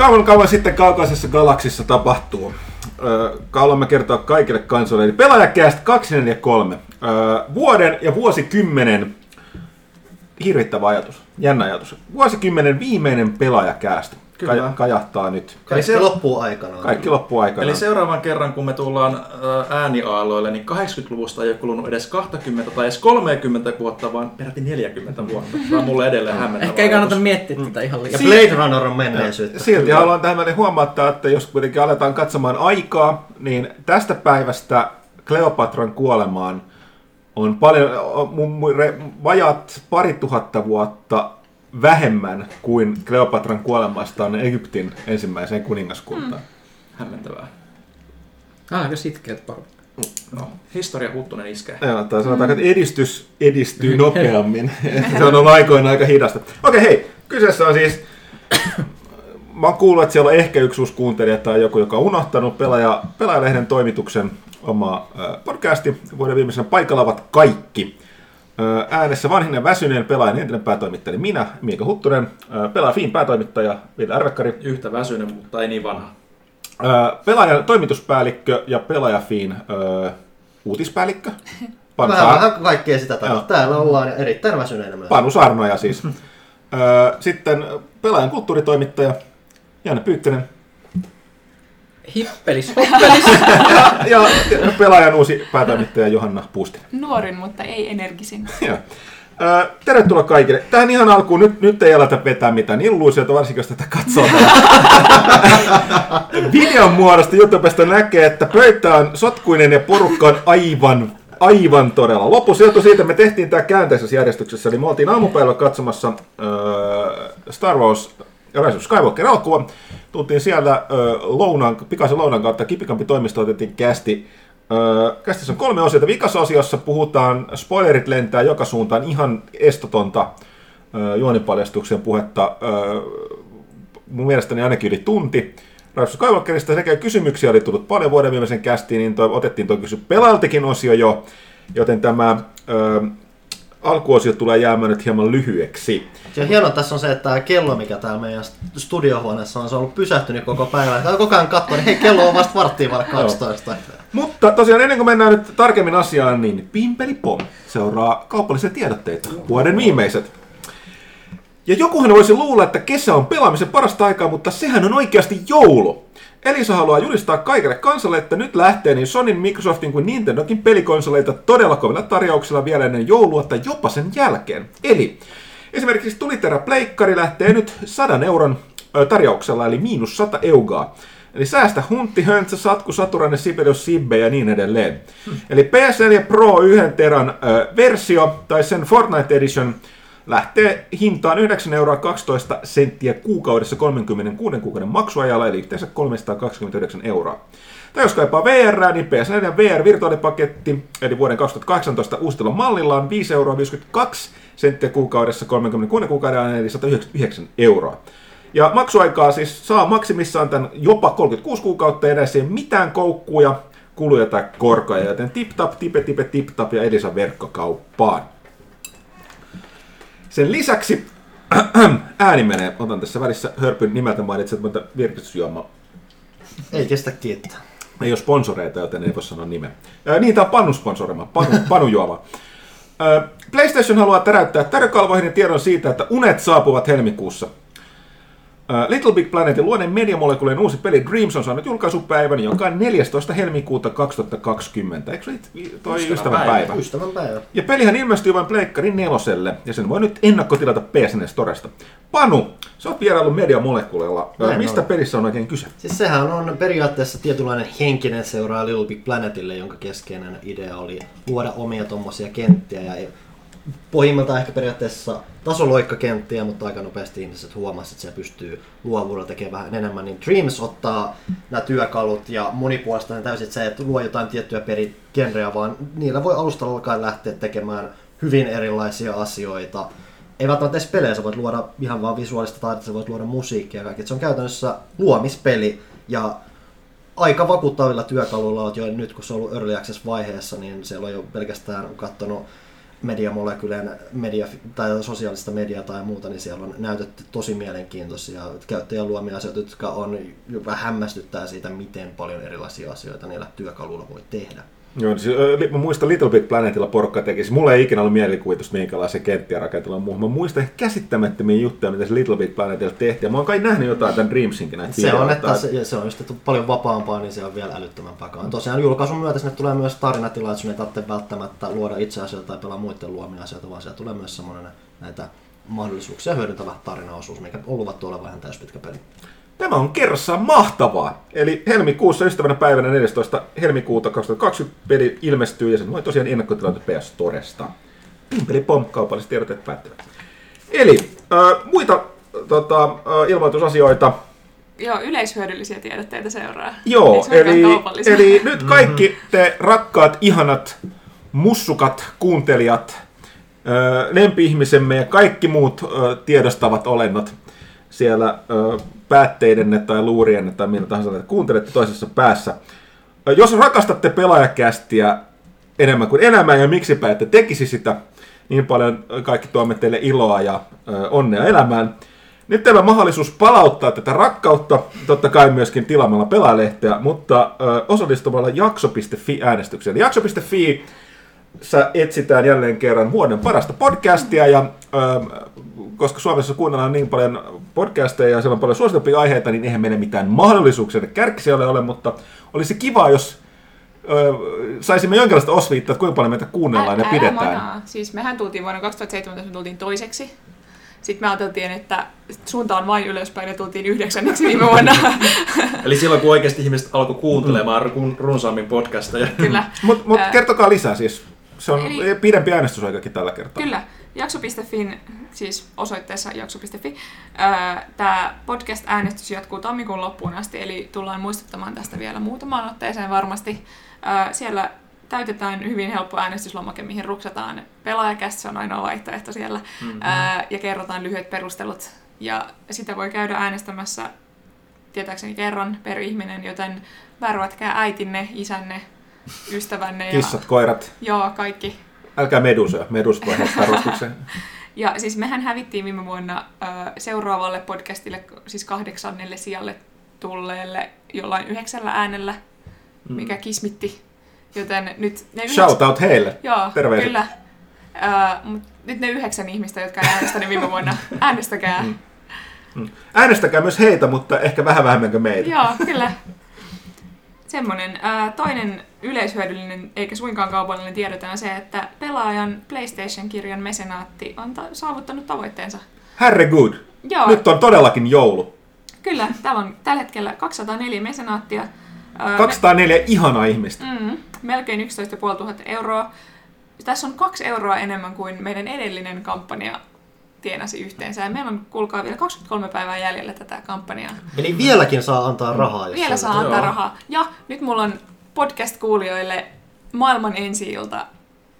kauan kauan sitten kaukaisessa galaksissa tapahtuu. Öö, haluamme kertoa kaikille kansoille. Pelaajakästä 243. Öö, vuoden ja vuosikymmenen hirvittävä ajatus, jännä ajatus. Vuosikymmenen viimeinen pelaajakäästä. Kyllä. Kaj- kajahtaa nyt. Kaikki se- loppuu aikanaan. Kaikki loppuu aikana. Eli seuraavan kerran, kun me tullaan äh, ääniaaloille, niin 80-luvusta ei ole kulunut edes 20 tai edes 30 vuotta, vaan peräti 40 vuotta. Tämä on mulle edelleen hämmentävä Ehkä ei kannata ajatus. miettiä tätä ihan Ja liikaa. Blade Runner on menneisyyttä. Silti Kyllä. haluan tähän väliin huomauttaa, että jos kuitenkin aletaan katsomaan aikaa, niin tästä päivästä Kleopatran kuolemaan on paljon, on re- vajat pari tuhatta vuotta vähemmän kuin Kleopatran kuolemasta on Egyptin ensimmäiseen kuningaskuntaan. Hämmentävää. Ah, aika sitkeät paru. No, historia huttunen iskee. Joo, tai sanotaan, että edistys edistyy nopeammin. Se on ollut aikoina aika hidasta. Okei, hei. Kyseessä on siis... Mä oon kuullut, että siellä on ehkä yksi uusi kuuntelija tai joku, joka on unohtanut pelaaja, pelaajalehden toimituksen oma podcasti. Vuoden viimeisenä paikalla ovat kaikki. Äänessä vanhinen väsyneen pelaajan entinen päätoimittaja eli minä, Miika Huttunen, pelaa Fiin päätoimittaja Ville Arvekkari, Yhtä väsyinen, mutta ei niin vanha. pelaajan toimituspäällikkö ja pelaajafiin uutispäällikkö. Panu Vähän, kaikkea sitä tapahtuu. Täällä ollaan erittäin väsyneinä myös. Panu Sarnoja siis. Sitten pelaajan kulttuuritoimittaja Janne Pyykkönen. Hippelis, hoppelis. Ja, ja pelaajan uusi päätoimittaja Johanna Puustinen. Nuorin, mutta ei energisin. Joo. Tervetuloa kaikille. Tähän ihan alkuun, nyt, nyt ei aleta vetää mitään illuusioita, varsinkin jos tätä katsoo. Videon muodosta YouTubesta näkee, että pöytä on sotkuinen ja porukka on aivan, aivan todella. Lopussa johtui siitä, että me tehtiin tämä käänteisessä järjestyksessä, eli me oltiin aamupäivällä katsomassa öö, Star Wars Rise Skywalker elokuva. Tultiin siellä lounaan, pikaisen lounaan kautta Kipikampi toimisto otettiin kästi. Öö, kästissä on kolme osiota. Vikassa osiossa puhutaan, spoilerit lentää joka suuntaan, ihan estotonta juonipaljastuksen puhetta. Mun mielestäni ainakin yli tunti. Rise Skywalkerista sekä kysymyksiä oli tullut paljon vuoden viimeisen kästiin, niin toi, otettiin tuo kysy pelailtakin osio jo, joten tämä öö, alkuosio tulee jäämään nyt hieman lyhyeksi. Ja hienoa tässä on se, että tämä kello, mikä täällä meidän studiohuoneessa on, se on ollut pysähtynyt koko päivän. Tää koko ajan katsoo, niin hei, kello on vasta varttiin vaille 12. Mutta tosiaan ennen kuin mennään nyt tarkemmin asiaan, niin Pimpeli Pom seuraa kaupallisia tiedotteita, vuoden viimeiset. Ja jokuhan voisi luulla, että kesä on pelaamisen parasta aikaa, mutta sehän on oikeasti joulu. Elisa haluaa julistaa kaikille kansalle, että nyt lähtee niin Sonin, Microsoftin kuin Nintendokin pelikonsoleita todella kovilla tarjouksilla vielä ennen joulua tai jopa sen jälkeen. Eli esimerkiksi Tuliterä Pleikkari lähtee nyt 100 euron tarjouksella, eli miinus 100 eugaa. Eli säästä Huntti, Höntsä, Satku, Saturainen, Sibelius, Sibbe ja niin edelleen. Eli PS4 Pro 1 teran ö, versio tai sen Fortnite Edition lähtee hintaan 9 euroa 12 senttiä kuukaudessa 36 kuukauden maksuajalla, eli yhteensä 329 euroa. Tai jos kaipaa VR, niin PS4 VR-virtuaalipaketti, eli vuoden 2018 uustelun mallilla on 5 euroa 52 senttiä kuukaudessa 36 kuukauden eli 199 euroa. Ja maksuaikaa siis saa maksimissaan tämän jopa 36 kuukautta ja ei mitään koukkuja, kuluja tai korkoja, joten tip tap, tipe tipe tip tap ja Elisa verkkokauppaan. Sen lisäksi ääni menee, otan tässä välissä hörpyn nimeltä mainitsen, mutta virkistysjuoma Ei kestä kiittää. ei ole sponsoreita, joten ei voi sanoa nimeä. Ää, niin, tämä on Panu sponsorima, Panu, Panu juoma. PlayStation haluaa täräyttää tärkalvoihin ja tiedon siitä, että unet saapuvat helmikuussa. Little Big Planetin luoneen mediamolekulien uusi peli Dreams on saanut julkaisupäivän, joka on 14. helmikuuta 2020. Eikö se toi ystävän päivä? Ystävän päivä. Ja pelihän ilmestyy vain Pleikkarin neloselle, ja sen voi nyt ennakkotilata PSN Storesta. Panu, sä oot vieraillut Mediamolekulella. Ää, Näin Mistä on. pelissä on oikein kyse? Siis sehän on periaatteessa tietynlainen henkinen seuraaja Little Big Planetille, jonka keskeinen idea oli luoda omia tommosia kenttiä ja pohjimmiltaan ehkä periaatteessa tasoloikkakenttiä, mutta aika nopeasti ihmiset huomasivat, että se pystyy luovuudella tekemään vähän enemmän. Niin Dreams ottaa nämä työkalut ja monipuolista täysin se, että luo jotain tiettyä peri genreä, vaan niillä voi alusta alkaen lähteä tekemään hyvin erilaisia asioita. Ei välttämättä edes pelejä, sä voit luoda ihan vaan visuaalista taidetta, sä voit luoda musiikkia ja kaikki. Se on käytännössä luomispeli ja aika vakuuttavilla työkaluilla jo nyt, kun se on ollut Early Access-vaiheessa, niin siellä on jo pelkästään katsonut mediamolekylien media, tai sosiaalista mediaa tai muuta, niin siellä on näytetty tosi mielenkiintoisia käyttäjän luomia asioita, jotka on jopa hämmästyttää siitä, miten paljon erilaisia asioita niillä työkaluilla voi tehdä. Joo, siis, mä muistan Little Big Planetilla porukka tekisi. Mulla ei ikinä ollut mielikuvitusta, minkälaisia kenttiä rakentella muuhun. Mä muistan ehkä käsittämättömiä juttuja, mitä se Little Big Planetilla tehtiin. Ja mä oon kai nähnyt jotain tämän Dreamsinkin näitä Se on, että se, se on just että paljon vapaampaa, niin se on vielä älyttömämpää. Mm. Tosiaan julkaisun myötä sinne tulee myös tarinatila, että sun ei tarvitse välttämättä luoda itse asioita tai pelaa muiden luomia asioita, vaan siellä tulee myös semmoinen näitä mahdollisuuksia hyödyntävä tarinaosuus, mikä on luvattu olevan ihan täyspitkä peli. Tämä on kerrassaan mahtavaa. Eli helmikuussa ystävänä päivänä 14. helmikuuta 2020 peli ilmestyy ja sen voi tosiaan ennakkotilata PS Storesta. Pimpeli pom, kaupalliset tiedotteet päättyvät. Eli äh, muita tota, äh, ilmoitusasioita. Joo, yleishyödyllisiä tiedotteita seuraa. Joo, eli, eli nyt kaikki te rakkaat, ihanat, mussukat, kuuntelijat, lempi-ihmisemme ja kaikki muut tiedostavat olennot siellä päätteidenne tai luurienne tai millä tahansa te kuuntelette toisessa päässä. Jos rakastatte pelaajakästiä enemmän kuin elämää ja miksipä ette tekisi sitä, niin paljon kaikki tuomme teille iloa ja onnea elämään. Nyt teillä on mahdollisuus palauttaa tätä rakkautta, totta kai myöskin tilaamalla pelaajalehteä, mutta osallistumalla jakso.fi-äänestykseen. Jakso.fi sä etsitään jälleen kerran vuoden parasta podcastia, ja ö, koska Suomessa kuunnellaan niin paljon podcasteja ja siellä on paljon suositumpia aiheita, niin eihän meillä mitään mahdollisuuksia kärkisijoille ole, mutta olisi kiva, jos ö, saisimme jonkinlaista osviittaa, että kuinka paljon meitä kuunnellaan ja pidetään. älä manaa. Siis mehän tultiin vuonna 2017, me tultiin toiseksi. Sitten me ajateltiin, että suunta on vain ylöspäin ja tultiin yhdeksänneksi viime vuonna. Eli silloin kun oikeasti ihmiset alkoi kuuntelemaan mm. runsaammin podcasteja. Kyllä. Mutta mut kertokaa lisää siis. Se on Eli- pidempi äänestysaikakin tällä kertaa. Kyllä. Jakso.fin, siis osoitteessa jakso.fi, tämä podcast-äänestys jatkuu tammikuun loppuun asti, eli tullaan muistuttamaan tästä vielä muutamaan otteeseen varmasti. Siellä täytetään hyvin helppo äänestyslomake, mihin ruksataan pelaajakästä, se on ainoa vaihtoehto siellä, mm-hmm. ja kerrotaan lyhyet perustelut. Ja sitä voi käydä äänestämässä tietääkseni kerran per ihminen, joten värvätkää äitinne, isänne, ystävänne ja Kissat, koirat. joo, kaikki Älkää medusoja. Medus voi. Ja siis mehän hävittiin viime vuonna seuraavalle podcastille, siis kahdeksannelle sijalle tulleelle jollain yhdeksällä äänellä, mikä kismitti. Joten nyt ne yhdeksän... Shout out heille. Joo, Terveiset. kyllä. Mut nyt ne yhdeksän ihmistä, jotka ei äänestänyt viime vuonna, äänestäkää. Äänestäkää myös heitä, mutta ehkä vähän vähemmän kuin meitä. Joo, kyllä. Semmoinen. Ää, toinen yleishyödyllinen, eikä suinkaan kaupallinen tiedote on se, että pelaajan PlayStation-kirjan mesenaatti on ta- saavuttanut tavoitteensa. Herregud. Joo, Nyt on todellakin joulu. Kyllä, täällä on tällä hetkellä 204 mesenaattia. Öö, 204 ihanaa ihmistä. Me, mm, melkein 11 500 euroa. Tässä on kaksi euroa enemmän kuin meidän edellinen kampanja tienasi yhteensä. Ja meillä on, kuulkaa, vielä 23 päivää jäljellä tätä kampanjaa. Eli vieläkin saa antaa rahaa. Jos Vielä saa antaa Joo. rahaa. Ja nyt mulla on podcast-kuulijoille maailman ensi ilta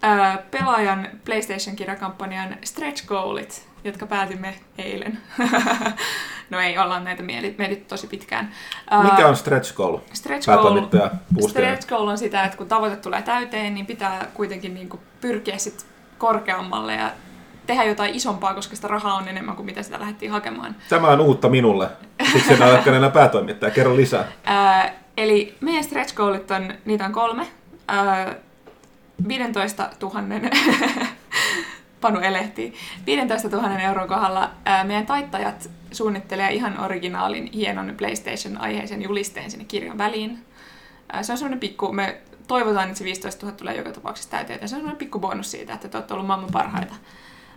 ää, pelaajan PlayStation-kirjakampanjan stretch goalit, jotka päätimme eilen. no ei, ollaan näitä mieli- mietitty tosi pitkään. Ää, Mikä on stretch goal? Stretch goal, stretch goal on sitä, että kun tavoite tulee täyteen, niin pitää kuitenkin niin kuin pyrkiä sit korkeammalle ja tehdä jotain isompaa, koska sitä rahaa on enemmän kuin mitä sitä lähdettiin hakemaan. Tämä on uutta minulle. Siksi en ole enää päätoimittaja. Kerro lisää. Ää, eli meidän stretch goalit on, niitä on kolme. Ää, 15 000, Panu elehtii, 15 000 euron kohdalla ää, meidän taittajat suunnittelee ihan originaalin hienon PlayStation-aiheisen julisteen sinne kirjan väliin. Ää, se on semmoinen pikku, me toivotaan, että se 15 000 tulee joka tapauksessa täyteen. Se on semmoinen pikku bonus siitä, että te olette ollut maailman parhaita.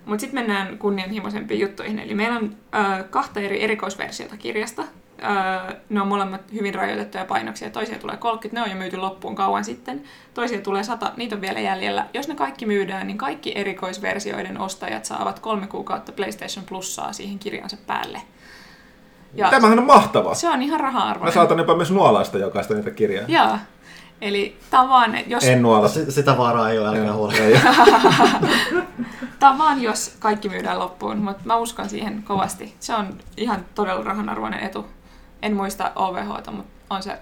Mutta sitten mennään kunnianhimoisempiin juttuihin. Eli meillä on ö, kahta eri erikoisversiota kirjasta. Ö, ne on molemmat hyvin rajoitettuja painoksia. Toisia tulee 30, ne on jo myyty loppuun kauan sitten. Toisia tulee 100, niitä on vielä jäljellä. Jos ne kaikki myydään, niin kaikki erikoisversioiden ostajat saavat kolme kuukautta PlayStation Plussaa siihen kirjansa päälle. Ja Tämähän on mahtavaa. se on ihan Mä raha-arvoinen. saatan jopa myös nuolaista jokaista niitä kirjaa. Joo. Eli tämä on vaan, että jos, En nuola. S- sitä vaaraa ei ole, älkää ei. Tämä vaan, jos kaikki myydään loppuun, mutta mä uskon siihen kovasti. Se on ihan todella rahanarvoinen etu. En muista OVHta, mutta on se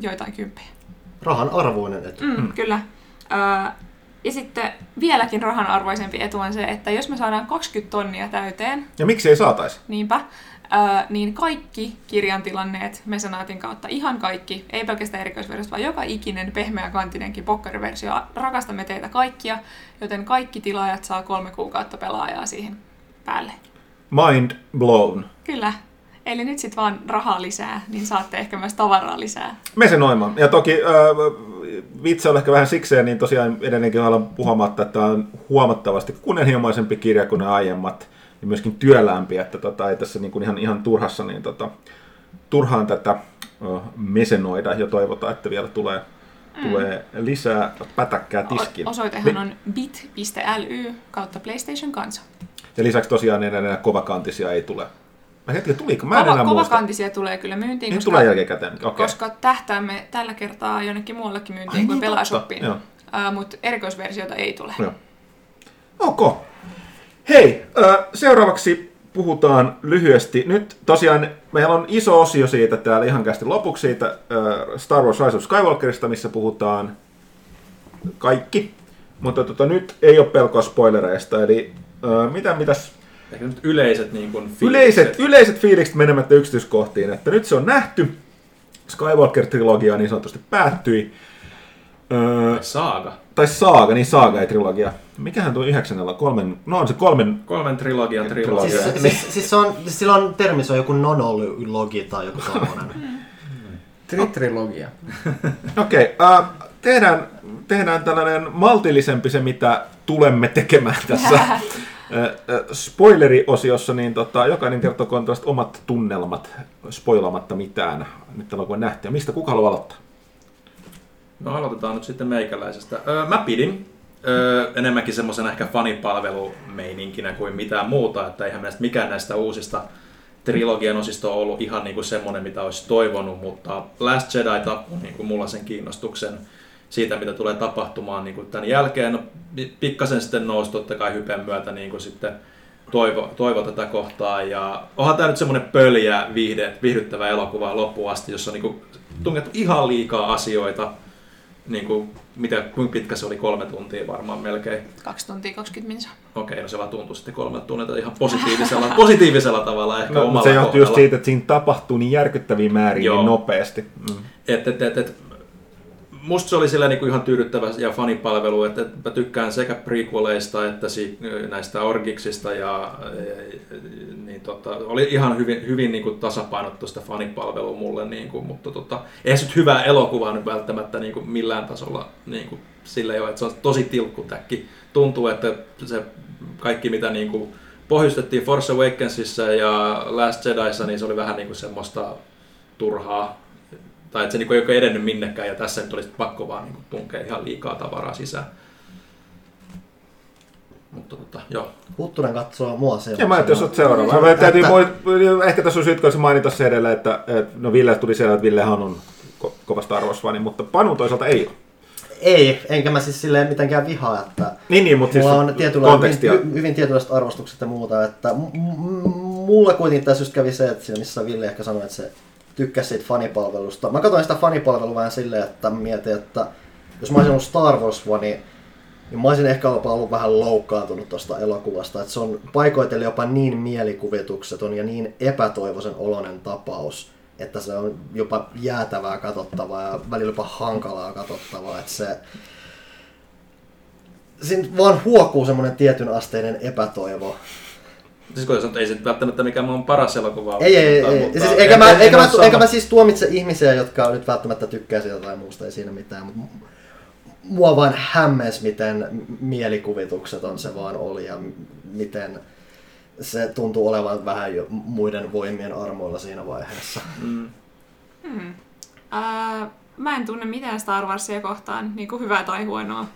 joitain kymppejä. Rahan arvoinen etu. Mm, mm. Kyllä. Öö, Ja sitten vieläkin rahan arvoisempi etu on se, että jos me saadaan 20 tonnia täyteen, Ja miksi ei saataisi? niinpä, ää, niin kaikki kirjan tilanneet mesenaatin kautta, ihan kaikki, ei pelkästään erikoisversiot, vaan joka ikinen pehmeäkantinenkin pokkariversio, rakastamme teitä kaikkia, joten kaikki tilaajat saa kolme kuukautta pelaajaa siihen päälle. Mind blown. Kyllä. Eli nyt sitten vaan rahaa lisää, niin saatte ehkä myös tavaraa lisää. Mesenoima. Ja toki äh, vitsi on ehkä vähän sikseen, niin tosiaan edelleenkin alan puhumatta, että tämä on huomattavasti kunnianhimoisempi kirja kuin ne aiemmat ja myöskin työläämpi, että tota, ei tässä niin kuin ihan, ihan turhassa niin tota, turhaan tätä mesenoida ja toivotaan, että vielä tulee, mm. tulee lisää pätäkkää tiskiin. O- osoitehan on bit.ly kautta PlayStation kansa. Ja lisäksi tosiaan enää kovakantisia ei tule. Mä hetken, tuliko? Mä en Kova, enää muista. kovakantisia tulee kyllä myyntiin, Niin koska, tulee jälkikäteen. Okay. koska tähtäämme tällä kertaa jonnekin muuallekin myyntiin Ai kuin niin, pelaashoppiin. totta, Uh, Mutta erikoisversiota ei tule. Joo. Ok. Hei, ö, seuraavaksi puhutaan lyhyesti. Nyt tosiaan meillä on iso osio siitä täällä ihan kästi lopuksi siitä ö, Star Wars Rise of Skywalkerista, missä puhutaan kaikki. Mutta tota, nyt ei ole pelkoa spoilereista, eli ö, mitä mitäs Ehkä nyt yleiset niin kuin yleiset, yleiset fiilikset menemättä yksityiskohtiin, että nyt se on nähty, Skywalker-trilogia niin sanotusti päättyi, öö, Saaga. tai Saaga, niin Saaga ei trilogia. Mikähän tuo yhdeksännellä? Kolmen, no on se kolmen, Kolmen trilogian trilogia. Trilogia. Siis, siis, siis, se on, siis sillä on termi, se on joku nonologi tai joku tommonen. Tritrilogia. okei, okay, uh, tehdään, tehdään tällainen maltillisempi se, mitä tulemme tekemään tässä spoileriosiossa, niin tota, jokainen kertokoon tällaiset omat tunnelmat, spoilamatta mitään, nyt on nähty. Ja mistä kuka haluaa aloittaa? No aloitetaan nyt sitten meikäläisestä. Öö, mä pidin öö, enemmänkin semmoisen ehkä fanipalvelumeininkinä kuin mitään muuta, että eihän näistä, mikään näistä uusista trilogian osista on ollut ihan niin kuin semmoinen, mitä olisi toivonut, mutta Last Jedi tappoi niin kuin mulla sen kiinnostuksen siitä, mitä tulee tapahtumaan niin kuin tämän jälkeen. Pi- pikkasen sitten nousi totta kai hypen myötä niin kuin sitten toivo, toivo tätä kohtaa. Ja onhan tämä nyt semmoinen pöljä, viihde, viihdyttävä elokuva loppuun asti, jossa on niin kuin tungettu ihan liikaa asioita. Niin kuin, mitä, kuinka pitkä se oli? Kolme tuntia varmaan melkein. 2 tuntia 20 minsa. Okei, no se vaan tuntui sitten kolme tunnilta ihan positiivisella, positiivisella tavalla ehkä No, omalla se johtuu just siitä, että siinä tapahtuu niin järkyttäviä määriä Joo. niin nopeasti. Mm. Et, et, et, et, musta se oli sillä niinku ihan tyydyttävä ja fanipalvelu, että, mä tykkään sekä prequeleista että si, näistä orgiksista ja e, niin tota, oli ihan hyvin, hyvin niinku sitä fanipalvelua mulle, niinku, mutta tota, eihän se nyt hyvää elokuvaa nyt välttämättä niinku millään tasolla niinku, sillä ei ole, että se on tosi tilkkutäkki. Tuntuu, että se kaikki mitä niinku, pohjustettiin Force Awakensissa ja Last Jediissa, niin se oli vähän niinku semmoista turhaa tai että se niinku ei ole edennyt minnekään ja tässä nyt olisi pakko vaan niinku tunkea ihan liikaa tavaraa sisään. Mutta tota, joo. Huttunen katsoo mua se. Ja mä ajattelin, jos olet seuraava. Mä täytyy, moi- ehkä tässä on syyt kanssa mainita se edellä, että, että no Ville tuli siellä, että Villehan on ko- kova Star Wars-fani, mutta Panu toisaalta ei ole. Ei, enkä mä siis silleen mitenkään vihaa, että Niin, niin, mutta siis mulla on tietynlaista, kontekstia. hyvin, hyvin tietynlaiset arvostukset ja muuta, että m- m- mulla kuitenkin tässä just kävi se, että siinä missä Ville ehkä sanoi, että se tykkäsi siitä fanipalvelusta. Mä katsoin sitä fanipalvelua vähän silleen, että mietin, että jos mä olisin ollut Star Wars-fani, niin mä olisin ehkä jopa ollut vähän loukkaantunut tuosta elokuvasta. Että se on paikoitellen jopa niin mielikuvitukseton ja niin epätoivoisen oloinen tapaus, että se on jopa jäätävää katsottavaa ja välillä jopa hankalaa katsottavaa. Että se, siinä vaan huokuu semmoinen tietyn asteinen epätoivo. Siis kun sanotaan, ei se välttämättä mikään mun paras elokuva ole, Ei, ei, ei. mutta- Siis, eikä, en- mä, en- eikä, en mä, sama. eikä mä siis tuomitse ihmisiä, jotka nyt välttämättä tykkää siitä tai muusta, ei siinä mitään. Mutta mua vaan hämmes, miten mielikuvitukseton se vaan oli ja miten se tuntuu olevan vähän jo muiden voimien armoilla siinä vaiheessa. Mm. Hmm. Uh, mä en tunne mitään Star Warsia kohtaan, niin kuin hyvää tai huonoa.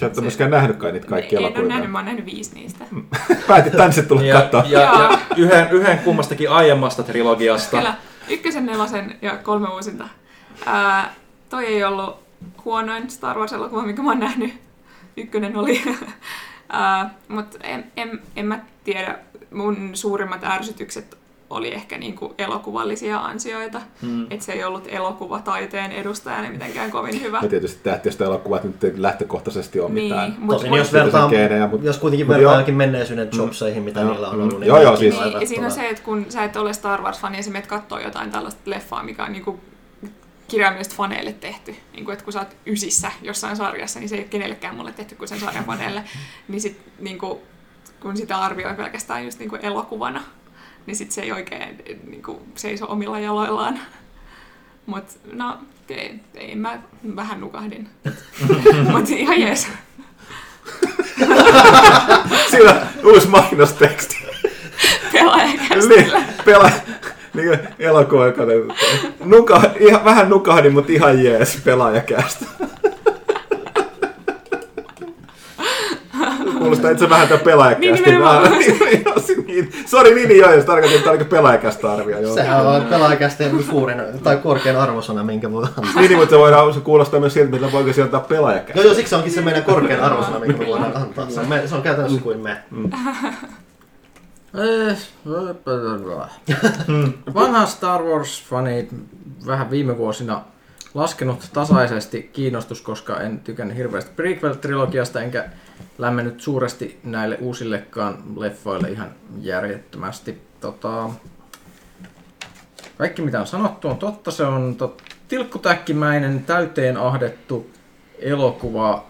Sä et ole myöskään nähnytkään niitä kaikkia en ole nähnyt, elokuvia. mä oon nähnyt viisi niistä. Päätit tänne sitten tulla Ja, katsoa. ja, ja Joo. yhden, yhden kummastakin aiemmasta trilogiasta. Kyllä, ykkösen, nelosen ja kolme uusinta. Ää, toi ei ollut huonoin Star Wars-elokuva, minkä mä oon nähnyt. Ykkönen oli. Ää, Mutta en, en, en mä tiedä, mun suurimmat ärsytykset oli ehkä niinku elokuvallisia ansioita. Mm. Että se ei ollut elokuvataiteen edustajana mitenkään kovin hyvä. Ja tietysti tähtiöstä elokuvat nyt ei lähtökohtaisesti ole Niin, mitään. mut- Tosin mut- jos vertaa, Geenejä, mut- jos kuitenkin vertaa johonkin menneisyyden jobseihin, mitä Joo, niillä on mm. ollut, niin Joo, joo, siis- Niin, ja siinä on se, että kun sä et ole Star Wars-fani ja sä menet kattoo jotain tällaista leffaa, mikä on niinku kirjaimellisesti faneille tehty. Niin kuin, että kun sä oot ysissä jossain sarjassa, niin se ei ole kenellekään mulle tehty kuin sen sarjan faneille. Niin sit niin kuin, kun sitä arvioi pelkästään just niin kuin elokuvana, niin sit se ei oikein niin kuin, seiso omilla jaloillaan. Mut no, ei, ei mä vähän nukahdin. Mut ihan jees. Siinä uusi mainosteksti. Pelaajakästillä. niin, pela, niin elokuva, joka ne- nuka, ihan, vähän nukahdin, mutta ihan jees pelaajakästä. Kuulostaa itse vähän tämän pelaajakästä. Niin, niin, niin, Sori, niin, niin joo, jos tarkoitin, että tämä pelaajakästä arvio. Joo. Sehän on pelaajakästeen suurin tai korkein arvosana, minkä voi antaa. Niin, niin, mutta se voidaan se kuulostaa myös siltä, mitä voiko sieltä pelaajakästä. Joo, joo, siksi se onkin se meidän korkein arvosana, minkä me voidaan antaa. Se on, me, se on käytännössä kuin me. Eh, Vanha Star Wars-fani vähän viime vuosina laskenut tasaisesti kiinnostus, koska en tykännyt hirveästi prequel-trilogiasta, enkä lämmennyt suuresti näille uusillekaan leffoille ihan järjettömästi. Tota, kaikki mitä on sanottu on totta, se on tot, tilkkutäkkimäinen, täyteen ahdettu elokuva,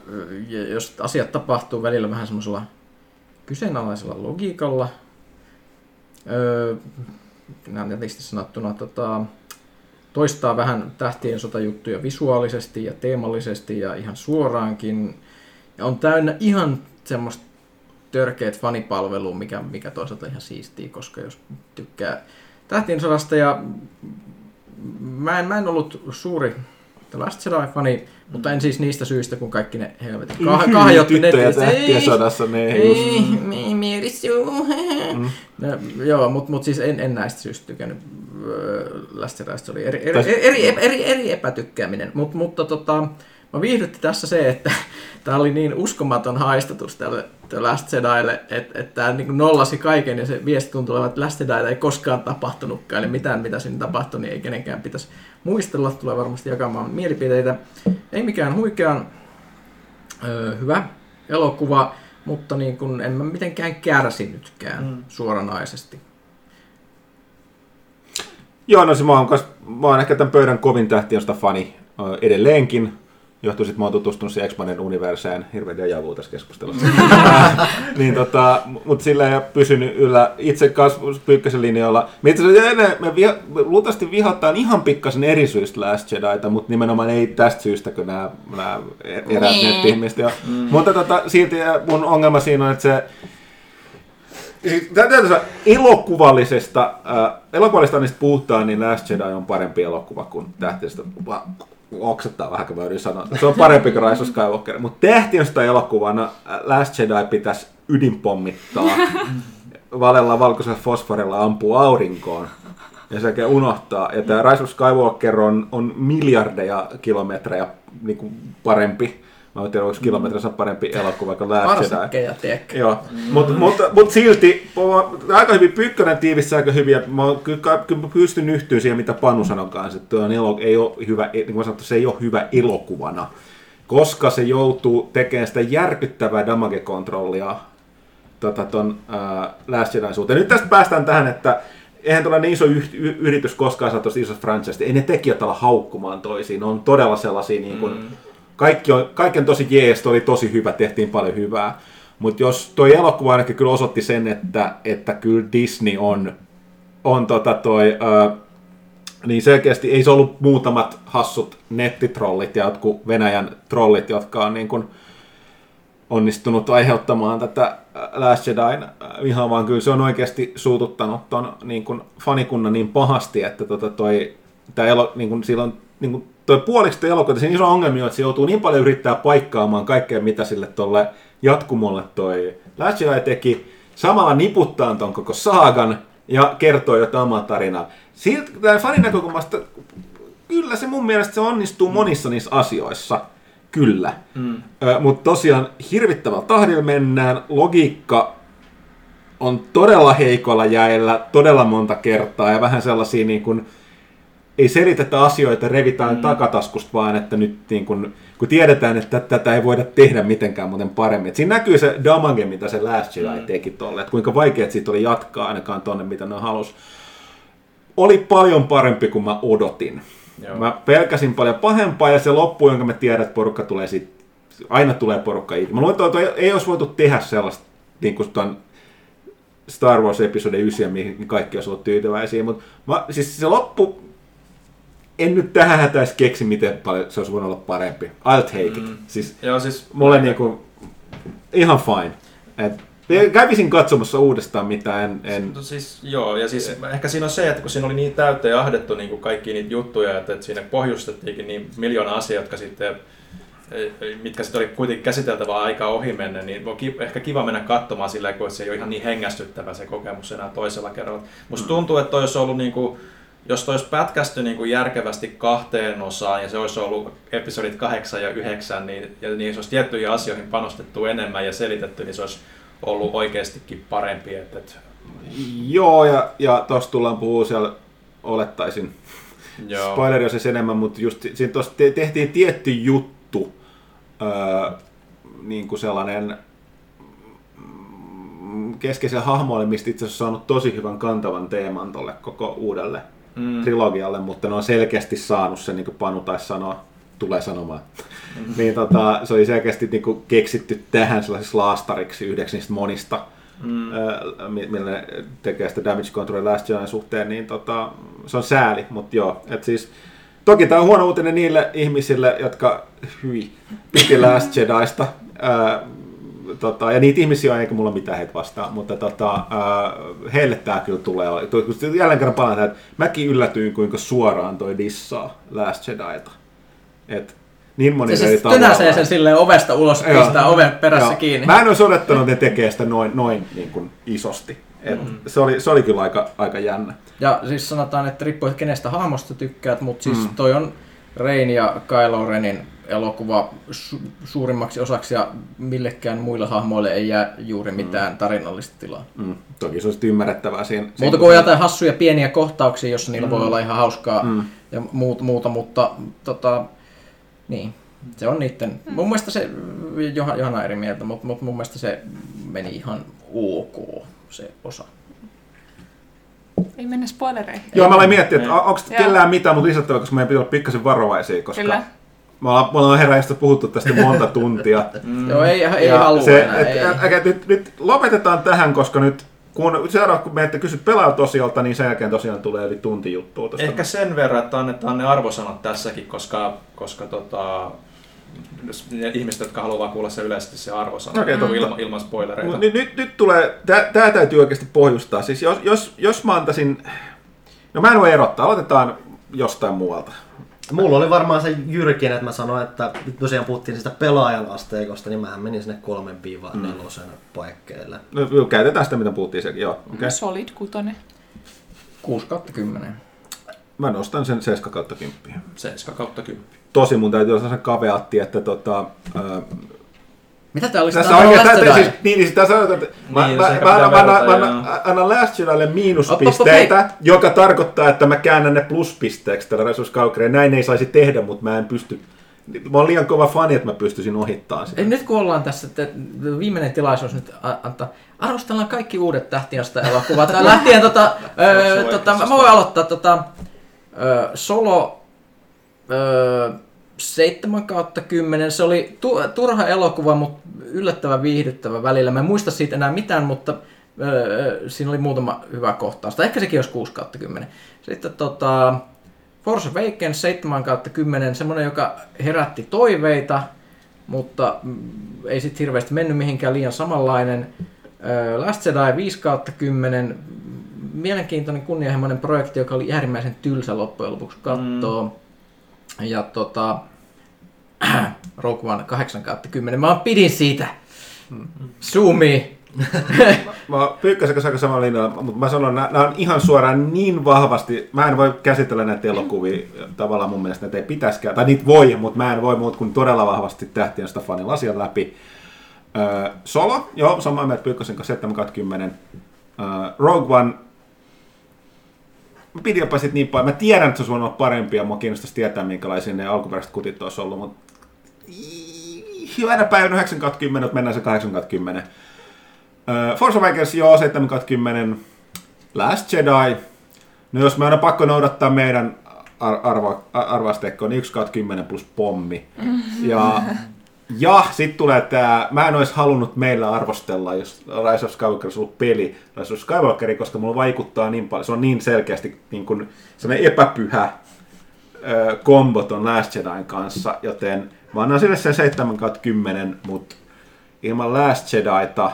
jos asiat tapahtuu välillä vähän semmoisella kyseenalaisella logiikalla, öö, nätisti sanottuna tota, toistaa vähän tähtien sotajuttuja visuaalisesti ja teemallisesti ja ihan suoraankin. Ja on täynnä ihan semmoista törkeät fanipalvelua, mikä, mikä toisaalta ihan siistiä, koska jos tykkää tähtien sodasta ja mä en, mä en ollut suuri The Last Jedi-fani, mutta en siis niistä syistä, kun kaikki ne helvetin kah- kahjotti Tyttöjä netissä. tähtien Ei, sodassa, ne ei ei. Mm. No, joo, mutta mut siis en, en näistä syystä tykännyt. Öö, Last Jediista se oli eri, eri, eri, eri, eri, eri epätykkääminen. Mut, mutta tota, mä viihdytti tässä se, että tää oli niin uskomaton haistatus tälle The Last Jedille, että et tää niin nollasi kaiken ja se viesti tuntui olevan, että Last Jedi ei koskaan tapahtunutkaan. Eli mitään, mitä siinä tapahtui, niin ei kenenkään pitäisi muistella. Tulee varmasti jakamaan mielipiteitä. Ei mikään huikean öö, hyvä elokuva, mutta niin kun en mä mitenkään kärsinytkään mm. suoranaisesti. Joo, no se mä oon, kas, mä oon ehkä tämän pöydän kovin tähtiöstä fani edelleenkin. Johtuu sit, mä oon tutustunut siihen X-Menin universeen, hirveän dejavu tässä keskustelussa. Ää, niin tota, mutta sillä ei ole pysynyt yllä itse kasvu Pyykkösen linjoilla. Me itse asiassa me, viha, me luultavasti vihataan ihan pikkasen eri syystä Last Jedita, mutta nimenomaan ei tästä syystä, kun nämä, nämä eräät Niin. netti-ihmiset. jo. Mutta tota, silti mun ongelma siinä on, että se Täytyy sanoa, elokuvallisesta, äh, elokuvallista niistä puhutaan, niin Last Jedi on parempi elokuva kuin Tähtistä. Oksettaa vähän, kun mä yritän sanoa. Se on parempi kuin Rise of Skywalker. Mutta Tähtistä elokuvana äh, Last Jedi pitäisi ydinpommittaa. Valella valkoisella fosforilla ampuu aurinkoon. Ja se oikein unohtaa. Ja tämä Rise of Skywalker on, on miljardeja kilometrejä niin kuin parempi. Mä en tiedä, onko kilometrissä parempi elokuva kuin Last Jedi. Tiedätkö? Joo, mm. mutta mut, mut silti aika hyvin Pykkönen tiivistää aika hyvin, ja mä kyllä, pystyn yhtyä siihen, mitä Panu sanoi kanssa, että tuo on elo, ei ole hyvä, niin kuin sanottu, se ei ole hyvä elokuvana, koska se joutuu tekemään sitä järkyttävää damage-kontrollia tota, ton ää, Last Jedin suhteen. Nyt tästä päästään tähän, että eihän tuolla niin iso yht- y- yritys koskaan saa tuosta isosta franchise, ei ne tekijät ala haukkumaan toisiin, ne on todella sellaisia niin kuin, mm. Kaikki on, kaikki on tosi jees, oli tosi hyvä, tehtiin paljon hyvää. Mutta jos toi elokuva ainakin kyllä osoitti sen, että, että kyllä Disney on, on tota toi, ää, niin selkeästi ei se ollut muutamat hassut nettitrollit ja jotkut Venäjän trollit, jotka on niin kuin onnistunut aiheuttamaan tätä Last Jedin vihaa, vaan kyllä se on oikeasti suututtanut ton niin kuin fanikunnan niin pahasti, että tota toi, tää elo, niin kuin, silloin, niin kuin, toi puoliksi toi elokuva, siinä iso ongelma on, että se joutuu niin paljon yrittää paikkaamaan kaikkea, mitä sille tolle jatkumolle toi Last Jedi teki, samalla niputtaa ton koko saagan ja kertoo jotain omaa tarinaa. Siltä tämän fanin näkökulmasta kyllä se mun mielestä se onnistuu monissa niissä asioissa. Kyllä. Mm. Mutta tosiaan hirvittävällä tahdilla mennään, logiikka on todella heikolla jäillä todella monta kertaa ja vähän sellaisia niin kuin, ei selitetä asioita, revitään mm. takataskusta vaan, että nyt niin kuin, kun tiedetään, että tätä ei voida tehdä mitenkään muuten paremmin. Et siinä näkyy se damage, mitä se Last Jedi mm. teki tolle, että kuinka vaikea siitä oli jatkaa ainakaan tonne, mitä ne halus. Oli paljon parempi kuin mä odotin. Joo. Mä pelkäsin paljon pahempaa ja se loppu, jonka mä tiedän, että porukka tulee sit, aina tulee porukka itse. Mä luulen, että ei olisi voitu tehdä sellaista niin kuin ton Star Wars episode 9, mihin kaikki olisi ollut tyytyväisiä, mutta mä, siis se loppu, en nyt tähän hätäisi keksi, miten paljon se olisi voinut olla parempi. I'll take it. Mm. Siis, Joo, siis mulle niinku, ihan fine. Et, kävisin katsomassa uudestaan, mitä en... en... No siis, joo, ja siis ehkä siinä on se, että kun siinä oli niin täyteen ahdettu niin kuin kaikki niitä juttuja, että, että siinä pohjustettiinkin niin miljoona asiaa, jotka sitten mitkä sitten oli kuitenkin käsiteltävä aika ohi mennä, niin on ehkä kiva mennä katsomaan sillä kun se ei ole ihan niin hengästyttävä se kokemus enää toisella kerralla. Musta mm. tuntuu, että toi olisi ollut niin kuin, jos toi olisi pätkästy niin kuin järkevästi kahteen osaan ja se olisi ollut episodit 8 ja 9, niin, ja niin se olisi tiettyihin asioihin panostettu enemmän ja selitetty, niin se olisi ollut oikeastikin parempi. Että. Joo, ja, ja tuossa tullaan puhua siellä, olettaisin, Joo. spoileri olisi enemmän, mutta just siinä tehtiin tietty juttu, öö, niin kuin sellainen mm, keskeisen hahmoille, mistä itse asiassa saanut tosi hyvän kantavan teeman tolle koko uudelle mm. trilogialle, mutta ne on selkeästi saanut sen, niin kuin Panu taisi sanoa, tulee sanomaan. Mm. niin tota, se oli selkeästi niin kuin keksitty tähän sellaisessa laastariksi yhdeksi niistä monista, mm. millä ne tekee sitä Damage Control Last Jedi suhteen, niin tota, se on sääli, mutta joo, et siis Toki tämä on huono uutinen niille ihmisille, jotka hyi, piti Last Jediista. Ää, tota, ja niitä ihmisiä on, eikä mulla mitään heitä vastaan, mutta tota, ää, heille tämä kyllä tulee. Jälleen kerran palaan että mäkin yllätyin, kuinka suoraan toi dissaa Last Jediilta. Et niin moni se siis tönäsee sen silleen ovesta ulos ja pistää oven perässä joo. kiinni. Mä en olisi odottanut, että ne tekee sitä noin, noin niin kuin isosti. Et mm. se, oli, se oli kyllä aika, aika jännä. Ja siis sanotaan, että riippuu, että kenestä hahmosta tykkäät, mutta siis mm. toi on Rein ja Kylo Renin elokuva su- suurimmaksi osaksi ja millekään muille hahmoille ei jää juuri mm. mitään mm. tarinallista tilaa. Mm. Toki se olisi ymmärrettävää siinä. Muuta kuin jotain hassuja pieniä kohtauksia, jossa niillä mm. voi olla ihan hauskaa mm. ja muuta, muuta mutta tota, niin, se on niiden. Mm. Mun mielestä se, Johanna eri mieltä, mutta, mutta mun mielestä se meni ihan ok se osa. Ei mennä spoilereihin. Joo, mä olen miettinyt, että onko kellään mitään mutta lisättävää, koska meidän pitää olla pikkasen varovaisia, koska Kyllä. Me ollaan, me ollaan herran puhuttu tästä monta tuntia. mm. Joo, ei, ei halua se, enää, et, ei. Et, et, nyt, nyt lopetetaan tähän, koska nyt kun seuraava, kun menette kysyt pelaajalta niin sen jälkeen tosiaan tulee yli tunti juttua. Tosta. Ehkä sen verran, että annetaan ne arvosanat tässäkin, koska, koska tota, ihmiset, jotka haluaa kuulla se yleisesti se arvosana okay, mm. ilman, ilman spoilereita. Nyt, nyt, nyt tulee, tämä täytyy oikeasti pohjustaa. Siis jos, jos, jos mä antaisin, no mä en voi erottaa, aloitetaan jostain muualta. Mulla oli varmaan se jyrkin, että mä sanoin, että tosiaan puhuttiin sitä pelaajan asteikosta, niin mä menin sinne kolmen viiva mm. nelosen paikkeille. No, käytetään sitä, mitä puhuttiin sekin, joo. Okay. Solid kutonen. 6 kautta 10. Mä nostan sen 7 kautta 10. 7 kautta 10 tosi mun täytyy olla sellainen kaveatti, että tota, ää, mitä tää olisi tässä oikein, tä, siis, niin, niin sitä sanotaan, että mä, niin, mä, mä, mä, annan, mä, annan, annan Last Jedille miinuspisteitä, op, op, joka tarkoittaa, että mä käännän ne pluspisteeksi tällä resurssikaukkeella. Näin ei saisi tehdä, mutta mä en pysty Mä oon liian kova fani, että mä pystyisin ohittamaan sitä. Nyt kun ollaan tässä, että viimeinen tilaisuus nyt antaa, arvostellaan kaikki uudet tähtiöstä elokuvat. Lähtien tota, ö, tota, mä voin aloittaa tota, ö, Solo Öö, 7 kautta 10. Se oli tu- turha elokuva, mutta yllättävän viihdyttävä välillä. Mä en muista siitä enää mitään, mutta öö, siinä oli muutama hyvä kohtaus. Tai ehkä sekin olisi 6 kautta 10. Sitten tota, Force Awakens 7 kautta 10, semmoinen, joka herätti toiveita, mutta mm, ei sitten hirveästi mennyt mihinkään liian samanlainen. Öö, Last Jedi 5 kautta 10, mielenkiintoinen kunnianhimoinen projekti, joka oli äärimmäisen tylsä loppujen lopuksi katsoa. Mm. Ja tota, Rogue One 8 kautta 10. Mä pidin siitä. Zoomi. mä pyykkäsin kanssa aika samalla linjalla, mutta mä sanon, nämä on ihan suoraan niin vahvasti, mä en voi käsitellä näitä elokuvia tavallaan mun mielestä, että ei pitäisikään, tai niitä voi, mutta mä en voi muut kuin todella vahvasti tähtien Steffanin asian läpi. Öö, Solo, joo, samaa mieltä Pyykkösen kanssa 7 10. Uh, Rogue One, mä pidin jopa sit niin paljon. Mä tiedän, että se voinut olla parempi ja mua kiinnostaisi tietää, minkälaisia ne alkuperäiset kutit olisi ollut, mutta hyvänä päivänä 9 10, mutta mennään se 8 10. Uh, Force Awakens, joo, 7 10. Last Jedi, no jos me aina pakko noudattaa meidän ar- arvo, arvoasteikko, niin 1 10 plus pommi. Ja, ja sitten tulee tämä, mä en olisi halunnut meillä arvostella, jos Rise of Skywalker olisi ollut peli Rise of Skywalkeri, koska mulla vaikuttaa niin paljon, se on niin selkeästi niin kuin sellainen epäpyhä kombo ton Last Jedin kanssa, joten mä annan sille sen 7 10, mutta ilman Last Jedita,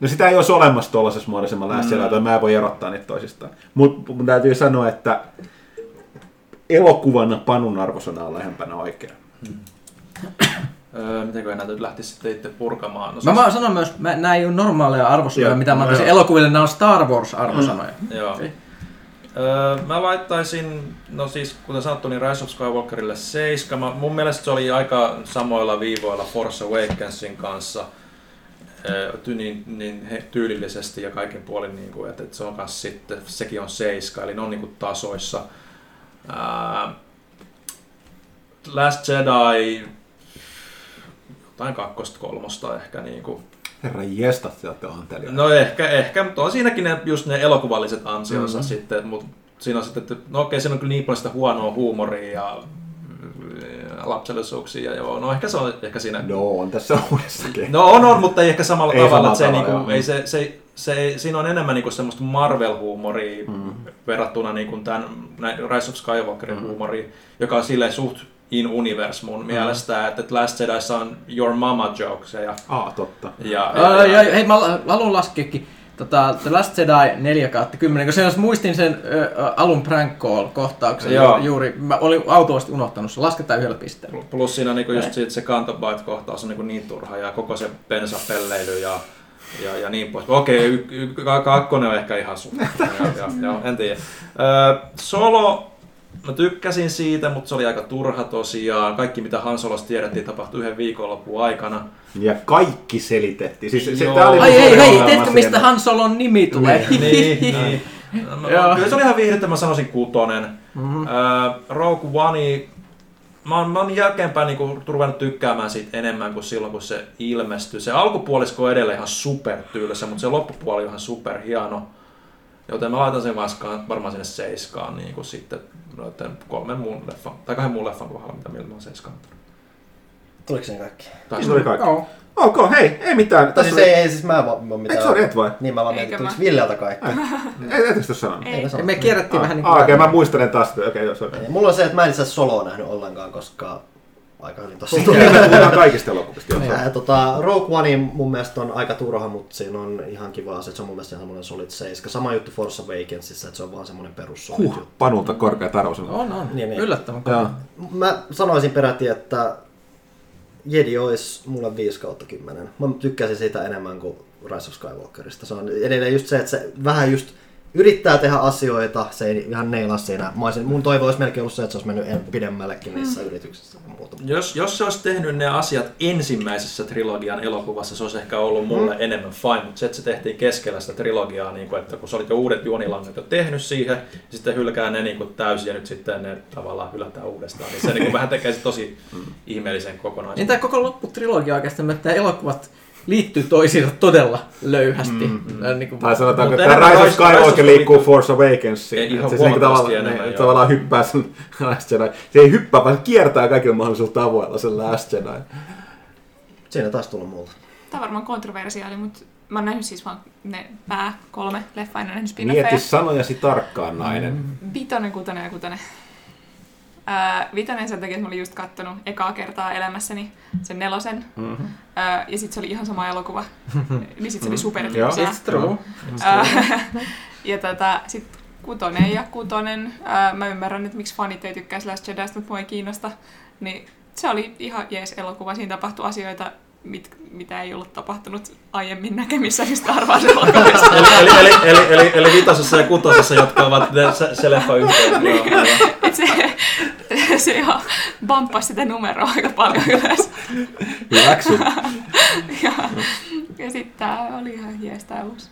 no sitä ei olisi olemassa tuollaisessa muodossa ilman Last mm. Jedita, mä en voi erottaa niitä toisistaan. Mutta mun täytyy sanoa, että elokuvana Panun arvosana on lähempänä oikein. Öö, mitenkö näitä nyt lähtisi sitten itse purkamaan? No, Mä vaan sanon myös, mä, nämä ei ole normaaleja arvosanoja, Joo, mitä mä no antaisin joo. elokuville, nämä on Star Wars-arvosanoja. Joo. Okei. Öö, mä laittaisin, no siis kuten sanottu, niin Rise of Skywalkerille 7. Mä, mun mielestä se oli aika samoilla viivoilla Force Awakensin kanssa. Öö, ty, niin, niin he, tyylillisesti ja kaiken puolin, niin kuin, että, että se on kanssa sitten, sekin on 7, eli ne on niin kuin tasoissa. Ää, Last Jedi, jotain kakkosta, kolmosta ehkä niin kuin, Herra jestas, se olette antelijoita. No ehkä, ehkä mutta on siinäkin ne, just ne elokuvalliset ansionsa Mhm. mm-hmm. sitten, mutta siinä on sitten, että no okei, siinä on kyllä niin paljon sitä huonoa huumoria ja lapsellisuuksia ja joo, no ehkä se on ehkä siinä. No, on tässä uudessakin. No on, on, mutta ei ehkä samalla Ei tavalla, samalla että se, tavalla, niinku, joo. ei se, se, se, siinä on enemmän niinku semmoista Marvel-huumoria Mm. verrattuna niinku tämän Rise of Skywalkerin Mm. huumoriin, joka on silleen suht in universe mun mielestä, että Last Jediissa on your mama jokes ja, Aa, totta. ja, Ää, ja, hei, mä haluan laskeekin tota, The Last Jedi 4 kautta 10, koska jos muistin sen ö, alun prank call kohtauksen Joo. ju- juuri, mä olin autuasti unohtanut se, lasketaan yhdellä pisteellä. Plus siinä niinku just siitä se Cantobite-kohtaus on niinku niin turha ja koko se bensapelleily ja, ja, ja niin pois. Okei, y- y- ka- kakkonen on ehkä ihan sun. ja, ja, ja, en tiedä. Ö, Solo, mä tykkäsin siitä, mutta se oli aika turha tosiaan. Kaikki mitä Han Solosta tiedettiin tapahtui yhden viikonlopun aikana. Ja kaikki selitettiin. Siis se, tää oli Ai mun hei, tiedätkö mistä siinä. Han Solon nimi tulee? niin, niin. No, Joo. kyllä se oli ihan viihdyttä, mä sanoisin kutonen. Mhm. Öö, Rogue One, mä oon, mä oon jälkeenpäin niinku ruvennut tykkäämään siitä enemmän kuin silloin, kun se ilmestyi. Se alkupuolisko on edelleen ihan super tylsä, mutta se loppupuoli on ihan super hieno. Joten mä laitan sen vaskaan, varmaan sinne seiskaan niin kuin sitten noiden kolmen muun leffan, tai kahden muun leffan kohdalla, mitä millä mä oon seiskaan. Tuliko sen kaikki? Tai Se oli kaikki. Joo. Ok, hei, ei mitään. Tai siis Tässä ei, ei siis mä en vaan mitään. Eikö sori, et vai? Niin mä vaan mietin, tuliko? Villeltä kaikki. Ei, ettekö sitä sanonut? Ei. Me kierrättiin vähän niin Ah, kuin... okei, mä muistelen taas. Okei, okay, joo, sori. Ei, Mulla on se, että mä en itse asiassa soloa nähnyt ollenkaan, koska aika hyvin me puhutaan kaikista elokuvista. Ja, tota, Rogue One mun mielestä on aika turha, mutta siinä on ihan kiva se, että se on mun mielestä ihan semmoinen solid 7. Sama juttu Force Awakensissa, että se on vaan semmoinen perus solid Huh, juttu. Panulta korkea arvosana. On, on. Niin, niin. Yllättävän kova. Mä sanoisin peräti, että Jedi olisi mulle 5 kautta 10. Mä tykkäsin siitä enemmän kuin Rise of Skywalkerista. Se on edelleen just se, että se vähän just yrittää tehdä asioita, se ei ihan neilaa siinä. Mä olisin, mun toivo olisi melkein ollut se, että se olisi mennyt en- pidemmällekin niissä yrityksissä ja muuta. Jos, jos se olisi tehnyt ne asiat ensimmäisessä trilogian elokuvassa, se olisi ehkä ollut mulle mm. enemmän fine, mutta se, että se tehtiin keskellä sitä trilogiaa, niin kuin, että kun sä olit jo uudet juonilangat jo tehnyt siihen, ja sitten hylkää ne niin kuin täysin ja nyt sitten ne tavallaan hylätään uudestaan, niin se niin kuin vähän tekee tosi ihmeellisen Niin kokonaisuuden. tämä koko lopputrilogia oikeastaan, että elokuvat liittyy toisiinsa todella löyhästi. Mm, Niin kuin, Tai sanotaanko, Mutta että enemmän Rise of Skywalker of liikkuu Force Awakensiin. Ei, ihan niinku huomattavasti tavallaan, enemmän, ne, tavallaan hyppää sen Last Jedi. Se ei hyppää, vaan se kiertää kaikilla mahdollisilla tavoilla sen Last Jedi. Siinä taas tullut multa. Tämä on varmaan kontroversiaali, mutta mä oon nähnyt siis vaan ne pää kolme leffaa, en ole nähnyt Mieti spin-offeja. sanojasi tarkkaan, nainen. Vitonen, kutonen ja kutonen. Ää, vitonen sen takia, että mä olin just kattonut ekaa kertaa elämässäni sen nelosen. Mm-hmm. Ää, ja sitten se oli ihan sama elokuva. niin sitten se oli super Joo. It's true. Ja tota, sitten kutonen ja kutonen. Ää, mä ymmärrän, että miksi fanit ei tykkäisi Last Jedistä, mutta mua ei kiinnosta. Niin se oli ihan jees elokuva. Siinä tapahtui asioita, mit, mitä ei ollut tapahtunut aiemmin näkemissä Star Wars elokuvista. Eli, eli, eli, eli, eli, eli vitosessa ja kutosessa, jotka ovat se, se leffa yhteen. Joo, se, se ihan bamppasi sitä numeroa aika paljon ylös. Hyväksy. Ja, ja sitten tää oli ihan jees tää uusi.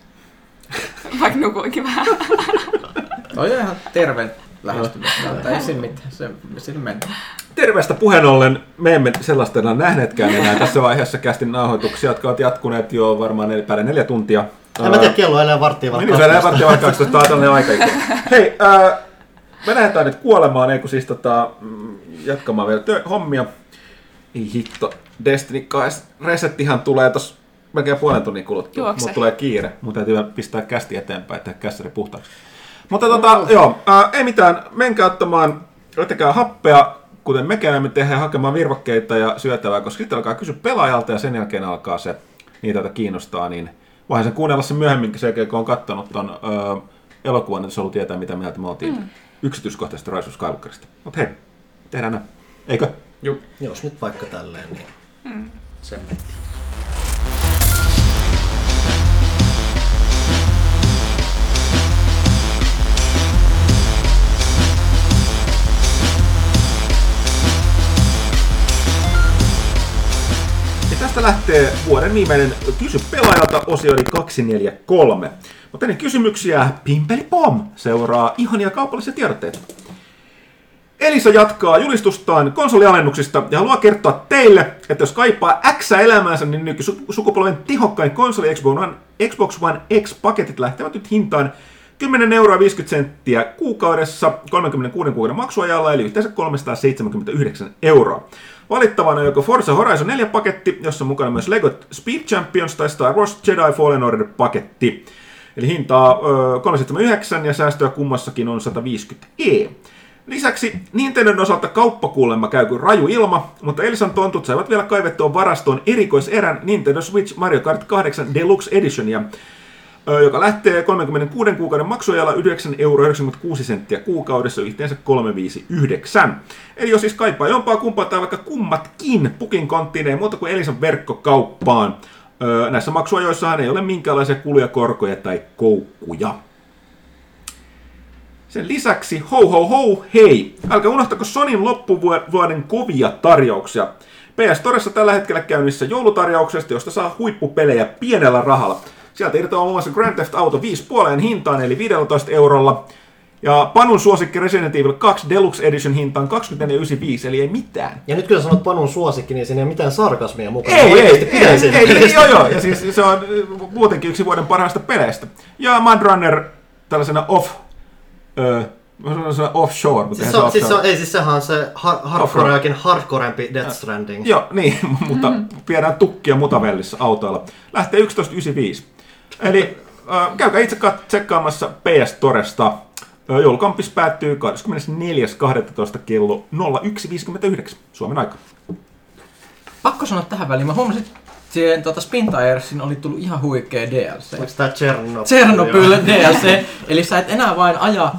Vaikka nukuinkin vähän. Toi on ihan terve lähestymistapa. Ei siinä mitään. Se, sillä mennään. Terveestä puheen ollen, me emme sellaista enää nähneetkään enää tässä vaiheessa kästin nauhoituksia, jotka ovat jatkuneet jo varmaan nel, päälle neljä tuntia. En mä tiedä, kello on enää varttia Niin, varmaan. se enää varttia vaikka 12 tää on tällainen aika. Hei, ää, me lähdetään nyt kuolemaan, ei kun siis tota, mm, jatkamaan vielä tö- hommia. Ei hitto, Destiny 2 resettihan tulee tos melkein puolen tunnin kuluttua. Juokse. Mutta tulee kiire. Mun täytyy pistää kästi eteenpäin, tehdä kässäri puhtaaksi. Mutta tota, joo, ää, ei mitään. Menkää ottamaan, ottakaa happea, kuten me käymme tehdään hakemaan virvokkeita ja syötävää, koska sitten alkaa kysyä pelaajalta ja sen jälkeen alkaa se, niitä joita kiinnostaa, niin voihan sen kuunnella sen myöhemmin, sen jälkeen, kun on katsonut ton öö, elokuvan, että se ollut tietää, mitä mieltä me oltiin mm. Yksityiskohtaisesta Rise of Skywalkerista. Mutta hei, tehdään näin. Eikö? Juu, Jos nyt vaikka tälleen, niin... sen meni. Tästä lähtee vuoden viimeinen Kysy pelaajalta osio eli 243. Mutta ennen kysymyksiä, Pimpeli Pom seuraa ihania kaupallisia tiedotteita. Elisa jatkaa julistustaan konsolialennuksista ja haluaa kertoa teille, että jos kaipaa X elämäänsä, niin nykysukupolven tehokkain konsoli Xbox One, Xbox One X-paketit lähtevät nyt hintaan 10 euroa 50 senttiä kuukaudessa 36 kuukauden maksuajalla, eli yhteensä 379 euroa. Valittavana on joko Forza Horizon 4 paketti, jossa on mukana myös Lego Speed Champions tai Star Wars Jedi Fallen Order paketti. Eli hintaa ö, 379 ja säästöä kummassakin on 150 e. Lisäksi Nintendon osalta kauppakuulemma käy kuin raju ilma, mutta Elisan tontut saivat vielä kaivettua varastoon erikoiserän Nintendo Switch Mario Kart 8 Deluxe Editionia, joka lähtee 36 kuukauden maksuajalla 9,96 euro senttiä kuukaudessa yhteensä 359. Eli jos siis kaipaa jompaa kumpaa tai vaikka kummatkin pukin konttiin, ei muuta kuin Elisan verkkokauppaan. Näissä maksuajoissahan ei ole minkäänlaisia kuluja, korkoja tai koukkuja. Sen lisäksi, ho ho ho, hei! Älkää unohtako Sonin loppuvuoden kovia tarjouksia. PS Toressa tällä hetkellä käynnissä joulutarjouksesta, josta saa huippupelejä pienellä rahalla. Sieltä irtoaa muun muassa Grand Theft Auto 5 puoleen hintaan, eli 15 eurolla. Ja Panun suosikki Resident Evil 2 Deluxe Edition hintaan 24,95, eli ei mitään. Ja nyt kun sä sanot Panun suosikki, niin siinä ei ole mitään sarkasmia mukana. Ei, ei, ei, ei, ei, ei, joo, joo, ja siis se on äh, muutenkin yksi vuoden parhaista peleistä. Ja Mud Runner tällaisena off, öö, mä offshore, mutta Siis se, on, siis se on, ei siis sehän on se har, hardcoreakin hardcorempi Death Stranding. Joo, niin, mutta viedään tukkia mutavellissä autoilla. Lähtee 11.95. Eli äh, käykää itse kat- tsekkaamassa PS Toresta. Joulukampis päättyy 24.12. kello 01.59 Suomen aika. Pakko sanoa tähän väliin. Mä huomasin, että siihen tuota Spin Tiresin oli tullut ihan huikea DLC. Onko tää Chernobyl? Chernobyl DLC. Eli sä et enää vain aja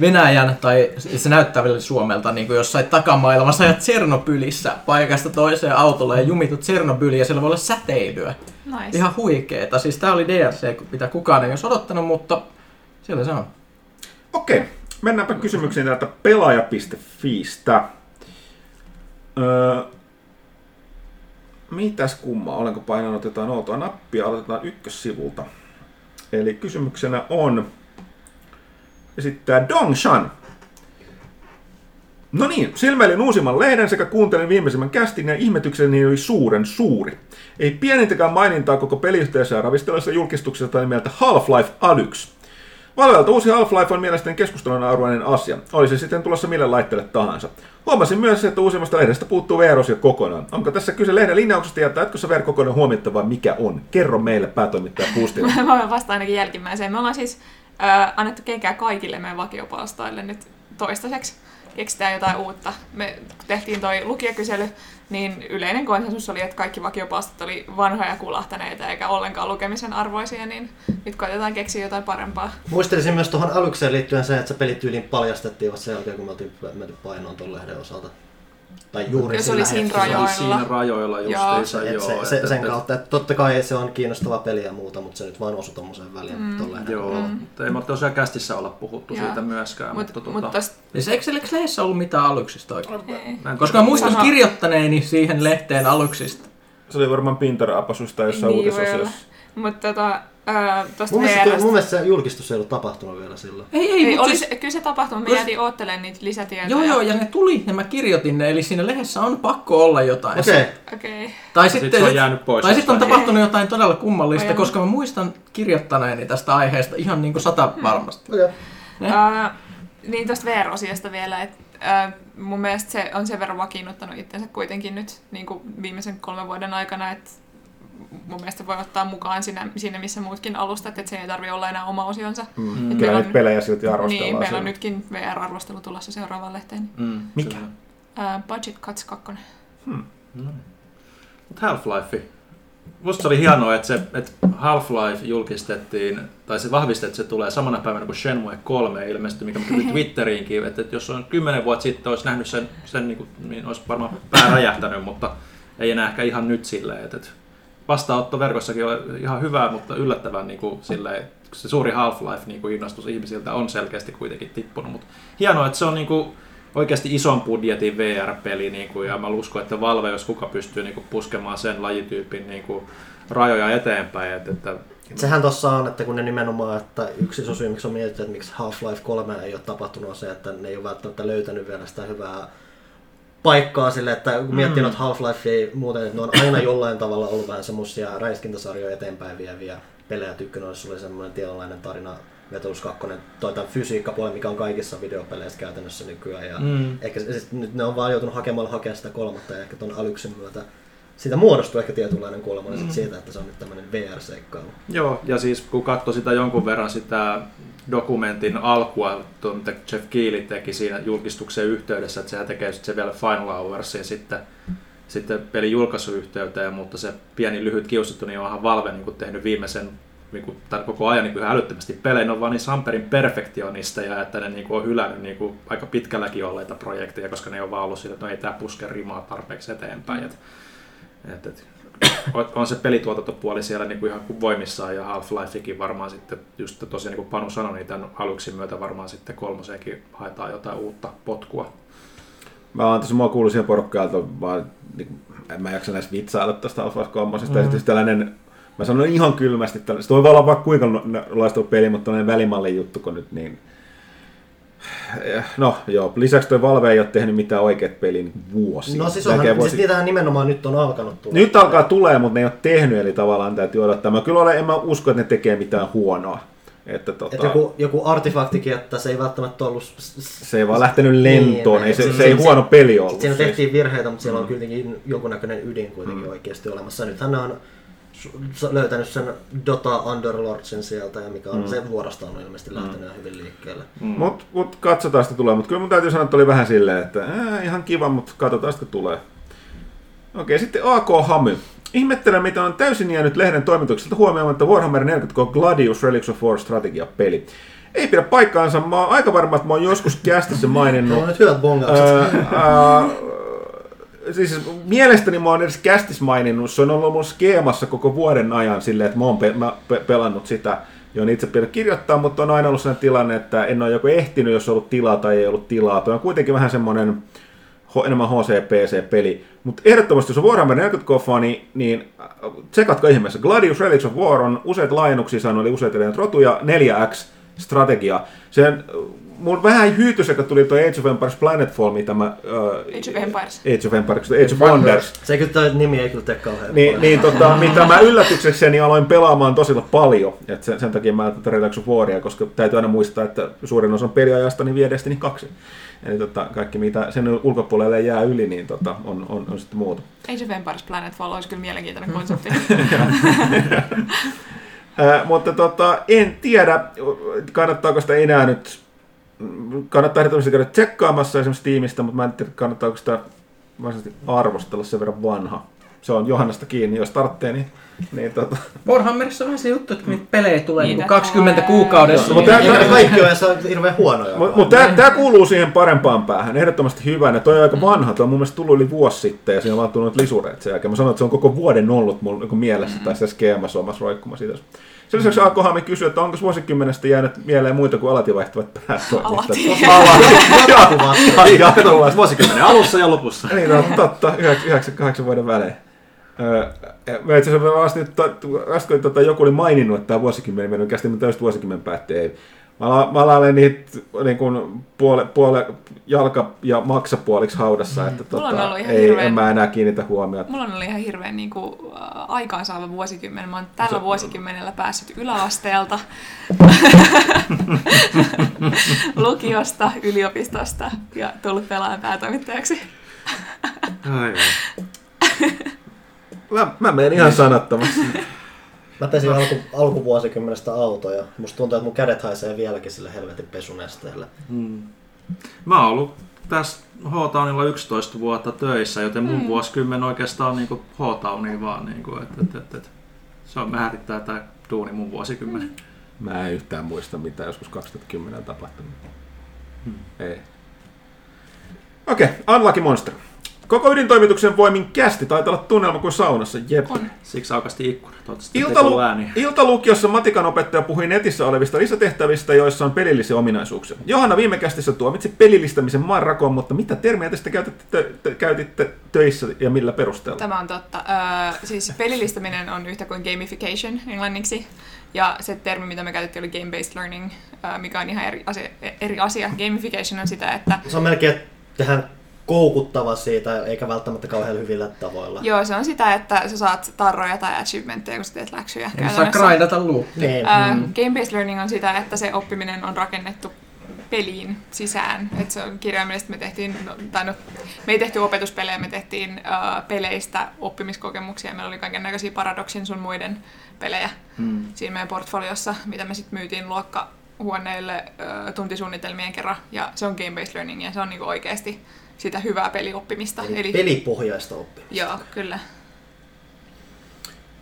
Venäjän, tai se näyttää vielä Suomelta, niin kuin jossain takamaailmassa ajat Tsernobylissä paikasta toiseen autolle ja jumitut Tsernobyliin ja siellä voi olla säteilyä. Nice. Ihan huikeeta. Siis tää oli DLC, mitä kukaan ei olisi odottanut, mutta siellä se on. Okei, mennäänpä kysymyksiin täältä pelaaja.fiistä. Öö, mitäs kummaa? Olenko painanut jotain outoa nappia? Aloitetaan ykkössivulta. Eli kysymyksenä on esittää Dongshan. No niin, silmäilin uusimman lehden sekä kuuntelin viimeisimmän kästin ja ihmetykseni oli suuren suuri. Ei pienintäkään mainintaa koko peliyhteisöä ravistellessa julkistuksesta nimeltä Half-Life Alyx. Valvelta uusi Half-Life on mielestäni keskustelun arvoinen asia. Oli se sitten tulossa mille laitteelle tahansa. Huomasin myös, että uusimmasta lehdestä puuttuu VR-osio kokonaan. Onko tässä kyse lehden linjauksesta ja jatkossa VR kokonaan huomittavaa mikä on? Kerro meille päätoimittaja Puustila. Mä vastaan ainakin jälkimmäiseen. Me ollaan siis äh, annettu kenkää kaikille meidän vakiopalstoille nyt toistaiseksi. Keksitään jotain uutta. Me tehtiin toi lukijakysely, niin yleinen konsensus oli, että kaikki vakiopalstot oli vanhoja kulahtaneita eikä ollenkaan lukemisen arvoisia, niin nyt koitetaan keksiä jotain parempaa. Muistelisin myös tuohon alukseen liittyen se, että se pelityyliin paljastettiin vasta sen jälkeen, kun me oltiin menty painoon tuon lehden osalta. Tai juuri se sillä oli siinä rajoilla. Siinä rajoilla justiinsa, Et joo. se, se, et- sen et- kautta, että totta kai se on kiinnostava peli ja muuta, mutta se nyt vaan osui tommoseen väliin mm. Joo, kohdalla. mutta ei me tosiaan kästissä olla puhuttu Joo. siitä myöskään. Mut, mutta, mut, tota, mut tosta, Siis eikö siellä lehdessä ollut mitään aluksista oikein? ei. mä en Koska muistan kirjoittaneeni siihen lehteen aluksista. Se oli varmaan Pinter-apasusta jossain Niin uutisosiossa. Mutta tota, Öö, tosta Mun mielestä, mun mielestä se julkistus ei ollut tapahtunut vielä silloin. Ei, ei, Ei, oli, siis, kyllä se tapahtui, me jäätiin oottelemaan niitä lisätietoja. joo joo, ja ne tuli ja mä kirjoitin ne, eli siinä lehdessä on pakko olla jotain. Okei. Okay. Okei. Tai Sitten se on jäänyt pois. tai sitten on tapahtunut jotain todella kummallista, Aivan. koska mä muistan kirjoittaneeni tästä aiheesta ihan niin kuin sata varmasti. Okay. Ne? Öö, niin tuosta VR-osiosta vielä, että öö, mun mielestä se on sen verran vakiinnuttanut itsensä kuitenkin nyt niin kuin viimeisen kolmen vuoden aikana, että mun mielestä voi ottaa mukaan siinä, siinä missä muutkin alustat, että se ei tarvi olla enää oma osionsa. Mm. Et Kyllä meillä niitä pelejä silti arvostellaan. Niin, meillä on nytkin VR-arvostelu tulossa seuraavaan lehteen. Mm, Mikä? kyllä. Öö, Budget Cuts 2. No. Mut Half-Life. Musta se oli hienoa, että, se, että Half-Life julkistettiin, tai se vahvistettiin, että se tulee samana päivänä kuin Shenmue 3 ilmestyi, mikä tuli Twitteriinkin, että, että jos on kymmenen vuotta sitten olisi nähnyt sen, sen niin, kuin, niin olisi varmaan pää räjähtänyt, mutta ei enää ehkä ihan nyt silleen, että, että vastaanotto verkossakin ihan hyvää, mutta yllättävän niin kuin, silleen, se suuri Half-Life niin kuin innostus ihmisiltä on selkeästi kuitenkin tippunut, mutta hienoa, että se on niin kuin, oikeasti ison budjetin VR-peli, niin kuin, ja mä uskon, että Valve, jos kuka pystyy niin kuin, puskemaan sen lajityypin niin kuin, rajoja eteenpäin, että, että Sehän tossa on, että kun ne nimenomaan, että yksi iso syy, miksi on mietitty, että miksi Half-Life 3 ei ole tapahtunut, on se, että ne ei ole välttämättä löytänyt vielä sitä hyvää paikkaa sille, että kun miettii mm. Half-Life ei muuten, että ne on aina jollain tavalla ollut vähän semmosia räiskintäsarjoja eteenpäin vieviä pelejä. Tykkänä olisi oli semmoinen tietynlainen tarina Vetus 2, toi tämän fysiikkapuoli, mikä on kaikissa videopeleissä käytännössä nykyään. Ja Mm. ehkä siis nyt ne on vaan joutunut hakemaan hakea sitä kolmatta ja ehkä ton Alyksen myötä siitä muodostuu ehkä tietynlainen kulma mm. siitä, että se on nyt tämmöinen VR-seikkailu. Joo, ja siis kun katsoi sitä jonkun verran sitä dokumentin alkua, tuo, mitä Jeff Keighley teki siinä julkistuksen yhteydessä, että sehän tekee sit se vielä Final Hoursin sitten, sitten pelin julkaisuyhteyteen, mutta se pieni lyhyt kiusattu, niin onhan Valve niin kuin tehnyt viimeisen niin kuin, tai koko ajan niin kuin älyttömästi pelejä, ne on vaan niin Samperin perfektionista ja että ne niin kuin, on hylännyt niin kuin, aika pitkälläkin olleita projekteja, koska ne ole vaan ollut sillä, että no ei tämä puske rimaa tarpeeksi eteenpäin. Et, et, et, on- se pelituotantopuoli siellä niin kuin ihan kuin voimissaan ja Half-Lifekin varmaan sitten, just tosiaan niin kuin Panu sanoi, niin tämän aluksin myötä varmaan sitten kolmoseenkin haetaan jotain uutta potkua. Mä oon tässä, mua kuuluu siihen porukkaan, vaan, niin, en mä jaksa näistä vitsailla tästä Half-Life 3. Mm. Ja sitten tällainen, mä sanon ihan kylmästi, että se voi olla vaikka kuinka loistava peli, mutta tällainen välimallin juttu, kun nyt niin... No joo, lisäksi toi Valve ei ole tehnyt mitään oikeat peliä niin vuosia. No siis, onhan, vuosi- siis niitähän nimenomaan nyt on alkanut tulla. Nyt alkaa tulee, mutta ne ei ole tehnyt, eli tavallaan täytyy odottaa. Mä kyllä olen, en mä usko, että ne tekee mitään huonoa. Että tota, Että joku, joku artefaktikin, että se ei välttämättä ollut... se ei vaan lähtenyt lentoon, Niin, ei, se, sit- se ei huono peli ollut. Siinä siis. tehtiin virheitä, mutta siellä on kuitenkin jonkunnäköinen ydin kuitenkin oikeasti olemassa. Nythän ne on löytänyt sen Dota Underlordsin sieltä, ja mikä on se vuorosta on ilmeisesti lähtenyt ihan hyvin liikkeelle. Mut, mut katsotaan sitä tulee. Mutta kyllä mun täytyy sanoa, että oli vähän silleen, että ää, ihan kiva, mutta katsotaan sitä tulee. Okei, sitten AK Hamy. Ihmettelen, mitä on täysin jäänyt lehden toimitukselta huomioimatta Warhammer 40K Gladius Relics of War strategiapeli. Ei pidä paikkaansa, mä oon aika varma, että mä oon joskus kästissä maininnut. On nyt hyvät bongaukset. Ää, ää, siis mielestäni mä oon edes kästis maininnut, se on ollut mun skeemassa koko vuoden ajan silleen, että mä oon pe- mä pe- pelannut sitä, johon itse pitänyt kirjoittaa, mutta on aina ollut sellainen tilanne, että en ole joko ehtinyt, jos on ollut tilaa tai ei ollut tilaa. Tuo on kuitenkin vähän semmoinen enemmän HCPC-peli. Mutta ehdottomasti, jos on Warhammer 40K-fani, niin äh, tsekatko ihmeessä. Gladius Relics of War on useita laajennuksia saanut, eli useita rotuja, 4X-strategia. Sen, mun vähän hyytys, joka tuli tuo Age of Empires Planetfall, mitä mä... Äh, Age of Empires. Age of Empires, Age of Wonders. Se kyllä, toi nimi ei kyllä tee kauhean Niin, niin tota, mitä mä yllätyksekseni aloin pelaamaan tosilla paljon. Et sen, sen takia mä tätä Relics of Waria, koska täytyy aina muistaa, että suurin osa peliajasta niin vie Destiny 2. Eli tota, kaikki mitä sen ulkopuolelle jää yli, niin tota, on, on, on sitten muuta. Age of Empires Planetfall olisi kyllä mielenkiintoinen konsepti. Ää, mutta tota, en tiedä, kannattaako sitä enää nyt, kannattaa ehdottomasti käydä tsekkaamassa esimerkiksi tiimistä, mutta mä en tiedä, kannattaako sitä varsinaisesti arvostella sen verran vanha. Se on Johannasta kiinni, jos tarvitsee, niin, niin tota. Warhammerissa on vähän se juttu, että niitä pelejä tulee niinku 20 tulee. kuukaudessa. Joo, mutta niin- ne kaikki on hirveän huonoja. Mutta mut tämä tää kuuluu siihen parempaan päähän, ehdottomasti hyvänä. Toi on aika vanha, toi on mun mielestä tullut yli vuosi sitten ja siinä on vaan tullut lisureet sen jälkeen. Mä sanoin, että se on koko vuoden ollut mulla niinku mielessä tai se skeemassa omassa roikkumassa siitä. Sen lisäksi Aako Hami kysyi, että onko vuosikymmenestä jäänyt mieleen muita kuin alati vaihtuvat päätoimistot. Alati. Alati. Jatkuvasti. Vuosikymmenen alussa ja lopussa. Niin, no, totta, 98 vuoden välein. Öö, mä itse asiassa vasta, äsken tota, joku oli maininnut, että tämä vuosikymmen mennyt kästi, mutta täysin vuosikymmen päätti ei. Mä, mä alan niitä niin kuin puole, puole, jalka- ja maksapuoliksi haudassa, että Mulla on tota, ei, hirveän- en mä enää kiinnitä huomiota. Mulla on ollut ihan hirveän niin kuin, äh, aikaansaava vuosikymmen. Mä oon tällä vuosikymmenellä päässyt yläasteelta, lukiosta, yliopistosta ja tullut pelaajan päätoimittajaksi. Ai, Mä, mä menen ihan sanattomasti. Mä pesin alku, alkuvuosikymmenestä autoja. Musta tuntuu, että mun kädet haisee vieläkin sille helvetin pesunesteelle. Mä oon ollut tässä H-Townilla 11 vuotta töissä, joten mun Mm. vuosikymmen oikeastaan on niinku H-Townia vaan. Niinku, et, et, et, et. Se on määrittää tää duuni mun vuosikymmen. Mä en yhtään muista, mitä joskus 2010 on tapahtunut. Hmm. Ei. Okei, okay, Unlucky Monster. Koko ydintoimituksen voimin kästi taitaa olla tunnelma kuin saunassa. Jep. On. Siksi aukasti ikkuna. Toivottavasti Iltalu-. Iltalukiossa matikan opettaja puhui netissä olevista lisätehtävistä, joissa on pelillisiä ominaisuuksia. Johanna viime kästissä tuomitsi pelillistämisen marrakoon, mutta mitä termiä te sitten käytitte, tö- käytitte töissä ja millä perusteella? Tämä on totta. Öö, siis pelillistäminen on yhtä kuin gamification englanniksi. Ja se termi, mitä me käytettiin, oli game-based learning, mikä on ihan eri asia. Eri asia. Gamification on sitä, että Se on melkein, että tehdään koukuttava siitä, eikä välttämättä kauhean hyvillä tavoilla. Joo, se on sitä, että sä saat tarroja tai achievementteja, kun sä teet läksyjä. Ei saa grindata. Niin. Ää, Mm. Game-based learning on sitä, että se oppiminen on rakennettu peliin sisään. Et se on kirjaimellisesti me tehtiin, no, tai no, me ei tehty opetuspelejä, me tehtiin uh, peleistä oppimiskokemuksia. Meillä oli kaiken näköisiä paradoksin sun muiden pelejä Mm. siinä meidän portfoliossa, mitä me sitten myytiin luokkahuoneille uh, tuntisuunnitelmien kerran. Ja se on game-based learning ja se on niinku oikeasti sitä hyvää pelioppimista. Eli pelipohjaista oppimista. Joo, kyllä.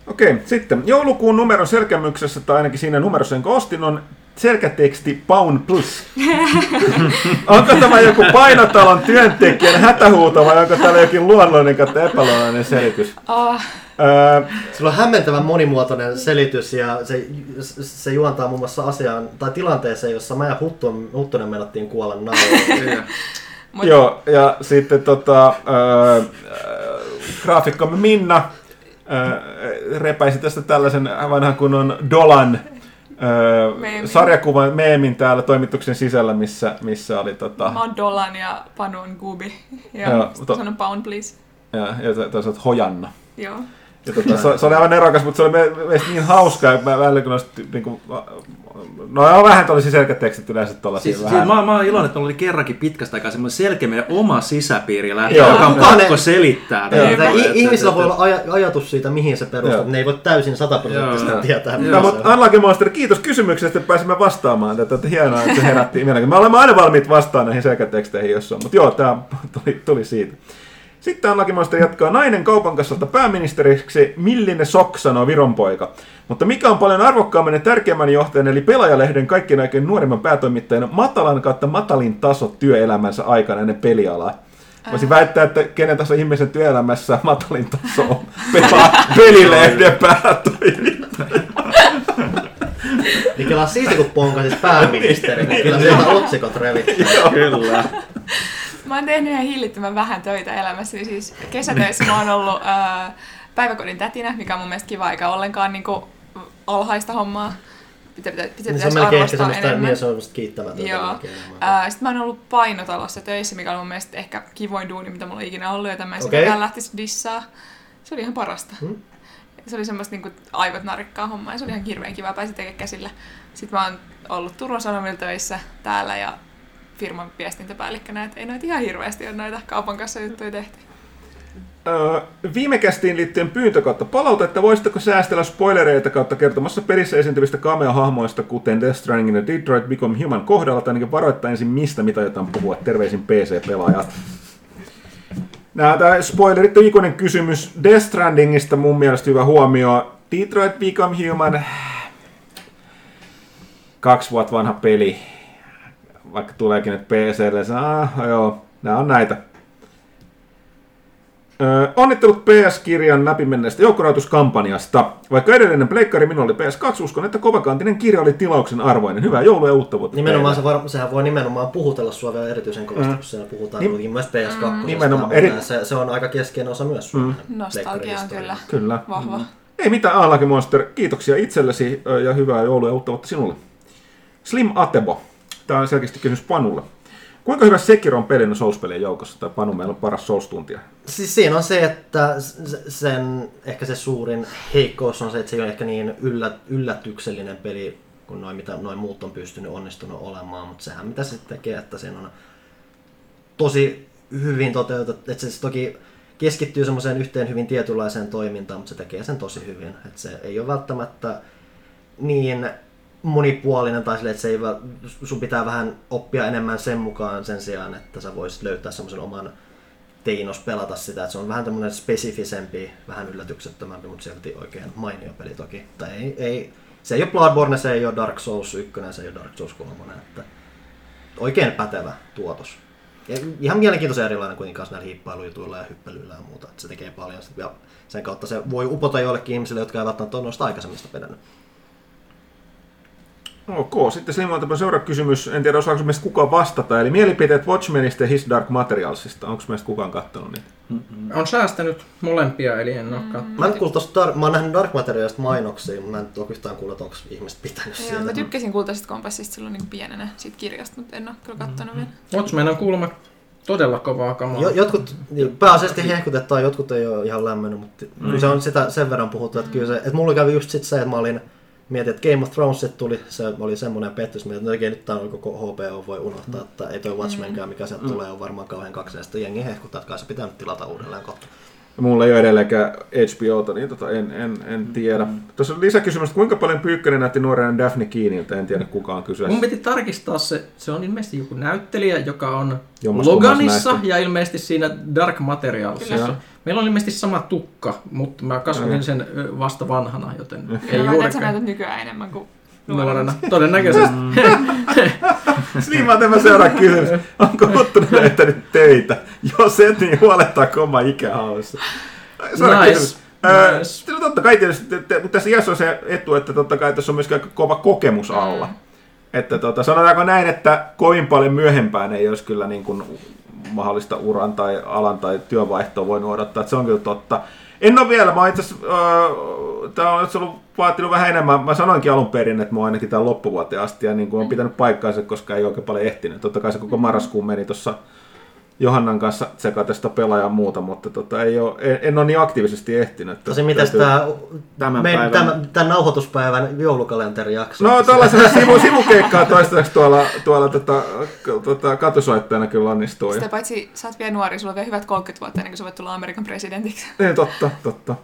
Okei, sitten joulukuun numeron selkämyksessä, tai ainakin siinä numerossa, jonka ostin, on selkäteksti Paun Plus. onko tämä joku painotalon työntekijän hätähuuto vai onko täällä jokin luonnollinen kautta epäluonnollinen selitys? Oh, Öö, Sillä on hämmentävän monimuotoinen selitys ja se, se juontaa muun muassa asiaan tai tilanteeseen, jossa mä ja Huttunen, Huttunen menattiin kuolla naulaan. Mut, Joo, ja sitten tota, öö, graafikkomme Minna öö, repäisi tästä tällaisen vanhan kunnon Dolan öö, Meemin. sarjakuvan meemin täällä toimituksen sisällä, missä, missä oli tota, Mä oon Dolan ja Panu on Gubi. Ja Joo, mutta- sanon pound please. ja, ja toisaalta Hojanna. Joo. Ja tota, se, se, oli aivan nerokas, mutta se oli me, meistä niin hauskaa, että mä välillä kun olisi, niin kuin, no joo, vähän tuollaisia selkätekstit yleensä tuollaisia Siis, vähän. siis mä, mä oon iloinen, että mulla oli kerrankin pitkästä aikaa semmoinen selkeä meidän oma sisäpiiri lähtee, Joo. joka on pakko selittää. Joo. että- i- ihmisillä voi olla aja- ajatus siitä, mihin se perustuu, Joo. mutta ne ei voi täysin sataprosenttisesti Joo. tietää. No, mitä se mutta. Unlucky Monster, kiitos kysymyksestä, että pääsimme vastaamaan tätä. Että hienoa, että se herätti mielenkiintoa. Me olemme aina valmiit vastaan näihin selkäteksteihin, jos on. Mutta joo, tämä tuli, tuli siitä. Sitten Unlucky Monster jatkaa. Nainen kaupan kassalta pääministeriksi, Millinen Sok, sanoo Viron poika. Mutta mikä on paljon arvokkaamman ja tärkeimmän johtajan, eli pelaajalehden kaikkien aikojen nuorimman päätoimittajan matalan kautta matalin taso työelämänsä aikana ennen pelialaa. Voisin väittää, että kenen tahansa ihmisen työelämässä matalin taso on pelaa pelilehden päätoimittaja. Niin kyllä siitä kun ponkasis pääministeri, niin kyllä sieltä otsikot revittää. Kyllä. Mä oon tehnyt ihan hillittömän vähän töitä elämässäni. Siis kesätöissä mä oon ollut ää, päiväkodin tätinä, mikä on mun mielestä kiva, eikä ollenkaan niinku alhaista hommaa. Pitä, pitä, pitä, Niin se on melkein ehkä semmoista, enemmän. niin se on semmoista kiittämätöntä. Joo. Ää, Sitten mä oon ollut painotalossa töissä, mikä on mun mielestä ehkä kivoin duuni, mitä mulla on ikinä ollut, jota mä en okay. lähtisi dissaa. Se oli ihan parasta. Hmm. Se oli semmoista niinku aivot narikkaa hommaa ja se oli ihan hirveän kiva pääsi tekemään käsillä. Sitten mä oon ollut Turun Sanomilla töissä täällä ja firman viestintäpäällikkönä, että ei noita ihan hirveästi ole noita kaupan kanssa juttuja tehty. Öö, viime kästiin liittyen pyyntö kautta palautetta, voisitteko säästellä spoilereita kautta kertomassa pelissä esiintyvistä cameo-hahmoista, kuten Death Stranding ja Detroit Become Human kohdalla, tai ainakin varoittaa ensin mistä, mitä jotain puhua. Terveisin PC-pelaajat. Nämä tämä spoilerit on ikuinen kysymys. Death Strandingista mun mielestä hyvä huomio. Detroit Become Human, kaksi vuotta vanha peli, vaikka tuleekin nyt PClle, se, ah, joo, nämä on näitä. Öö, onnittelut PS-kirjan läpimenneestä joukkorahoituskampanjasta. Vaikka edellinen pleikkari minulla oli PS2, uskon, että kovakantinen kirja oli tilauksen arvoinen. Hyvää joulua ja uutta vuotta. Nimenomaan se var, sehän voi nimenomaan puhutella sua vielä erityisen kovasti, mm. kun siellä puhutaan Nim- myös PS2. Mm. Nimenomaan. Eri... Se, se, on aika keskeinen osa myös Mm. Nostalgia on kyllä Kyllä. vahva. Ei mitään, Alaki Monster. Kiitoksia itsellesi ja hyvää joulua ja uutta vuotta sinulle. Slim Atebo. Tämä on selkeästi kysymys Panulle. Kuinka hyvä Sekiro on pelin Souls-pelien joukossa? Tai Panu, meillä on paras Souls-tuntija. Siis siinä on se, että sen, ehkä se suurin heikkous on se, että se ei ole ehkä niin yllä, yllätyksellinen peli kuin noin, mitä noin muut on pystynyt onnistunut olemaan, mutta sehän mitä se tekee, että siinä on tosi hyvin toteutettu, että se toki keskittyy semmoiseen yhteen hyvin tietynlaiseen toimintaan, mutta se tekee sen tosi hyvin. Että se ei ole välttämättä niin monipuolinen tai silleen, että se ei, sun pitää vähän oppia enemmän sen mukaan sen sijaan, että sä voisit löytää semmoisen oman teinos pelata sitä, että se on vähän tämmöinen spesifisempi, vähän yllätyksettömämpi, mutta silti oikein mainio peli toki. Tai ei, ei, se ei ole Bloodborne, se ei ole Dark Souls 1, se ei ole Dark Souls 3, että oikein pätevä tuotos. Ja ihan mielenkiintoisen erilainen kuitenkin kanssa näillä hiippailujutuilla ja hyppelyillä ja muuta, että se tekee paljon. Ja sen kautta se voi upota joillekin ihmisille, jotka eivät välttämättä ole noista aikaisemmista pelännyt. Ok, sitten Slimalta seuraava kysymys. En tiedä, osaako meistä kukaan vastata. Eli mielipiteet Watchmenista ja His Dark Materialsista. Onko meistä kukaan katsonut niitä? On säästänyt molempia, eli en ole katsonut. Mä, en kuullut tosta Dark, mä oon nähnyt Dark Materialista mainoksia, mutta mä en ole yhtään kuullut, että onko ihmiset pitänyt Joo, siitä. mä tykkäsin kultaisesta kompassista silloin niin pienenä siitä kirjasta, mutta en ole kyllä kattonut vielä. Watchmen on kuulemma todella kovaa kamaa. Jo, jotkut niin pääasiallisesti hehkutetaan, jotkut ei ole ihan lämmennyt, mutta mm. se on sitä sen verran puhuttu, että kyllä se, että mulla kävi just sit se, että mä olin mietin, että Game of Thrones tuli, se oli semmoinen pettys, että no oikein nyt on koko HBO voi unohtaa, että ei toi Watchmenkään, mikä sieltä tulee, on varmaan kauhean kaksi, ja sitten jengi hehkuttaa, että kai se pitää nyt tilata uudelleen kohta. Mulla ei ole edelleenkään HBOta, niin tota, en, en, en tiedä. Tuossa on lisäkysymys, että kuinka paljon Pyykkönen näytti nuorena Daphne Keeniltä? En tiedä kukaan kysyä. Mun piti tarkistaa se, se on ilmeisesti joku näyttelijä, joka on Jommas Loganissa ja ilmeisesti siinä Dark Materialsissa. Kyllä. Meillä on ilmeisesti sama tukka, mutta mä kasvatin Mm. sen vasta vanhana, joten ei Ei mä sä juurikaan näytät nykyään enemmän kuin nuorena. Todennäköisesti. Slimalta tämä seuraava kysymys. Onko Huttunen löytänyt töitä? Jos et, niin huolettaako oma ikähaussa? Seuraava Nice. kysymys. Öö, Nice. sitten totta kai tietysti, mutta tässä iässä on se etu, että totta kai tässä on myös aika kova kokemus alla. Että tota, sanotaanko näin, että kovin paljon myöhempään ei olisi kyllä niin kuin mahdollista uran tai alan tai työvaihtoa voinut odottaa, että se on kyllä totta. En ole vielä, mä itse asiassa, öö, tää on ollut vaatinut vähän enemmän, mä sanoinkin alun perin, että mä oon ainakin tämän loppuvuoteen asti ja niin kuin on pitänyt paikkaansa, koska ei oikein paljon ehtinyt. Totta kai se koko marraskuun meni tuossa Johannan kanssa sekatesta pelaaja ja muuta, mutta tota, ei ole, en, en ole niin aktiivisesti ehtinyt. että Tosi mitäs tää, Tämän päivän- tämän, tämän nauhoituspäivän joulukalenterijakso? No tällaisena sivu, sivukeikkaa toistaiseksi tuolla, tuolla tota, tota, katusoittajana kyllä onnistuu. Sitä paitsi sä oot vielä nuori, sulla on vielä hyvät 30 vuotta ennen kuin sä voit tulla Amerikan presidentiksi. niin, totta, totta.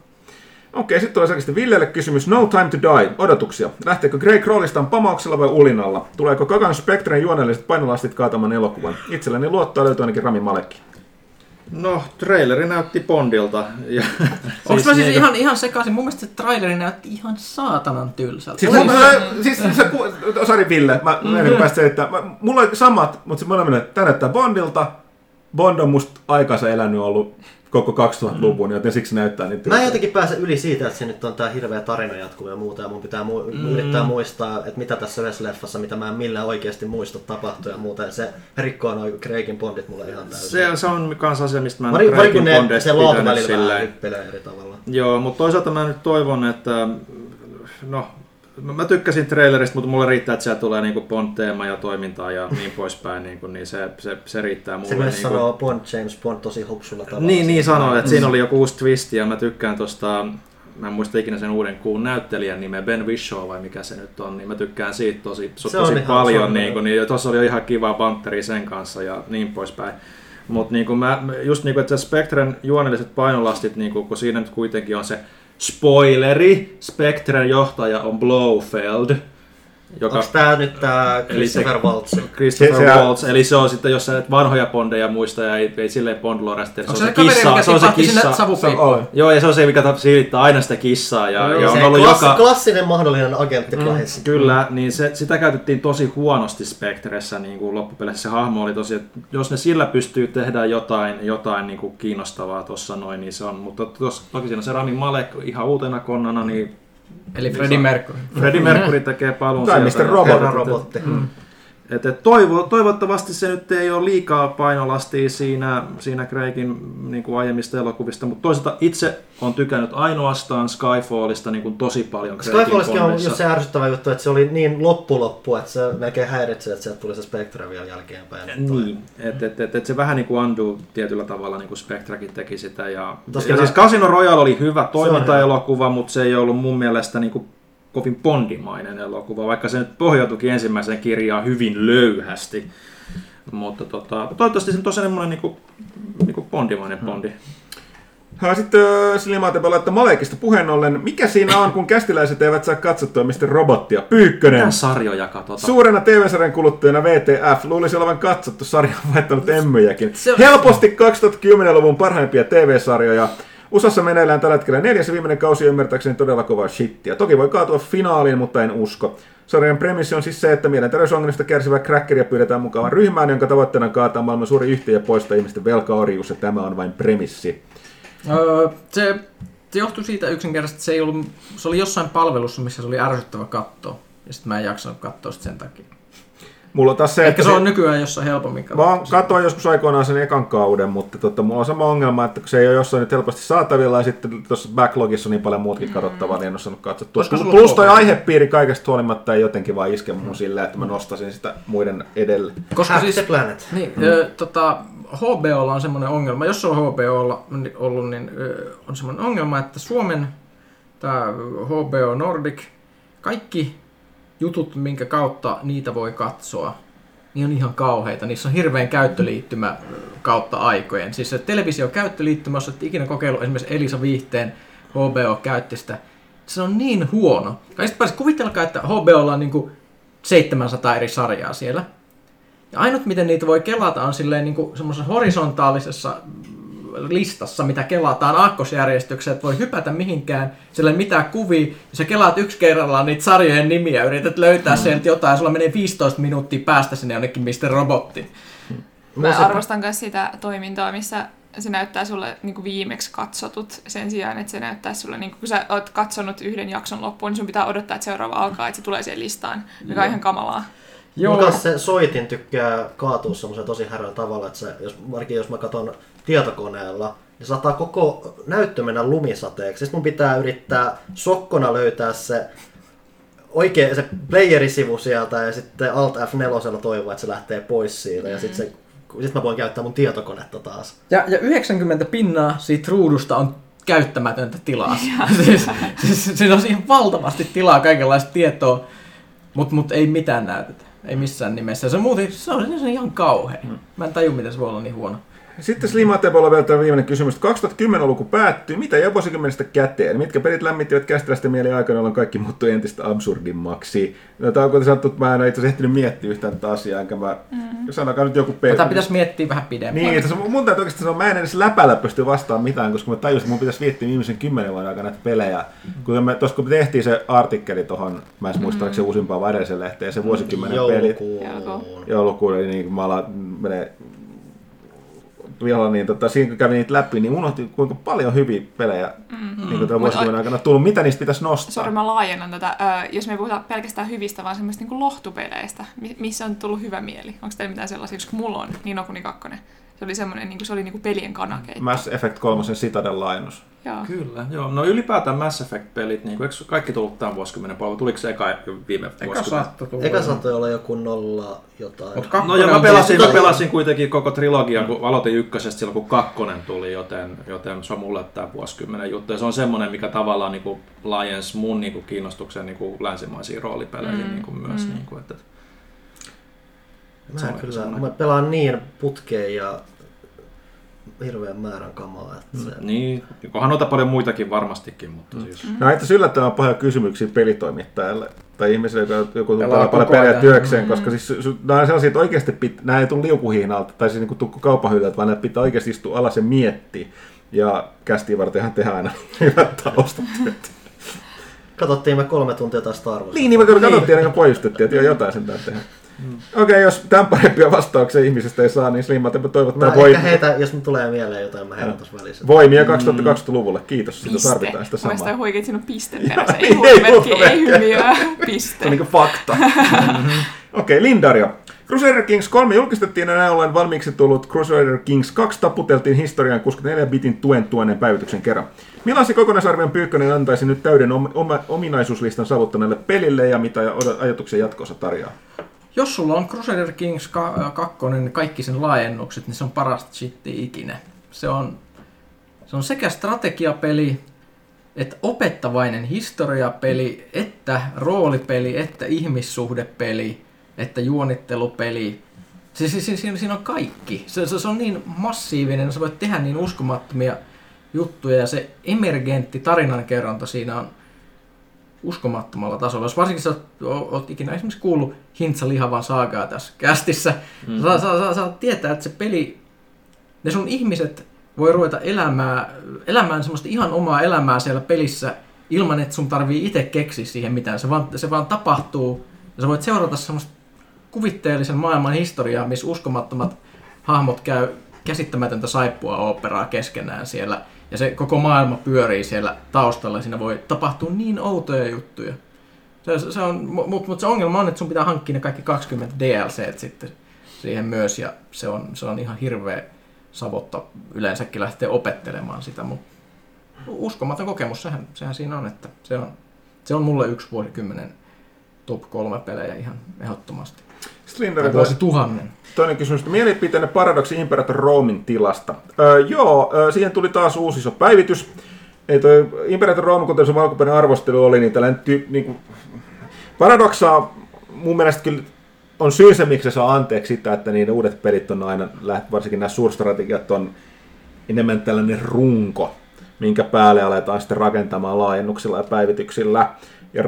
Okei, sitten tulee selkeästi Villelle kysymys. No Time to Die. Odotuksia. Lähteekö Grey Crawlistaan pamauksella vai ulinalla? Tuleeko Kagan Spectren juonelliset painolastit kaataman elokuvan? Itselläni luottoa löytyy ainakin Rami Malekki. No, traileri näytti Bondilta. Ja, Onko mä siis niinku- ihan, ihan sekaisin? Mun mielestä se traileri näytti ihan saatanan tylsältä. Siis, äh, siis se, sorry Ville, mä mm. en päästä selittää. Mä, mulla oli samat, mutta se mä olen tää näyttää Bondilta. Bond on musta aikansa elänyt ollut koko 2000-luvun, joten siksi näyttää niin Mä en tylsältä. jotenkin pääse yli siitä, että se nyt on tää hirveä tarina jatkuva ja muuta, ja mun pitää mu- mm. yrittää muistaa, että mitä tässä yhdessä leffassa, mitä mä en millään oikeasti muista tapahtuu ja muuta, ja se rikkoo noin Craigin Bondit mulle ihan täysin. se, se on kans asia, mistä mä en pari Craigin kun ne, Bondeista se pitänyt välillä vähän silleen. hyppelee eri tavalla. Joo, mutta toisaalta mä nyt toivon, että no, mä tykkäsin trailerista, mutta mulle riittää, että siellä tulee niinku Bond-teema ja toimintaa ja niin poispäin, niinku, niin se, se, se riittää mulle. Se myös niinku. sanoo Bond, James Bond tosi hupsulla tavalla. Niin, niin sanoo, että siinä oli joku uusi twist ja mä tykkään tosta, mä en muista ikinä sen uuden kuun näyttelijän nimeä, Ben Whishaw vai mikä se nyt on, niin mä tykkään siitä tosi, to, Se tosi ihan- paljon, on niin, kuin, niin tuossa oli ihan kiva banteri sen kanssa ja niin poispäin. Mutta niin kuin mä, just niin kuin, että se Spectren juonelliset painolastit, niin kuin, kun siinä nyt kuitenkin on se spoileri, Spectren johtaja on Blofeld, joka Onko tää nyt tää Eli Christopher se- Waltz? Christopher Se- se- Waltz, eli se on sitten, jos sä et vanhoja Bondeja muista ja ei, ei silleen Bond loresta, se on se se kaveri, kissa, se on se kissa. Se savupiippuun? Joo, ja se on se, mikä tap- siilittää aina sitä kissaa, ja, ja on ollut klassi, joka... klassinen mahdollinen agentti mm. Kyllä, niin se, sitä käytettiin tosi huonosti Spectressä niin kuin loppupeleissä. Se hahmo oli tosi, että jos ne sillä pystyy tehdä jotain, jotain niin kuin kiinnostavaa tuossa noin, niin se on. Mutta tos, toki siinä se Rami Malek ihan uutena konnana, niin Eli Freddie Mercury. Freddie Mercury tekee paluun Tai. Mr. Robot. Robotti. Mm. Et, et toivo, toivottavasti se nyt ei ole liikaa painolastia siinä, siinä Craigin niin kuin aiemmista elokuvista, mutta toisaalta itse on tykännyt ainoastaan Skyfallista niin kuin tosi paljon Craigin Skyfalliskin on just se ärsyttävä juttu, että se oli niin loppuloppu, että se melkein häiritsee, että sieltä tuli se Spectre vielä jälkeenpäin. Niin, että et, et, et se vähän niin kuin undo tietyllä tavalla, niin kuin Spectrakin teki sitä. Ja, ja siis Casino Royale oli hyvä hyvä. toimintaelokuva, mutta se ei ollut mun mielestä niin kuin kovin bondimainen elokuva, vaikka se nyt pohjautuikin ensimmäiseen kirjaan hyvin löyhästi. Mutta tota, toivottavasti se on semmoinen niin niin bondimainen bondi. Ha, Sitten äh, Slimatepä laittaa Malekista puheen ollen, mikä siinä on, kun kästiläiset eivät saa katsottua Mr. Robottia? Pyykkönen! Mitä sarjoja katsotaan? Suurena TV-sarjan kuluttajana VTF luulisi olevan katsottu sarja on vaihtanut emmyjäkin. On- Helposti 2010-luvun parhaimpia TV-sarjoja. USAssa meneillään tällä hetkellä neljäs viimeinen kausi ymmärtääkseni todella kovaa shittiä. Toki voi kaatua finaaliin, mutta en usko. Sarjan premissi on siis se, että mielenterveysongelmista kärsivä crackeria pyydetään mukaan ryhmään, jonka tavoitteena kaataa maailman suuri yhtiö ja poistaa ihmisten velkaorjuus, ja tämä on vain premissi. Öö, se, se johtui siitä yksinkertaisesti, että se, ei ollut, se oli jossain palvelussa, missä se oli ärsyttävä katsoa. Ja sitten mä en jaksanut katsoa sen takia. Mulla on taas se, Ehkä että se on nykyään jossain helpommin Mä oon katsoa. katsoin joskus aikoinaan sen ekan kauden, mutta tota, mulla on sama ongelma, että se ei ole jossain nyt helposti saatavilla ja sitten tuossa backlogissa on niin paljon muutkin katsottavaa, niin en ole saanut katsottua. Sulla Plus toi aihepiiri kaikesta huolimatta ei jotenkin vaan iske mun silleen, että mä nostasin sitä muiden edelle. Koska siis, Planet. niin, ö, tota, HBOlla on semmoinen ongelma, jos se on HBOlla ollut, niin ö, on semmoinen ongelma, että Suomen tämä HBO Nordic, kaikki jutut, minkä kautta niitä voi katsoa, niin on ihan kauheita. Niissä on hirveän käyttöliittymä kautta aikojen. Siis se televisiokäyttöliittymä, jos ikinä kokeillut esimerkiksi Elisa Viihteen HBO käytti sitä, se on niin huono. Kai sitten kuvitelkaa, että HBOlla on niinku 700 eri sarjaa siellä. Ja ainut miten niitä voi kelata on silleen niin semmoisessa horisontaalisessa listassa, mitä kelataan aakkosjärjestyksessä, että voi hypätä mihinkään, sillä ei mitään kuvia, ja sä kelaat yksi kerrallaan niitä sarjojen nimiä, yrität löytää mm. sieltä jotain, ja sulla menee 15 minuuttia päästä sinne jonnekin Mr. Robotti. Mä arvostan myös sitä toimintaa, missä se näyttää sulle niin kuin viimeksi katsotut sen sijaan, että se näyttää sulle, niin kuin, kun sä oot katsonut yhden jakson loppuun, niin sun pitää odottaa, että seuraava alkaa, että se tulee siihen listaan, mikä on ihan kamalaa. Joo. Se soitin tykkää kaatua semmoisen tosi häröllä tavalla, että se, jos, varsinkin jos mä katson tietokoneella, niin saattaa koko näyttö mennä lumisateeksi. Sitten mun pitää yrittää sokkona löytää se oikein se playerisivu sieltä ja sitten Alt F4 toivoa, että se lähtee pois siitä. Ja sitten se sit mä voin käyttää mun tietokonetta taas. Ja, ja 90 pinnaa siitä ruudusta on käyttämätöntä tilaa. siis, siis, siinä on siihen valtavasti tilaa kaikenlaista tietoa, mutta mut ei mitään näytetä. Ei missään nimessä. Se on muuten, se on, se on ihan kauhea. Mä en taju, miten se voi olla niin huono. Sitten Slimatepalla vielä tämä viimeinen kysymys. 2010-luku päättyy. Mitä jää vuosikymmenestä käteen? Mitkä pelit lämmittivät kästiläisten mieli aikana, jolloin kaikki muuttui entistä absurdimmaksi? No, tämä on kuten sanottu, että mä en ole itse asiassa ehtinyt miettiä yhtään tätä asiaa, enkä mä... Mm. Sanokaa nyt joku peli. Tätä pitäisi miettiä vähän pidempään. Niin, tässä mun täytyy oikeastaan sanoa, mä en edes läpällä pysty vastaamaan mitään, koska mä tajusin, että mun pitäisi miettiä viimeisen kymmenen vuoden aikana näitä pelejä. Kun me, tuossa kun me tehtiin se artikkeli tuohon, mä en mm. muista, oliko se uusimpaan vai lehteen, se vuosikymmenen pelit. Joulukuun. Joulukuun, eli niin mä alan menee vielä, niin tota, siinä kun kävin niitä läpi, niin unohti kuinka paljon hyviä pelejä mm-hmm. niin tämän vuosikymmenen aikana tullut. Mitä niistä pitäisi nostaa? Sori, mä laajennan tätä. Ö, jos me ei puhuta pelkästään hyvistä, vaan semmoista niin lohtupeleistä, mi- missä on tullut hyvä mieli. Onko teillä mitään sellaisia? Koska mulla on Nino Kuni 2. Se oli semmoinen, niin kuin, se oli niin kuin pelien kanakeitto. Mass Effect 3 Citadel lainus. Joo. Kyllä, joo. No ylipäätään Mass Effect-pelit, niin eikö kaikki tullut tämän vuosikymmenen puolella? Tuliko se eka viime Eka vuosikymmenen? saattoi tulla. Eka saattoi olla joku nolla jotain. Mut No joo, mä pelasin, mä pelasin kuitenkin koko trilogian, kun aloitin ykkösestä silloin, kun kakkonen tuli, joten, joten se on mulle tämä vuosikymmenen juttu. Ja se on semmoinen, mikä tavallaan niin kuin laajensi mun niin kuin kiinnostuksen niin kuin länsimaisiin roolipeleihin Mm, niin kuin myös. mm. Niin kuin, että, Mä, Se on kyllä, semmoinen. mä pelaan niin putkeen ja hirveän määrän kamaa. Että se, Niin, onhan noita paljon muitakin varmastikin, mutta siis... Nämä on itse yllättävän paljon kysymyksiä pelitoimittajalle tai ihmiselle, joka joku Pelaa pelaa paljon pelejä työkseen, koska siis su- su- nämä on sellaisia, että oikeasti pit, nämä ei tule liukuhihnalta tai siis niin kuin tukku kaupahyllyltä, vaan näitä pitää oikeasti istua alas ja miettiä. Ja kästiin vartenhan tehdään aina hyvät taustatyöt. Katsottiin me kolme tuntia taas Star Wars. Niin, niin me katsottiin ennen kuin pojustettiin, että jotain sen täytyy tehdä. Okei, okay, jos tämän parempia vastauksia ihmisestä ei saa, niin Slimmat toivottaa Mä voi, ehkä heitä, jos mun tulee mieleen jotain, mä heitän tuossa välissä. voimia 2020-luvulle. Kiitos, sitä tarvitaan sitä Mielestäni samaa. huikea, että siinä on piste perässä. Ei huutomerkki. ei hymiöä, Se on piste. niinku fakta. Okei, okay, Lindario. Crusader Kings 3 julkistettiin ja näin ollen valmiiksi tullut Crusader Kings 2 taputeltiin historian 64-bitin tuen tuoneen päivityksen kerran. Millaisen kokonaisarvion Pyykkönen antaisi nyt täyden om- oma- ominaisuuslistan saavuttaneelle pelille ja mitä ajatuksia jatkoosa tarjoaa? Jos sulla on Crusader Kings 2, niin kaikki sen laajennukset, niin se on parasta shitti ikinä. Se on, se on sekä strategiapeli, että opettavainen historiapeli, että roolipeli, että ihmissuhdepeli, että juonittelupeli. Siis, siis, siis, siinä, siinä on kaikki. Se, se, se on niin massiivinen, sä voit tehdä niin uskomattomia juttuja ja se emergentti tarinankerronta siinä on uskomattomalla tasolla. Jos varsinkin sä oot, ikinä esimerkiksi kuullut Hintsa lihavan saagaa tässä kästissä, mm. saa, saa, saa, saa tietää, että se peli, ne sun ihmiset voi ruveta elämään, elämään semmoista ihan omaa elämää siellä pelissä ilman, että sun tarvii itse keksiä siihen mitään. Se vaan, se vaan tapahtuu ja sä voit seurata semmoista kuvitteellisen maailman historiaa, missä uskomattomat hahmot käy käsittämätöntä saippua operaa keskenään siellä. Ja se koko maailma pyörii siellä taustalla. Siinä voi tapahtua niin outoja juttuja. Se, se, se on, mutta mut se ongelma on, että sun pitää hankkia ne kaikki 20 DLC sitten siihen myös. Ja se on, se on ihan hirveä savotta yleensäkin lähteä opettelemaan sitä. Mutta uskomaton kokemus, sehän, sehän siinä on, että se on, se on mulle yksi vuosikymmenen top kolme pelejä ihan ehdottomasti. Tai vuosi tuhannen. Toinen kysymys. Mielipiteenne Paradoxi Imperator Roamin tilasta. Öö, joo, siihen tuli taas uusi iso päivitys. Ei toi Imperator Rome, kuten se alkuperäinen arvostelu oli, niin tällainen ty, niin kuin, Paradoxa mun mielestä kyllä on syy se, miksi se saa anteeksi sitä, että niiden uudet pelit on aina, varsinkin nämä suurstrategiat on enemmän tällainen runko, minkä päälle aletaan sitten rakentamaan laajennuksilla ja päivityksillä. Ja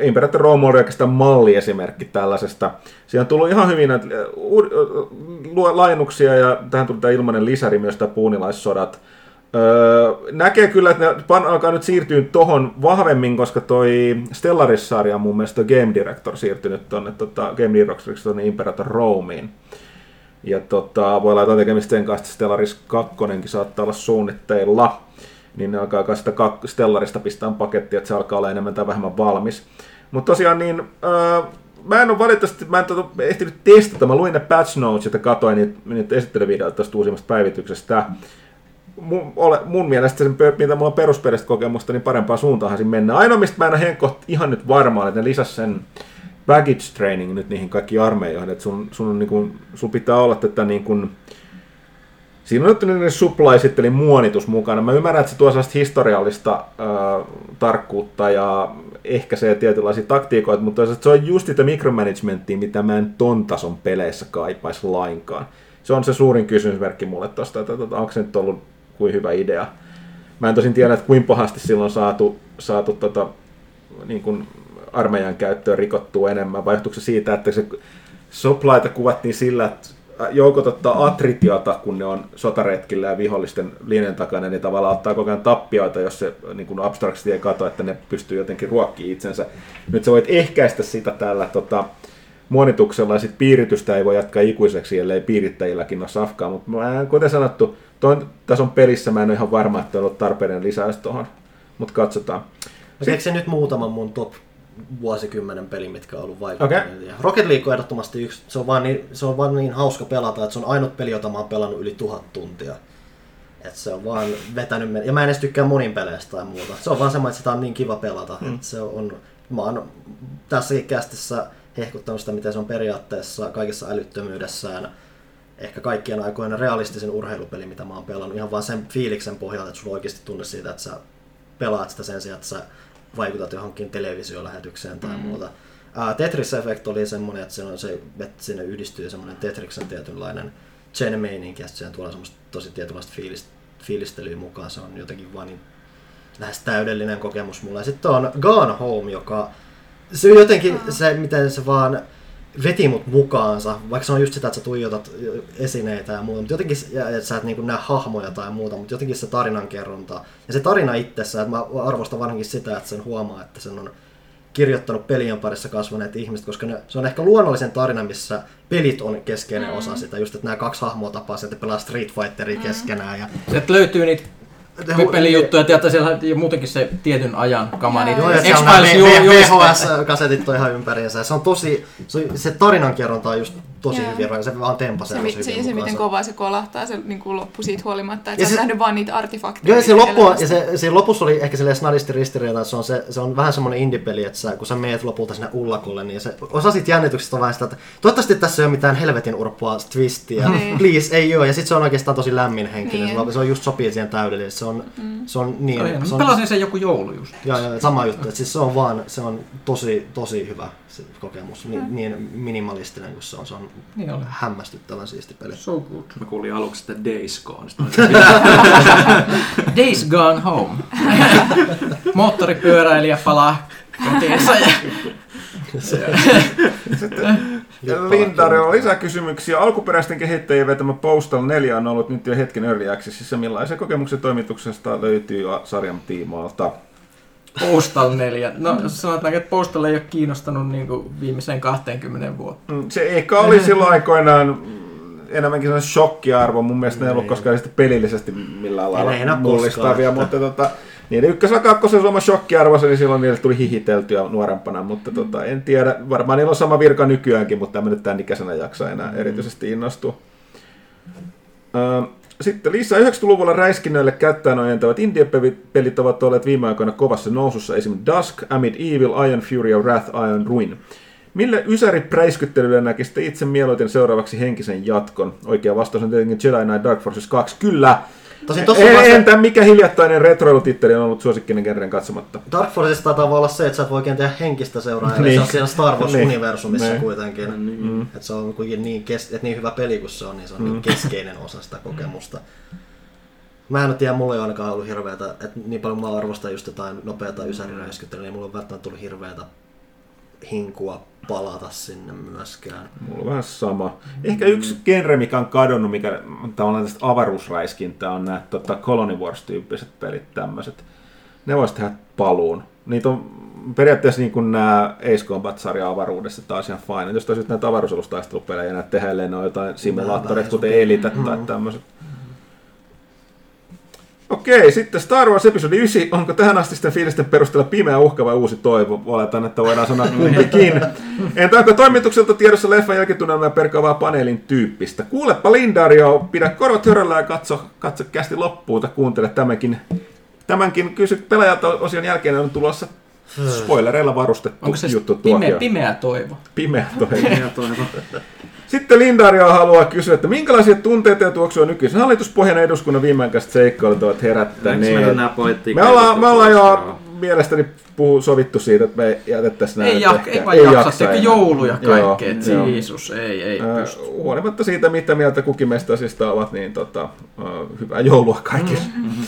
Imperator Rome on oikeastaan malliesimerkki tällaisesta. Siihen on tullut ihan hyvin näitä laajennuksia ja tähän tuli tämä ilmainen lisäri myös tämä puunilaissodat. Öö, näkee kyllä, että ne pan- alkaa nyt siirtyä tohon vahvemmin, koska toi Stellaris-sarja mun mielestä Game Director siirtynyt tonne tota, Game Directoriksi tonne Imperator Romeen. Ja tota, voi laittaa tekemistä sen kanssa, että Stellaris 2 saattaa olla suunnitteilla. Niin ne alkaa sitä kak- Stellarista pistää pakettia, että se alkaa olla enemmän tai vähemmän valmis. Mutta tosiaan niin, öö, mä en ole valitettavasti, mä en tota, ehtinyt testata, mä luin ne patch notes, että katsoin niitä, niitä esittelyvideoita tästä uusimmasta päivityksestä. Mun, ole, mun mielestä sen, mitä mulla on perusperäistä kokemusta, niin parempaan suuntaanhan siinä mennään. Ainoa, mistä mä en ole ihan nyt varmaan, että ne lisäs sen baggage training nyt niihin kaikkiin armeijoihin, että sun, sun, niin kuin, sun pitää olla tätä niin kuin, Siinä on nyt supply sitten, eli muonitus mukana. Mä ymmärrän, että se tuo sellaista historiallista äh, tarkkuutta ja ehkä se tietynlaisia taktiikoita, mutta se on just sitä micromanagementtia, mitä mä en ton tason peleissä kaipaisi lainkaan. Se on se suurin kysymysmerkki mulle tosta, että, että onko se nyt ollut kuin hyvä idea. Mä en tosin tiedä, että kuinka pahasti silloin saatu, saatu tota, niin kuin armeijan käyttöön rikottua enemmän, vai se siitä, että se soplaita kuvattiin sillä, että joukot ottaa atritiota, kun ne on sotaretkillä ja vihollisten linjan takana, niin tavallaan ottaa koko ajan tappioita, jos se niin kuin abstraktisesti ei katso, että ne pystyy jotenkin ruokkimaan itsensä. Nyt sä voit ehkäistä sitä tällä tota, monituksella, ja sit piiritystä ei voi jatkaa ikuiseksi, ellei piirittäjilläkin ole safkaa, mutta mä en, kuten sanottu, ton tason pelissä mä en ole ihan varma, että on ollut tarpeiden lisäys tuohon, mutta katsotaan. Mä keksin nyt muutaman mun top vuosikymmenen peli, mitkä on ollut vaikuttavia. Okei. Rocket League on ehdottomasti yksi. Se on, vaan niin, se on vaan niin hauska pelata, että se on ainut peli, jota mä oon pelannut yli tuhat tuntia. Et se on vaan vetänyt men- Ja mä en edes tykkää monin peleistä tai muuta. Se on vaan semmoinen, että sitä on niin kiva pelata. Mm. Et se on, mä oon tässäkin kästissä hehkuttanut sitä, miten se on periaatteessa kaikessa älyttömyydessään ehkä kaikkien aikojen realistisen urheilupeli, mitä mä oon pelannut. Ihan vaan sen fiiliksen pohjalta, että sulla oikeasti tunne siitä, että sä pelaat sitä sen sijaan, että sä vaikutat johonkin televisiolähetykseen tai mm. muuta. Ää, Tetris Effect oli semmoinen, että se, on se, että sinne yhdistyy semmoinen Tetriksen tietynlainen sen meininki ja siihen tuolla semmoista tosi tietynlaista fiilist, fiilistelyä mukaan. Se on jotenkin vaan niin lähes täydellinen kokemus mulle. Ja sitten on Gone Home, joka se jotenkin se, miten se vaan veti mut mukaansa, vaikka se on just sitä, että sä tuijotat esineitä ja muuta, mutta jotenkin, ja että sä et niin näe hahmoja tai muuta, mutta jotenkin se tarinankerronta ja se tarina itsessä, että mä arvostan varsinkin sitä, että sen huomaa, että sen on kirjoittanut pelien parissa kasvaneet ihmiset, koska ne, se on ehkä luonnollisen tarina, missä pelit on keskeinen mm. osa sitä, just että nämä kaksi hahmoa tapaa sieltä pelaa Street Fighteria mm. keskenään. Ja... Sieltä löytyy niitä pelijuttuja, että siellä ja muutenkin se tietyn ajan kama, niin Joo, ja siellä VHS-kasetit on ihan ympäriinsä. Se on tosi, se, se tarinankerronta on just tosi yeah. hyvin, ja se vaan tempasee se, se, se, se, miten kovaa se kolahtaa, se niin kuin loppu siitä huolimatta, että ja sä se, nähnyt vaan niitä artefakteja. Joo, ja se, loppu, ja se, se lopussa oli ehkä silleen snadisti ristiriita, että se on, se, se on vähän semmoinen indie-peli, että sä, kun sä meet lopulta sinne ullakulle, niin se, osa siitä jännityksestä on vähän sitä, että toivottavasti tässä ei ole mitään helvetin urppua twistiä, niin. please, ei ole, ja sitten se on oikeastaan tosi lämminhenkinen, niin. se on just sopii siihen täydellisesti, se on, mm. se on niin... Se on, pelasin sen joku joulu just. Joo, joo, sama juttu, että siis se on vaan, se on tosi, tosi hyvä se kokemus, niin, mm. niin minimalistinen kuin se on, se on niin hämmästyttävän siisti peli. So good. Mä kuulin aluksi, että Days Gone. Days Gone Home. Moottoripyöräilijä palaa kotiinsa ja Lindari on lisäkysymyksiä. Alkuperäisten kehittäjien vetämä Postal 4 on ollut nyt jo hetken early accessissa. Millaisia kokemuksia toimituksesta löytyy sarjan tiimoilta? Postal 4. No jos sanotaan, että Postal ei ole kiinnostanut niin kuin viimeiseen 20 vuotta. Mm, se ehkä oli silloin aikoinaan enemmänkin sellainen shokkiarvo. Mun mielestä ne ei ollut niin. koskaan sitten pelillisesti millään lailla mullistavia, mutta tota, niiden ykkösellä kakkosen sama shokkiarvo, niin silloin niille tuli hihiteltyä nuorempana, mutta mm. tota, en tiedä, varmaan niillä on sama virka nykyäänkin, mutta en nyt tämän ikäisenä jaksa enää mm. erityisesti innostua. Sitten lisää 90-luvulla räiskinnöille kättään ojentavat indie-pelit ovat olleet viime aikoina kovassa nousussa, esim. Dusk, Amid Evil, Iron Fury ja Wrath Iron Ruin. Mille ysäri-präiskyttelylle näkisitte itse mieluiten seuraavaksi henkisen jatkon? Oikea vastaus on tietenkin Jedi Knight Dark Forces 2. Kyllä, Tosin tossa e- vasta... Entä mikä hiljattainen retroilutitteli on ollut suosikkinen genren katsomatta? Dark Forces taitaa olla se, että sä et voi oikein tehdä henkistä seuraa, niin. se on siellä Star Wars-universumissa niin. kuitenkin. Niin. Mm. Että se on kuitenkin niin, kes... että niin hyvä peli kuin se on, niin se on niin mm. niin keskeinen osa sitä kokemusta. Mä en tiedä, mulla ei ainakaan ollut hirveätä, että niin paljon mä arvostan just jotain nopeata ysäriräiskyttelyä, niin mulla on välttämättä tullut hirveätä hinkua palata sinne myöskään. Mulla on vähän sama. Ehkä yksi genre, mikä on kadonnut, mikä tavallaan tästä avaruusräiskintää, on nämä tota, Colony Wars-tyyppiset pelit, tämmöiset. Ne voisi tehdä paluun. Niitä on periaatteessa niin kuin nämä Ace Combat-sarja avaruudessa taas ihan fine. Jos tosiaan näitä avaruusalustaistelupelejä näitä tehdä, ne on jotain simulaattoreita, kuten Elite tai mm. tämmöiset. Okei, sitten Star Wars Episodi 9. Onko tähän asti sitten fiilisten perusteella pimeä uhka vai uusi toivo? Oletan, että voidaan sanoa kumpikin. Entä onko toimitukselta tiedossa leffan jälkitunnelma perkaavaa paneelin tyyppistä? Kuulepa Lindario, pidä korvat höröllä ja katso, katso kästi loppuun tai kuuntele tämänkin, tämänkin kysy pelaajat osion jälkeen on tulossa spoilereilla varustettu Onko se juttu pimeä, pimeä toivo? Pimeä toivo. Pimeä toivo. Sitten Lindaria haluaa kysyä, että minkälaisia tunteita ja tuoksua nykyisen hallituspohjan eduskunnan viimeaikaiset seikkailut ovat herättäneet? Me ollaan, me ollaan jo mielestäni puhu, sovittu siitä, että me jätettäisiin näin. Ei, jak, ei vaan ei jaksa, jaksa jouluja kaikkea, Jeesus, ei, ei pysty. Huolimatta siitä, mitä mieltä kukin meistä asiasta ovat, niin tota, uh, hyvää joulua kaikille. Mm-hmm.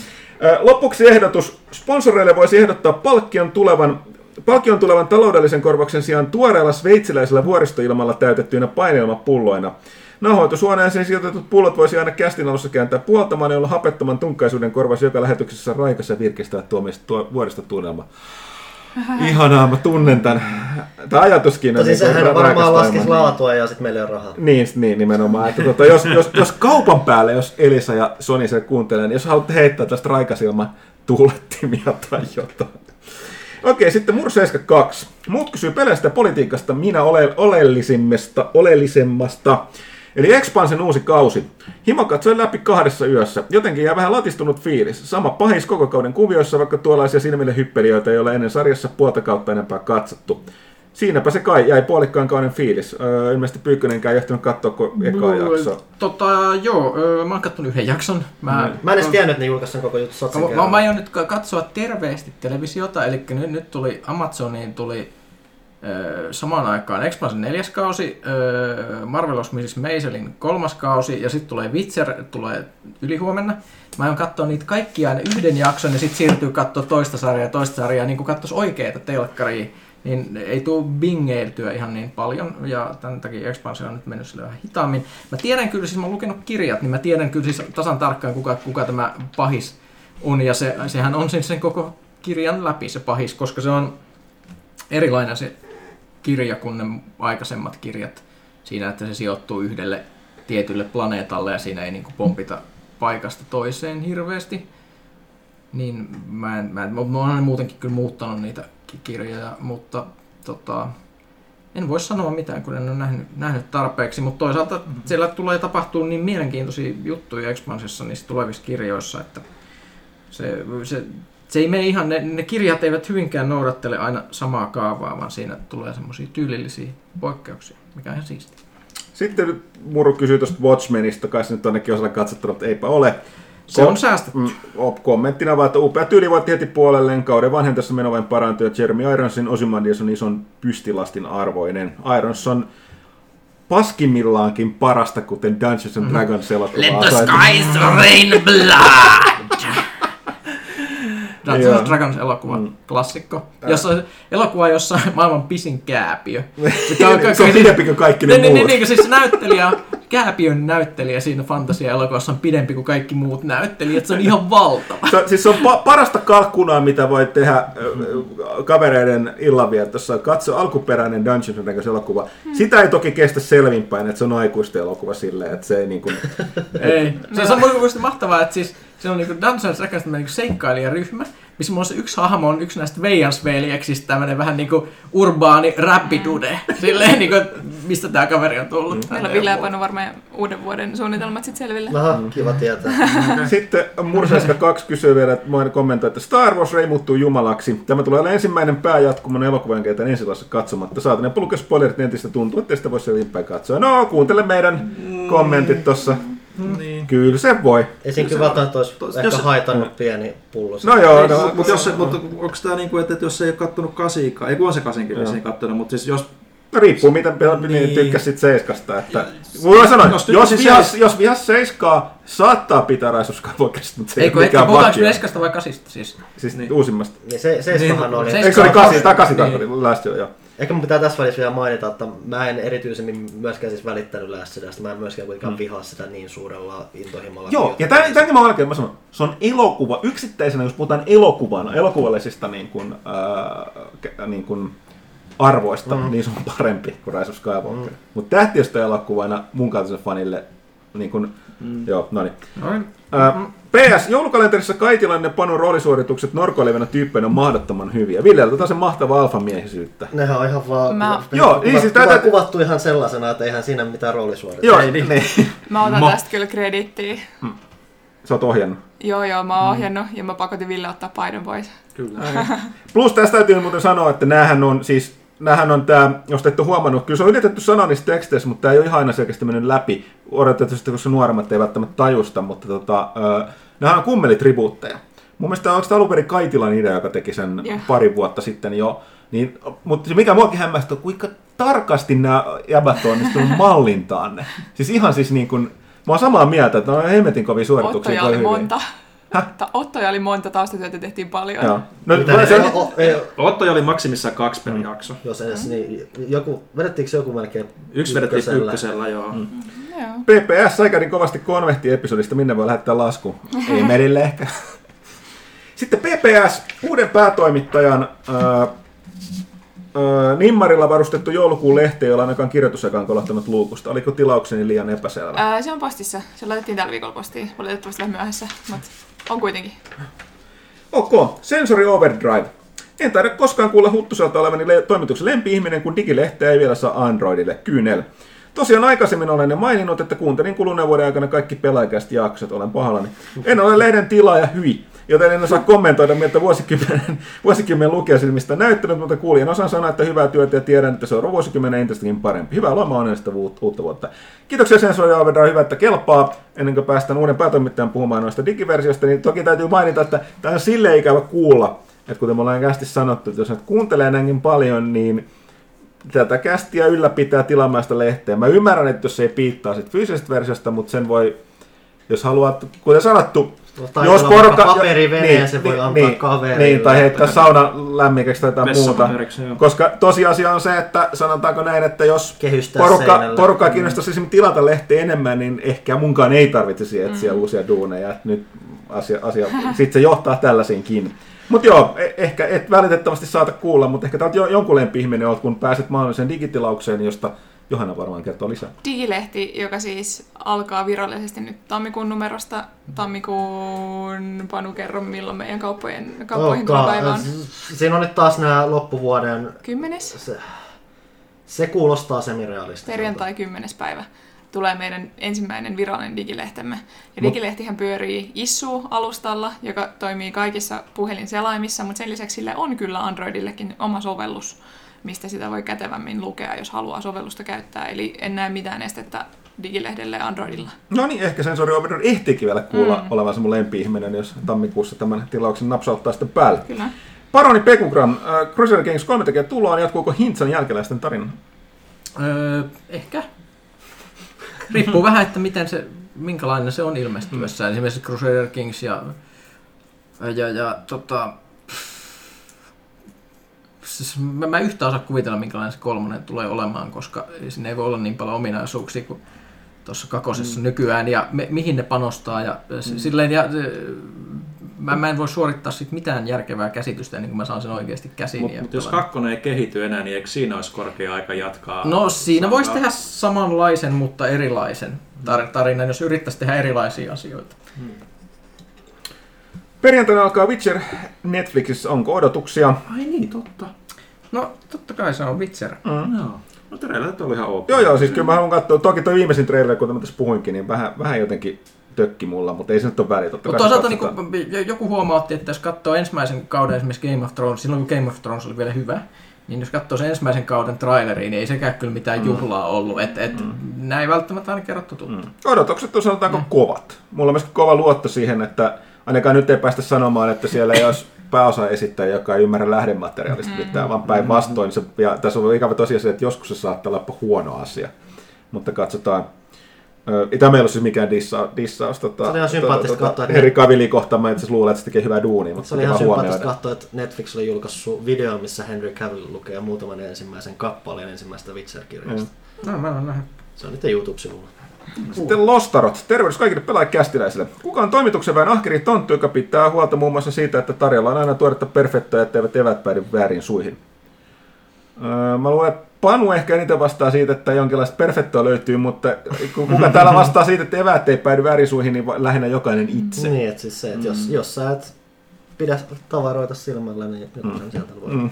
Lopuksi ehdotus. Sponsoreille voisi ehdottaa palkkion tulevan Palkion tulevan taloudellisen korvauksen sijaan tuoreella sveitsiläisellä vuoristoilmalla täytettyinä painelmapulloina. Nauhoitushuoneeseen sijoitetut pullot voisi aina kästin alussa kääntää puoltamaan, jolla hapettoman tunkkaisuuden korvaus joka lähetyksessä raikassa virkistää tuo vuoristotunnelma. Ihanaa, mä tunnen tämän. Tämä ajatuskin on... Siis sehän varmaan laskisi laatua ja sitten meillä on rahaa. Niin, niin nimenomaan. Että tuota, jos, jos, jos, kaupan päälle, jos Elisa ja Soni sen kuuntelee, niin jos haluatte heittää tästä raikasilma tuulettimia tai jotain. Okei, sitten Mur 72. Muut kysyy peleistä politiikasta, minä ole, oleellisimmasta, oleellisemmasta. Eli Expansen uusi kausi. Himo katsoi läpi kahdessa yössä. Jotenkin jää vähän latistunut fiilis. Sama pahis koko kauden kuvioissa, vaikka tuollaisia silmille hyppelijöitä ei ole ennen sarjassa puolta kautta enempää katsottu. Siinäpä se kai jäi puolikkaan kauden fiilis. Öö, ilmeisesti Pyykkönenkään ei ehtinyt katsoa kuin eka jakso. Tota, joo, öö, mä oon kattonut yhden jakson. Mä, mm. mä en edes tiennyt, että ne julkaisi koko juttu mä, mä, mä aion nyt katsoa terveesti televisiota, eli nyt, nyt tuli Amazoniin tuli samaan aikaan Expansion neljäs kausi, Marvelous Mrs. Maiselin kolmas kausi ja sitten tulee Witcher, tulee ylihuomenna. Mä aion katsoa niitä kaikkia aina yhden jakson ja sitten siirtyy katsoa toista sarjaa toista sarjaa, niin kuin katsoisi oikeita telkkaria, niin ei tule bingeiltyä ihan niin paljon ja tämän takia Expansion on nyt mennyt sille vähän hitaammin. Mä tiedän kyllä, siis mä oon lukenut kirjat, niin mä tiedän kyllä siis tasan tarkkaan kuka, kuka tämä pahis on ja se, sehän on siis sen koko kirjan läpi se pahis, koska se on erilainen se kirja kuin ne aikaisemmat kirjat siinä, että se sijoittuu yhdelle tietylle planeetalle ja siinä ei niin pompita paikasta toiseen hirveästi. Niin mä, en, mä, en, mä olen muutenkin kyllä muuttanut niitä ki- kirjoja, mutta tota, en voi sanoa mitään, kun en ole nähnyt, nähnyt tarpeeksi, mutta toisaalta siellä tulee tapahtua niin mielenkiintoisia juttuja Expansiossa niissä tulevissa kirjoissa, että se, se, se ei mene ihan, ne, ne kirjat eivät hyvinkään noudattele aina samaa kaavaa, vaan siinä tulee semmoisia tyylillisiä poikkeuksia, mikä on ihan siistiä. Sitten Muru kysyy tuosta Watchmenista, kai se nyt ainakin osalla katsottanut, että eipä ole. Se on säästetty. Mm, op- kommenttina vaan, että upea tyyli voitti heti puolelleen. Kauden vanhentaessa meno vain parantuu ja Jeremy Ironsin Ozymandias on ison pystilastin arvoinen. Irons on paskimmillaankin parasta, kuten Dungeons and Dragons elokuva. Let the skies rain blood! Dungeons and Dragons elokuva, Mm. klassikko. Jossa, elokuva, jossa on maailman pisin kääpiö. Se on pidempi kuin kaikki ne Niin, niin, muut. niin, niin, siis se näyttelijä, kääpiön näyttelijä siinä fantasia-elokuvassa on pidempi kuin kaikki muut näyttelijät. Se on ihan valtava. Se, siis se on pa- parasta kalkkunaa, mitä voi tehdä ö, kavereiden illanvietossa. Katso alkuperäinen Dungeons and Dragons elokuva. Sitä ei toki kestä selvinpäin, että se on aikuisten elokuva silleen, että se ei niin kuin... Ei. Se on mahtavaa, että siis se on niinku Dungeons and Dragons niinku seikkailijaryhmä, missä muun muassa yksi hahmo on yksi näistä Veijans-veljeksistä, tämmönen vähän niinku urbaani räppidude. Silleen niinku, mistä tää kaveri on tullut. Meillä on Ville pannut varmaan uuden vuoden suunnitelmat sitten selville. Aha, kiva tietää. Sitten Mursaska 2 kysyy vielä, että mä kommentoi, että Star Wars ei muuttuu jumalaksi. Tämä tulee olemaan ensimmäinen pääjatkumon elokuvan keitä ensilassa katsomatta. Saatan pulkea spoilerit netistä, tuntuu, että sitä voisi selvinpäin katsoa. No, kuuntele meidän kommentit tossa. Niin. Kyllä se voi. Esim. kyllä välttämättä olisi Tos- ehkä jos- haitannut pieni pullo. No joo, Ei, no, mutta, mutta, jos se, mutta onko tämä niin kuin, että, että jos ei ole kattonut kasiikaa, ei kun on se kasinkin vissiin kattonut, mutta siis jos No riippuu, mitä niin. Niin. tykkäsit Seiskasta. Että... Voi sanoa, Jos jos, vihas, Seis- jos vihas Seiskaa, saattaa pitää Raisuskavoikasta, mutta se ei ole mikään puhutaanko vakio. Neskasta vai kasista siis? Siis Niin. uusimmasta. Niin se, seiskahan Niin, oli. Eikö se oli kasi, tai kasi niin. tarkoitin, last joo. Ehkä mun pitää tässä välissä vielä mainita, että mä en erityisemmin myöskään siis välittänyt Lässidästä. Mä en myöskään kuitenkaan Mm. vihaa sitä niin suurella intohimolla. Joo, ja tämän, tämänkin mä oikein mä sanon, se on elokuva, yksittäisenä, jos puhutaan elokuvana, elokuvallisista niin kuin, äh, niin kuin arvoista, Mm. niin se on parempi kuin Rise of Skywalker. Mm. Mutta tähtiöstä elokuvana mun kaltaisen fanille, niin kuin, mm. joo, no niin. Noin. Äh, PS, joulukalenterissa Kaitilan ja Panun roolisuoritukset norkoilevina tyyppeinä on mahdottoman hyviä. Ville, otetaan se mahtavaa alfamiehisyyttä. Nehän on ihan vaan Mä- Joo, kuvat, niin siis kuvat, tätä- kuvattu ihan sellaisena, että eihän siinä mitään roolisuorita. Joo, Ei niin. niin. Mä otan Mo- tästä kyllä kredittiä. Sä oot ohjannut. Joo, joo, mä oon ohjannut ja mä pakotin Ville ottaa painon pois. kyllä. Plus tästä täytyy muuten sanoa, että näähän on siis Nämähän on tämä, jos te ette huomannut, kyllä se on yritetty sanoa niissä teksteissä, mutta tämä ei ole ihan aina selkeästi mennyt läpi. Odotettavasti, koska nuoremmat ei välttämättä tajusta, mutta tota, öö, nämä on kummelitribuutteja. Mun mielestä onko tämä alun perin Kaitilan idea, joka teki sen Joo. pari vuotta sitten jo. Niin, mutta se mikä muakin on kuinka tarkasti nämä jäbät on onnistunut mallintaan ne. Siis ihan siis niin kuin, mä oon samaa mieltä, että ne on hemmetin kovia suorituksia. Ottoja oli hyviä. monta. Häh? Ottoja oli monta, taustatyötä tehtiin paljon. Joo. No, Mitä, se, ei, o, ei, Ottoja oli maksimissaan kaksi per jakso. jos edes niin, joku, vedettiinkö se joku melkein Yksi vedettiin ykkösellä? ykkösellä, joo. Mm. Joo. PPS aika niin kovasti konvehti-episodista, minne voi lähettää lasku. Ei merille ehkä. Sitten PPS, uuden päätoimittajan ää, ää, Nimmarilla varustettu joulukuun lehti, jolla on ainakaan kirjoitusakaan kolahtanut luukusta. Oliko tilaukseni liian epäselvä? Ää, se on postissa. Se laitettiin tällä viikolla postiin. Valitettavasti vähän myöhässä, mutta on kuitenkin. Ok, Sensory Overdrive. En taida koskaan kuulla Huttuselta olevani le- toimituksen lempi-ihminen, kun digilehteä ei vielä saa Androidille. Kyynel. Tosiaan aikaisemmin olen jo maininnut, että kuuntelin kuluneen vuoden aikana kaikki pelaajakästi jaksot, olen pahallani. En ole lehden tilaaja hyi, joten en osaa kommentoida, miltä vuosikymmenen, vuosikymmenen lukijasilmistä on näyttänyt, mutta kuulijan osan sanoa, että hyvää työtä ja tiedän, että seuraava vuosikymmenen entistäkin parempi. Hyvää lomaa onnellista uutta vuotta. Kiitoksia Sensory Overdrive, hyvä, että kelpaa. Ennen kuin päästään uuden päätoimittajan puhumaan noista digiversioista, niin toki täytyy mainita, että tämä on silleen ikävä kuulla, että kuten me ollaan kästi sanottu, että jos et kuuntelee näinkin paljon, niin tätä kästiä ylläpitää tilamaista lehteä. Mä ymmärrän, että jos se ei piittaa sit fyysisestä versiosta, mutta sen voi, jos haluat, kuten sanottu, Tai jos porukka, porukka... paperiveneen, niin, se voi niin, antaa niin, kaverille. Niin, tai heittää sauna lämmikeksi tai jotain muuta. Koska tosiasia on se, että sanotaanko näin, että jos Kehystää porukka, seinälle. porukkaa kiinnostaisi esimerkiksi tilata lehteä enemmän, niin ehkä munkaan ei tarvitsisi etsiä Mm. uusia duuneja. Nyt asia, asia sitten se johtaa tällaisiinkin. Mutta joo, e- ehkä et välitettävästi saata kuulla, mutta ehkä täältä jo, jonkun lempi-ihminen oot, kun pääset mahdolliseen digitilaukseen, josta Johanna varmaan kertoo lisää. Digilehti, joka siis alkaa virallisesti nyt tammikuun numerosta. Tammikuun, Panu kerro milloin meidän kauppojen, kauppoihin tuo päivä on. Siinä on nyt taas nämä loppuvuoden... Kymmenes? Se, se kuulostaa semirealistiselta. Perjantai 10. päivä tulee meidän ensimmäinen virallinen digilehtemme. Ja digilehtihän pyörii Issu-alustalla, joka toimii kaikissa puhelinselaimissa, mutta sen lisäksi sille on kyllä Androidillekin oma sovellus, mistä sitä voi kätevämmin lukea, jos haluaa sovellusta käyttää. Eli en näe mitään estettä digilehdelle Androidilla. No niin, ehkä sensori Overrun ehtiikin vielä kuulla Mm. olevansa mun lempi-ihminen, jos tammikuussa tämän tilauksen napsauttaa sitten päälle. Kyllä. Paroni Pekugram, äh, Crusader Kings 3 tekee tuloaan, jatkuuko Hintsan jälkeläisten tarina? Öö, ehkä. Riippuu vähän, että miten se, minkälainen se on ilmestyessään. Esimerkiksi Crusader Kings ja, ja, ja tota, siis mä, mä yhtä osaa kuvitella, minkälainen se kolmonen tulee olemaan, koska siinä ei voi olla niin paljon ominaisuuksia kuin tuossa kakosessa mm. nykyään, ja me, mihin ne panostaa. Ja, mm. silleen, ja, mä, mä en voi suorittaa sit mitään järkevää käsitystä ennen kuin mä saan sen oikeasti käsiin. Mutta mut jos kakkonen ei kehity enää, niin eikö siinä olisi korkea aika jatkaa? No siinä voisi tehdä samanlaisen, mutta erilaisen tar- tarinan, jos yrittäisi tehdä erilaisia asioita. Perjantaina alkaa Witcher Netflixissä, onko odotuksia? Ai niin, totta. No totta kai se on Witcher. Mm. Joo. No trailerit oli ihan ok. Joo joo, siis kyllä mä haluan katsoa, toki toi viimeisin trailer, kuten mä tässä puhuinkin, niin vähän, vähän jotenkin tökki mulla, mutta ei se nyt ole väliä, totta Mutta toisaalta niin joku huomautti, että jos katsoo ensimmäisen kauden esimerkiksi Game of Thrones, silloin kun Game of Thrones oli vielä hyvä, niin jos katsoo sen ensimmäisen kauden traileria, niin ei sekään kyllä mitään juhlaa ollut. Et, et, mm. Näin ei välttämättä aina kerrottu tuttu. Mm. Odotukset on sanotaanko kovat. Mulla on myös kova luotto siihen, että ainakaan nyt ei päästä sanomaan, että siellä ei olisi pääosa esittäjä, joka ei ymmärrä lähdemateriaalista mitään, vaan päinvastoin. Se, ja tässä on ikävä tosiasia, että joskus se saattaa olla huono asia. Mutta katsotaan. Ei tämä meillä ole siis mikään dissa, dissaus. Tota, Se oli ihan sympaattista katsoa, että- Henri Cavilli kohtaan, mä itse asiassa luulen, että se tekee hyvää duunia, mutta Se oli ihan sympaattista katsoa, että Netflix oli julkaissut video, missä Henry Cavill lukee muutaman ensimmäisen kappaleen ensimmäistä Witcher-kirjasta. Mm. No, mä en nähnyt. Se on niiden YouTube-sivulla. Sitten Lostarot. Tervehdys kaikille pelaajakästiläisille. Kuka on toimituksen vähän ahkeri tonttu, joka pitää huolta muun muassa siitä, että tarjolla on aina tuoretta perfettoja, etteivät evät päädy väärin suihin? Öö, mä luulen, että Panu ehkä eniten vastaa siitä, että jonkinlaista perfettoa löytyy, mutta kun kuka täällä vastaa siitä, että eväät ei päädy väärin suihin, niin lähinnä jokainen itse. Niin, että siis se, että jos, jos sä et pidä tavaroita silmällä, niin jotain mm. sieltä voi. Mm.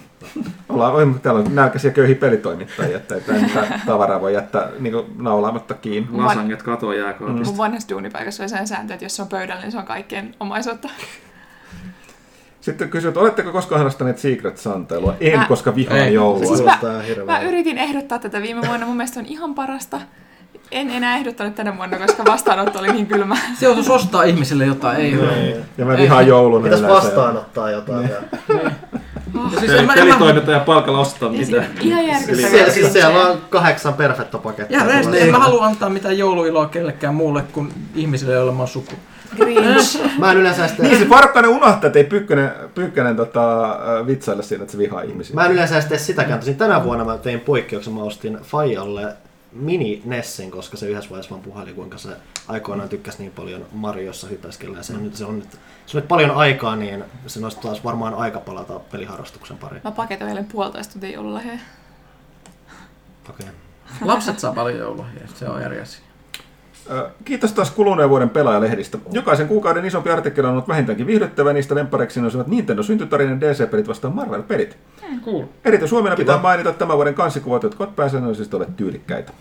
Ollaan, täällä on nälkäisiä köyhiä pelitoimittajia, että ei mitään tavaraa voi jättää niin naulaamatta kiinni. Lasanget katoa jääkaapista. Mun vanhassa duunipaikassa oli sen sääntö, että jos se on pöydällä, niin se on kaikkien omaisuutta. Sitten kysyt, oletteko koskaan harrastaneet Secret Santailua? En, Mä- koska vihaan Ei. joulua. Siis mä, mä yritin ehdottaa tätä viime vuonna, mun mielestä on ihan parasta. En enää ehdottanut tänä vuonna, koska vastaanotto oli niin kylmä. Se joutuisi ostaa ihmisille jotain, ei hyvä. Niin. Ja mä vihaan joulun Pitäis yleensä. vastaanottaa jotain. Ja... Ja siis en mä, en mä, Pelitoimittaja palkalla ostaa Ja mitään. siis ihan järkyttävää. Siellä, siis siellä on kahdeksan perfettopakettia. ja reesti, Tulee. en mä halua antaa mitään jouluiloa kellekään muulle kuin ihmisille, joilla mä oon suku. Grinch. Mä en yleensä edes Niin se Parkkanen unohtaa, että ei Pyykkönen, pyykkönen tota, äh, vitsailla siinä, että se vihaa ihmisiä. mä en yleensä tee sitäkään. Tosin tänä vuonna mä tein poikkeuksen. Mä ostin Fajalle mini Nessin, koska se yhdessä vaiheessa vaan puhali, kuinka se aikoinaan tykkäsi niin paljon Mariossa hypäskellä. Ja se, on nyt, se, on nyt, se on nyt paljon aikaa, niin se olisi taas varmaan aika palata peliharrastuksen pariin. Mä paketoilen puolitoista tuntia joululahjaa. Okei. Lapset saa paljon jouluja, se on eri asia. Ö, Kiitos taas kuluneen vuoden pelaajalehdistä. Jokaisen kuukauden isompi artikkeli on ollut vähintäänkin viihdyttävä, niistä lempareiksi nousivat Nintendo syntytarinen DC-pelit vastaan Marvel-pelit. Cool. Kiva. pitää mainita tämän vuoden kansikuvat, jotka ovat pääsäännöllisesti olleet tyylikkäitä.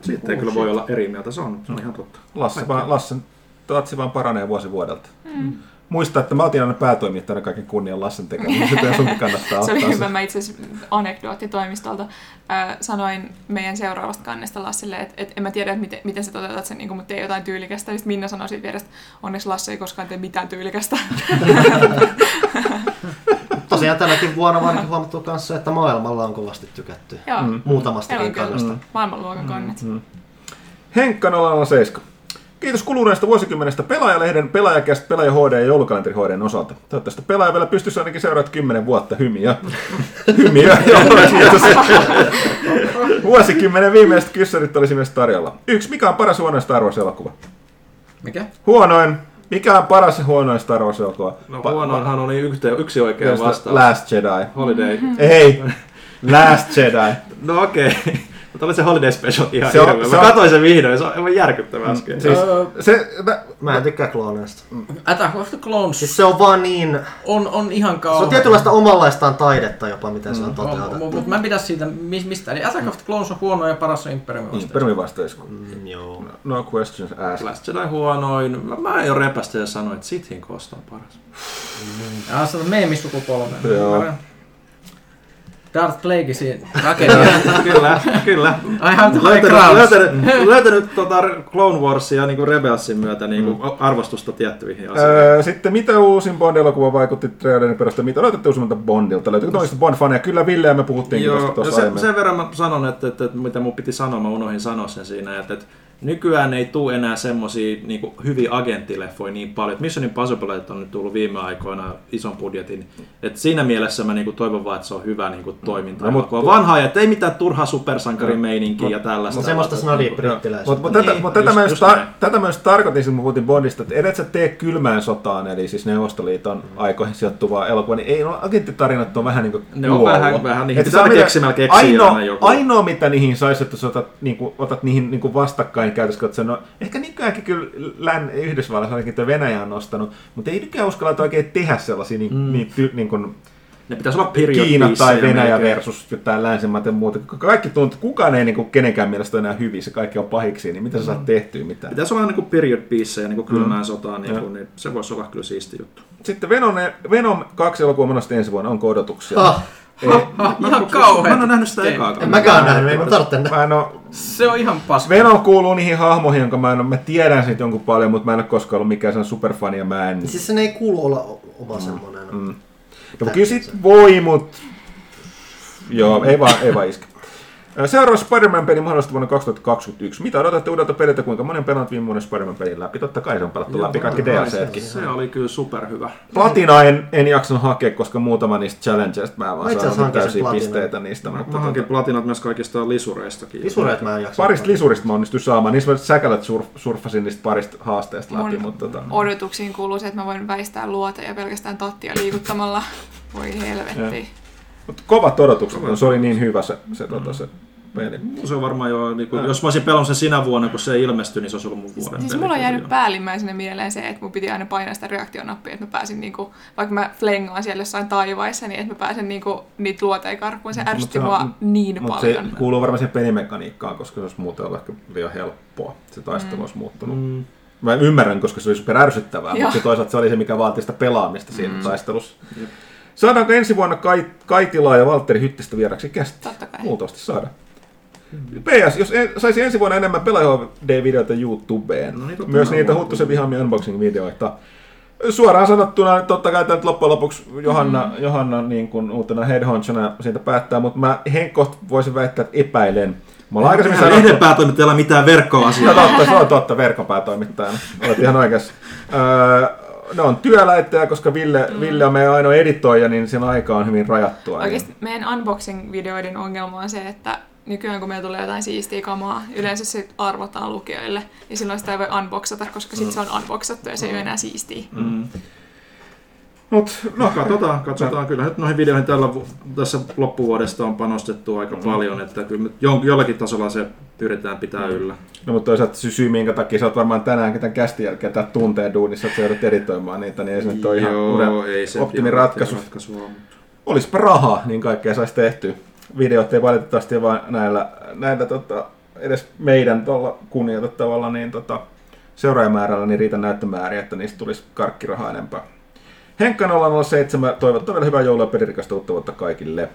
Siitä ei kyllä voi olla eri mieltä, se on, se on ihan totta. Lasse vaan, Lassen tatsi vaan paranee vuosi vuodelta. Muista, että mä otin aina päätoimittajana kaiken kunnian Lassen tekemään, joten sunkin kannattaa Se oli hyvä. Mä itse asiassa anekdootti toimistolta äh, sanoin meidän seuraavasta kannesta Lassille, että et, en mä tiedä, että miten, miten sä toteutat sen, niin mutta tee jotain tyylikästä. Ja sitten Minna sanoi siitä vierestä, onneksi Lasse ei koskaan tee mitään tyylikästä. Tosiaan tänäkin vuonna varmaan huomattu kanssa, että maailmalla on kovasti tykätty. Joo, mm. Muutamastakin Meillä on kyllä kannasta. maailmanluokan kannat. Henkka 007. Kiitos kuluneesta vuosikymmenestä pelaajalehden, pelaajakästä, pelaaja HD ja joulukalenteri HDn osalta. Toivottavasti pelaaja vielä pystyisi ainakin seuraavat 10 vuotta hymiä. hymiä, kiitos. Vuosikymmenen viimeiset kyssärit olisi myös tarjolla. Yksi, mikä on paras huonoin Star Wars-elokuva? Mikä? Huonoin. Mikä on paras ja huonoin Star Wars-elokuva? No Pa- huonoinhan oli yksi, yksi oikea vastaus. Last Jedi. Holiday. Ei, Last Jedi. No okei. Mutta oli se Holiday Special ihan Se on- hirveä. se Mä on- katsoin sen vihdoin, se on aivan järkyttävä äsken. Siis, Öö. se, mä, Mä en tykkää klooneista. Attack of the Clones Siis se on vaan niin... on, on ihan Se kauhean. on tietynlaista omanlaistaan taidetta jopa, miten se on toteutettu. Mutta mä en pidä siitä mis- mistä. Eli Attack of the Clones on huono ja paras on Imperiumin niin, vastaus. Permi vastaisku. Mm, joo. No questions asked. Last Jedi huonoin. Mä, mä jo repästä ja sanoin, että Sithin Coast on paras. Ja se on meemisukupolven. Joo. Ymmärrän. Darth Plagueisin rakennus. kyllä, kyllä. I have the high Löytänyt, crowns. löytänyt, löytänyt tota Clone Warsia niin kuin Rebelsin myötä niin kuin arvostusta tiettyihin asioihin. Öö, sitten mitä uusin Bond-elokuva vaikutti trailerin perusteella? Mitä odotatte uusimmalta Bondilta? Löytyykö toista Bond-faneja? Kyllä Ville ja me puhuttiinkin Joo, tuosta tuossa sen, aiemmin. sen verran mä sanon, että, että, että mitä mun piti sanoa, mä unohdin sanoa sen siinä, että, että nykyään ei tule enää semmosia niin hyviä agenttileffoja niin paljon. Että Mission Impossible on nyt tullut viime aikoina ison budjetin. Et siinä mielessä mä niin toivon vaan, että se on hyvä niin toiminta. No, No, mut- vanhaa, että ei mitään turhaa supersankarimeininkiä ja tällaista. Mutta semmoista snadia brittiläistä. Mutta mut tätä, Niin, mut tätä, just- mä just just tar- näin. tätä mä just tarkoitin, kun puhutin Bondista, että edet sä tee kylmään sotaan, eli siis Neuvostoliiton aikoihin sijoittuvaa elokuvaa, niin ei no, agenttitarinat on vähän niin kuin Ne on vähän- vähän niihin Että pitää se on mitä- keksimällä keksiä ainoa, joku. ainoa, mitä niihin saisi, että sä otat, niin kuin, otat niihin niin kuin vastakkain käytössä, että no, ehkä nykyäänkin kyllä Län, Yhdysvalloissa ainakin tuo Venäjä on nostanut, mutta ei nykyään uskalla oikein tehdä sellaisia niin, mm. niin, ty, niin kuin, Ne pitäisi olla Kiina tai Venäjä melkein. versus jotain länsimaat ja muuta. Kaikki tuntuu, että kukaan ei niin kuin, kenenkään mielestä ole enää hyvissä, kaikki on pahiksi, niin mitä sä saat tehtyä mitään. Pitäisi olla niin kuin period piecejä, niin kuin kylmään sotaan, niin, Joo. kuin, niin se voisi olla kyllä siisti juttu. Sitten Venom, Venom 2 elokuva ensi vuonna, onko odotuksia? Ah, Ei. Ihan Mä kauhean. en ole nähnyt sitä ekaa en mäkään nähnyt, ei mun tarvitse nähdä. Mä en oo, Se on ihan paska. Venom kuuluu niihin hahmoihin, jonka mä en oo, mä tiedän siitä jonkun paljon, mutta mä en ole koskaan ollut mikään sen superfani ja mä en... Siis sen ei kuulu olla oma semmonen. Mm. No, mutta kyllä sit voi, mut... Joo, ei vaan, ei vaan iske. Seuraava Spider-Man-peli mahdollisesti vuonna 2021. Mitä odotatte uudelta peliltä, kuinka monen pelannut viime vuoden Spider-Man-pelin läpi? Totta kai se on pelattu läpi, kaikki DLCtkin. Se oli kyllä superhyvä. Platina en, en jaksanut hakea, koska muutama niistä challengeista mä en vaan Mä saanut täysiä Platinan. pisteitä niistä. Mä, Mutta mä hankin tota, platinat myös kaikista lisureistakin. Visureet mä en jaksa. parista lisurista mä onnistuin saamaan. Niistä mä säkälät surf, surffasin niistä parista haasteesta läpi. Mun Mutta, tota, odotuksiin kuuluu se, että mä voin väistää luoteja pelkästään tattia liikuttamalla. Voi helvetti. mutta kovat odotukset, no, se oli niin hyvä se, se, tota, se peli. Se on varmaan jo, niin kuin, jos mä olisin pelannut sen sinä vuonna, kun se ilmestyi, niin se olisi ollut mun vuoden Siis peli mulla on jäänyt jo. päällimmäisenä mieleen se, että mun piti aina painaa sitä reaktionappia, että mä pääsin niinku, vaikka mä flengaan siellä jossain taivaissa, niin että mä pääsen niinku niitä luoteja karkuun. Se ärsytti se on- mua niin Mutta se paljon. kuuluu varmaan siihen pelimekaniikkaan, koska se olisi muuten ollut ehkä liian helppoa. Se taistelu olisi muuttunut. Mm. Mä ymmärrän, koska se oli super ärsyttävää, Joo. mutta se toisaalta se oli se, mikä vaati sitä pelaamista siinä taistelussa. Saadaanko ensi vuonna Kai, Kaitilaa ja Valtteri Hyttistä vieraksi kästi? Totta kai. Luultavasti saadaan. PS, jos en, saisi ensi vuonna enemmän pelaaja-videoita YouTubeen, No niin, myös niitä. Huttusen vihaamia unboxing-videoita. Suoraan sanottuna, totta kai tämä loppujen lopuksi Johanna, mm. Johanna niin kuin uutena headhunchona siitä päättää, mutta mä henkkoht voisin väittää, että epäilen. Mä olen aikaisemmin sanonut, Lehden päätoimittajalla mitään No verkkoasiaa. totta, se on totta, verkkopäätoimittajana. Olet ihan oikeassa. Öö, ne on työläittäjä, koska Ville, mm. Ville on meidän ainoa editoija, niin sen aika on hyvin rajattua. Oikeasti meidän unboxing-videoiden ongelma on se, että nykyään kun meillä tulee jotain siistiä kamaa, yleensä se arvotaan lukijoille, ja silloin sitä ei voi unboxata, koska sitten se on unboxattu ja se ei ole enää siistiä. Mm. Mut, No katsotaan, katsotaan. Kyllä nyt noihin videoihin tällä, tässä loppuvuodesta on panostettu aika paljon, että kyllä nyt jon- jollakin tasolla se pyritään pitää yllä. no, mutta toisaalta se syy, minkä takia sä oot varmaan tänäänkin tämän kästin jälkeen tää tunteen duunissa, että sä joudut editoimaan niitä, niin ei se nyt ole ihan uuden ei se optimiratkaisu. mutta Olispa rahaa, niin kaikkea saisi tehtyä. Videot ei valitettavasti vaan näillä, näillä tota, edes meidän tuolla kunnioitettavalla niin tota, seuraajamäärällä niin riitä näyttömääriä, että niistä tulisi karkkirahaa enempää. Henkka 007 toivottaa vielä hyvää joulua ja peririkasta uutta vuotta kaikille.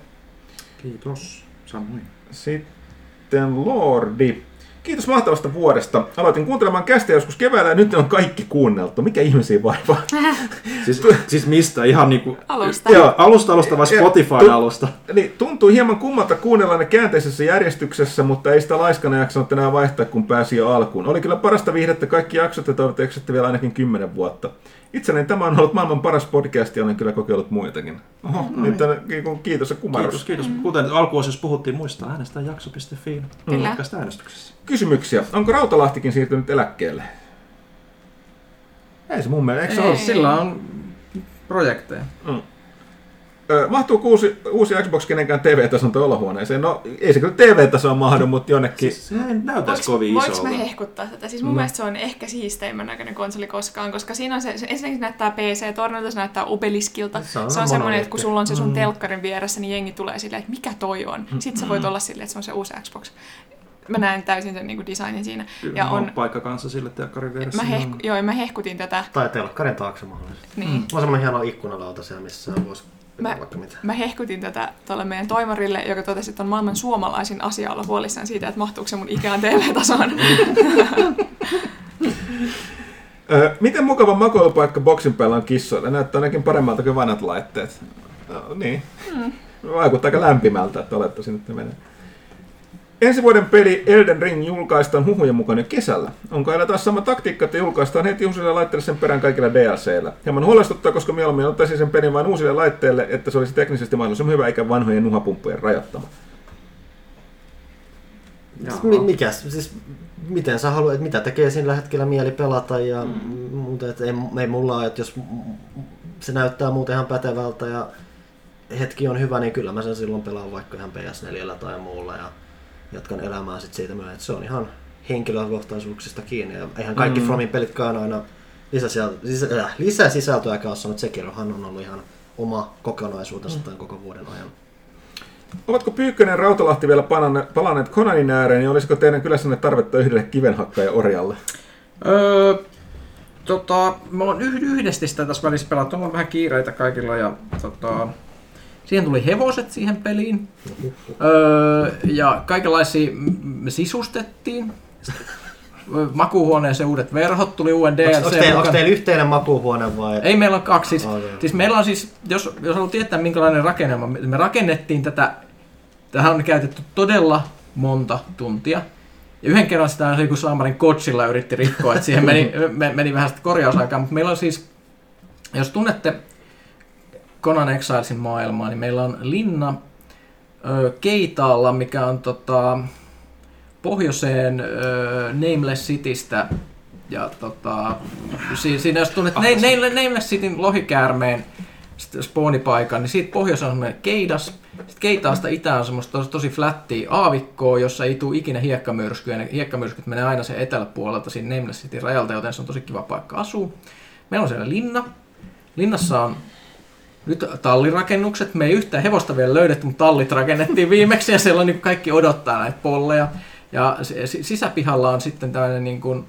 Kiitos. Samoin. Sitten Lordi. Kiitos mahtavasta vuodesta. Aloitin kuuntelemaan kästä joskus keväällä ja nyt on kaikki kuunneltu. Mikä ihmisiä vaivaa? Siis, siis mistä? Ihan niinku... Alusta. Joo. Alusta alusta vai Spotify-alusta? Niin, tuntuu hieman kummalta kuunnella ne käänteisessä järjestyksessä, mutta ei sitä laiskana jaksanut enää vaihtaa, kun pääsi jo alkuun. Oli kyllä parasta viihdettä kaikki jaksot ja toivottavasti vielä ainakin 10 vuotta. Itselleni tämä on ollut maailman paras podcast ja olen kyllä kokeillut muitakin. Oho, No nyt on, ki- kiitos ja kumarus. Kiitos, kiitos. Kuten alkuosassa puhuttiin, muistaa äänestää jakso.fi. Kyllä. Podcast äänestyksessä. Kysymyksiä. Onko Rautalahtikin siirtynyt eläkkeelle? Ei se mun mielestä, eikö se Ei. ole? Sillä on projekteja. Ö, Mahtuuko uusi, uusi Xbox kenenkään TV-tason olohuoneeseen? No, ei se kyllä TV-tasoa mahdu, mutta jonnekin... Siis se ei näytäisi Voinko, kovin voinko isolta. mä hehkuttaa tätä? Siis mun No. mielestä se on ehkä siisteimmän näköinen konsoli koskaan, koska siinä on se, se ensinnäkin se näyttää PC-tornilta, se näyttää obeliskilta. Se on se on semmoinen, että kun sulla on se sun telkkarin vieressä, niin jengi tulee silleen, että mikä toi on. Sitten sä voit olla silleen, että se on se uusi Xbox. Mä näen täysin sen niin designin siinä. Ja on, paikka kanssa sille teakkarin vieressä. mä, hehku, joo, mä hehkutin tätä. Tai telkkarin taakse mahdollisesti. Niin. On semmoinen hieno ikkunalauta siellä, missä voisi Mä-. Mä hehkutin tätä tuolle meidän toimarille, joka totesi, että on maailman suomalaisin asia olla huolissaan siitä, että mahtuuko se mun Ikean TV-tasoon. Miten mukava makoilupaikka boksin päällä on kissoille? Näyttää ainakin paremmalta kuin vanhat laitteet. No, niin. Vaikuttaa aika lämpimältä, että olette sinne menee. Ensi vuoden peli Elden Ring julkaistaan huhujen mukaan jo kesällä. Onko aina taas sama taktiikka, että julkaistaan heti uusille laitteille sen perään kaikilla DLCillä? Hieman huolestuttaa, koska mieluummin ottaisin sen pelin vain uusille laitteille, että se olisi teknisesti mahdollisimman hyvä eikä vanhojen nuhapumppujen rajoittama. Mi- mikäs, siis miten sä haluat, että mitä tekee sillä hetkellä mieli pelata ja mm. muuta, että ei, ei mulla ole, että jos se näyttää muuten ihan pätevältä ja hetki on hyvä, niin kyllä mä sen silloin pelaan vaikka ihan PS4 tai muulla ja jatkan elämää sit siitä myöhemmin, että se on ihan henkilökohtaisuuksista kiinni ja eihän kaikki mm. Fromin pelitkaan aina lisäsisältöä, sisä, äh, lisäsisältöäkään ole sanonut, Sekirohan on ollut ihan oma kokonaisuutensa tämän koko vuoden ajan. Ovatko Pyykkönen ja Rautalahti vielä palanne- palanneet Conanin ääreen, ja olisiko teidän kylässänne tarvetta yhdelle kivenhakkaja orjalle? Öö, tota, me ollaan yh- yhdesti sitä tässä välissä pelattu, on vähän kiireitä kaikilla ja tota, siihen tuli hevoset siihen peliin. Öö, ja kaikenlaisia me sisustettiin. Makuuhuoneeseen uudet verhot, tuli uuden DLC. Onko teillä, onko teillä yhteinen makuuhuone vai? Ei meillä on kaksi. Siis, Okei. siis meillä on siis, jos, jos haluat tietää minkälainen rakennelma, me rakennettiin tätä, tähän on käytetty todella monta tuntia. Ja yhden kerran sitä joku Saamarin kotsilla yritti rikkoa, että siihen meni, me, meni vähän sitä korjausaikaa, mutta meillä on siis, jos tunnette Conan Exilesin maailmaa, niin meillä on linna ö, Keitaalla, mikä on tota, pohjoiseen ö, Nameless Citystä ja tota, si- siinä jos tunnet Ah, ne, Nameless Cityn lohikäärmeen spawnipaikan, niin siitä pohjoisessa on semmoinen Keidas. Sitten Keitaasta itään on semmoista tosi, tosi flättiä aavikkoa, jossa ei tule ikinä hiekkamyrskyä. Ne hiekkamyrskyt menee aina sen eteläpuolelta siinä Nameless Cityn rajalta, joten se on tosi kiva paikka asua. Meillä on siellä linna. Linnassa on nyt tallirakennukset. Me ei yhtään hevosta vielä löydetty, mutta tallit rakennettiin viimeksi ja siellä on niin kaikki odottaa näitä polleja. Ja si- si- sisäpihalla on sitten tämmöinen niin kuin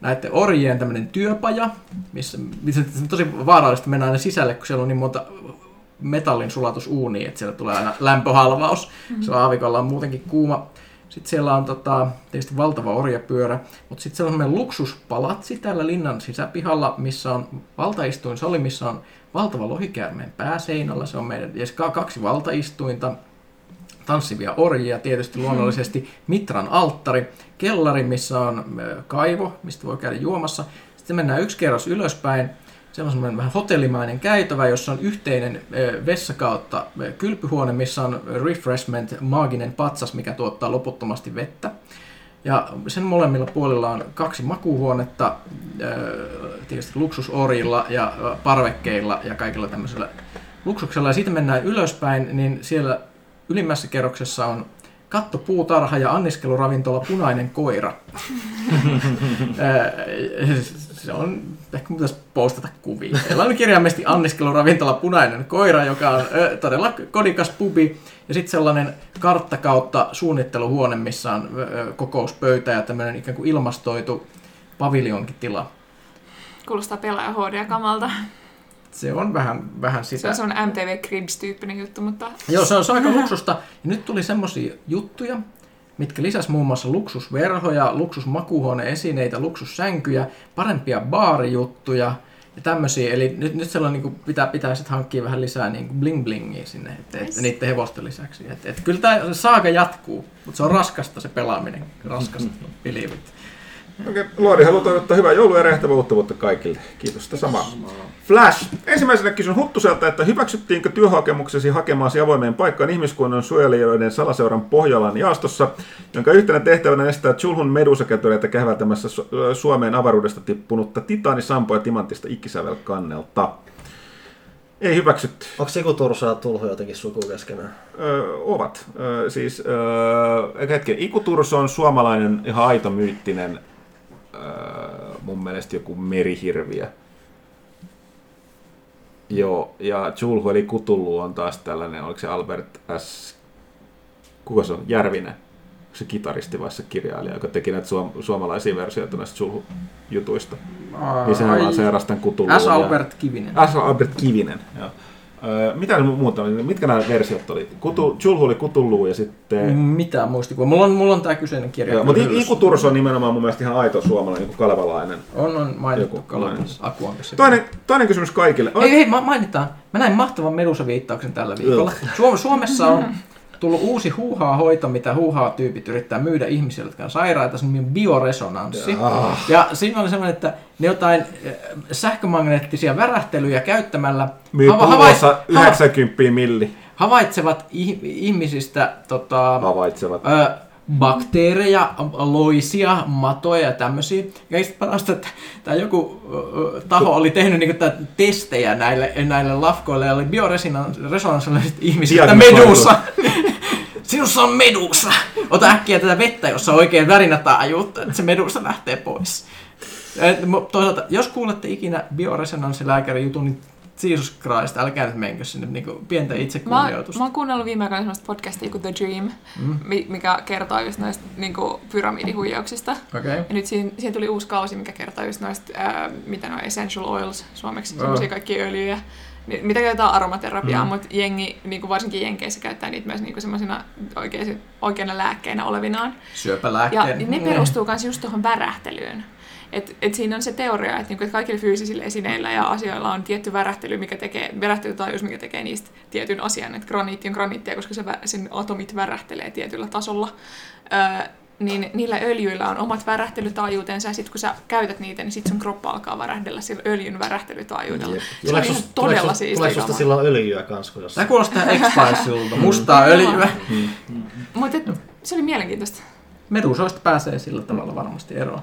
näiden orjien tämmöinen työpaja, missä, missä on tosi vaarallista mennä aina sisälle, kun siellä on niin monta metallin sulatusuunia, että siellä tulee aina lämpöhalvaus. Mm-hmm. Se aavikolla on muutenkin kuuma. Sitten siellä on tota, tietysti valtava orjapyörä, mutta sitten siellä on semmoinen luksuspalatsi täällä linnan sisäpihalla, missä on valtaistuinsali, missä on valtava lohikäärmeen pääseinällä. Se on meidän kaksi valtaistuinta, tanssivia orjia, tietysti luonnollisesti Mitran alttari, kellari, missä on kaivo, mistä voi käydä juomassa. Sitten mennään yksi kerros ylöspäin. Siellä on semmoinen vähän hotellimainen käytävä, jossa on yhteinen vessa kautta kylpyhuone, missä on refreshment, maaginen patsas, mikä tuottaa loputtomasti vettä. Ja sen molemmilla puolilla on kaksi makuuhuonetta, tietysti luksusorilla ja parvekkeilla ja kaikilla tämmöisellä luksuksella. Ja siitä mennään ylöspäin, niin siellä ylimmässä kerroksessa on katto, puutarha ja anniskeluravintola Punainen koira. Se on, ehkä mun pitäisi postata kuvia. Siellä on kirjaimellisesti anniskeluravintola Punainen koira, joka on ö, todella kodikas pubi. Ja sitten sellainen kartta kautta suunnitteluhuone, missä on ö, kokouspöytä ja tämmöinen ikään kuin ilmastoitu paviljonkitila. Kuulostaa pelaaja HD-kamalta. Se on vähän, vähän Se sitä. on semmoinen MTV Cribs-tyyppinen juttu, mutta Joo, se on, se on aika luksusta. Ja nyt tuli semmosia juttuja, mitkä lisäs muun muassa luksusverhoja, luksusmakuuhuone-esineitä, luksussänkyjä, parempia baarijuttuja ja tämmöisiä. Eli nyt, nyt sellainen niin kuin pitää, pitää sit hankkia vähän lisää niin kuin bling blingiä sinne, että, että niiden hevosten lisäksi. Et, et kyllä tämä saaga jatkuu, mutta se on raskasta se pelaaminen, raskasta, believe it. Okei, Lordi haluaa toivottaa hyvää joulua ja rehtävää uutta vuotta kaikille. Kiitos sitä samaa. Flash. Ensimmäisenä kysyn Huttuselta, että hyväksyttiinkö työhakemuksesi hakemaasi avoimeen paikkaan ihmiskunnan suojelijoiden salaseuran Pohjolan jaastossa, jonka yhtenä tehtävänä estää Chulhun medusakätöreitä kähvältämässä Su- Suomeen avaruudesta tippunutta titaanisampoa ja timanttista ikisävelkannelta. Ei hyväksytty. Onko Siku Tursa ja Tulhu jotenkin suku keskenään? Öö, ovat. Öö, siis öö, hetken, Iku Turso on suomalainen ihan aito myyttinen mun mielestä joku merihirviö. Joo, ja Julhu eli Kutullu on taas tällainen, oliko se Albert S. Kuka se on? Järvinen. Onko se kitaristi vai se kirjailija, joka teki näitä suom- suomalaisia versioita näistä Julhu-jutuista. Niin sehän Ai, lanseerasi tämän Kutulluun. S. Albert Kivinen. S. Albert Kivinen, joo. Öö, mitä muuta oli? Mitkä nämä versiot oli? Kutu, Julhu oli Kutullu ja sitten... Mitään muistikuvaa. Mulla on, mulla on tämä kyseinen kirja. Joo, mutta Iku Turso on nimenomaan mun mielestä ihan aito suomalainen, niin kalevalainen. On, on mainittu Kalevassa Akuankassa. Toinen, toinen kysymys kaikille. Hei, hei, ma- mainitaan. Mä näin mahtavan Medusa-viittauksen tällä viikolla. Suom- Suomessa on tullut uusi huuhaa-hoito, mitä huuhaa-tyypit yrittää myydä ihmisille, jotka on sairaita. Se on bioresonanssi. Ja siinä oli semmoinen, että ne jotain eh, sähkömagneettisia värähtelyjä käyttämällä Myy hava- pullossa hava- 90 milli. havaitsevat ih- ihmisistä tota, Havaitsevat. ö, bakteereja, loisia, matoja ja tämmöisiä. Ja parasta, että tämä joku taho oli tehnyt niinku tää testejä näille, näille lafkoille ja oli bioresonanssiset ihmisistä Diagnosoitu. medusa. Sinussa on medusa! Ota äkkiä tätä vettä, jossa oikein värinätaajuutta, että se medusa lähtee pois. Toisaalta, jos kuulette ikinä bioresonanssiläkärin jutun, niin Jesus Christ, älkää nyt menkö sinne niin pientä Mä, itsekunnioitusta. mä oon kuunnellut viime aikoina sellaista podcastia kuin The Dream, mm. mikä kertoo just näistä niin pyramidihuijauksista. Okei. Ja nyt siihen, siihen tuli uusi kausi, mikä kertoo just noista, ää, mitä ne on, essential oils suomeksi, semmoisia kaikkia öljyjä, mitä käytetään aromaterapiaan, mm. mutta jengi, niin kuin varsinkin Jenkeissä, käyttää niitä myös niin semmoisina oikein, oikeina lääkkeinä olevinaan. Ja Syöpälääkkeen. ne perustuu myös just tuohon värähtelyyn. Et, et siinä on se teoria, että, niinku, et kaikilla fyysisillä esineillä ja asioilla on tietty värähtely, mikä tekee, värähtelytaajuus, mikä tekee niistä tietyn asian. Että graniitti on graniittia, koska se, vä- sen atomit värähtelee tietyllä tasolla. Öö, niin niillä öljyillä on omat värähtelytaajuutensa ja sitten kun sä käytät niitä, niin sit sun kroppa alkaa värähdellä sillä öljyn värähtelytaajuudella. Se on ihan susta- todella siistiä Tuleeko susta silloin öljyä kans, jos... Tämä kuulostaa X-Filesilta. Mustaa öljyä. Mutta se oli mielenkiintoista. Medusoista pääsee sillä tavalla varmasti eroon.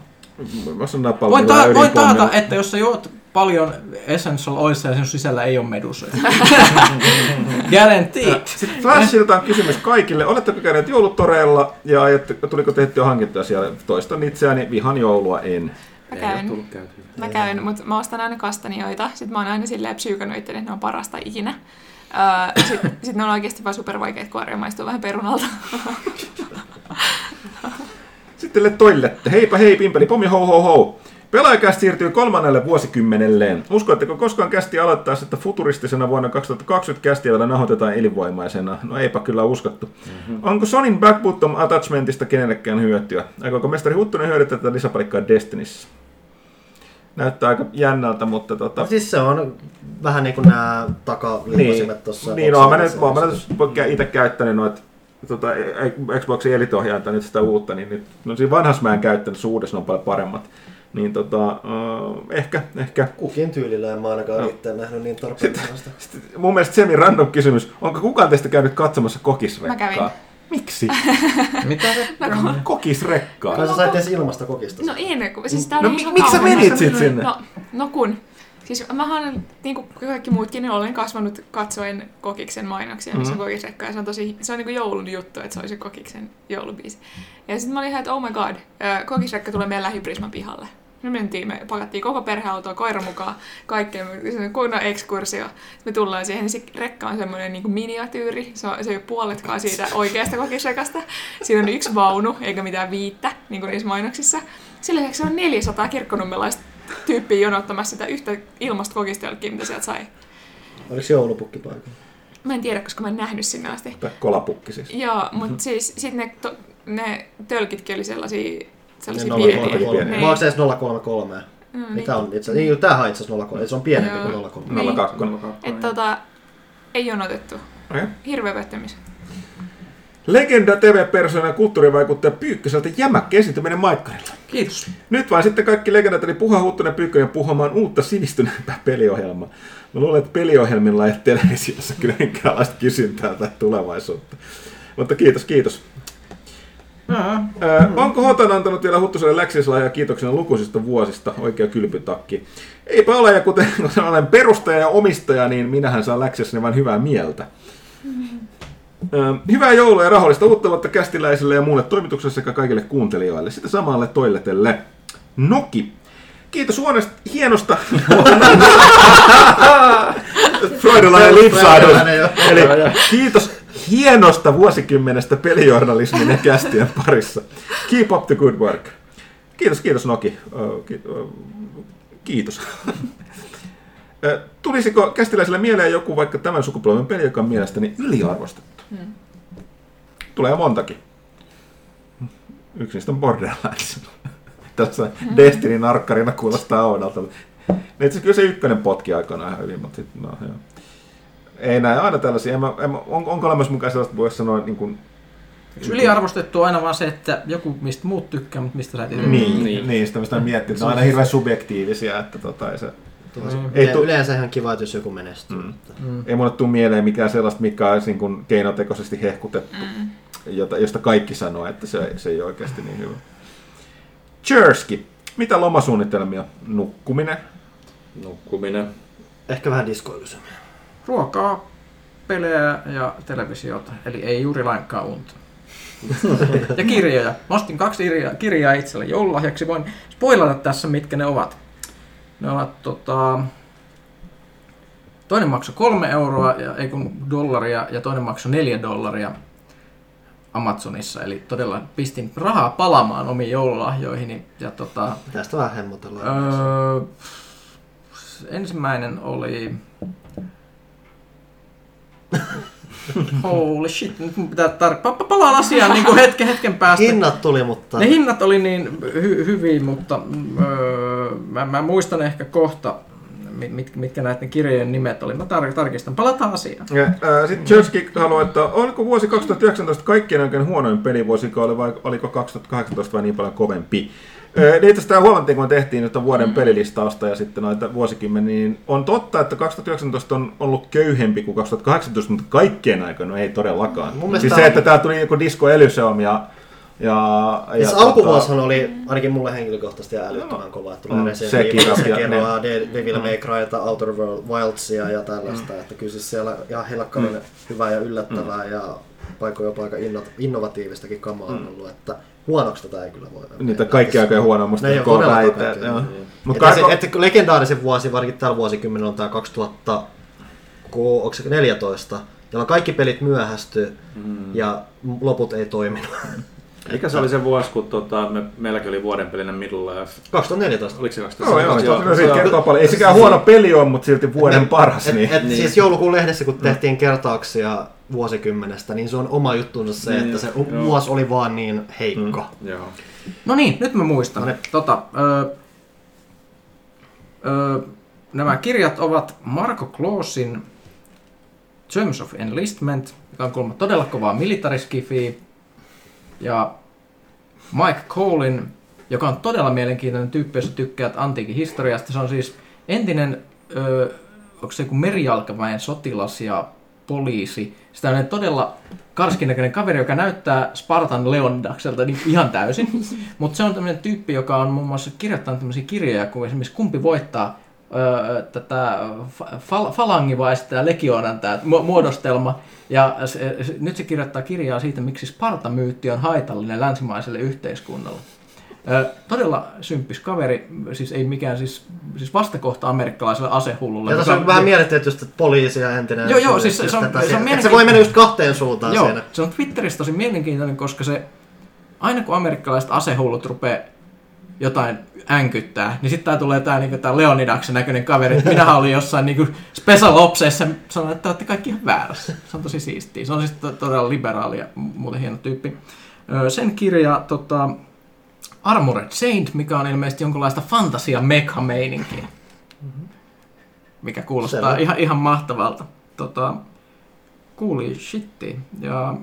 Mä sanon Voin, ta- voin taata, että jos sä juot paljon essential oilsia ja sen sisällä ei ole medusoja. Guaranteed. Sitten Flashilta on kysymys kaikille. Oletteko käyneet joulutoreilla ja ajatte- tuliko tehtyä hankintoja siellä? Toistan itseäni, vihan joulua en. Mä käyn. Mä käyn, mutta mä ostan aina kastanjoita. Sitten mä oon aina silleen psyykannut että ne on parasta ikinä. Sitten sit ne on oikeasti vaan supervaikeat kuoria, maistuu vähän perunalta. Sitten toillette. Heipä hei, pimpeli, pommi, ho ho ho. Pelaajakäst siirtyy kolmannelle vuosikymmenelleen. Uskoitteko koskaan kästi aloittaessa, että futuristisena vuonna 2020 kästiä vielä nahoitetaan elinvoimaisena? No eipä kyllä uskottu. Mm-hmm. Onko Sonin back bottom attachmentista kenellekään hyötyä? Aikooko mestari Huttunen hyödyttää tätä lisäpalikkaa Destinissä? Näyttää aika jännältä, mutta tota... No, siis se on vähän niin kuin nämä takaliipasimet tuossa. Niin, no, mä nyt, mä oon itse käyttänyt noita tota, Xboxin elitohjainta nyt sitä uutta, niin nyt, no siinä vanhassa mä en käyttänyt, uudessa on paljon paremmat. Niin tota, uh, ehkä, ehkä. Kukin tyylillä en mä ainakaan No. itse nähnyt niin tarpeellisesta. Sitten mun mielestä semi random kysymys, onko kukaan teistä käynyt katsomassa kokisrekkaa? Mä kävin. Miksi? Mitä se? Kokisrekkaa. Kai sä sait edes ilmasta kokista. No ei, kun, siis tää No oli mi- ihan miksi sä menit sit sinne? No, no kun. Siis mähän, niin kuin kaikki muutkin, niin olen kasvanut katsoen Kokiksen mainoksia, missä Mhm. on kokisrekka. Ja se on tosi, se on niin kuin joulun juttu, että se olisi Kokiksen joulubiisi. Ja sitten mä olin ihan, että oh my god, Kokisrekka tulee meidän lähiprisman pihalle. Me mentiin, me pakattiin koko perheautoa, koira mukaan, kaikkea, se on kunnon ekskursio. Me tullaan siihen, niin se rekka on semmoinen niin miniatyyri, se, on, se ei ole puoletkaan siitä oikeasta kokisrekasta. Siinä on yksi vaunu, eikä mitään viittä, niin kuin niissä mainoksissa. Sillä lisäksi on 400 kirkkonummelaista tyyppiä jonottamassa sitä yhtä ilmasta kokista jollekin, mitä sieltä sai. Oliko joulupukki paikalla? Mä en tiedä, koska mä en nähnyt sinne asti. Kolapukki siis. Joo, mutta siis sit ne, to, ne tölkitkin oli sellaisia, sellaisia Niin, pieniä. 033. Niin. Onko se edes 033? Mm, Mitä on itse? Niin, tämähän on itse asiassa 03. Se on pienempi Joo. kuin 03. Niin. 02. Et tota, ei jonotettu. Okei. Hirveä pettymys. Legenda TV-persoona ja kulttuurivaikuttaja Pyykköseltä jämäkkä esiintyminen Maikkarilla. Kiitos. Nyt vain sitten kaikki legendat, eli Puha Huttunen Pyykkönen puhumaan uutta sivistyneempää peliohjelmaa. Mä luulen, että peliohjelmilla ei televisiossa kyllä minkäänlaista kysyntää tai tulevaisuutta. Mutta kiitos, kiitos. Ää, onko Hotan antanut vielä Huttuselle läksislahjaa kiitoksena lukuisista vuosista? Oikea kylpytakki. Eipä ole, ja kuten, olen perustaja ja omistaja, niin minähän saan läksiässäni vain hyvää mieltä. Öö, hyvää joulua ja rauhallista uutta vuotta kästiläisille ja muulle toimitukselle sekä kaikille kuuntelijoille. Sitä samalle toiletelle. Noki. Kiitos huonosta, hienosta. Freudilainen lipsahdus. Eli kiitos hienosta vuosikymmenestä pelijournalismin ja kästien parissa. Keep up the good work. Kiitos, kiitos Noki. Kiitos. Tulisiko kästiläisille mieleen joku vaikka tämän sukupolven peli, joka on mielestäni yliarvostettu? Tulee montakin. Yksi niistä on Borderlands. Tässä Destiny narkkarina kuulostaa oudolta. Itse kyllä se ykkönen potki aikoinaan ihan hyvin, mutta sitten, no joo. Ei näin, aina tällaisia. En mä, en mä, on, onko olemassa mukaan sellaista, voisi sanoa, niin kuin, Eikö yliarvostettu on aina vaan se, että joku mistä muut tykkää, mutta mistä sä et itse niin, niin. Niin. niin, sitä mistä miettii, että ne on aina hirveän subjektiivisia, että tota, ei, se, Ei Ei tu- Yleensä ihan kiva, että jos joku menestyy. Mm. mutta- Mm. ei mulle tule mieleen mikään sellaista, mikä olisi niin kuin keinotekoisesti hehkutettu, Mm. jota, josta kaikki sanoo, että se, se ei ole oikeasti niin hyvä. Chersky. Mitä lomasuunnitelmia? Nukkuminen? Nukkuminen. Ehkä vähän diskoilusemmin. Ruokaa, pelejä ja televisiota, eli ei juuri lainkaan unta. ja kirjoja. Mä ostin kaksi kirjaa, kirjaa itselle joululahjaksi. Voin spoilata tässä, mitkä ne ovat. Ne ovat tota... Toinen maksoi kolme euroa, ja, ei kun dollaria, ja toinen maksoi neljä dollaria Amazonissa. Eli todella pistin rahaa palamaan omiin joululahjoihini. Ja tota, Tästä vähän hemmotella. Öö, ensimmäinen oli... Holy shit, nyt mun pitää tar- pa- pa- palaan asiaan niin hetken, hetken päästä. Hinnat tuli, mutta... Ne hinnat oli niin hy- hyviä, mutta öö, mä, mä, muistan ehkä kohta, mit, mit, mitkä näiden kirjojen nimet oli. Mä tar- tarkistan. Palataan asiaan. Sitten Chersky haluaa, että oliko vuosi 2019 kaikkien oikein huonoin pelivuosi, vai vai oliko 2018 vai niin paljon kovempi? Niin tästä huomattiin, kun me tehtiin nyt vuoden pelilistausta ja sitten noita vuosikymmeniä, niin on totta, että 2019 on ollut köyhempi kuin 2018, mutta kaikkien aikoina ei todellakaan. Mun siis se, että täällä tuli joku Disco Elysium ja... ja, ja Siis alkuvuosihan oli ainakin mulle henkilökohtaisesti älyttömän kova. Että tulee Mm, Resident sekin Evil, asia, Sekiroa, De- Devil May Cryta, Outer World, Wildsia ja tällaista. Että kyllä siis siellä ihan helkkarin hyvää ja yllättävää ja paikoin jopa aika inno- innovatiivistakin kamaa on ollut. Että huonoksi tätä ei kyllä voi. Niitä kaikki aikojen huonoa, musta Ne koko. Niin. Mutta Että, se, että legendaarisen vuosi, varsinkin tällä vuosikymmenellä on tämä 2014, jolloin kaikki pelit myöhästy ja loput ei toiminut. Mikä se oli se vuosi, kun tota, me, meilläkin oli vuoden pelinen Middle Life? 2014. Oliko se 2000? Joo, joo, Joo, siitä kertoo paljon. Ei sekään huono peli on, mutta silti vuoden paras. Et, Niin. et, Niin. Siis joulukuun lehdessä, kun tehtiin kertauksia vuosikymmenestä, niin se on oma juttunsa se, Niin, että se joo. vuosi oli vaan niin heikko. Joo. No niin, nyt mä muistan. No niin. Tota, öö, öö, nämä kirjat ovat Marko Kloosin Terms of Enlistment, joka on kuulemma todella kovaa militariskifiä, ja Mike Colein, joka on todella mielenkiintoinen tyyppi, jos tykkäät antiikin historiasta. Se on siis entinen, öö, onko se joku merijalkaväen sotilas ja poliisi. Sitä on todella karskinäköinen kaveri, joka näyttää Spartan Leonidakselta niin ihan täysin. Mutta se on tämmöinen tyyppi, joka on muun muassa kirjoittanut tämmöisiä kirjoja, kuin esimerkiksi Kumpi voittaa öö, tätä fal- falangivaista ja legionan tämä mu- muodostelma. Ja se, se, nyt se kirjoittaa kirjaa siitä, miksi Sparta-myytti on haitallinen länsimaiselle yhteiskunnalle. Todella symppis kaveri, siis ei mikään siis, siis vastakohta amerikkalaiselle asehullulle. Ja tässä on vähän just, että poliisi ja entinen... Joo, joo, just siis se- se on- tätä- se on että se voi mennä just kahteen suuntaan Joo, siinä. se on Twitterissä tosi mielenkiintoinen, koska se aina kun amerikkalaiset asehullut rupeaa jotain änkyttää, niin sitten tää tulee tää, niinku, tää Leonidaksen näköinen kaveri, että minä olin jossain niinku Special Opseissa, sanon, että te olette kaikki ihan väärässä. Se on tosi siistiä. Se on siis to- todella liberaali ja muuten hieno tyyppi. Sen kirja tota, Armored Saint, mikä on ilmeisesti jonkinlaista fantasia mekha meininkiä Mikä kuulostaa Selvä. ihan, ihan mahtavalta. Tota, kuuli shitti. Ja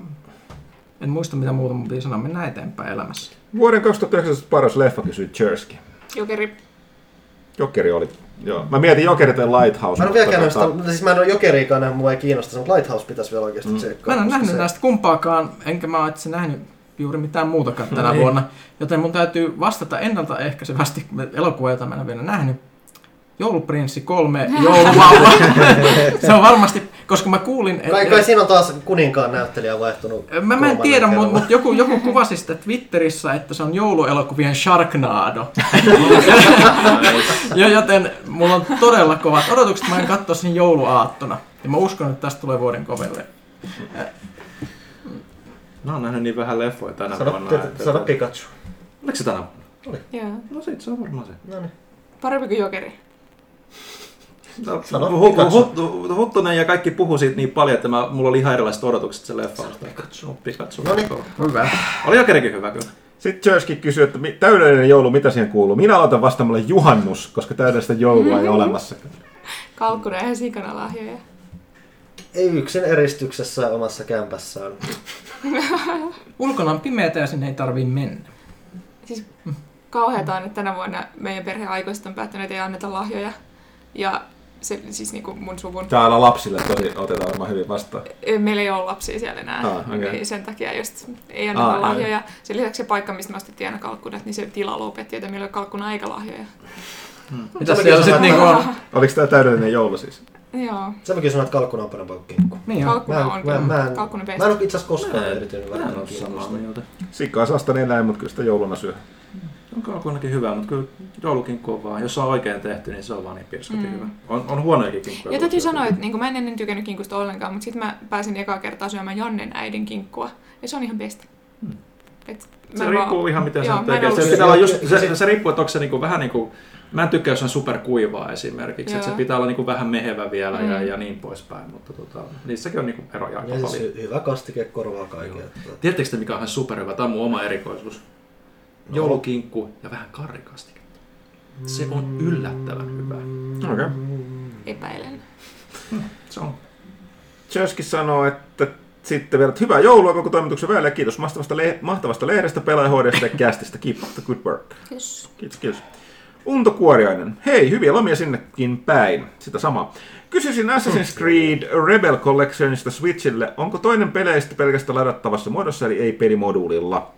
en muista mitä muuta mun piti sanoa. Mennään eteenpäin elämässä. Vuoden 2019 paras leffa kysyi Chersky. Jokeri. Jokeri oli. Joo. Mä mietin Jokeri tai Lighthouse. Mä en ole vielä mutta käynyt tota- sitä, siis mä en ole jokeriikaan nähnyt, mua ei kiinnosta, mutta Lighthouse pitäisi vielä oikeasti Mm. tsekkaa. Mä en ole nähnyt se- näistä kumpaakaan, enkä mä ole itse nähnyt juuri mitään muutakaan tänä Niin. vuonna. Joten mun täytyy vastata ennaltaehkäisevästi elokuvia, jota mä en ole vielä nähnyt. Jouluprinssi 3, jouluvauva. se on varmasti, koska mä kuulin... et- Kai, kai siinä on taas kuninkaan näyttelijä vaihtunut. Mä, mä en tiedä, mutta mut joku, joku kuvasi sitä Twitterissä, että se on jouluelokuvien Sharknado. ja joten mulla on todella kovat odotukset, mä en katsoa sen jouluaattona. Ja mä uskon, että tästä tulee vuoden kovelle. Mä oon nähnyt niin vähän leffoja tänä Sano, vuonna. sano Pikachu. Oliko se tänä vuonna? Joo. No sit se on varmaan se. No niin. Parempi kuin jokeri. No, Pikachu. Huttu- Huttunen ja kaikki puhu siitä niin paljon, että mä, mulla oli ihan erilaiset odotukset sen leffaan. Pikachu. Pikachu. No niin. Hyvä. Oli jokerikin hyvä kyllä. Sitten Chersky kysyi, että täydellinen joulu, mitä siihen kuuluu? Minä aloitan vastaamalla juhannus, koska täydellistä joulua ei ole olemassa. Kalkkuna ja sikana lahjoja. Ei yksin eristyksessä omassa kämpässään. Ulkona on pimeätä ja sinne ei tarvii mennä. Siis kauheata on, että tänä vuonna meidän perheen aikuiset on päättänyt, että ei anneta lahjoja. Ja se siis niinku mun suvun. Täällä lapsille tosi otetaan varmaan hyvin vastaan. Meillä ei ole lapsia siellä enää. Ah, okei. Niin sen takia just ei anneta Ah, lahjoja. Sen lisäksi se paikka, mistä me ostettiin aina kalkkunat, niin se tila lopetti, joten meillä ei ole kalkkuna eikä lahjoja. Mitä Sä siellä mäkin sitten niinku sanoin, on? Oliko tämä täydellinen joulu siis? Joo. Sä mäkin sanoin, että kalkkuna on parempaa kuin kinkku. Niin on. Kalkkuna Mä, on mä, mä, en, Kalkkuna mä en ole itse asiassa koskaan Mä en- erityinen Mä en vähän ole samaa mieltä. Sikkaa saastan eläin, mutta kyllä sitä jouluna syö. On kalkunakin hyvä, mutta kyllä joulukinkku on vaan, jos se on oikein tehty, niin se on vaan niin pirskatin Mm. hyvä. On, on huonojakin kinkkuja. Ja täytyy sanoa, että niin mä en ennen tykännyt kinkusta ollenkaan, mutta sitten mä pääsin ekaa kertaa syömään Jannen äidin kinkkua. Ja se on ihan best. Hmm. Et Se mä riippuu vaan- ihan miten Joo, se mä en tekee. Se, se- pitää olla just, se- se, se, riippuu, että onko se niinku vähän niinku, mä en tykkää, jos on superkuivaa esimerkiksi, että se pitää olla niinku vähän mehevä vielä ja, Mm. ja niin poispäin, mutta tota, niissäkin on niinku eroja aika Ja siis paljon. hy- hyvä kastike korvaa kaiken. että- Tiedättekö te mikä on ihan superhyvä? Tämä on mun oma erikoisuus. No. Joulukinkku ja vähän karrikastike. Se on yllättävän hyvä. Okei. Epäilen. Se on Chersky sanoo, että sitten vielä, että hyvää joulua koko toimituksen väelle. Kiitos mahtavasta, le- mahtavasta lehdestä, pelaajahoidosta ja kästistä. Keep up the good work. Yes. Kiitos, kiitos. Unto Kuoriainen. Hei, hyviä lomia sinnekin päin. Sitä samaa. Kysyisin Assassin's Creed Rebel Collectionista Switchille. Onko toinen peleistä pelkästään ladattavassa muodossa, eli ei pelimoduulilla?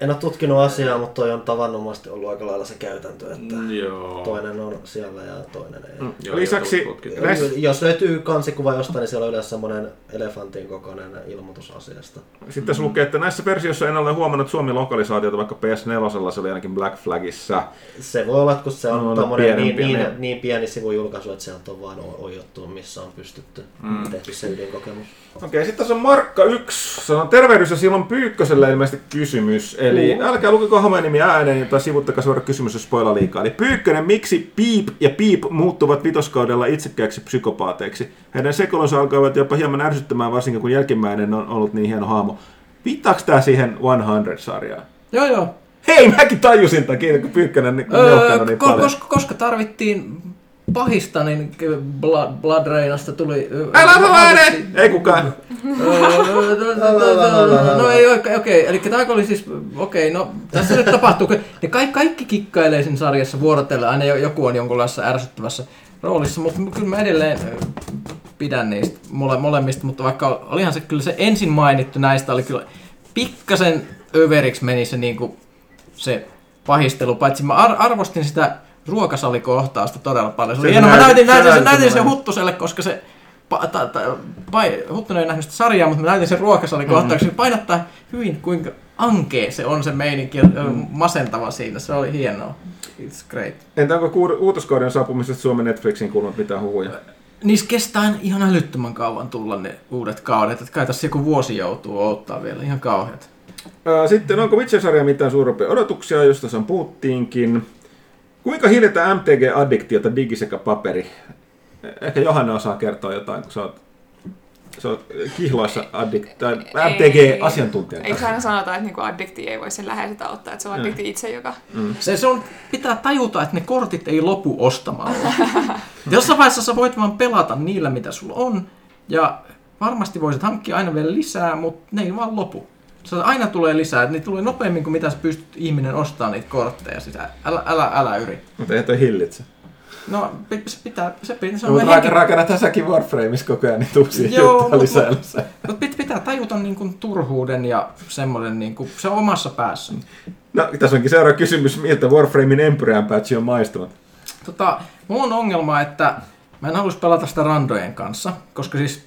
En ole tutkinut asiaa, mutta toi on tavanomaisesti ollut aika lailla se käytäntö, että Joo. toinen on siellä ja toinen ei. Mm. Joo, Lisäksi näissä, Jos löytyy kansikuva jostain, niin siellä on yleensä semmoinen elefantin kokoinen ilmoitus asiasta. sitten tässä lukee, että näissä versioissa en ole huomannut Suomen lokalisaatiota, vaikka PS4 se oli ainakin Black Flagissa. Se voi olla, että kun se on No, no, tommonen niin, pienempiä, niin, ne. niin, pieni sivujulkaisu, että sieltä on vaan o- ojottu, missä on pystytty Mm. tehty se ydinkokemus. Okei, sitten tässä on Markka 1. Sanon tervehdys ja silloin Pyykköselle ilmeisesti kysymys. Eli Juu. älkää lukeko hahmojen nimi ääneen tai sivuttakaa suora kysymys, jos spoilaa liikaa. Eli Pyykkönen, miksi Piip ja Piip muuttuvat vitoskaudella itsekkäiksi psykopaateiksi? Heidän sekolonsa alkavat jopa hieman ärsyttämään, varsinkin kun jälkimmäinen on ollut niin hieno hahmo. Viittaako tää siihen 100-sarjaan? Joo, joo. Hei, mäkin tajusin tämän, kiitos kun Pyykkönen niin, Öö, niin ko- paljon. koska, koska tarvittiin pahista, niin Blood, Blood Rainasta tuli... Älä ääneen! Ei kukaan. No ei okei, okei. eli tämä oli siis, okei, no tässä nyt tapahtuu, ne kaikki, kaikki kikkailee siinä sarjassa vuorotellen, aina jo- joku on jonkunlaisessa ärsyttävässä roolissa, mutta kyllä mä edelleen pidän niistä mole, molemmista, mutta vaikka olihan se kyllä se ensin mainittu näistä oli kyllä pikkasen överiksi meni se niinku se pahistelu, paitsi mä ar- arvostin sitä ruokasalikohtausta todella paljon. Se oli Se hieno. Mä näytin, se näytin, sen, näytit näytin sen Huttuselle, koska se pa, ta, ta, pa, Huttunen ei nähnyt sitä sarjaa, mutta mä näytin sen ruokasalikohtauksen. Mm-hmm. Painottaa hyvin, kuinka ankee se on se meininki ja mm. masentava siinä. Se oli hienoa. It's great. Entä onko uutoskauden saapumisesta Suomen Netflixiin kuulunut mitään huhuja? Niissä kestää ihan älyttömän kauan tulla ne uudet kaudet. Että kai tässä joku vuosi joutuu odottaa vielä. Ihan kauheat. Sitten onko Witcher-sarja mitään suurempia odotuksia, josta sen puhuttiinkin. Kuinka hiljentää MTG-addiktiota digi sekä paperi? Ehkä Johanna osaa kertoa jotain, kun sä oot se on kihlaissa addict, tai Ei. MTG-asiantuntija. Eikö aina sanota, että niinku addikti ei voi sen läheiset auttaa, että se on addikti itse, joka... Se, se on, pitää tajuta, että ne kortit ei lopu ostamalla. Jossain vaiheessa sä voit vaan pelata niillä, mitä sulla on, ja varmasti voisit hankkia aina vielä lisää, mutta ne ei vaan lopu. Se aina tulee lisää, että niitä tulee nopeammin kuin mitä sä pystyt ihminen ostamaan niitä kortteja sisään. Älä, älä, älä yri. Mutta ei toi hillitse. No, se pitää, se pitää, se No, on mutta henki- rak- rakennat säkin Warframeissa koko ajan niitä uusia Joo, juttuja mut- lisää lisää. Mutta pit- pitää tajuta niin kuin turhuuden ja semmoinen, niin kuin, se on omassa päässä. No, tässä onkin seuraava kysymys, miltä Warframein Empyrean patch on maistunut. Tota, mulla on ongelma, että mä en halus pelata sitä randojen kanssa, koska siis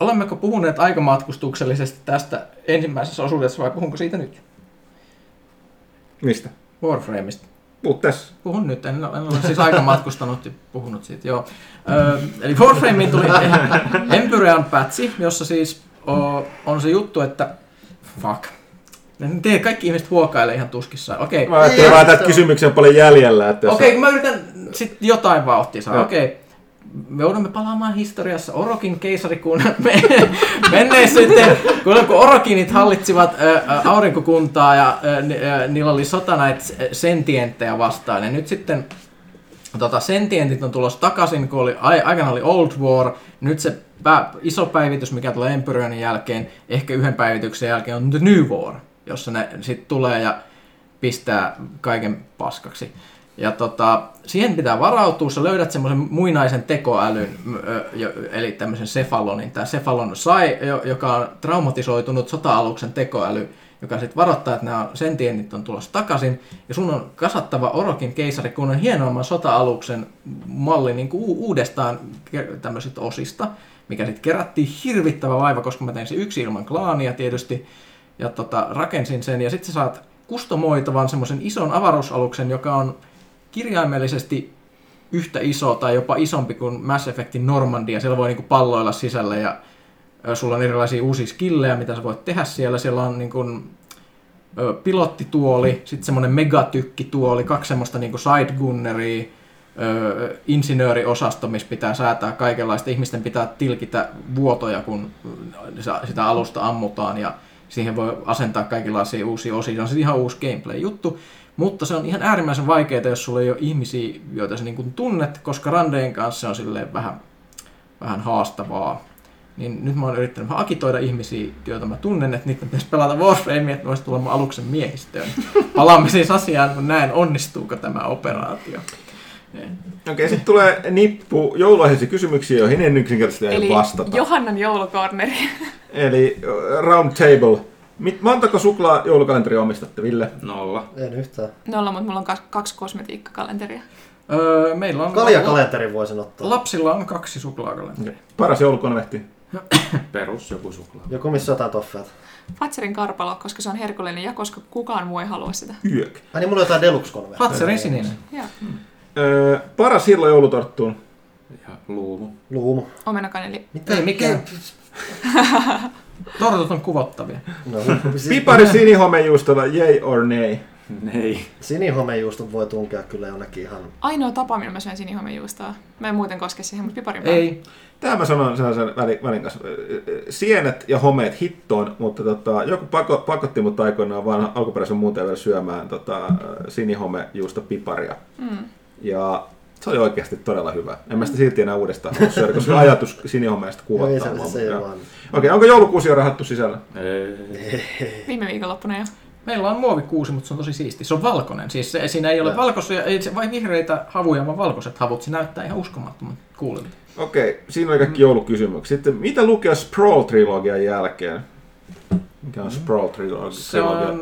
olemmeko puhuneet aikamatkustuksellisesti tästä ensimmäisessä osuudessa vai puhunko siitä nyt? Mistä? Warframeista. Puhut tässä. Puhun nyt, en, en ole siis aika matkustanut ja puhunut siitä, joo. Ö, eli Warframeen tuli Empyrean patchi, jossa siis o, on se juttu, että fuck. Te kaikki ihmiset huokailee ihan tuskissaan. Okei, Mä ajattelin vaan, että on- kysymyksiä on paljon jäljellä. Että Okei, kun mä yritän sit jotain vauhtia saada. Okei. Me joudumme palaamaan historiassa Orokin keisarikunnan me, menneisyyteen, kun, Orokinit hallitsivat aurinkokuntaa ja niillä oli sota näitä sentienttejä vastaan. Ja nyt sitten tota, sentientit on tulossa takaisin, kun oli, ai, aikana oli Old War. Nyt se pä, iso päivitys, mikä tulee Empyrionin jälkeen, ehkä yhden päivityksen jälkeen, on The New War, jossa ne sitten tulee ja pistää kaiken paskaksi. Ja tota, siihen pitää varautua, sä löydät semmoisen muinaisen tekoälyn, eli tämmöisen Cephalonin. Tämä Cephalon sai, jo- joka on traumatisoitunut sota-aluksen tekoäly, joka sitten varoittaa, että nämä sentientit on tulossa takaisin. Ja sun on kasattava Orokin keisarikunnan hienoimman sota-aluksen malli niin kuin uudestaan tämmöisistä osista, mikä sitten kerättiin hirvittävä vaiva, koska mä tein se yksi ilman klaania tietysti ja tota, rakensin sen. Ja sitten sä saat kustomoitavan semmoisen ison avaruusaluksen, joka on kirjaimellisesti yhtä iso tai jopa isompi kuin Mass Effectin Normandia. Siellä voi niinku palloilla sisällä ja sulla on erilaisia uusia skillejä, mitä sä voit tehdä siellä. Siellä on niinku, pilottituoli, sitten semmoinen megatykkituoli, kaksi semmoista niinku sidegunneria, insinööriosasto, missä pitää säätää kaikenlaista. Ihmisten pitää tilkitä vuotoja, kun sitä alusta ammutaan ja siihen voi asentaa kaikenlaisia uusia osia. Se on ihan uusi gameplay-juttu. Mutta se on ihan äärimmäisen vaikeaa, jos sulla ei ole ihmisiä, joita sä niin kuin tunnet, koska randeen kanssa se on silleen vähän, vähän haastavaa. Niin nyt mä oon yrittänyt vähän akitoida ihmisiä, joita mä tunnen, että niitä pitäisi pelata Warframea, että voisi tulla mun aluksen miehistöön. Palaamme siis asiaan, kun näen, onnistuuko tämä operaatio. Okei, sitten tulee nippu jouluaiheisia kysymyksiä, joihin en yksinkertaisesti Eli vastata. Johannan joulukorneri. Eli ö, round table. Mit, montako suklaa joulukalenteria omistatte, Ville? Nolla. En yhtään. Nolla, mutta mulla on kaksi kosmetiikkakalenteria. Öö, meillä on... Kaljakalenteri voisin ottaa. Lapsilla on kaksi suklaakalenteria. Paras joulukonvehti. Perus joku suklaa. Joku missä jotain toffeet. Fatserin karpalo, koska se on herkullinen ja koska kukaan muu ei halua sitä. Yök. Ai niin, mulla on jotain deluxe konveja. Fatserin sininen. Joo. Öö, paras hillo joulutorttuun. Ja luumu. Luumu. Omenakaneli. Mitä? Ei mikään. Tortut on kuvottavia. No, siis- Pipari sinihomejuustolla, yay or nay? Ei. Sinihomejuustot voi tunkea kyllä jonnekin ihan... Ainoa tapa, millä mä syön sinihomejuustoa. Mä en muuten koske siihen, mutta piparin päälle. Ei. Tähän mä sanon sellaisen välin, välin kanssa. Sienet ja homeet hittoon, mutta tota, joku pako, pakotti mut aikoinaan vaan alkuperäisen muuten vielä syömään tota, sinihomejuusta piparia. Mm. Ja se oli oikeasti todella hyvä. En mä sitä silti enää uudestaan halua syödä, koska ajatus sinihomeesta Joo, ei kuvottaa se. Okei, onko joulukuusi jo rahattu sisällä? Ei. Viime viikonloppuna jo. Meillä on muovikuusi, mutta se on tosi siisti. Se on valkoinen. Siis se, siinä ei ole Joo. valkoisia, ei se vain vihreitä havuja, vaan valkoiset havut. Se näyttää ihan uskomattoman kuulilta. Okei, siinä oli kaikki joulukysymykset. Sitten mitä lukee Sprawl-trilogian jälkeen? Mikä on Sprawl-trilogia? Se on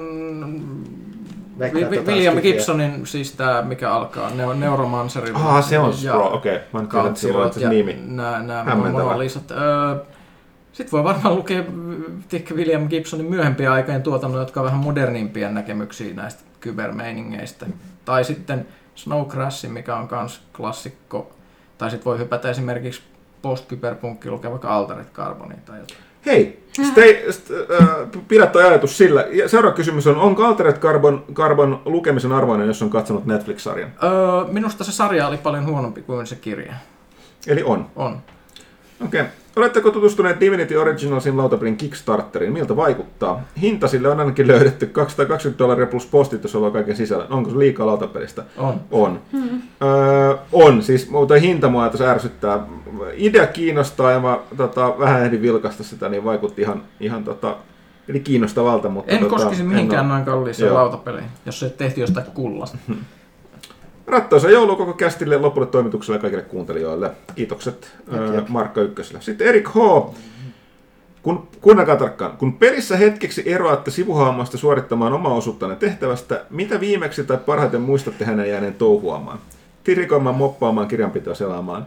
William skifiä. Gibsonin, siis tämä mikä alkaa, ne- Neuromancer. Ah, se on ja Sprawl, okei. Mä en tiedä, että sillä on ja nimi. nämä. Öö, sitten voi varmaan lukea Dick William Gibsonin myöhempiä aikojen tuotannon, jotka on vähän modernimpia näkemyksiä näistä kybermeiningeistä. Tai sitten Snow Crashin, mikä on myös klassikko. Tai sitten voi hypätä esimerkiksi post-kyberpunkki lukea vaikka Altered Carbonia tai jotain. Hei, stay, st, äh, pidä toi ajatus sillä. Ja seuraava kysymys on, onko Altered Carbon, Carbon lukemisen arvoinen, jos on katsonut Netflix-sarjan? Öö, minusta se sarja oli paljon huonompi kuin se kirja. Eli on. On. Okei. Okay. Oletteko tutustuneet Divinity Originalsin lautapelin Kickstarteriin? Miltä vaikuttaa? Hinta sille on ainakin löydetty 220 dollaria plus postit, jos on kaiken sisällä. Onko se liikaa lautapelistä? On. On. Hmm. Öö, on, siis mutta hinta mua tässä ärsyttää. Idea kiinnostaa ja mä tota, vähän ehdin vilkasta sitä, niin vaikutti ihan, ihan tota, eli kiinnostavalta. Mutta En tota, koskisi mihinkään en noin kalliiseen Joo. lautapeleihin, jos se tehty jostain kullasta. Rattoisa joulu koko kästille, lopulle toimitukselle kaikille kuuntelijoille. Kiitokset Jep, jep. Markka Ykköselle. Sitten Erik H. Kun, kuunnelkaa tarkkaan. Kun pelissä hetkeksi eroatte sivuhahmoista suorittamaan omaa osuuttanne tehtävästä, mitä viimeksi tai parhaiten muistatte hänen jääneen touhuamaan? Tirikoimaan, moppaamaan, kirjanpitoa selaamaan.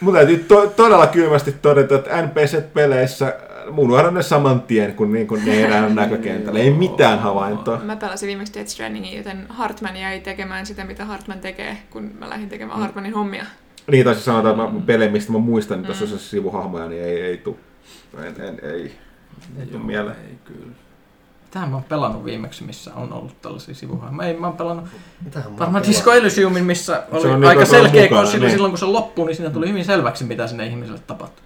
Mun täytyy to- todella kylmästi todeta, että NPC-peleissä mun ne saman tien, kun, niin kun ne erään näkökentällä. Ei mitään havaintoa. Mä pelasin viimeksi Death Strandingin, joten Hartman jäi tekemään sitä, mitä Hartman tekee, kun mä lähdin tekemään Mm. Hartmanin hommia. Niin, tai siis sanotaan, että mä pelejä, mistä mä muistan, että tuossa on se sivuhahmoja, niin ei, ei tuu. En, en, ei. Ei tuu mieleen. Ei kyllä. Tähän mä oon pelannut viimeksi, missä on ollut tällaisia sivuhahmoja. Ei, mä oon pelannut Mitähän varmaan Disco Elysiumin, missä oli Se on niin, aika selkeä, mukana, kun silloin, niin. silloin kun se loppuu, niin siinä tuli hyvin selväksi, mitä sinne ihmiselle tapahtuu.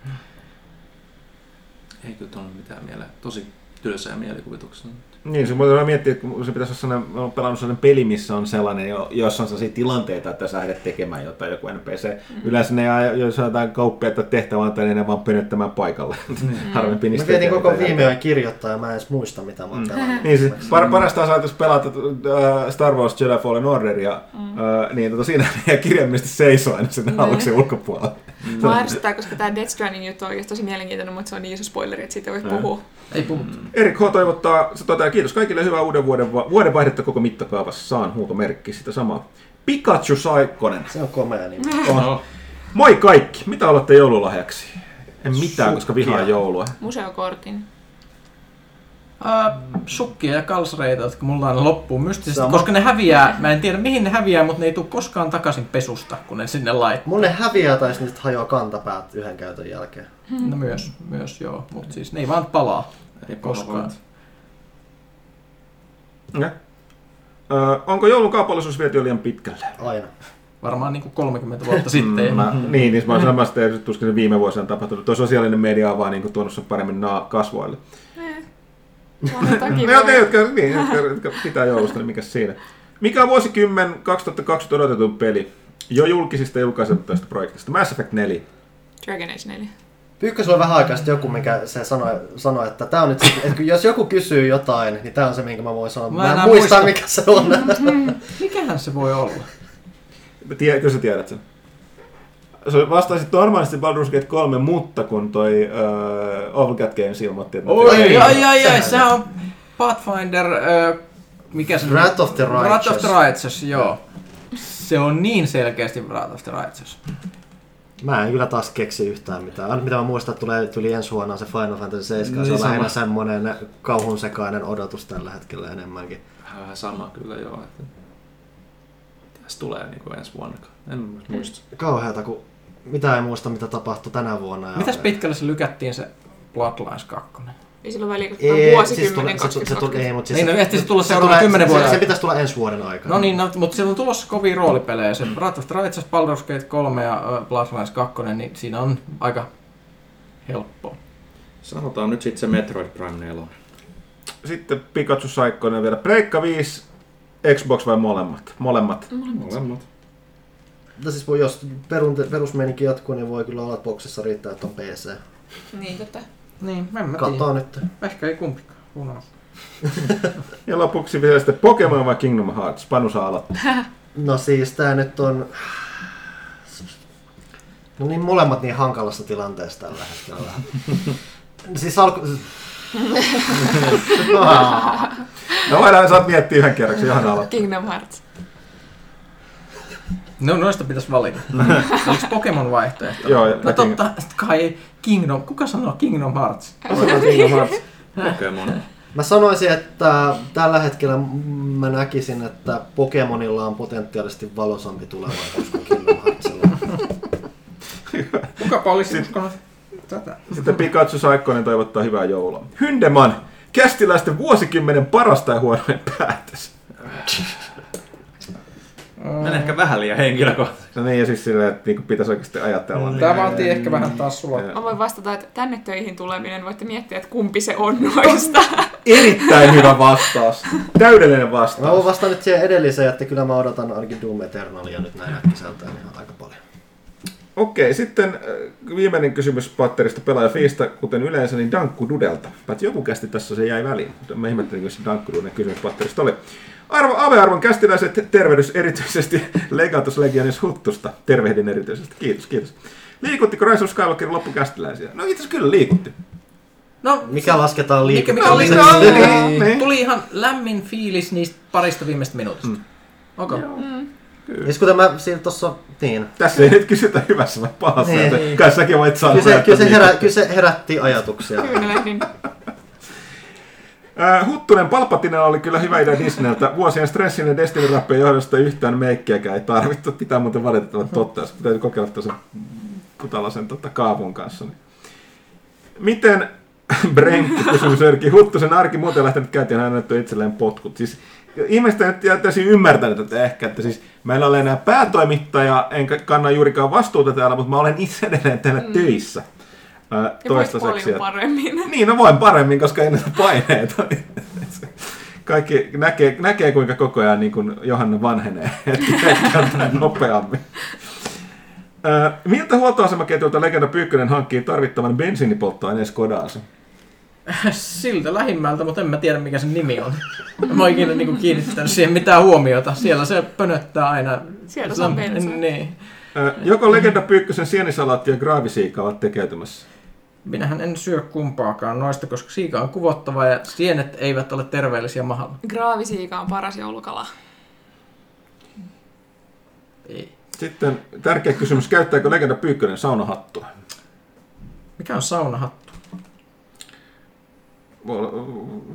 Ei kyllä tullut mitään mieleen. Tosi tylsää mielikuvituksia. Niin, se voi miettiä, että kun se pitäisi olla sellainen, mä oon pelannut sellainen peli, missä on sellainen, jo- jossa on sellaisia tilanteita, että sä lähdet tekemään jotain, joku NPC. Mm. Yleensä ne, jos on jotain kauppia, että tehtävä on, niin ne vaan pönöttämään paikalle. Harvempi Mä niistä vietin tekee koko viime ajan kirjoittaa ja mä en edes muista mitä mä oon pelannut. Niin, siis par- parasta on saatu pelata äh, Star Wars Jedi Fallen Orderia, mm. äh, niin tota, siinä ja kirjaimellisesti seisoo aina sen Niin. aluksen ulkopuolella. Mua ärsyttää, koska tämä Death Stranding juttu on tosi mielenkiintoinen, mutta se on niin iso spoileri, että siitä ei voi puhua. Ei puhuttu. Erik H. toivottaa, se toteaa, kiitos kaikille, hyvää uuden vuoden, va- vuodenvaihdetta koko mittakaavassa, saan huutomerkki, sitä samaa. Pikachu Saikkonen. Se on komea nimi. On. Moi kaikki, mitä olette joululahjaksi? En mitään, koska Sukkia. vihaan joulua. Museokortin. Ää, sukkia ja kalsareita, jotka mulla aina loppuu mystisesti, Sama. koska ne häviää, mä en tiedä mihin ne häviää, mutta ne ei tule koskaan takaisin pesusta, kun ne sinne laittaa. Mun ne häviää tai sitten niistä hajoaa kantapäät yhden käytön jälkeen. No myös, myös joo, mutta siis ne ei vaan palaa. Ei Koskaan. koskaan. Okay. Öö, onko joulun kaupallisuus viety jo liian pitkälle? Aina. Varmaan niin kuin 30 vuotta sitten. Mm, mä, niin, niin mä oon samasta ja tuskin viime vuosina tapahtunut. Tuo sosiaalinen media on vaan niin tuonut sen paremmin naa- kasvoille. Eh. On Ne, ne, jotka, niin, jotka, jotka pitää joulusta, niin mikä siinä. Mikä on vuosikymmen 2020 odotetun peli? Jo julkisista ja julkaisemista projektista. Mass Effect 4. Dragon Age 4. Pyykkös oli vähän aikaa sitten joku, mikä se sanoi, sanoi että tämä on nyt, se- että jos joku kysyy jotain, niin tämä on se, minkä mä voin sanoa. Mä Mä, en muista, muista. mikä se on. Mikähän se voi olla? Tie, kyllä sä tiedät sen. Se vastasit normaalisti Baldur's Gate 3, mutta kun toi uh, Overcat Games ilmoitti, että... Oi, Ei, ai, ai, ai, sehän- se on Pathfinder, äh, mikä se Wrath of the Wrath of Righteous. the Righteous, joo. Se on niin selkeästi Wrath of the Righteous. Mä en kyllä taas keksi yhtään mitään. Ainut mitä mä muistan, että tulee, tuli ensi vuonna on se Final Fantasy 7. Niin se on sama. lähinnä semmoinen kauhun sekainen odotus tällä hetkellä enemmänkin. Vähän sama kyllä joo. Että... Mitäs tulee niin kuin ensi vuonna? En muista. Kauheata, kun mitä ei muista, mitä tapahtui tänä vuonna. ja- Mitäs pitkälle se lykättiin se Bloodlines 2? Ei silloin väliä, kun Ei, tämä siis vuosikymmenen tulee- se, se, se, tuli- ei, mutta siis Niin, no ehti se tulla se seuraavan kymmenen se- vuoden Se, se pitäisi tulla ensi vuoden aikana. No niin, no, mutta siellä on tulossa kovia roolipelejä. Se Wrath of the Righteous, Baldur's Gate 3 ja äh, Bloodlines 2, niin siinä on aika helppoa. Sanotaan nyt sitten se Metroid Prime 4. Sitten Pikachu Saikkonen vielä. Pleikka 5, Xbox vai molemmat? Molemmat. Molemmat. Mutta siis voi, jos perun, perusmeininki jatkuu, niin voi kyllä olla, että boksissa riittää, että on PC. Niin, totta. Niin, en mä tiedä. Katsotaan nyt. Ehkä ei kumpikaan. Knows? Ja lopuksi vielä sitten Pokemon vai Kingdom Hearts? Panu saa aloittaa. No siis tää nyt on... No niin molemmat niin hankalassa tilanteessa tällä hetkellä. siis alku... No voidaan saat miettiä yhden kerroksen, Johanna aloittaa. Kingdom Hearts. No noista pitäisi valita. Oliko Pokemon vaihtoehto? Joo, no totta, kai Kingdom. Kuka sanoo Kingdom Hearts? Kingdom Hearts. Pokemon. Mä sanoisin, että tällä hetkellä mä näkisin, että Pokemonilla on potentiaalisesti valosampi tulevaisuus kuin Kingdom Heartsilla. Kukapa olisi uskonut tätä? Sitten Pikachu Saikkonen toivottaa hyvää joulua. Hyndeman, kästiläisten vuosikymmenen parasta ja huonoin päätös. Mene ehkä vähän liian henkilökohtaisesti. No niin, ja siis silleen, että niinku pitäisi oikeasti ajatella. niin. Tämä vaatii ehkä vähän taas sulla. Mä voin vastata, että tänne töihin tuleminen voitte miettiä, että kumpi se on noista. Erittäin hyvä vastaus. Täydellinen Mä voin vastaus. vastata nyt siihen edelliseen, että kyllä mä odotan ainakin Doom Eternalia nyt näin äkkiseltään ihan aika paljon. Okei, sitten äh, viimeinen kysymys patterista pelaaja Fiista, kuten yleensä, niin Dankku Dudelta. Paitsi joku kästi tässä se jäi väliin. Mä ihmettelin, kun se Dankku Duden kysymys patterista oli. Arvo, Ave-arvon kästiläiset, tervehdys erityisesti Legatus Legionis Huttusta. Tervehdin erityisesti, kiitos, kiitos. Liikuttiko Rise of Skywalkerin loppukästiläisiä? No itse asiassa kyllä liikutti. No, Mikä lasketaan mikä, mikä liikuntaa? oli, No, tuli, niin, niin. tuli ihan lämmin fiilis niistä parista viimeistä minuutista. Mm. Okay. Siis kuten mä siinä tossa, niin. Tässä ei nyt kysytä hyvässä vai pahassa, Niin. että kai säkin voit sanoa. Kyllä se, kyllä se, niin. herä, kyllä se herätti ajatuksia. Kyynelehdin. Äh, Huttunen Palpatina oli kyllä hyvä idea Disneyltä. Vuosien stressin ja Destiny rappien johdosta yhtään meikkiäkään ei tarvittu. Pitää muuten valitettavan totta, jos täytyy kokeilla tuossa kutalaisen tota, kaavun kanssa. Niin. Miten Brenkki kysymys Erkki Huttusen arki muuten lähtenyt käyntiin hän annettu itselleen potkut. Siis ihmiset nyt jättäisi ymmärtänyt, että ehkä, että siis meillä oli enää päätoimittaja, enkä kanna juurikaan vastuuta täällä, mutta mä olen itse edelleen täällä mm. töissä. Äh, Ja voit toistaiseksi. paljon paremmin. Niin, no voin paremmin, koska ei näitä paineita. Kaikki näkee, näkee kuinka koko ajan niin kuin Johanna vanhenee, että nopeammin. Ö, miltä huoltoasemaketjulta Legenda Pyykkönen hankkii tarvittavan bensiinipolttoaineen Skodaansa? Siltä lähimmältä, mutta en mä tiedä mikä sen nimi on. Mä oon ikinä niinku kiinnittänyt siihen mitään huomiota. Siellä se pönöttää aina. Sieltä saa bensaa. Niin. Joko Legenda Pyykkösen sienisalaatti ja graavisiika ovat tekeytymässä? Minähän en syö kumpaakaan noista, koska siika on kuvottava ja sienet eivät ole terveellisiä mahalla. Graavisiika on paras joulukala. Ei. Sitten tärkeä kysymys, käyttääkö Legenda Pyykkönen saunahattua? Mikä on saunahattu?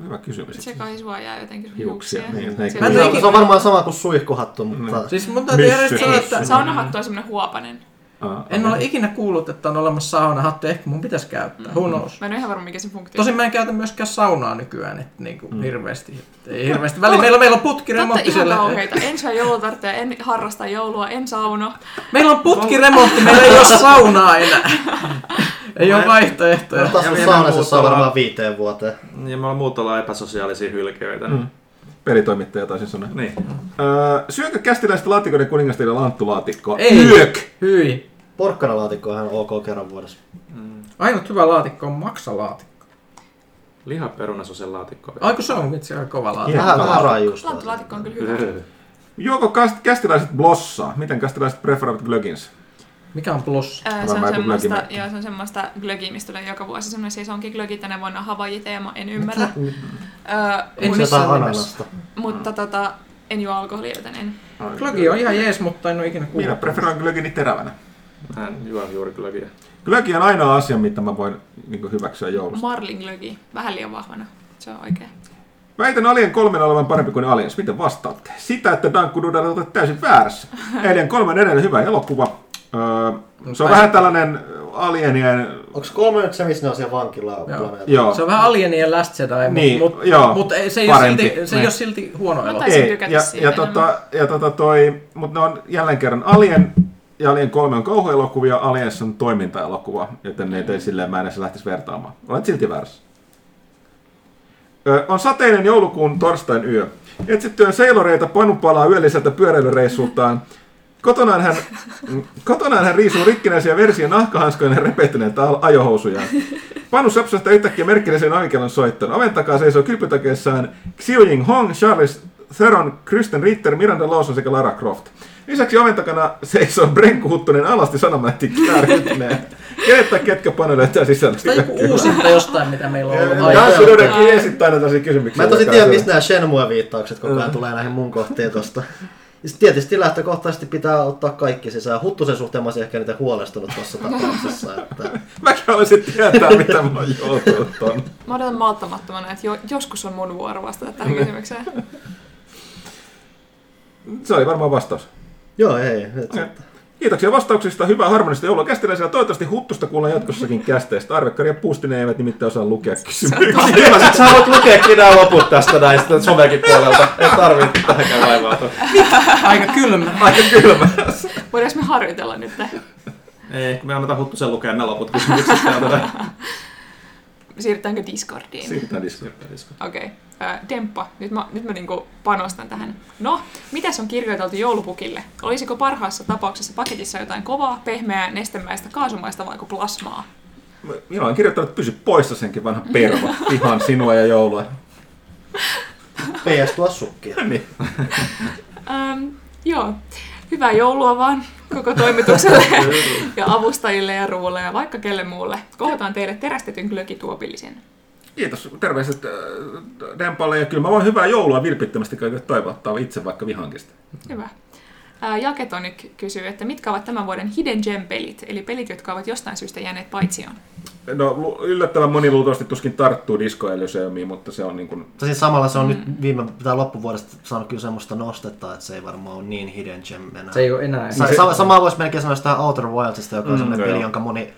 Hyvä kysymys. Se kai suojaa jotenkin Hiuksia, hiuksia. niin, Se on, se on varmaan sama kuin suihkuhattu, mutta... Siis mun täytyy järjestää, että Saunahattu on semmonen huopanen. Aa, en ole ikinä kuullut, että on olemassa saunahattu. Ehkä mun pitäisi käyttää. Who knows? Mä en ole ihan varma mikä se funktio Tosin mä en käytä myöskään saunaa nykyään, että niinku mm. hirveästi. Että ei hirveästi. Väli, meillä, meillä on Totta putkiremontti ihan siellä. kauheita. En syö joulutartteja, en harrasta joulua, en sauno. Meillä on putkiremontti, meillä ei ole saunaa enää. ei ole vaihtoehtoja. On vielä saunassa muuta varmaan viiteen vuoteen. Ja me ollaan muut ollaan epäsosiaalisia hylkeitä. Mm. Pelitoimittaja taisin sanoa. Niin. Öö, syökö kästiläistä laatikoiden kuningastille lanttulaatikkoa? Ei. Yök! Hyi. Porkkanalaatikko on ihan ok kerran vuodessa. Ainut hyvä laatikko on maksalaatikko. Lihaperunasosen laatikko. Aiku se on vitsi aika kova laatikko. Vähän, vähän raajuusta. Lanttulaatikko on kyllä hyvä. Joko kast- kästiläiset blossaa? Miten kästiläiset preferoivat glögins? Mikä on plus? Ää, se, on semmoista, joo, se on semmoista glögiä, mistä tulee joka vuosi semmoinen sesonkin glögi. Tänä vuonna Hawaii-teema, en ymmärrä. En missään ananasta. mutta tota, en juo alkoholia, joten en. Glögi on ihan jees, mutta en ole ikinä Minä kuullut. preferoin glögini terävänä. Juo juuri glögiä. Glögi on ainoa asia, mitä mä voin niin hyväksyä joulusta. Marlin glögi, vähän liian vahvana. Se on oikein. Väitän Alien 3 olevan parempi kuin Aliens. Miten vastaatte? Sitä, että Dankku Duda olette täysin väärässä. Alien 3 on edelleen hyvä elokuva. Öö, se on vähän tällainen alienien... Onks kolme nyt se, missä ne on siellä vankilaa Joo. planeetalla? Joo. Se on vähän Alienien Last Jedi, Niin, mutta mut, joo, mut ei- se, ei ole parempi. silti, se ei Niin. ole silti huono elokuva. Ei, ja, ja, tota, ja tota toi, mutta ne on jälleen kerran Alien Alien 3 on kauhuelokuvia, Aliens on toimintaelokuva, joten ne ei silleen mä en edes lähtisi vertaamaan. Olet silti väärässä. Ö, on sateinen joulukuun torstain yö. Etsittyään seiloreita Panu palaa yölliseltä pyöräilyreissultaan. Kotonaan hän, kotonaan hän riisuu rikkinäisiä versiä nahkahanskojen ja repehtyneitä ajohousujaan. Panu sapsahtaa yhtäkkiä merkillisen avikellon soittoon. Oven takaa seisoo kylpytakeessaan Xiu Ying Hong, Charles Theron, Kristen Ritter, Miranda Lawson sekä Lara Croft. Lisäksi oven takana seisoo Brenku Huttunen alasti sanomalehti käärytyneen. Kenet tai ketkä Panu löytää sisällä? Tai joku uusinta jostain, mitä meillä on ollut Tämä on Sudodekin esittää aina tällaisia kysymyksiä. Mä tosi joka tiedä, on mistä nämä Shenmue-viittaukset koko ajan tulee näihin mun kohtiin tosta. Tietysti lähtökohtaisesti pitää ottaa kaikki sisään. Huttusen suhteen mä olisin ehkä niitä huolestunut tuossa tapauksessa. Että... Mäkin haluaisin tietää, mitä mä oon joutunut ton. Mä odotan malttamattomana, että jo, joskus on mun vuoro vastata tähän kysymykseen. Se oli varmaan vastaus. Joo, ei. Kiitoksia vastauksista. Hyvää harmonista joulua kästiläisellä. Toivottavasti huttusta kuullaan jatkossakin kästeistä. Arvekkari ja Puustinen eivät nimittäin osaa lukea kysymyksiä. Sä voit lukeakin nämä loput tästä näistä somekin puolelta. Ei tarvitse tähänkään vaivautua. Aika kylmä. Aika kylmä. Voidaanko me harjoitella nyt? Ei, kun me annetaan Huttusen lukea ne loput kysymykset täältä. Siirrytäänkö Discordiin? Siirrytään Discord. Okei. Okay. Demppa, nyt mä, nyt mä niinku panostan tähän. No, mitäs on kirjoiteltu joulupukille? Olisiko parhaassa tapauksessa paketissa jotain kovaa, pehmeää, nestemäistä, kaasumaista vai plasmaa? Minä olen kirjoittanut, että pysy poissa senkin vanha perva. Ihan sinua ja joulua. PS tuo sukkia. niin. Ähm, joo, hyvää joulua vaan koko toimitukselle ja avustajille ja ruualle ja vaikka kelle muulle. Kohdataan teille terästetyn glögituopillisen. Kiitos. Terveiset äh, Dempalle ja kyllä mä voin hyvää joulua vilpittömästi kaikille toivottaa itse vaikka vihankista. Hyvä. Jaketonic kysyy, että mitkä ovat tämän vuoden Hidden Gem-pelit, eli pelit, jotka ovat jostain syystä jääneet paitsioon. No yllättävän moni luultavasti tuskin tarttuu Disco Elysiumiin, mutta se on niin kuin... Tosin samalla se on nyt viime tai loppuvuodesta saanut kyllä semmoista nostetta, että se ei varmaan ole niin hidden gem enää. Se ei ole enää. Sa- sama, samaa voisi melkein sanoa sitä Outer Wildsista, joka on Mm, sellainen joo. peli, jonka moni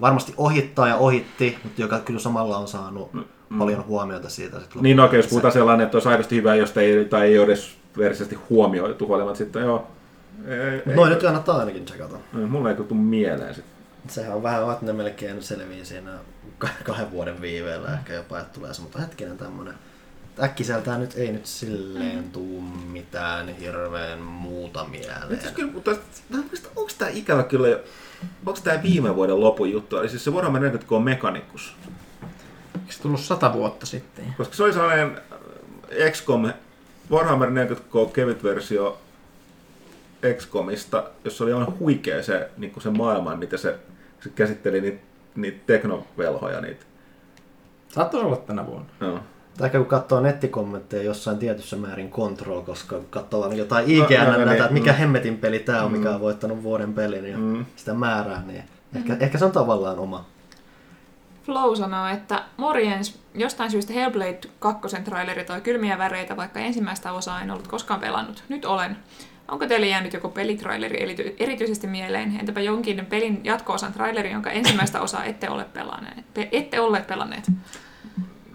varmasti ohittaa ja ohitti, mutta joka kyllä samalla on saanut paljon huomiota siitä. Sit Niin oikein, jos loppujen puhutaan sellainen, että olisi aidosti hyvä, josta ei, tai ei ole edes verisesti huomioitu lopuksi. sitten, joo. Ei, ei, lopuksi. Noin nyt kannattaa ainakin tsekata. mulla ei kyllä tule mieleen sit. Sehän on vähän, että ne melkein selviää siinä kah- kahden vuoden viiveellä ehkä jopa, että tulee se, mutta hetkinen tämmönen. Äkkiseltään nyt ei nyt silleen tuu mitään hirveän muuta mieleen. Nyt siis kyllä, mutta onko tämä ikävä kyllä, onko tämä viime vuoden lopun juttu? Eli siis se Warhammer 40 Mechanicus. Eikö se tullut sata vuotta sitten? Koska se oli sellainen XCOM, Warhammer 40K kevyt versio XCOMista, jossa oli aivan huikea se, niin se maailma, miten se, se käsitteli niitä, niitä teknovelhoja. Niitä. Saattaisi olla tänä vuonna. Joo. Tai ehkä kun katsoo nettikommentteja jossain tietyssä määrin Control, koska kun katsoo jotain No, IGN no, näitä, niin, että mikä mm. hemmetin peli tämä on, mikä on voittanut vuoden pelin ja Mm. sitä määrää, niin ehkä, ehkä se on tavallaan oma. Flow sanoo, että morjens, jostain syystä Hellblade 2 traileri toi kylmiä väreitä, vaikka ensimmäistä osaa en ollut koskaan pelannut. Nyt olen. Onko teille jäänyt joku pelitraileri erity- erityisesti mieleen? Entäpä jonkin pelin jatko-osan traileri, jonka ensimmäistä osaa ette ole pelanneet? Pe- ette olleet pelanneet.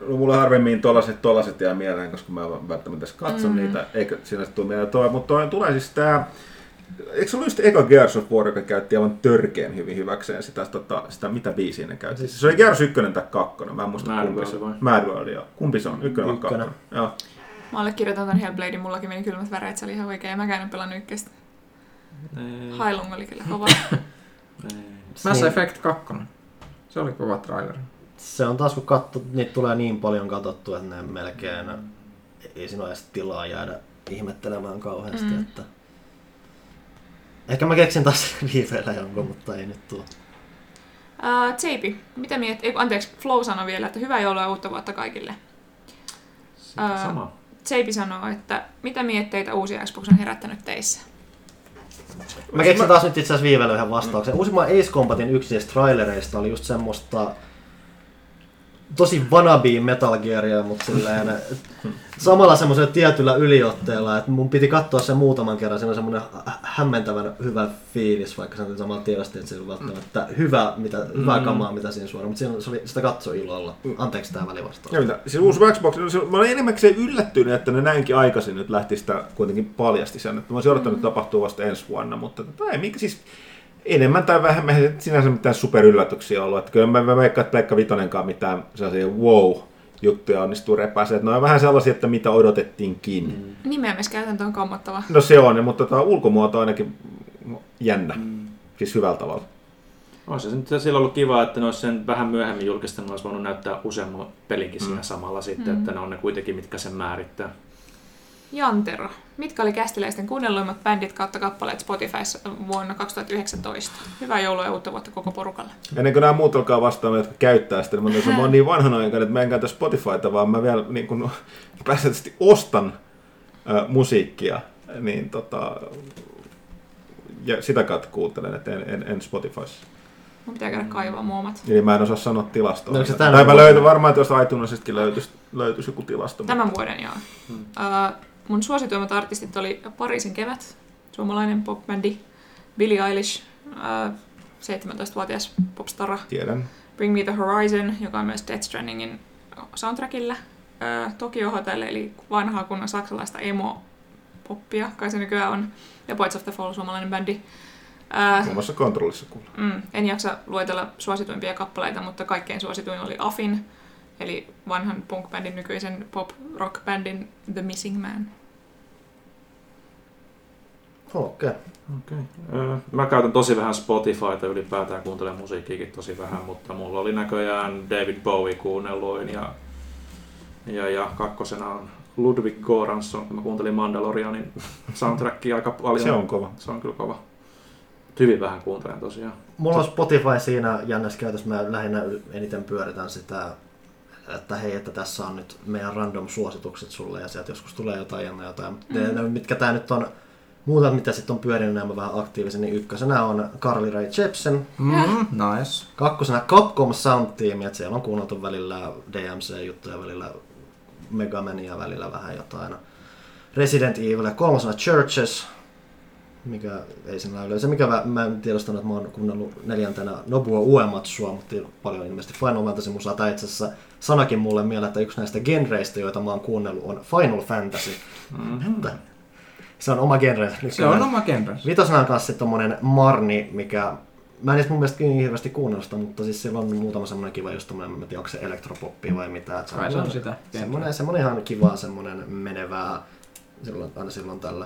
No, mulla harvemmin tollaset, tollaset jää mieleen, koska mä en välttämättä edes katso mm. niitä, eikä siinä tule mieleen toi, mutta toi tulee siis tää, eikö se ollut just eka Gears of War, joka käytti aivan törkeän hyvin hyväkseen sitä, tota, sitä mitä biisiä ne käytti? Siis se oli Gears 1 tai 2, mä en muista Mad kumpi se on. Mad World, joo. Kumpi se on? Ykkönen vai kakkonen? Joo. Mä allekirjoitan ton Hellbladein, mullakin meni kylmät väreet, se oli ihan oikein. Mäkään en pelannut ykköstä. Hailung oli kyllä kova. Mass Niin. Effect 2. Se oli kova traileri. Se on taas kun katso, niitä tulee niin paljon katsottu, että ne melkein ei siinä ole edes tilaa jäädä ihmettelemään kauheasti. Mm. Että... Ehkä mä keksin taas viiveellä jonkun, mutta ei nyt tule. Uh, Tseipi, mitä miet... Ei, anteeksi, Flow sanoi vielä, että hyvää joulua ja uutta vuotta kaikille. Sitten Ää, sama. Tseipi sanoo, että mitä mietteitä uusi Xbox on herättänyt teissä? Mä keksin taas nyt itse asiassa viiveellä yhden vastauksen. Uusimman Ace Combatin yksi trailereista oli just semmoista tosi wannabe Metal Gearia, mutta silleen, samalla semmoisella tietyllä yliotteella, että mun piti katsoa sen muutaman kerran, siinä on semmoinen hä- hämmentävän hyvä fiilis, vaikka se on samalla tiedosti, että se ollut välttämättä hyvä, mitä, hyvää kamaa, mitä siinä suoraan, mutta siinä, se oli, sitä katsoi ilolla. Anteeksi tämä välivastaus. Ja mitä? Siis uusi Xbox, no se- mä olin enimmäkseen yllättynyt, että ne näinkin aikaisin nyt lähti sitä kuitenkin paljasti sen. Että mä olisin odottanut, että tapahtuu vasta ensi vuonna, mutta tota, ei, mikä siis enemmän tai vähemmän sinänsä mitään superyllätyksiä ollut. Että kyllä mä, mä veikkaan, että Pleikka Vitonenkaan mitään sellaisia wow juttuja onnistuu repääseen. Että ne on vähän sellaisia, että mitä odotettiinkin. Mm. Nimeämiskäytäntö on kammottava. No se on, mutta tota, ulkomuoto on ainakin jännä. Mm. Siis hyvällä tavalla. Olisi se nyt silloin ollut kiva, että ne olisi sen vähän myöhemmin julkistanut, olisi voinut näyttää useamman pelinkin siinä Mm. samalla sitten, että ne on ne kuitenkin, mitkä sen määrittää. Jantero, mitkä oli kästiläisten kuunnelluimmat bändit kautta kappaleet Spotifyssa vuonna 2019? Hyvää joulua ja uutta vuotta koko porukalle. Ennen kuin nämä muut alkaa vastaamaan, jotka käyttää sitä, niin mä, totesin, mä oon niin vanhanaikainen, että mä en käytä Spotifyta, vaan mä vielä niin kun, pääsääntöisesti ostan ä, musiikkia, niin tota, ja sitä kautta kuuntelen, että en, en, en Spotifyssa. Mun pitää käydä kaivaa muomat. Eli mä en osaa sanoa tilastoa. No, tai mä löytyn varmaan tuosta iTunesistakin löytyisi, löytyisi joku tilasto. Tämän vuoden, joo. Uh, mun suosituimmat artistit oli Pariisin kevät, suomalainen popbändi. Billie Eilish, äh, 17-vuotias popstara. Tiedän. Bring Me The Horizon, joka on myös Death Strandingin soundtrackilla. Äh, Tokyo Hotel, eli vanhaa kunnon saksalaista emo-poppia, kai se nykyään on. Ja Points of the Fall, suomalainen bändi. Äh, Muun muassa kontrollissa kuulla. Mm, en jaksa luetella suosituimpia kappaleita, mutta kaikkein suosituin oli Afin, eli vanhan punk-bändin nykyisen pop-rock-bändin The Missing Man. Okei. Okay. Okay. Mä käytän tosi vähän Spotifyta ylipäätään, kuuntelen musiikkiakin tosi vähän, mutta mulla oli näköjään David Bowie kuunnelluin ja, ja, ja kakkosena on Ludwig Göransson, kun mä kuuntelin Mandalorianin soundtrackia aika paljon. Se on kova. Se on kyllä kova. Hyvin vähän kuuntelen tosiaan. Mulla on Spotify siinä jännässä käytössä. Mä lähinnä eniten pyöritän sitä, että hei, että tässä on nyt meidän random suositukset sulle ja sieltä joskus tulee jotain jännää jotain. Mm. Ne, mitkä tää nyt on, muuta mitä sitten on pyörinyt nämä vähän aktiivisen, niin ykkösenä on Carly Rae Jepsen, Mm, nice. kakkosena Capcom Sound Team, että siellä on kuunneltu välillä DMC-juttuja, välillä Megamania, välillä vähän jotain. Resident Evil ja kolmosena Churches, mikä ei sen lailla Se mikä mä, en tiedostanut, että mä oon kuunnellut neljäntenä Nobuo Uematsua, mutta paljon ilmeisesti Final Fantasy musaa. Tai itse asiassa sanakin mulle mieleen, että yksi näistä genreistä, joita mä oon kuunnellut, on Final Fantasy. Mm-hmm. Se on oma genre. Se on oma genre. Vitosena on kanssa tommonen Marni, mikä... Mä en edes mun mielestä niin hirveästi kuunnellut sitä, mutta siis siellä on muutama semmonen kiva just tommonen, mä tiedä onko se elektropoppi vai mitä. että Kai se on sitä. Semmonen, semmonen ihan kiva, semmonen menevää silloin, aina silloin tällä.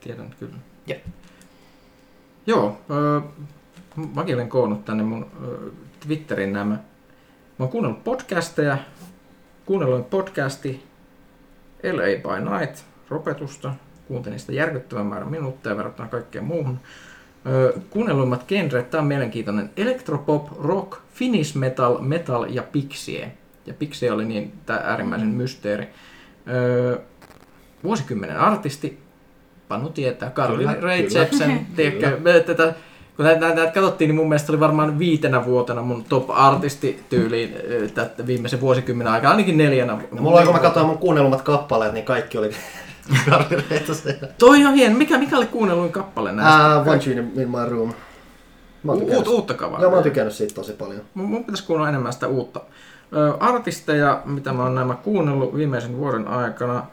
Tiedän kyllä. Jep. Joo, öö, mäkin olen koonnut tänne mun öö, Twitterin nämä. Mä oon kuunnellut podcasteja. Kuunnellut podcasti LA by Night, ropetusta. Kuuntelin sitä järkyttävän määrän minuutteja verrattuna kaikkeen muuhun. Öö, kuunnelluimmat genret, tää on mielenkiintoinen. Electropop, rock, Finnish metal, metal ja pixie. Ja pixie oli niin tää äärimmäisen mysteeri. Öö, vuosikymmenen artisti, Panu tietää, kyllä. Jepsen, tiedätkö, tätä, kun näitä, näitä, katsottiin, niin mun mielestä oli varmaan viitenä vuotena mun top-artisti tyyliin ö, tätä viimeisen vuosikymmenen aikana, ainakin neljänä. Ja mulla kun mä katsoin mun kuunnelmat kappaleet, niin kaikki oli. Toi on hieno. Mikä, mikä oli kuunnelluin kappale näistä? Uh, One Tune in my room. Mä oon tykännyt- uutta kavaraa. Joo, mä oon tykännyt siitä tosi paljon. Mun, mun pitäisi kuunnella enemmän sitä uutta. Ö, artisteja, mitä mä oon nämä kuunnellut viimeisen vuoden aikana.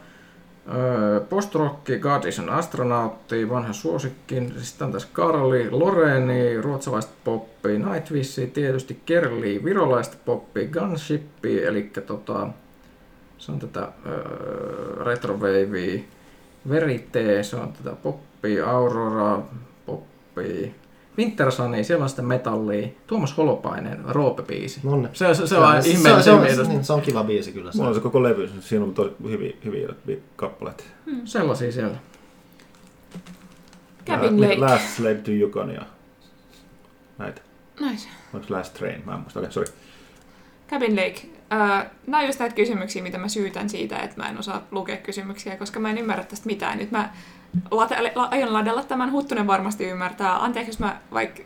Is an astronautti, vanha suosikki. Sitten tässä Karli, Loreni, ruotsalaista poppia, Nightwish, tietysti Kerli, virolaista poppia, Gunshippi, eli tota, se on tätä ö, retrovavea, Verite, se on tätä poppia, Aurora, poppia, Winter Sunny, siellä on sitä metallia, Tuomas Holopainen, Roope-biisi. Nonne. Se, se, se on se, se, on, niin, se on kiva biisi kyllä. Se. Mulla on se koko levy, siinä on tosi hyviä, hyviä kappaleita. Sellaisia siellä. Cabin La- Lake. Last Slave to Yukon ja näitä. Nice. Onko Last Train? Mä en muista. Okei, okay, sorry. Cabin Lake. Uh, nämä on just näitä kysymyksiä, mitä mä syytän siitä, että mä en osaa lukea kysymyksiä, koska mä en ymmärrä tästä mitään. Nyt mä late- la- aion ladella tämän, Huttunen varmasti ymmärtää. Anteeksi, jos mä vaikka...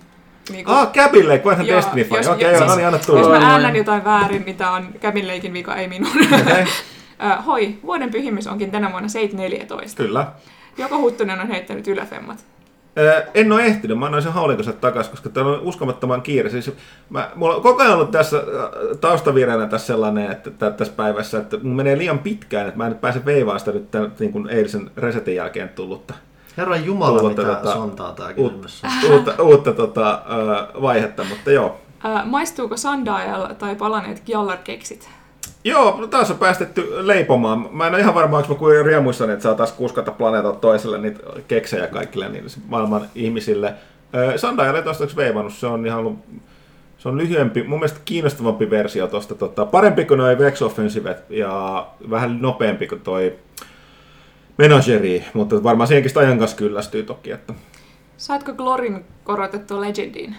Niin Ah, Cabin Lake, vanha Joo, Destiny jos- Okei, jos- joo, siis- no niin, anna Jos tulla. mä Oi, äännän oi. jotain väärin, tää on Cabin Lakein vika, ei minun. Uh, hoi, vuoden pyhimys onkin tänä vuonna 714. Kyllä. Joko Huttunen on heittänyt yläfemmat? En ole ehtinyt, mä annoin sen haulikon takaisin, koska täällä on uskomattoman kiire. Siis mä, mulla on koko ajan ollut tässä taustavireenä tässä sellainen, että tä- tässä päivässä, että mun menee liian pitkään, että mä en nyt pääse veivaamaan sitä nyt tämän, niin kuin eilisen resetin jälkeen tullutta, Herran Jumala, Tulla mitä tätä- sontaa tää uut, kysymys. uutta, uutta tota, vaihetta, mutta joo. Maistuuko Sundial tai palaneet Gjallar-keksit? Joo, no taas on päästetty leipomaan. Mä en ole ihan varma, onko mä kuin riemuissani, että saa taas kuskata planeetalta toiselle niitä keksejä kaikille niin maailman ihmisille. Sundial ei toistaiseksi veivannut, se on ihan se on lyhyempi, mun mielestä kiinnostavampi versio tosta, tota, parempi kuin noi Vex Offensivet ja vähän nopeampi kuin toi Menagerie, mutta varmaan siihenkin sitä ajan kanssa kyllästyy toki, että Saatko Glorin korotettua Legendiin?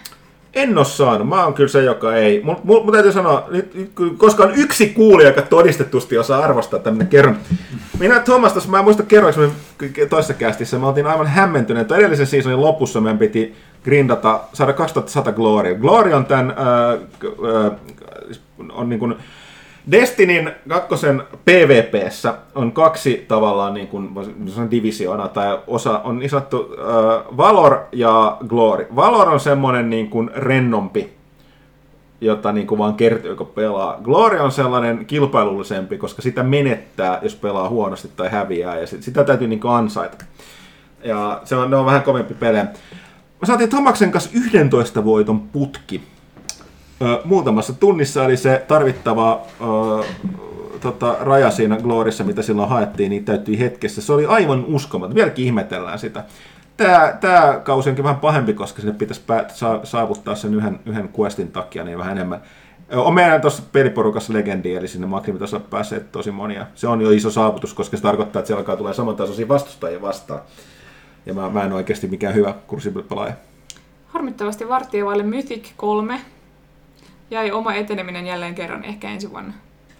En ole saanut. Mä oon kyllä se, joka ei. Mun, mun, täytyy sanoa, nyt, koska on yksi kuulija, joka todistetusti osaa arvostaa tämmöinen kerron. Minä Thomas, tuossa, mä en muista kerroinko me toisessa kästissä, mä oltiin aivan hämmentyneet. Edellisen seasonin lopussa meidän piti grindata, saada 2100 Gloria. Glory on tämän, äh, äh, on niin kuin, Destinin kakkosen PvPssä on kaksi tavallaan niin kuin, divisiona tai osa on niin sanottu äh, Valor ja Glory. Valor on semmoinen niin kuin rennompi, jota niin kuin vaan kertyy, kun pelaa. Glory on sellainen kilpailullisempi, koska sitä menettää, jos pelaa huonosti tai häviää, ja sit, sitä täytyy niin kuin ansaita. Ja se on, ne on vähän kovempi pelejä. Mä saatiin Tomaksen kanssa 11 voiton putki muutamassa tunnissa, eli se tarvittava ö, tota, raja siinä Glorissa, mitä silloin haettiin, niin täyttyi hetkessä. Se oli aivan uskomaton. Vieläkin ihmetellään sitä. Tämä, tämä kausi onkin vähän pahempi, koska sinne pitäisi pää- saa- saavuttaa sen yhden, yhden questin takia niin vähän enemmän. On meidän tuossa peliporukassa legendi, eli sinne maksimitasolle päässeet tosi monia. Se on jo iso saavutus, koska se tarkoittaa, että siellä alkaa tulee samantasoisia vastustajia vastaan. Ja mä, mä en oikeasti mikään hyvä Crucible-pelaaja. Harmittavasti varttia vaille Mythic 3 jäi oma eteneminen jälleen kerran ehkä ensi vuonna.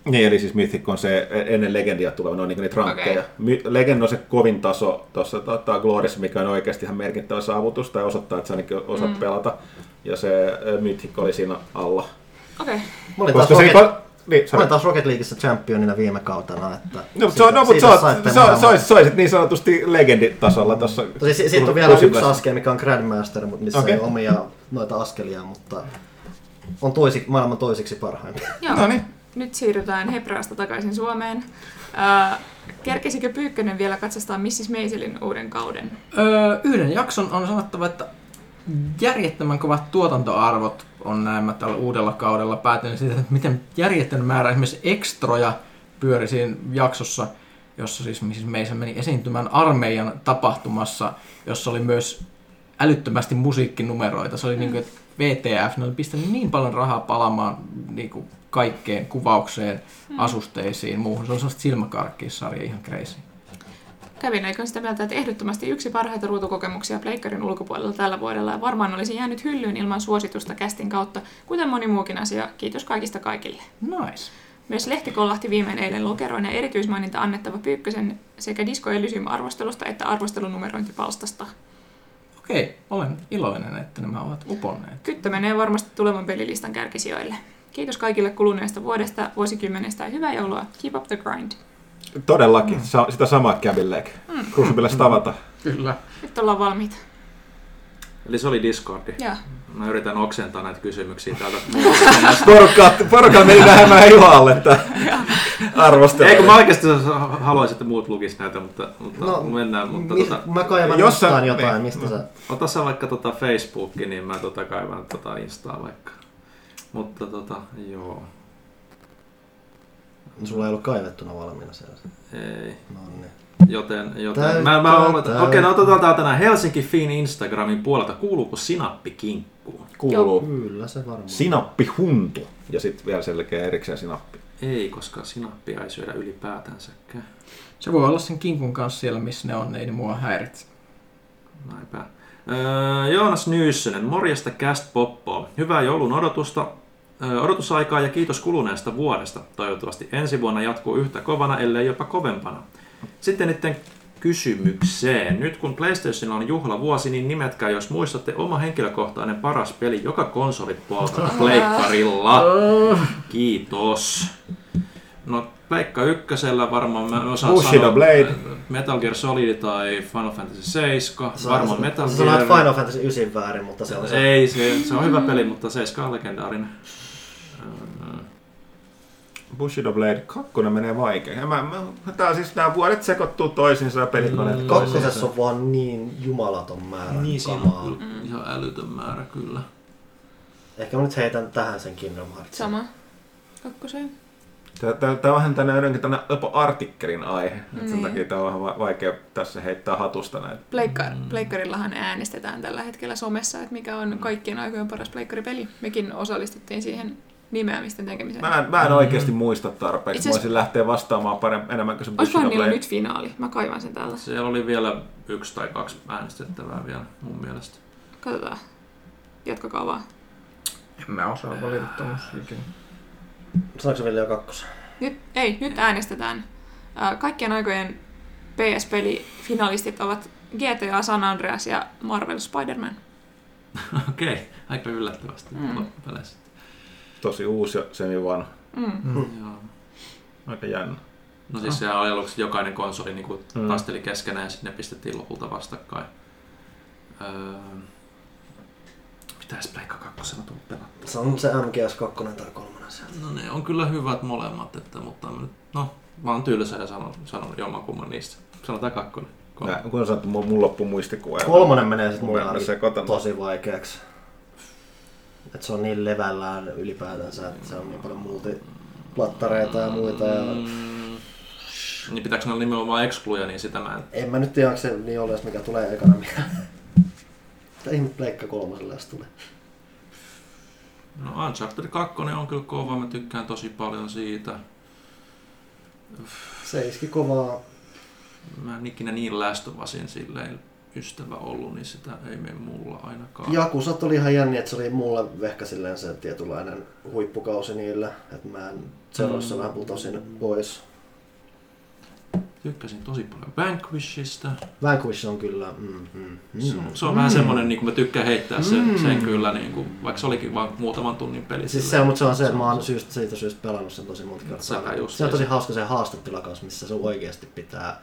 Niin, eli siis Mythic on se ennen Legendia tuleva, ne on niinku niitä rankkeja. Okay. Legend on se kovin taso tuossa tota, Glorissa, mikä on oikeasti ihan merkittävä saavutus, tai osoittaa, että sä ainakin osaat mm. pelata. Ja se Mythic oli siinä alla. Okei. Okay. Mä olin taas Koska se ei... Rocket, niin, mä sorry. olin taas Rocket Leagueissa championina viime kautena. Että No, se on, no, mutta siitä sä, sä, sä, sä, olisit niin sanotusti legenditasolla tuossa. Tosi si- siitä on vielä yksi askel, mikä on Grandmaster, mutta missä Okei. ei ole omia noita askelia, mutta on toisi, maailman toisiksi parhaimpia. Joo. No niin. Nyt siirrytään Hebraasta takaisin Suomeen. Äh, kerkesikö Pyykkönen vielä katsastaa Mrs. Maiselin uuden kauden? Öö, yhden jakson on sanottava, että järjettömän kovat tuotantoarvot on näemmä tällä uudella kaudella päätynyt siitä, että miten järjettömän määrä esimerkiksi ekstroja pyöri siinä jaksossa, jossa siis Mrs. Mason meni esiintymään armeijan tapahtumassa, jossa oli myös älyttömästi musiikkinumeroita. Se oli niin kuin, että VTF, ne oli pistänyt niin paljon rahaa palamaan niin kuin kaikkeen kuvaukseen, asusteisiin, muuhun. Se on sellaista silmäkarkkissarja ihan crazy. Kävin aikon sitä mieltä, että ehdottomasti yksi parhaita ruutukokemuksia Pleikkarin ulkopuolella tällä vuodella ja varmaan olisi jäänyt hyllyyn ilman suositusta kästin kautta, kuten moni muukin asia. Kiitos kaikista kaikille. Nice. Myös lehti kollahti viimein eilen lokeroin ja erityismaininta annettava Pyykkösen sekä Disco Elysium arvostelusta että arvostelunumerointipalstasta. Okei, olen iloinen, että nämä ovat uponneet. Kyttö menee varmasti tulevan pelilistan kärkisijoille. Kiitos kaikille kuluneesta vuodesta, vuosikymmenestä ja hyvää joulua. Keep up the grind. Todellakin, mm. Sa- sitä samaa Leg. Mm. Cruciblessa tavata. Kyllä. Nyt ollaan valmiita. Eli se oli Discordi. Joo. Mä yritän oksentaa näitä kysymyksiä täältä. Porukka, porukka meni lähemmän Juhalle, että arvostelu. Ei kun mä oikeasti haluaisin, että muut lukis näitä, mutta, mutta No, mennään. Mutta mis, tota, mä kaivan jos sä- jostain jotain, niin. mistä sä... ota sä vaikka tota Facebookki, niin mä tota kaivan tota Instaa vaikka. Mutta tota, joo. Sulla ei ollut kaivettuna valmiina siellä. Ei. No niin. Joten, joten Täyttää, mä, mä täyttää. okei, no otetaan täältä tänään Helsinki Fin Instagramin puolelta. Kuuluuko sinappi kinkkuun? Kuuluu Kyllä se varmaan. sinappihuntu. Ja sitten vielä selkeä erikseen sinappi. Ei, koska sinappia ei syödä ylipäätänsäkään. Se voi olla sen kinkun kanssa siellä, missä ne on, ei ne mua häiritse. Näinpä. Öö, Joonas Nyyssönen, morjesta Cast Poppoa. Hyvää joulun odotusta, öö, odotusaikaa ja kiitos kuluneesta vuodesta. Toivottavasti ensi vuonna jatkuu yhtä kovana, ellei jopa kovempana. Sitten niiden kysymykseen. Nyt kun PlayStationilla on juhlavuosi, niin nimetkää, jos muistatte, oma henkilökohtainen paras peli joka konsolipuolta pleikkarilla. Kiitos. No, Pleikka ykkösellä varmaan mä osaan Bushido sanoa Blade. Metal Gear Solid tai Final Fantasy 7. Sä- Varmaan sä- Metal sä Gear. sanoit Final Fantasy 9 väärin, mutta se on se. Ei, se, se on hyvä peli, mutta 7 on legendaarinen. Bushido Blade 2 menee vaikea. Ja Mä, mä, tää siis nämä vuodet sekoittuu toisiinsa ja pelikoneet Mm. toisiinsa. Kakkosessa on vaan niin jumalaton määrä Niin, siinä kamaa. on kyllä ihan älytön määrä kyllä. Ehkä mä nyt heitän tähän sen Kingdom Hearts. Sama. Kakkoseen. Tää, tää, tää on vähän tänne jotenkin tänne jopa artikkelin aihe. Mm. Sen Niin. takia tää on vähän va- vaikea tässä heittää hatusta näitä. Pleikkar, pleikkarillahan äänestetään tällä hetkellä somessa, että mikä on kaikkien aikojen paras pleikkaripeli. Mekin osallistuttiin siihen nimeämisten tekemiseen. Mä en, mä en oikeasti muista tarpeeksi. Itse Mä asiassa- voisin lähteä vastaamaan paremmin, enemmän kuin se Olisikohan niillä nyt finaali? Mä kaivan sen täällä. Siellä oli vielä yksi tai kaksi äänestettävää vielä mun mielestä. Katsotaan. Jatkakaa vaan. En mä osaa valita tommosia se vielä jo kakkosen? Nyt, ei, nyt äänestetään. Ää, Kaikkien aikojen PS-peli-finalistit ovat GTA San Andreas ja Marvel Spider-Man. Okei, aika yllättävästi Mm. loppupeleissä. Tosi uusi ja semi vanha. Mm. Joo. Aika jännä. No siis sehän oli aluksi jokainen konsoli niin kuin Mm. taisteli keskenään ja sitten ne pistettiin lopulta vastakkain. Öö, mitäs Pleikka 2 tullut pelattua? Se on se MGS2 tai 3 sieltä. No ne on kyllä hyvät molemmat, että, mutta mä nyt- no, mä oon tylsä ja sanon, sanon jommankumman niistä. Sanotaan kakkonen. Kolme. Nää, kun sanottu, mun, mun loppu muistikuva. Kolmonen menee sitten mulle tosi vaikeaksi. Et se on niin levällään ylipäätänsä, että se on niin paljon multiplattareita ja muita. Ja... Mm, niin pitääkö olla nimenomaan excluja, niin sitä mä en... En mä nyt tiedä, se niin ole, mikä tulee ekana mieleen. Mitä ihme Pleikka kolmoselle edes tulee? No Uncharted 2 on kyllä kova, mä tykkään tosi paljon siitä. Se iski kovaa. Mä en ikinä niin Usin silleen ystävä ollut, niin sitä ei mene mulla ainakaan. Jakusat oli ihan jänni, että se oli mulle ehkä silleen se tietynlainen huippukausi niillä. Että mä en seuraavassa Mm. vähän putosin pois. Tykkäsin tosi paljon Vanquishista. Vanquish on kyllä... Mm, mm, mm. Se on, se on vähän semmonen, niin kuin mä tykkään heittää sen, sen kyllä, niin kuin, vaikka se olikin vain muutaman tunnin peli. Siis se silleen. on, mutta se on se, että mä oon syystä, siitä syystä pelannut sen tosi monta kertaa. Se on se. tosi hauska se haastattelu kanssa, missä sun oikeasti pitää,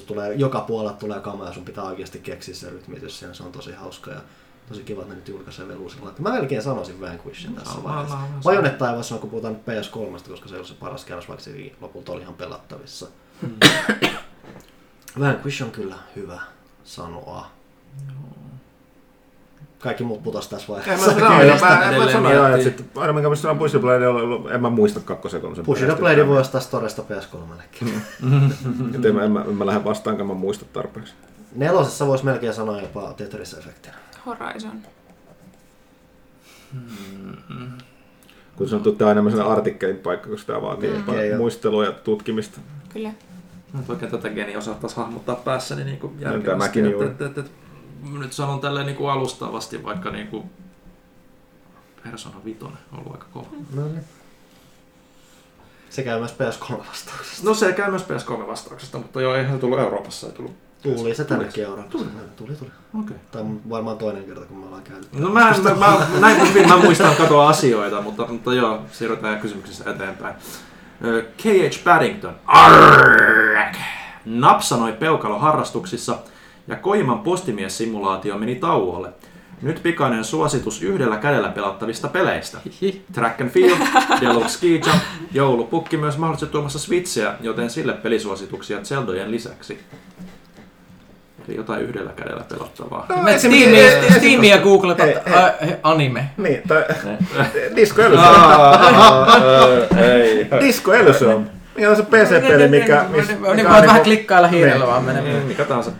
sun tulee, joka puolella tulee kama ja sun pitää oikeasti keksiä se rytmitys siinä, se on tosi hauska ja tosi kiva, että ne nyt julkaisee velusilla. Mä melkein sanoisin Vanquishin tässä No, vaiheessa. ei voi sanoa, kun puhutaan nyt PS3, koska se ei ole se paras käännös, vaikka se lopulta oli ihan pelattavissa. Vanquish on kyllä hyvä sanoa. Kaikki muut putos tässä En vaiheessa. mä sanoin, Kyllä, mä, mä, mä edelleen sanoin jo, että miettii. sit, aina minkä mä sanoin Push Blade, ollut- en mä muista kakkosen kolmosen. Push the Blade voi ostaa Storesta PS3. Et en, mä, en, mä, en mä lähde vastaan, kun mä muista tarpeeksi. Nelosessa voisi melkein sanoa jopa Tetris-efektinä. Horizon. Kun sanottu, että tämä on enemmän sellainen artikkelin paikka, koska tämä vaatii Mm. Okei, muistelua ja tutkimista. Kyllä. Mä nyt oikein tätä geniä osattaisi hahmottaa päässäni niin kuin tämäkin järkevästi. juuri. Et, et, et, nyt sanon tälleen niin kuin alustavasti, vaikka niin kuin Persona 5 on ollut aika kova. No niin. Se käy myös PS3-vastauksesta. No se käy myös PS3 vastauksesta, mutta joo, eihän se tullut Euroopassa, ei tullut. Tuli se tännekin Euroopassa. Tuli, tuli. Okei. Tämä on varmaan toinen kerta, kun me ollaan käynyt. No mä, mä, mä, näin hyvin mä muistan katoa asioita, mutta, mutta joo, siirrytään kysymyksessä eteenpäin. K.H. Paddington. Arrgh! Napsanoi peukaloharrastuksissa ja Koiman postimies-simulaatio meni tauolle. Nyt pikainen suositus yhdellä kädellä pelattavista peleistä. Track and Field, Deluxe Ski Jump, joulupukki myös mahdollisesti tuomassa Switchiä, joten sille pelisuosituksia Zeldojen lisäksi. Eli jotain yhdellä kädellä pelattavaa. Me Steamia, Steamia googletat ä, anime. Niin, tai Disco Elysium. Ei. Disco Elysium. Mikä on se PC-peli, mikä... Niin voit vähän niinku- klikkailla hiirellä Niin. vaan menemään. Mikä tahansa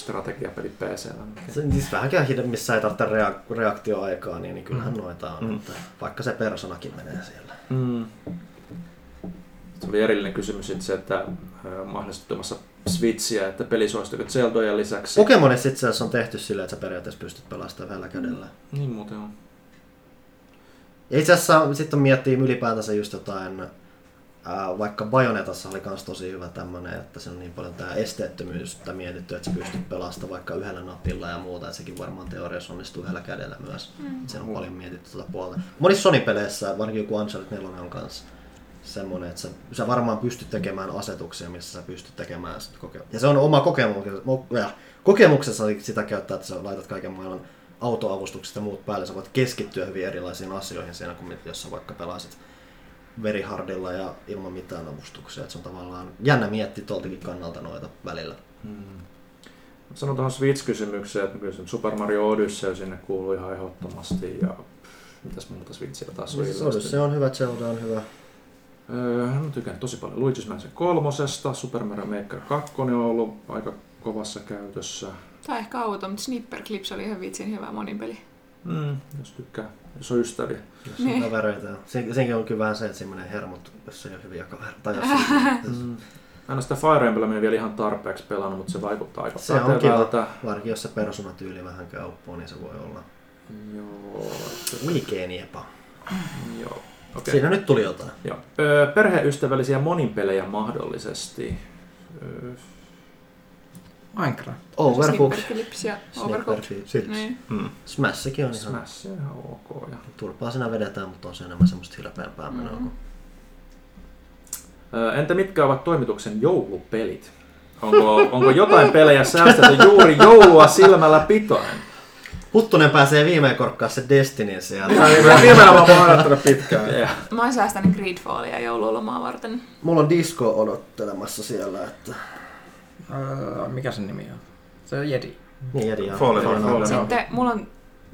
strategiapeli PC. Se, siis vähänkään hide, missä ei tarvitse rea- reaktioaikaa, niin, niin kyllähän mm. noita on. Mm. Että vaikka se personakin menee siellä. Mm. Se oli erillinen kysymys sitten se, että ö, mahdollisesti tuomassa Switchiä, että pelisuositukset Zeldojen lisäksi. Pokemonissa itse asiassa on tehty silleen, että sä periaatteessa pystyt pelastamaan yhdellä kädellä. Niin muuten on. Ja itse asiassa sitten miettii ylipäätänsä just jotain, ää, vaikka Bajonetassa oli kans tosi hyvä tämmönen, että se on niin paljon tää esteettömyystä mietitty, että sä pystyt pelastamaan vaikka yhdellä napilla ja muuta, että sekin varmaan teoriassa onnistuu yhdellä kädellä myös. Mm. Se on paljon mietitty tuota puolta. Monissa Sony-peleissä, varsinkin joku Uncharted 4 on kans semmonen, että sä, sä varmaan pystyt tekemään asetuksia, missä sä pystyt tekemään sit koke- Ja se on oma kokemuksessa, kokemuksessa sitä käyttää, että sä laitat kaiken maailman autoavustukset ja muut päälle, sä voit keskittyä hyvin erilaisiin asioihin siinä, kuin jos sä vaikka pelaisit verihardilla ja ilman mitään avustuksia. Et se on tavallaan jännä miettiä tuoltakin kannalta noita välillä. Sanon tuohon Switch-kysymykseen, että kyllä Super Mario Odyssey sinne kuuluu ihan ehdottomasti. Ja mitäs muuta Switchillä taas on ilmeisesti? Se on hyvä, Zelda on hyvä. Öö, mä tykkään tosi paljon Luigi's Mansion kolmosesta, Super Mario Maker 2 on ollut aika kovassa käytössä. Tai ehkä auto, mutta Snipper Clips oli ihan vitsin hyvä monin peli. Mm, jos tykkää, jos on ystäviä. Jos on Niin. kavereita. Sen, senkin on kyllä vähän se, että menee hermot, jos ei ole hyviä kavereita. Tai jos, jos, Mm. Mä en ole sitä Fire Emblemia vielä ihan tarpeeksi pelannut, mutta se vaikuttaa aika Se on pätevältä. varsinkin jos se persoonatyyli vähän käy uppoon, niin se voi olla Joo, oikein epa. joo. Okay. Okei. Siinä nyt tuli jotain. Joo. Öö, perheystävällisiä moninpelejä mahdollisesti. Öö, Minecraft. Overcooked. Snipper Clips ja Snipper Overcooked. Niin. Mm. Smashkin on ihan Smash on ihan ok. Ja... turpaa siinä vedetään, mutta on se enemmän semmoista hilpeämpää menoa. Mm. kuin Ö, Entä mitkä ovat toimituksen joulupelit? Onko, onko jotain pelejä säästetty juuri joulua silmällä pitoen? Huttunen pääsee viimein korkkaa se Destinyin sieltä. Nimenomaan mä oon odottanut pitkään. Yeah. Mä oon säästänyt Greedfallia joululomaa varten. Mulla on disco odottelemassa siellä, että... Öö, mikä sen nimi on? Se on Jedi. Niin, Jedi on. Fallen Fallen. Order. Sitten mulla on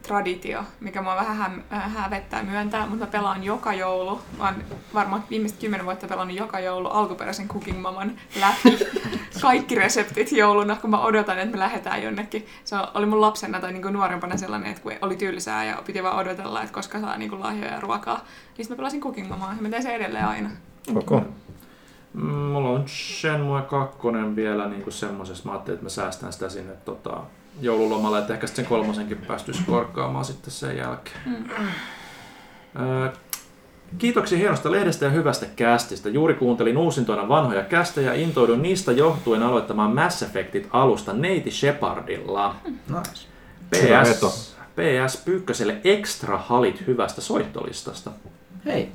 traditio, mikä mua vähän häm, äh, hävettää myöntää, mutta mä pelaan joka joulu. Mä oon varmaan viimeiset kymmenen vuotta pelannut joka joulu alkuperäisen Cooking Maman läpi. Kaikki reseptit jouluna, kun mä odotan, että me lähdetään jonnekin. Se oli mun lapsena tai niinku nuorempana sellainen, että kun oli tylsää ja piti vaan odotella, että koska saa niinku lahjoja ja ruokaa. Niin mä pelasin Cooking Mamaa ja mä teen sen edelleen aina. Okay. Mm, Mulla on Shenmue 2 vielä niin semmosessa. Mä ajattelin, että mä säästän sitä sinne tota, joululomalle, että ehkä sitten sen kolmosenkin päästyisi korkkaamaan sitten sen jälkeen. Mm. Öö, Kiitoksia hienosta lehdestä ja hyvästä kästistä. Juuri kuuntelin uusintoina vanhoja kästejä ja intouduin niistä johtuen aloittamaan Mass Effectit alusta Neiti Shepardilla. Nice. Hyvä veto. PS, PS Pyykköselle extra halit hyvästä soittolistasta. Hei.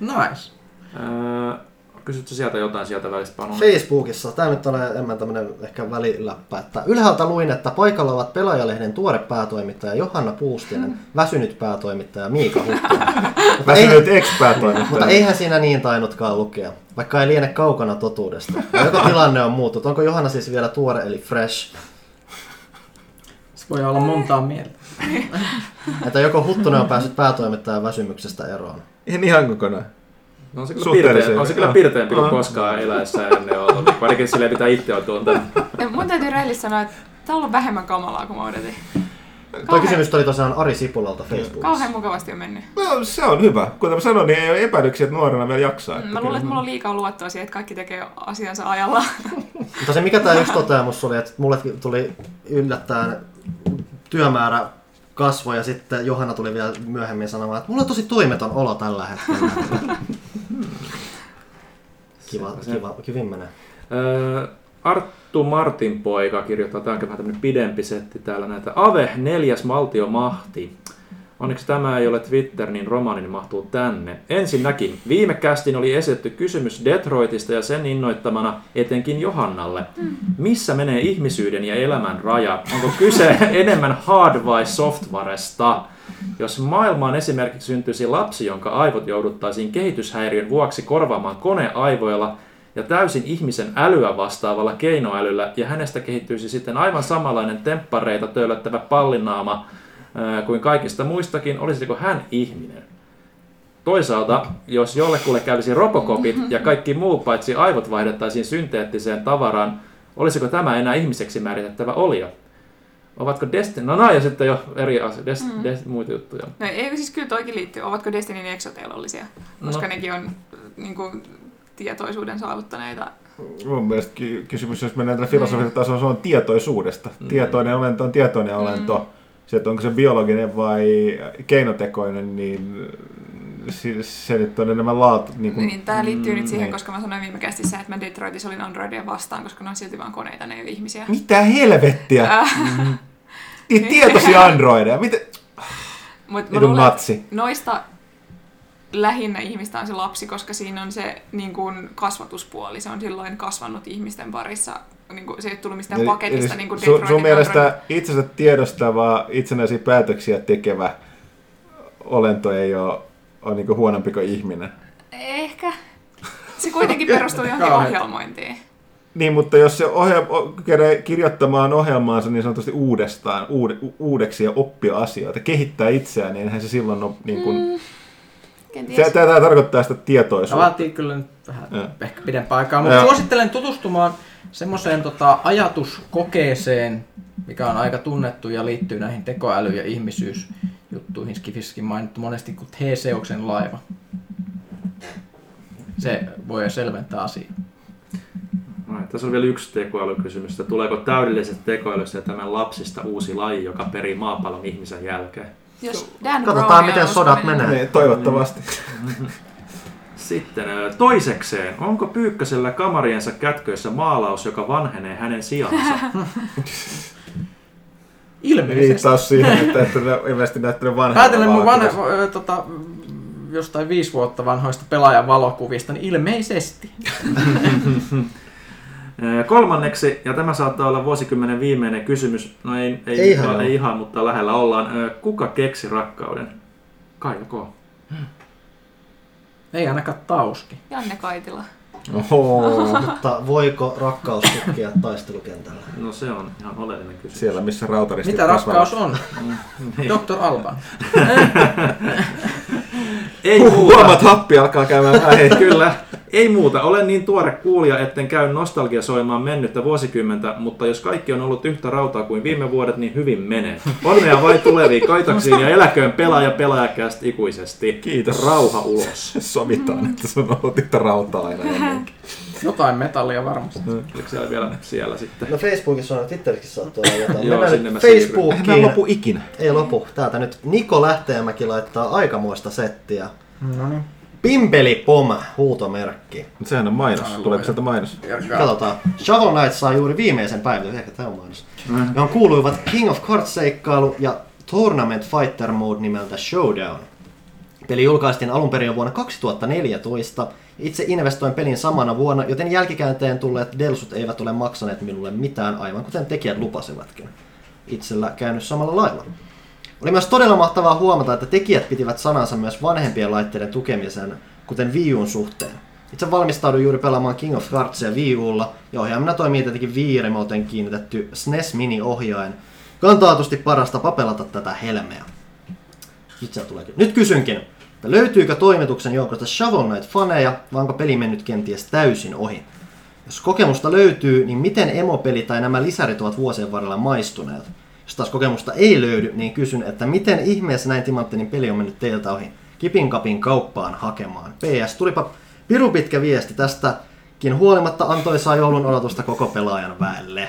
Nice. Öö, kysytkö sieltä jotain sieltä välistä Panu? Facebookissa, tämä nyt on enemmän tämmönen ehkä väliläppä, että ylhäältä luin, että paikalla ovat Pelaajalehden tuore päätoimittaja Johanna Puustinen, väsynyt päätoimittaja Miika Huttunen. mutta, ei, Väsynyt expert mutta eihän siinä niin tainnutkaan lukea, vaikka ei liene kaukana totuudesta. Ja Joko tilanne on muuttunut, onko Johanna siis vielä tuore eli fresh, Se voi olla montaa mieltä. että joko Huttunen on päässyt päätoimittajan väsymyksestä eroon. En ihan kokonaan. No on se kyllä, pirteä, on se kyllä joo. pirteämpi kuin koskaan eläessä ennen ollut. Niin Varsinkin silleen pitää itse on tuntenut. Ja mun täytyy rehellisesti sanoa, että tää on ollut vähemmän kamalaa kuin mä odotin. Tuo kysymys oli tosiaan Ari Sipulalta Facebookissa. Kauhean mukavasti on mennyt. No, se on hyvä. Kuten mä sanoin, niin ei ole epäilyksiä, että nuorena vielä jaksaa. Mä luulen, että mulla on liikaa luottoa siihen, että kaikki tekee asiansa ajalla. Mutta se mikä tämä yksi toteamus oli, että mulle tuli yllättäen työmäärä kasvoi ja sitten Johanna tuli vielä myöhemmin sanomaan, että mulla on tosi toimeton olo tällä hetkellä. Kiva, kiva, kivin menee. Öö, Arttu Martin poika kirjoittaa, tämä on vähän tämmöinen pidempi setti täällä näitä. Ave, neljäs valtiomahti. Onneksi tämä ei ole Twitter, niin romaanini mahtuu tänne. Ensinnäkin, viime kästin oli esitetty kysymys Detroitista ja sen innoittamana etenkin Johannalle. Missä menee ihmisyyden ja elämän raja? Onko kyse enemmän hard vai softwaresta? Jos maailmaan esimerkiksi syntyisi lapsi, jonka aivot jouduttaisiin kehityshäiriön vuoksi korvaamaan koneaivoilla ja täysin ihmisen älyä vastaavalla keinoälyllä, ja hänestä kehittyisi sitten aivan samanlainen temppareita töölöttävä pallinaama ää, kuin kaikista muistakin, olisiko hän ihminen? Toisaalta, jos jollekulle kävisi robokopit ja kaikki muu paitsi aivot vaihdettaisiin synteettiseen tavaraan, olisiko tämä enää ihmiseksi määritettävä olio? Ovatko Destiny... No näin ja sitten jo eri asia, Dest... Mm. Dest... muita juttuja. No ei siis kyllä toikin liittyy. Ovatko Destinyn eksotelollisia? Koska No. nekin on niin kuin, tietoisuuden saavuttaneita. Mun mielestä ky- kysymys, jos mennään tällä filosofisella tasolla, se on tietoisuudesta. Mm. Tietoinen olento on tietoinen olento. Se, että onko se biologinen vai keinotekoinen, niin se, nyt on enemmän laatu. Niin kuin, Niin, tämä liittyy nyt siihen, niin. koska mä sanoin viime kästissä, että mä Detroitissa olin Androidia vastaan, koska ne on silti vaan koneita, ne ei ole ihmisiä. Mitä helvettiä? Äh, Niitä tietoisia androideja. Mitä? Mut mä luulen, natsi. noista lähinnä ihmistä on se lapsi, koska siinä on se niin kuin kasvatuspuoli. Se on silloin kasvanut ihmisten parissa. Niin kuin, se ei ole tullut mistään Eli- paketista. eli niin kuin sun, sun mielestä Android. itsensä tiedostava, itsenäisiä päätöksiä tekevä olento ei ole, ole niin huonompi kuin ihminen. Ehkä. Se kuitenkin perustuu johonkin ohjelmointiin. Niin, mutta jos se ohjel, o- kykenee kirjoittamaan ohjelmaansa niin sanotusti uudestaan, uude, u- uudeksi ja oppia asioita, kehittää itseään, niin eihän se silloin ole niin kuin... Mm. Se, tämä tarkoittaa sitä tietoisuutta. vaatii kyllä nyt vähän Joo. ehkä pidempää aikaa, mutta Joo. suosittelen tutustumaan semmoiseen tota, ajatuskokeeseen, mikä on aika tunnettu ja liittyy näihin tekoäly- ja ihmisyysjuttuihin. Skifiskin mainittu monesti kuin Theseuksen laiva. Se voi selventää asiaa. No, tässä on vielä yksi tekoälykysymys, että tuleeko täydellisestä tekoälystä ja tämän lapsista uusi laji, joka perii maapallon ihmisen jälkeen? Jos Dan Katsotaan, Brownia miten sodat menee. Niin, toivottavasti. Sitten toisekseen, onko Pyykkösellä kamariensa kätköissä maalaus, joka vanhenee hänen sijansa? Ilmeisesti. Viittaus siihen, että, että ne ilmeisesti näyttänyt vanhaa. Päätellen mun vanha, ö, tota, jostain viisi vuotta vanhoista pelaajan valokuvista, niin ilmeisesti. Kolmanneksi, ja tämä saattaa olla vuosikymmenen viimeinen kysymys, no ei, ei, Ei ihan ei, ihan, mutta lähellä ollaan. Kuka keksi rakkauden? Kaija K. Ei ainakaan Tauski. Janne Kaitila. Oho. Mutta voiko rakkaus tukkia taistelukentällä? No se on ihan oleellinen kysymys. Siellä missä rautaristit Mitä rakkaus on? Niin. Dr. Alban. Ei huomaat happi alkaa käymään päin. Kyllä. Ei muuta. Olen niin tuore kuulija, etten käy nostalgiasoimaan mennyttä vuosikymmentä, mutta jos kaikki on ollut yhtä rautaa kuin viime vuodet, niin hyvin menee. Onnea vain tuleviin kaitaksiin ja eläköön pelaaja pelaajakästä ikuisesti. Kiitos. Rauha ulos. Sovitaan, että sun on ollut yhtä rautaa aina ennenkin. Jotain metallia varmasti. Oliko siellä vielä siellä sitten? No Facebookissa on, Twitterissäkin saattaa olla jotain. Joo, Mennään sinne nyt Facebookiin. lopu ikinä. Ei lopu. Täältä nyt Niko Lähteenmäki laittaa aikamoista settiä. No niin. Pimpeli Pom, huutomerkki. Mutta sehän on mainos. Ai, Tuleeko sieltä mainos? Katsotaan. Shovel Knight saa juuri viimeisen päivityksen, ehkä tämä on mainos. Johon kuuluivat King of Cards-seikkailu ja Tournament Fighter Mode nimeltä Showdown. Peli julkaistiin alun perin jo vuonna 2014. Itse investoin pelin samana vuonna, joten jälkikäänteen tulleet delsut eivät ole maksaneet minulle mitään, aivan kuten tekijät lupasivatkin. Itsellä käynyt samalla lailla. Oli myös todella mahtavaa huomata, että tekijät pitivät sanansa myös vanhempien laitteiden tukemisen, kuten Wii Uun suhteen. Itse valmistauduin juuri pelaamaan King of Cardsia Wii Ulla, ja ohjaamina toimii tietenkin Wii Remoten kiinnitetty SNES Mini-ohjain, joka on taatusti parasta papelata tätä helmeä. Sieltä tuleekin. Nyt kysynkin, että löytyykö toimituksen joukosta Shovel Knight-faneja, vai onko peli mennyt kenties täysin ohi? Jos kokemusta löytyy, niin miten emopeli tai nämä lisärit ovat vuosien varrella maistuneet? Taas kokemusta ei löydy, niin kysyn, että miten ihmeessä näin timanttinen peli on mennyt teiltä ohi? Kipin kapin kauppaan hakemaan. PS, tulipa piru pitkä viesti tästäkin huolimatta antoisaa joulun odotusta koko pelaajan väelle.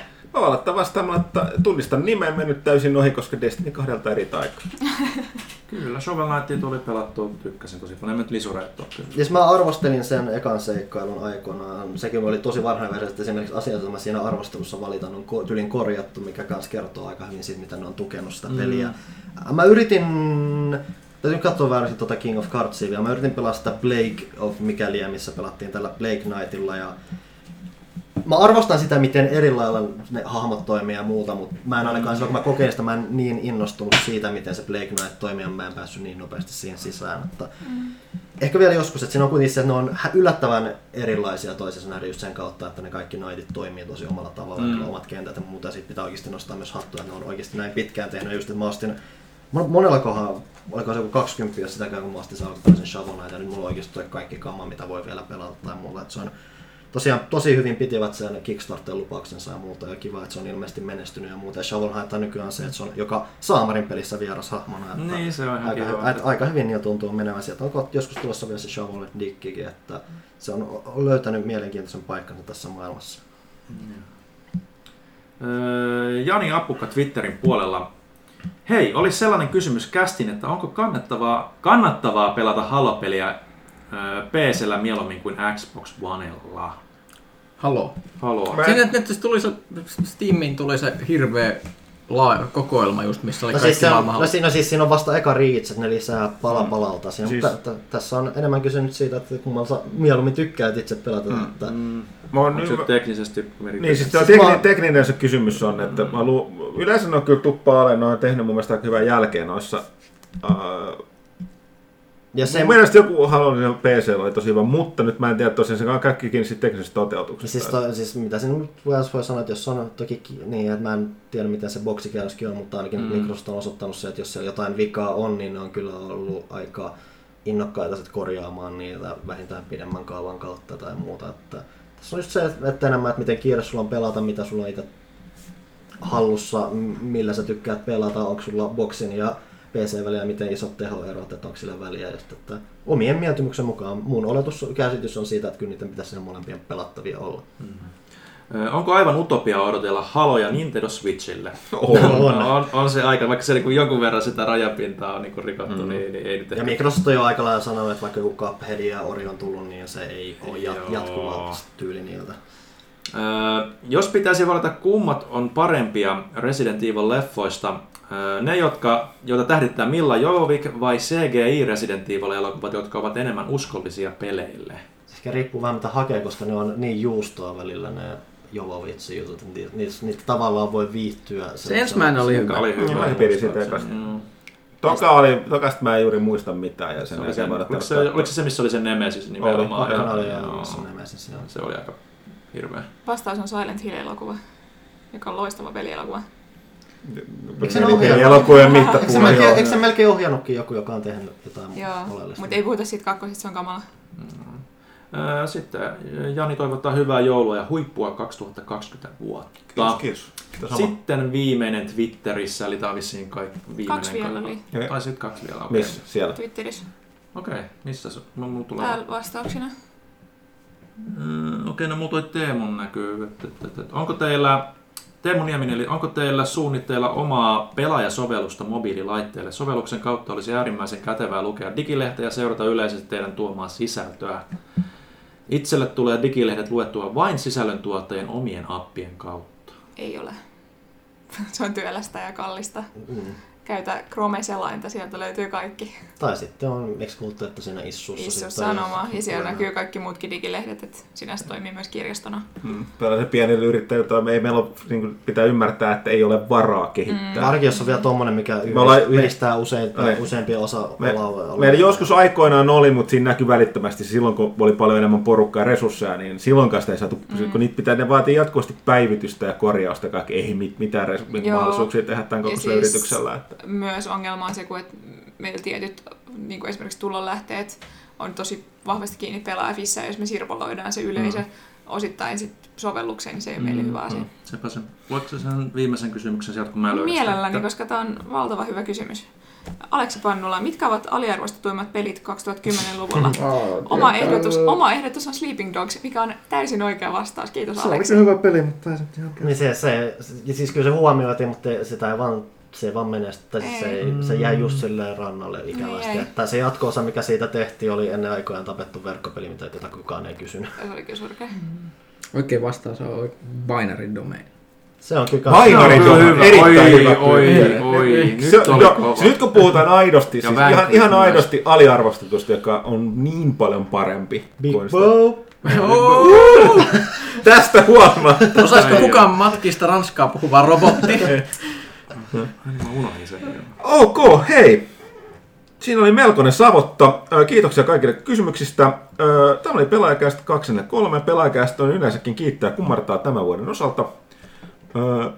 Vastaamalla, että tunnistan nimen mennyt täysin ohi, koska Destiny kahdelta eri taikaa. Kyllä, Shovel Knightia tuli pelattua, tykkäsin tosi paljon. En nyt lisureet ole kyllä. Ja mä arvostelin sen ekan seikkailun aikoinaan. Sekin oli tosi varhain versio, että esimerkiksi asiat, joita mä siinä arvostelussa valitan, on tylin korjattu, mikä kans kertoo aika hyvin siitä, miten ne on tukenut sitä peliä. Mm. Mä yritin, täytyy katsoa vähän tuota King of Cardsia vielä. Mä yritin pelaa sitä Blake of mikäliä, missä pelattiin tällä Blake Knightilla ja Mä arvostan sitä, miten eri lailla ne hahmot toimii ja muuta, mutta mä en ainakaan silloin, kun mä kokeilin sitä, mä en niin innostunut siitä, miten se Blake Knight toimii, ja mä en päässyt niin nopeasti siihen sisään. Että Ehkä vielä joskus, että siinä on kuitenkin se, että ne on yllättävän erilaisia toisessa nähdä just sen kautta, että ne kaikki Knightit toimii tosi omalla tavalla, mm. omat kentät ja muuta, ja sit pitää oikeasti nostaa myös hattua, että ne on oikeasti näin pitkään tehnyt, just, että mä ostin mon- monella kohdalla, oliko se joku 20, jos sitäkään kun mä ostin sen alkuperäisen Shovel Knight, ja nyt mulla on oikeasti toi kaikki kamma, mitä voi vielä pelata tai muuta, että se on tosiaan tosi hyvin pitivät sen Kickstarter-lupauksensa ja muuta, ja kiva, että se on ilmeisesti menestynyt ja muuta. Ja Shovel Knight on nykyään se, että se on joka Saamarin pelissä vieras hahmona. Että Niin, se on ihan aika, kiva. aika, aika hyvin niin tuntuu menevän sieltä. Onko joskus tulossa vielä se Shovel Dickikin, että se on löytänyt mielenkiintoisen paikkansa tässä maailmassa. Öö, Jani Appukka Twitterin puolella. Hei, olisi sellainen kysymys kästin, että onko kannattavaa, kannattavaa pelata Halo-peliä PCllä mieluummin kuin Xbox Onella? Halo. Mä- Sen, että nyt tuli se, Steamiin tuli se hirveä laaja kokoelma just, missä oli No kaikki siis, maailman no, halo. siinä, no siis siinä on vasta eka Reach, että ne lisää pala palalta. Siinä, Siis- siis... t- tässä on enemmän kysymys siitä, että kumman sä mieluummin tykkäät itse pelata. Mm. Että... Mm, Mä oon onko se nyt- teknisesti Niin, siis Siis tekninen, mä- tekninen se kysymys on, että mä lu, yleensä ne on kyllä tuppaa alle, ne on tehnyt mun mielestä aika hyvän jälkeen noissa. Uh, Ja se... Mun mielestä joku Halo PC oli tosi hyvä, mutta nyt mä en tiedä tosiaan, se on kaikki kiinni teknisestä toteutuksesta. Siis, to, siis mitä siinä nyt voi sanoa, että jos on toki ki- niin, että mä en tiedä miten se boksikäännöskin on, mutta ainakin mm. Microsoft on osoittanut se, että jos siellä jotain vikaa on, niin ne on kyllä ollut aika innokkaita sit korjaamaan niitä vähintään pidemmän kaavan kautta tai muuta. Että tässä on just se, että enemmän, että miten kiire sulla on pelata, mitä sulla on itse hallussa, millä sä tykkäät pelata, onko sulla boksin ja PC välillä miten isot tehoerot, että onko sillä väliä. Just, että omien mieltymyksen mukaan mun oletus, käsitys on siitä, että kyllä niiden pitäisi ne molempien pelattavia olla. Öö, Onko aivan utopia odotella Haloja Nintendo Switchille? On. On. on, on se aika, vaikka se niin jonkun verran sitä rajapintaa on niin rikottu, mm. niin, niin ei nyt Ja. Microsoft on jo aika lailla sanonut, että vaikka joku Cuphead ja Ori on tullut, niin se ei ole jat- Joo. jatkuvaa tyyli niiltä. Öö, jos pitäisi valita kummat on parempia Resident Evil-leffoista, Ne, jotka, joita tähdittää Milla Jovovik vai CGI Resident Evil-elokuvat, jotka ovat enemmän uskollisia peleille? Ehkä riippuu vähän mitä hakee, koska ne on niin juustoa välillä ne Jovovitsin jutut. Niitä, niitä, niitä tavallaan voi viihtyä. Se ensimmäinen oli hyvä. oli hyvä. Mä pidin sitä ekasta. Toka oli, tokasta mä en juuri muista mitään ja sen Se oli sen, oliko, se, oliko se se, missä oli se Nemesis nimenomaan? Oli, Ja- oli joo. missä Nemesis, joo. Se oli aika hirveä. Vastaus on Silent Hill-elokuva, joka on loistava pelielokuva. Eikö se Eli ohjannut- Elokuven Eikö melkein, eikö se melkein ohjannutkin joku, joka on tehnyt jotain Joo, oleellista? mutta ei puhuta siitä kakkosista, se on kamala. Öö, Sitten Jani toivottaa hyvää joulua ja huippua 2020 vuotta. Kiitos, kiitos. Kiitos sama. Sitten viimeinen Twitterissä, eli tämä on vissiin kaikki viimeinen. Kaksi vielä oli Tai sitten kaksi vielä, okei. Missä? Siellä. Twitterissä. Okei, missä se? No mulla tulee... Täällä vastauksina. Mm, Okei, no mulla toi Teemun näkyy. Onko teillä, Teemu Nieminen, eli onko teillä suunnitteilla omaa pelaajasovellusta mobiililaitteelle? Sovelluksen kautta olisi äärimmäisen kätevää lukea digilehteä ja seurata yleisesti teidän tuomaa sisältöä. Itselle tulee digilehdet luettua vain sisällöntuottajien omien appien kautta. Ei ole. se on työlästä ja kallista. Mm. Käytä Chrome-selainta, sieltä löytyy kaikki. Tai sitten on, eikö kuultu, että siinä issussa... Issussa sitten on on- oma, ja siellä näkyy kaikki muutkin digilehdet, että sinänsä toimii myös kirjastona. Mm. Tällaisen pienille yrittäjille ei meillä ole, niin kuin, pitää ymmärtää, että ei ole varaa kehittää. Varsinkin jos on vielä tommonen, mikä Me ollaan- yhdistää, yhdistää usein, Me- useampia osa Me, meillä joskus aikoinaan oli, mutta siinä näkyy välittömästi silloin, kun oli paljon enemmän porukkaa ja resursseja, niin silloinkaan sitä ei saatu, mm. kun niitä pitää, ne vaatii jatkuvasti päivitystä ja korjausta ja kaikki, ei mit- mitään res- Joo. mahdollisuuksia tehdä tämän Ja kokoisella siis- yrityksellä. Että. Myös ongelma on se, kun et meillä tietyt, niin kuin esimerkiksi tulonlähteet, on tosi vahvasti kiinni pelaajissa, ja jos me sirpaloidaan se yleisö osittain sit sovellukseen, niin se ei ole meille hyvä asia. Sepä se. Voitko sen viimeisen kysymyksen sieltä, kun mä löydän sitä? Mielelläni, koska tämä on valtava hyvä kysymys. Aleksi Pannula, mitkä ovat aliarvostetuimmat pelit 2010-luvulla? Oma ehdotus, oma ehdotus on Sleeping Dogs, mikä on täysin oikea vastaus. Kiitos Aleksi. hyvä peli, mutta ei se ihan Niin se, se, se, siis kyllä se huomioitiin, mutta sitä ei vaan, se ei vaan mene, tai siis se, ei, se jäi just silleen rannalle ikävästi. Niin jäi. Tai se jatko-osa, mikä siitä tehtiin, oli ennen aikojaan tapettu verkkopeli, mitä jota kukaan ei kysynyt. Se oli surkea. Oikein vastaus on binary domain. Se on kyllä Binary Domain, hyvä. erittäin oi, hyvä. Oi, kyllä. oi, nyt se, oli jo, kova. se nyt kun puhutaan aidosti, siis ihan, ihan aidosti aliarvostetusta, joka on niin paljon parempi Big kuin sitä. Bo! Tästä huolimatta. Osaisiko kukaan matkista ranskaa puhuva robotti? Ai, Mä unohdin sen. Ok, hei. Siinä oli melkoinen savotta. Kiitoksia kaikille kysymyksistä. Tämä oli Pelaajakästä 2 ja 3. Pelaajakästä on yleensäkin kiittää ja kumartaa tämän vuoden osalta.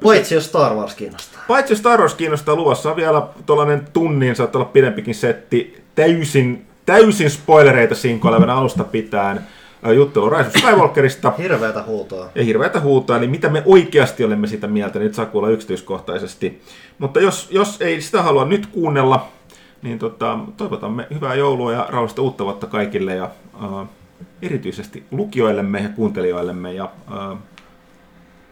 Paitsi jos Star Wars kiinnostaa. Paitsi jos Star Wars kiinnostaa, luvassa on vielä tuollainen tunnin, saattaa olla pidempikin setti, täysin, täysin spoilereita sinkoilevana alusta pitäen juttelu Rise of Skywalkerista. Hirveätä huutoa. Ja hirveätä huutoa, eli mitä me oikeasti olemme sitä mieltä, nyt saa kuulla yksityiskohtaisesti. Mutta jos, jos ei sitä halua nyt kuunnella, niin tota, toivotamme hyvää joulua ja rauhallista uutta vuotta kaikille ja äh, erityisesti lukijoillemme ja kuuntelijoillemme. Ja, äh,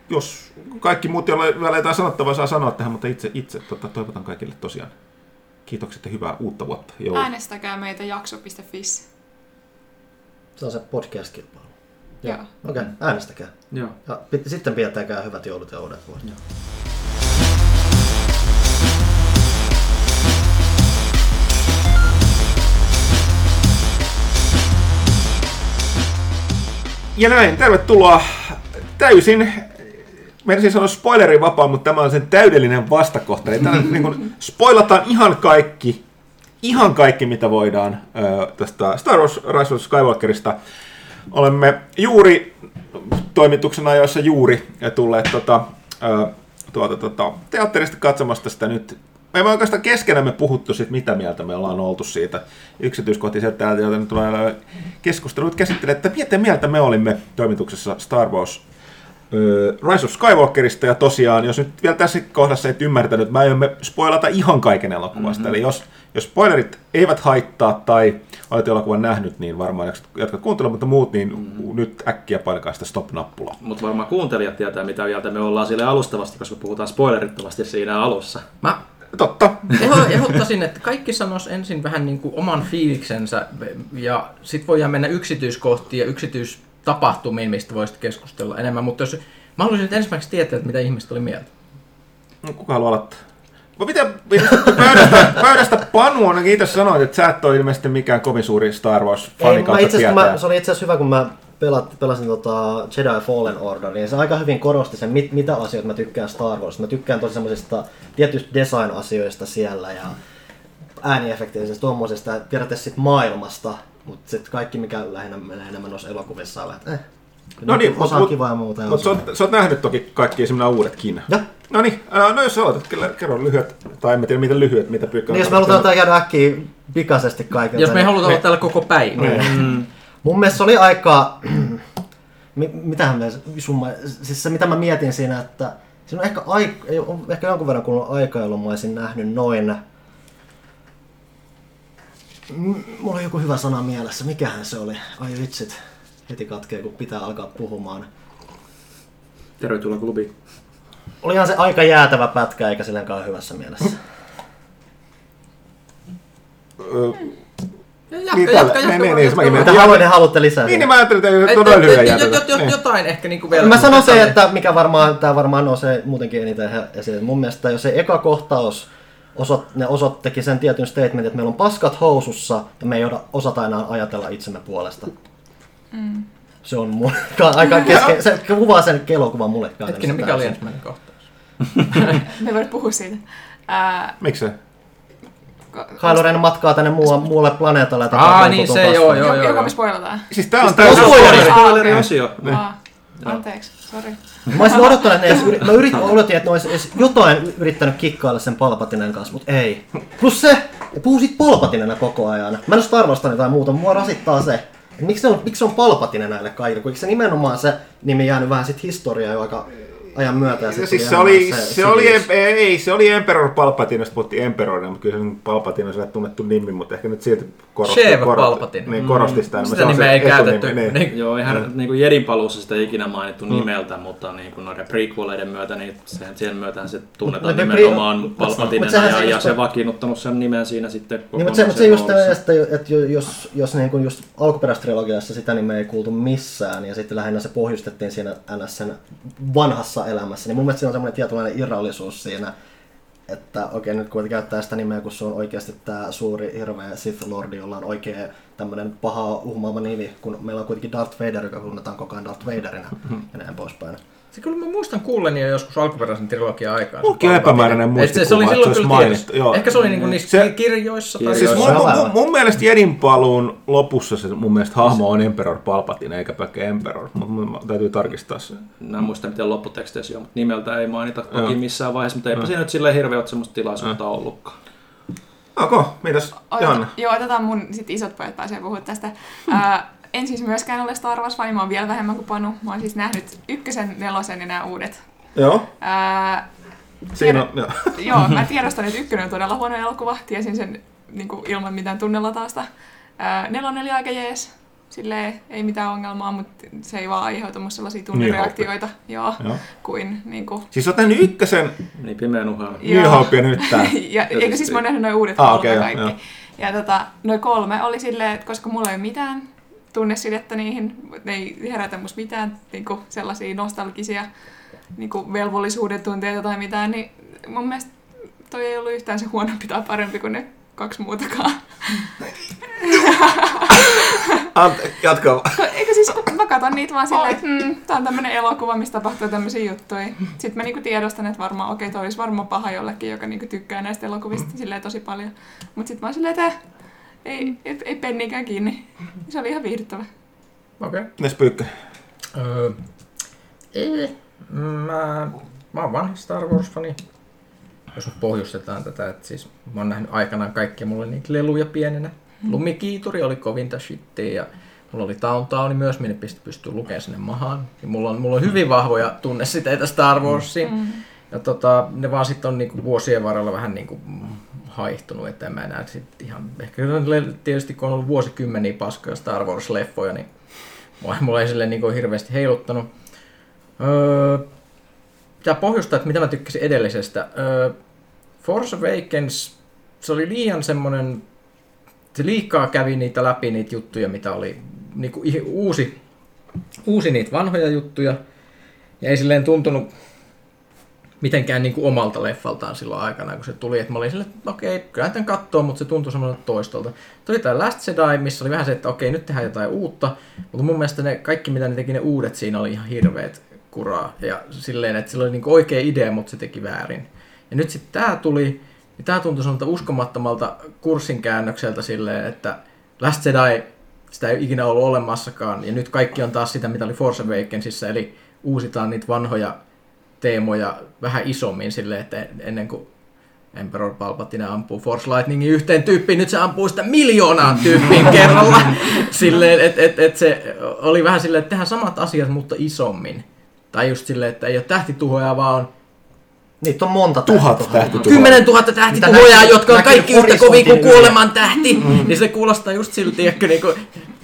jos kaikki muut, joilla ei vielä jotain sanottavaa, saa sanoa tähän, mutta itse, itse tota, toivotan kaikille tosiaan kiitokset ja hyvää uutta vuotta. Joulua. Äänestäkää meitä jakso.fi. Se on se podcast-kilpailu. Joo. Okei, okay, äänestäkää. Joo. Ja pit- sitten pidättäkää hyvät joulut ja uudet vuodet. Ja näin, tervetuloa täysin, meidän siis sanoa spoilerin vapaa, mutta tämä on sen täydellinen vastakohta. Eli täällä niin kuin, spoilataan ihan kaikki, ihan kaikki mitä voidaan tästä Star Wars Rise of Skywalkerista. Olemme juuri toimituksen ajoissa juuri tulleet tota, ö, tuota, tota, teatterista katsomasta sitä nyt. Me emme oikeastaan keskenämme puhuttu siitä, mitä mieltä me ollaan oltu siitä yksityiskohtaisesti täältä, joten tulee keskustelut käsittelee, että mitä mieltä me olimme toimituksessa Star Wars Rise of Skywalkerista, ja tosiaan, jos nyt vielä tässä kohdassa et ymmärtänyt, mä aiomme spoilata ihan kaiken elokuvasta, mm-hmm. eli jos, jos spoilerit eivät haittaa tai olet elokuvan nähnyt, niin varmaan jatka kuuntelemaan, mutta muut, niin mm-hmm. nyt äkkiä painakaa sitä stop-nappulaa. Mutta varmaan kuuntelijat tietää, mitä mieltä me ollaan sille alustavasti, koska puhutaan spoilerittomasti siinä alussa. Mä Totta. eho- ehdottaisin, että kaikki sanois ensin vähän niin kuin oman fiiliksensä ja sit voidaan mennä yksityiskohtiin ja yksityistapahtumiin, mistä voisit keskustella enemmän. Mutta jos mä haluaisin nyt ensimmäiseksi tietää, että mitä ihmiset oli mieltä. No, kuka haluaa aloittaa? Mitä pöydästä, pöydästä Panu on itse sanoit, että sä et ole ilmeisesti mikään kovin suuri Star Wars-fani Ei, mä kautta se oli itse asiassa hyvä, kun mä pelat, pelasin tota Jedi Fallen Order, niin se aika hyvin korosti sen, mit, mitä asioita mä tykkään Star Wars. Mä tykkään tosi semmoisista tietyistä design-asioista siellä ja ääniefekteistä tuommoisesta periaatteessa sit maailmasta, mutta sitten kaikki mikä lähinnä menee enemmän noissa elokuvissa on, että eh, No niin, osa mut- on kivaa ja muuta. Mutta sä, osa- oot- sä oot nähnyt toki kaikki esimerkiksi nämä uudetkin. Ja, No niin, no jos sä aloitat, kyllä kerro lyhyet, tai en mä tiedä miten lyhyet, mitä pyykkä niin jos me halutaan tää käydä äkkiä pikaisesti kaikilta. Jos me ei niin- haluta olla täällä koko päivä. Mm. Mun mielestä se oli aika... Mi- mitähän me summa... Siis se mitä mä mietin siinä, että siinä on ehkä, aik- ei, on ehkä jonkun verran kulunut aikaa, jolloin mä olisin nähnyt noin... M- Mulla on joku hyvä sana mielessä. Mikähän se oli? Ai vitsit. Heti katkee, kun pitää alkaa puhumaan. Tervetuloa klubiin. Olihan se aika jäätävä pätkä, eikä silläkään hyvässä mielessä. Jatka, Niin, jatka, niin, niin, niin, mäkin. Mitä haluatte, haluatte lisää? Niin, niin mä ajattelin, että Et- todella lyhyen jot- Niin. Jotain ehkä niinku vielä. Mä sanon se, että mikä varmaan, tämä varmaan nousee muutenkin eniten he- esille. Mun mielestä jos se eka kohtaus osot, ne osot teki sen tietyn statementin, että meillä on paskat housussa ja me ei osata enää ajatella itsemme puolesta. Mm. Se on mun ka- aika kesken, se kuvaa sen elokuvan mulle Hetkinen, mikä oli ensimmäinen kohtaus? Me voidaan puhua siitä. Ää, Miksi se? Kylo Ren matkaa tänne muu, muulle planeetalle. ja Aa, tapaa niin se, joo, joo, jo- joo. Joka me spoilataan. Siis tää on Siis tää on täysin... spoileri. Ah, Spoileri osio. Anteeksi, sori. Mä olisin odottanut, että ne edes mä yrit, odotin, että ne olisi edes jotain yrittänyt kikkailla sen Palpatinen kanssa, mutta ei. Plus se, ne puhuu siitä Palpatinena koko ajan. Mä en ole Star Warsta tai muuta, mua rasittaa se. Miksi se on, miksi on Palpatinen näille kaikille, kun eikö se nimenomaan se nimi jäänyt vähän sit historiaa jo aika ajan myötä. Ja sit Siis se oli, se, oli, Sidious. em- ei, se oli Emperor Palpatine, jos puhuttiin Emperorina, mutta kyllä se Palpatine on sille tunnettu nimi, mutta ehkä nyt silti korosti, Sheev korosti, Palpatine. niin, korosti sitä. Sitä Se on se nimeä ei käytetty. Niin. Niin. Joo, eihän niin kuin Jedin paluussa sitä ikinä mainittu nimeltä, mutta niin kuin noiden prequeleiden myötä, niin sen, sen myötä se tunnetaan Mut ne nimenomaan pre- mut- Palpatinena sehän ja, se ja se vakiinnuttanut sen nimen siinä sitten Niin, mutta se, mutta se just, roolissa. että, että jos, jos niin kuin just alkuperäistrilogiassa sitä nimeä ei kuultu missään, ja sitten lähinnä se pohjustettiin siinä NS sen vanhassa elämässä, niin mun mielestä siinä on semmoinen tietynlainen irrallisuus siinä, että okei, nyt kun käyttää sitä nimeä, kun se on oikeasti tämä suuri hirveä Sith Lordi, jolla on oikea tämmöinen paha uhmaava nimi, kun meillä on kuitenkin Darth Vader, joka tunnetaan koko ajan Darth Vaderina ja näin poispäin. Se kyllä mä muistan kuulleeni jo joskus alkuperäisen trilogian aikaa. Mullakin on epämääräinen Et se, se muistikuva, oli että silloin se kyllä olisi mainittu, joo. Ehkä se oli niinku niissä Se- kirjoissa tai Siis mun, Se mun, mun, mielestä Jedin paluun lopussa se mun mielestä hahmo on Emperor Palpatine eikä pelkkä Emperor, mutta mun täytyy tarkistaa se. Mä en muista miten lopputeksteissä on, mutta nimeltä ei mainita toki missään vaiheessa, mutta eipä siinä nyt silleen hirveä semmoista tilaisuutta ollutkaan. Okay, mitäs Janne? Joo, otetaan mun sit isot pojat pääsee puhua tästä. Ää, en siis myöskään ole Star Wars fani, mä oon vielä vähemmän kuin Panu. Mä oon siis nähnyt ykkösen, nelosen ja nämä uudet. Joo, Ää, siinä on, joo. joo, mä tiedostan, että ykkönen on todella huono elokuva. Tiesin sen niin kuin, ilman mitään tunnelatausta. Ää, nelonen oli aika jees. Silleen ei mitään ongelmaa, mutta se ei vaan aiheuta musta sellaisia tunnereaktioita, joo, Joo. kuin, niin kuin, Siis oot nähnyt ykkösen Niin pimeän uhan. New Hope ja nyt tää. ja, eikö siis mä oon nähnyt noin uudet Ah, joo, kaikki. joo. Ja tota, noin kolme oli silleen, että koska mulla ei ole mitään tunnesidettä niihin, ne ei herätä musta mitään niin kuin sellaisia nostalgisia niin kuin velvollisuuden tunteita tai mitään, niin mun mielestä toi ei ollut yhtään se huonompi tai parempi kuin ne kaksi muutakaan. Ante, jatka. Ko- Eikö siis, kun mä katson niitä vaan silleen, että mm, tää on tämmönen elokuva, missä tapahtuu tämmöisiä juttuja. Sitten mä niinku tiedostan, että varmaan, okei, toi olisi varmaan paha jollekin, joka niinku tykkää näistä elokuvista silleen tosi paljon. Mut sit mä oon silleen, että ei, ei, ei pennikään kiinni. Se oli ihan viihdyttävä. Okei. Okay. Nes Pyykkä. Öö, ei. Mä, mä oon vanha Star Wars-fani. Jos nyt pohjustetaan tätä, että siis mä oon nähnyt aikanaan kaikkia, mulla oli niitä leluja pienenä. Lumikiituri oli kovinta shittiä ja mulla oli Towntowni myös, minne pystyi pystyy lukemaan sinne mahaan. Ja mulla on, mulla on hyvin vahvoja tunnesiteitä Star Warsiin. Mm. Ja tota, ne vaan sitten on niinku vuosien varrella vähän niinku haihtunut, että en mä enää sit ihan, ehkä tietysti kun on ollut vuosikymmeniä paskoja Star Wars-leffoja, niin mulla, ei silleen niinku hirveästi heiluttanut. Öö, pitää pohjustaa, että mitä mä tykkäsin edellisestä. Öö, Force Awakens, se oli liian semmonen, se liikaa kävi niitä läpi niitä juttuja, mitä oli niinku ih- uusi, uusi niitä vanhoja juttuja. Ja ei silleen tuntunut mitenkään niin kuin omalta leffaltaan silloin aikana, kun se tuli. Että mä olin silleen, että okei, kyllä tämän katsoo, mutta se tuntui semmoiselta toistolta. Tuli tämä Last Jedi, missä oli vähän se, että okei, nyt tehdään jotain uutta. Mutta mun mielestä ne, kaikki, mitä ne teki, ne uudet siinä oli ihan hirveet kuraa. Ja silleen, että sillä oli niin kuin oikea idea, mutta se teki väärin. Ja nyt sitten tämä tuli, niin tämä tuntui semmoilta uskomattomalta kurssin käännökseltä silleen, että Last Jedi, sitä ei ikinä ollut olemassakaan, ja nyt kaikki on taas sitä, mitä oli Force Awakensissa, eli uusitaan niitä vanhoja teemoja vähän isommin silleen, että ennen kuin Emperor Palpatine ampuu Force Lightningin yhteen tyyppiin, nyt se ampuu sitä miljoonaan tyyppiin kerralla. Silleen, että et, et se oli vähän silleen, että tehdään samat asiat, mutta isommin. Tai just silleen, että ei ole tähtituhoja, vaan on Niitä on monta Tuhat tähtituhoa. tähtituhoa. 10 000 tähtituhojaa, näkyy- jotka on kaikki yhtä kovia kuin kuoleman tähti. Mm. Niin se kuulostaa just silti, että niinku,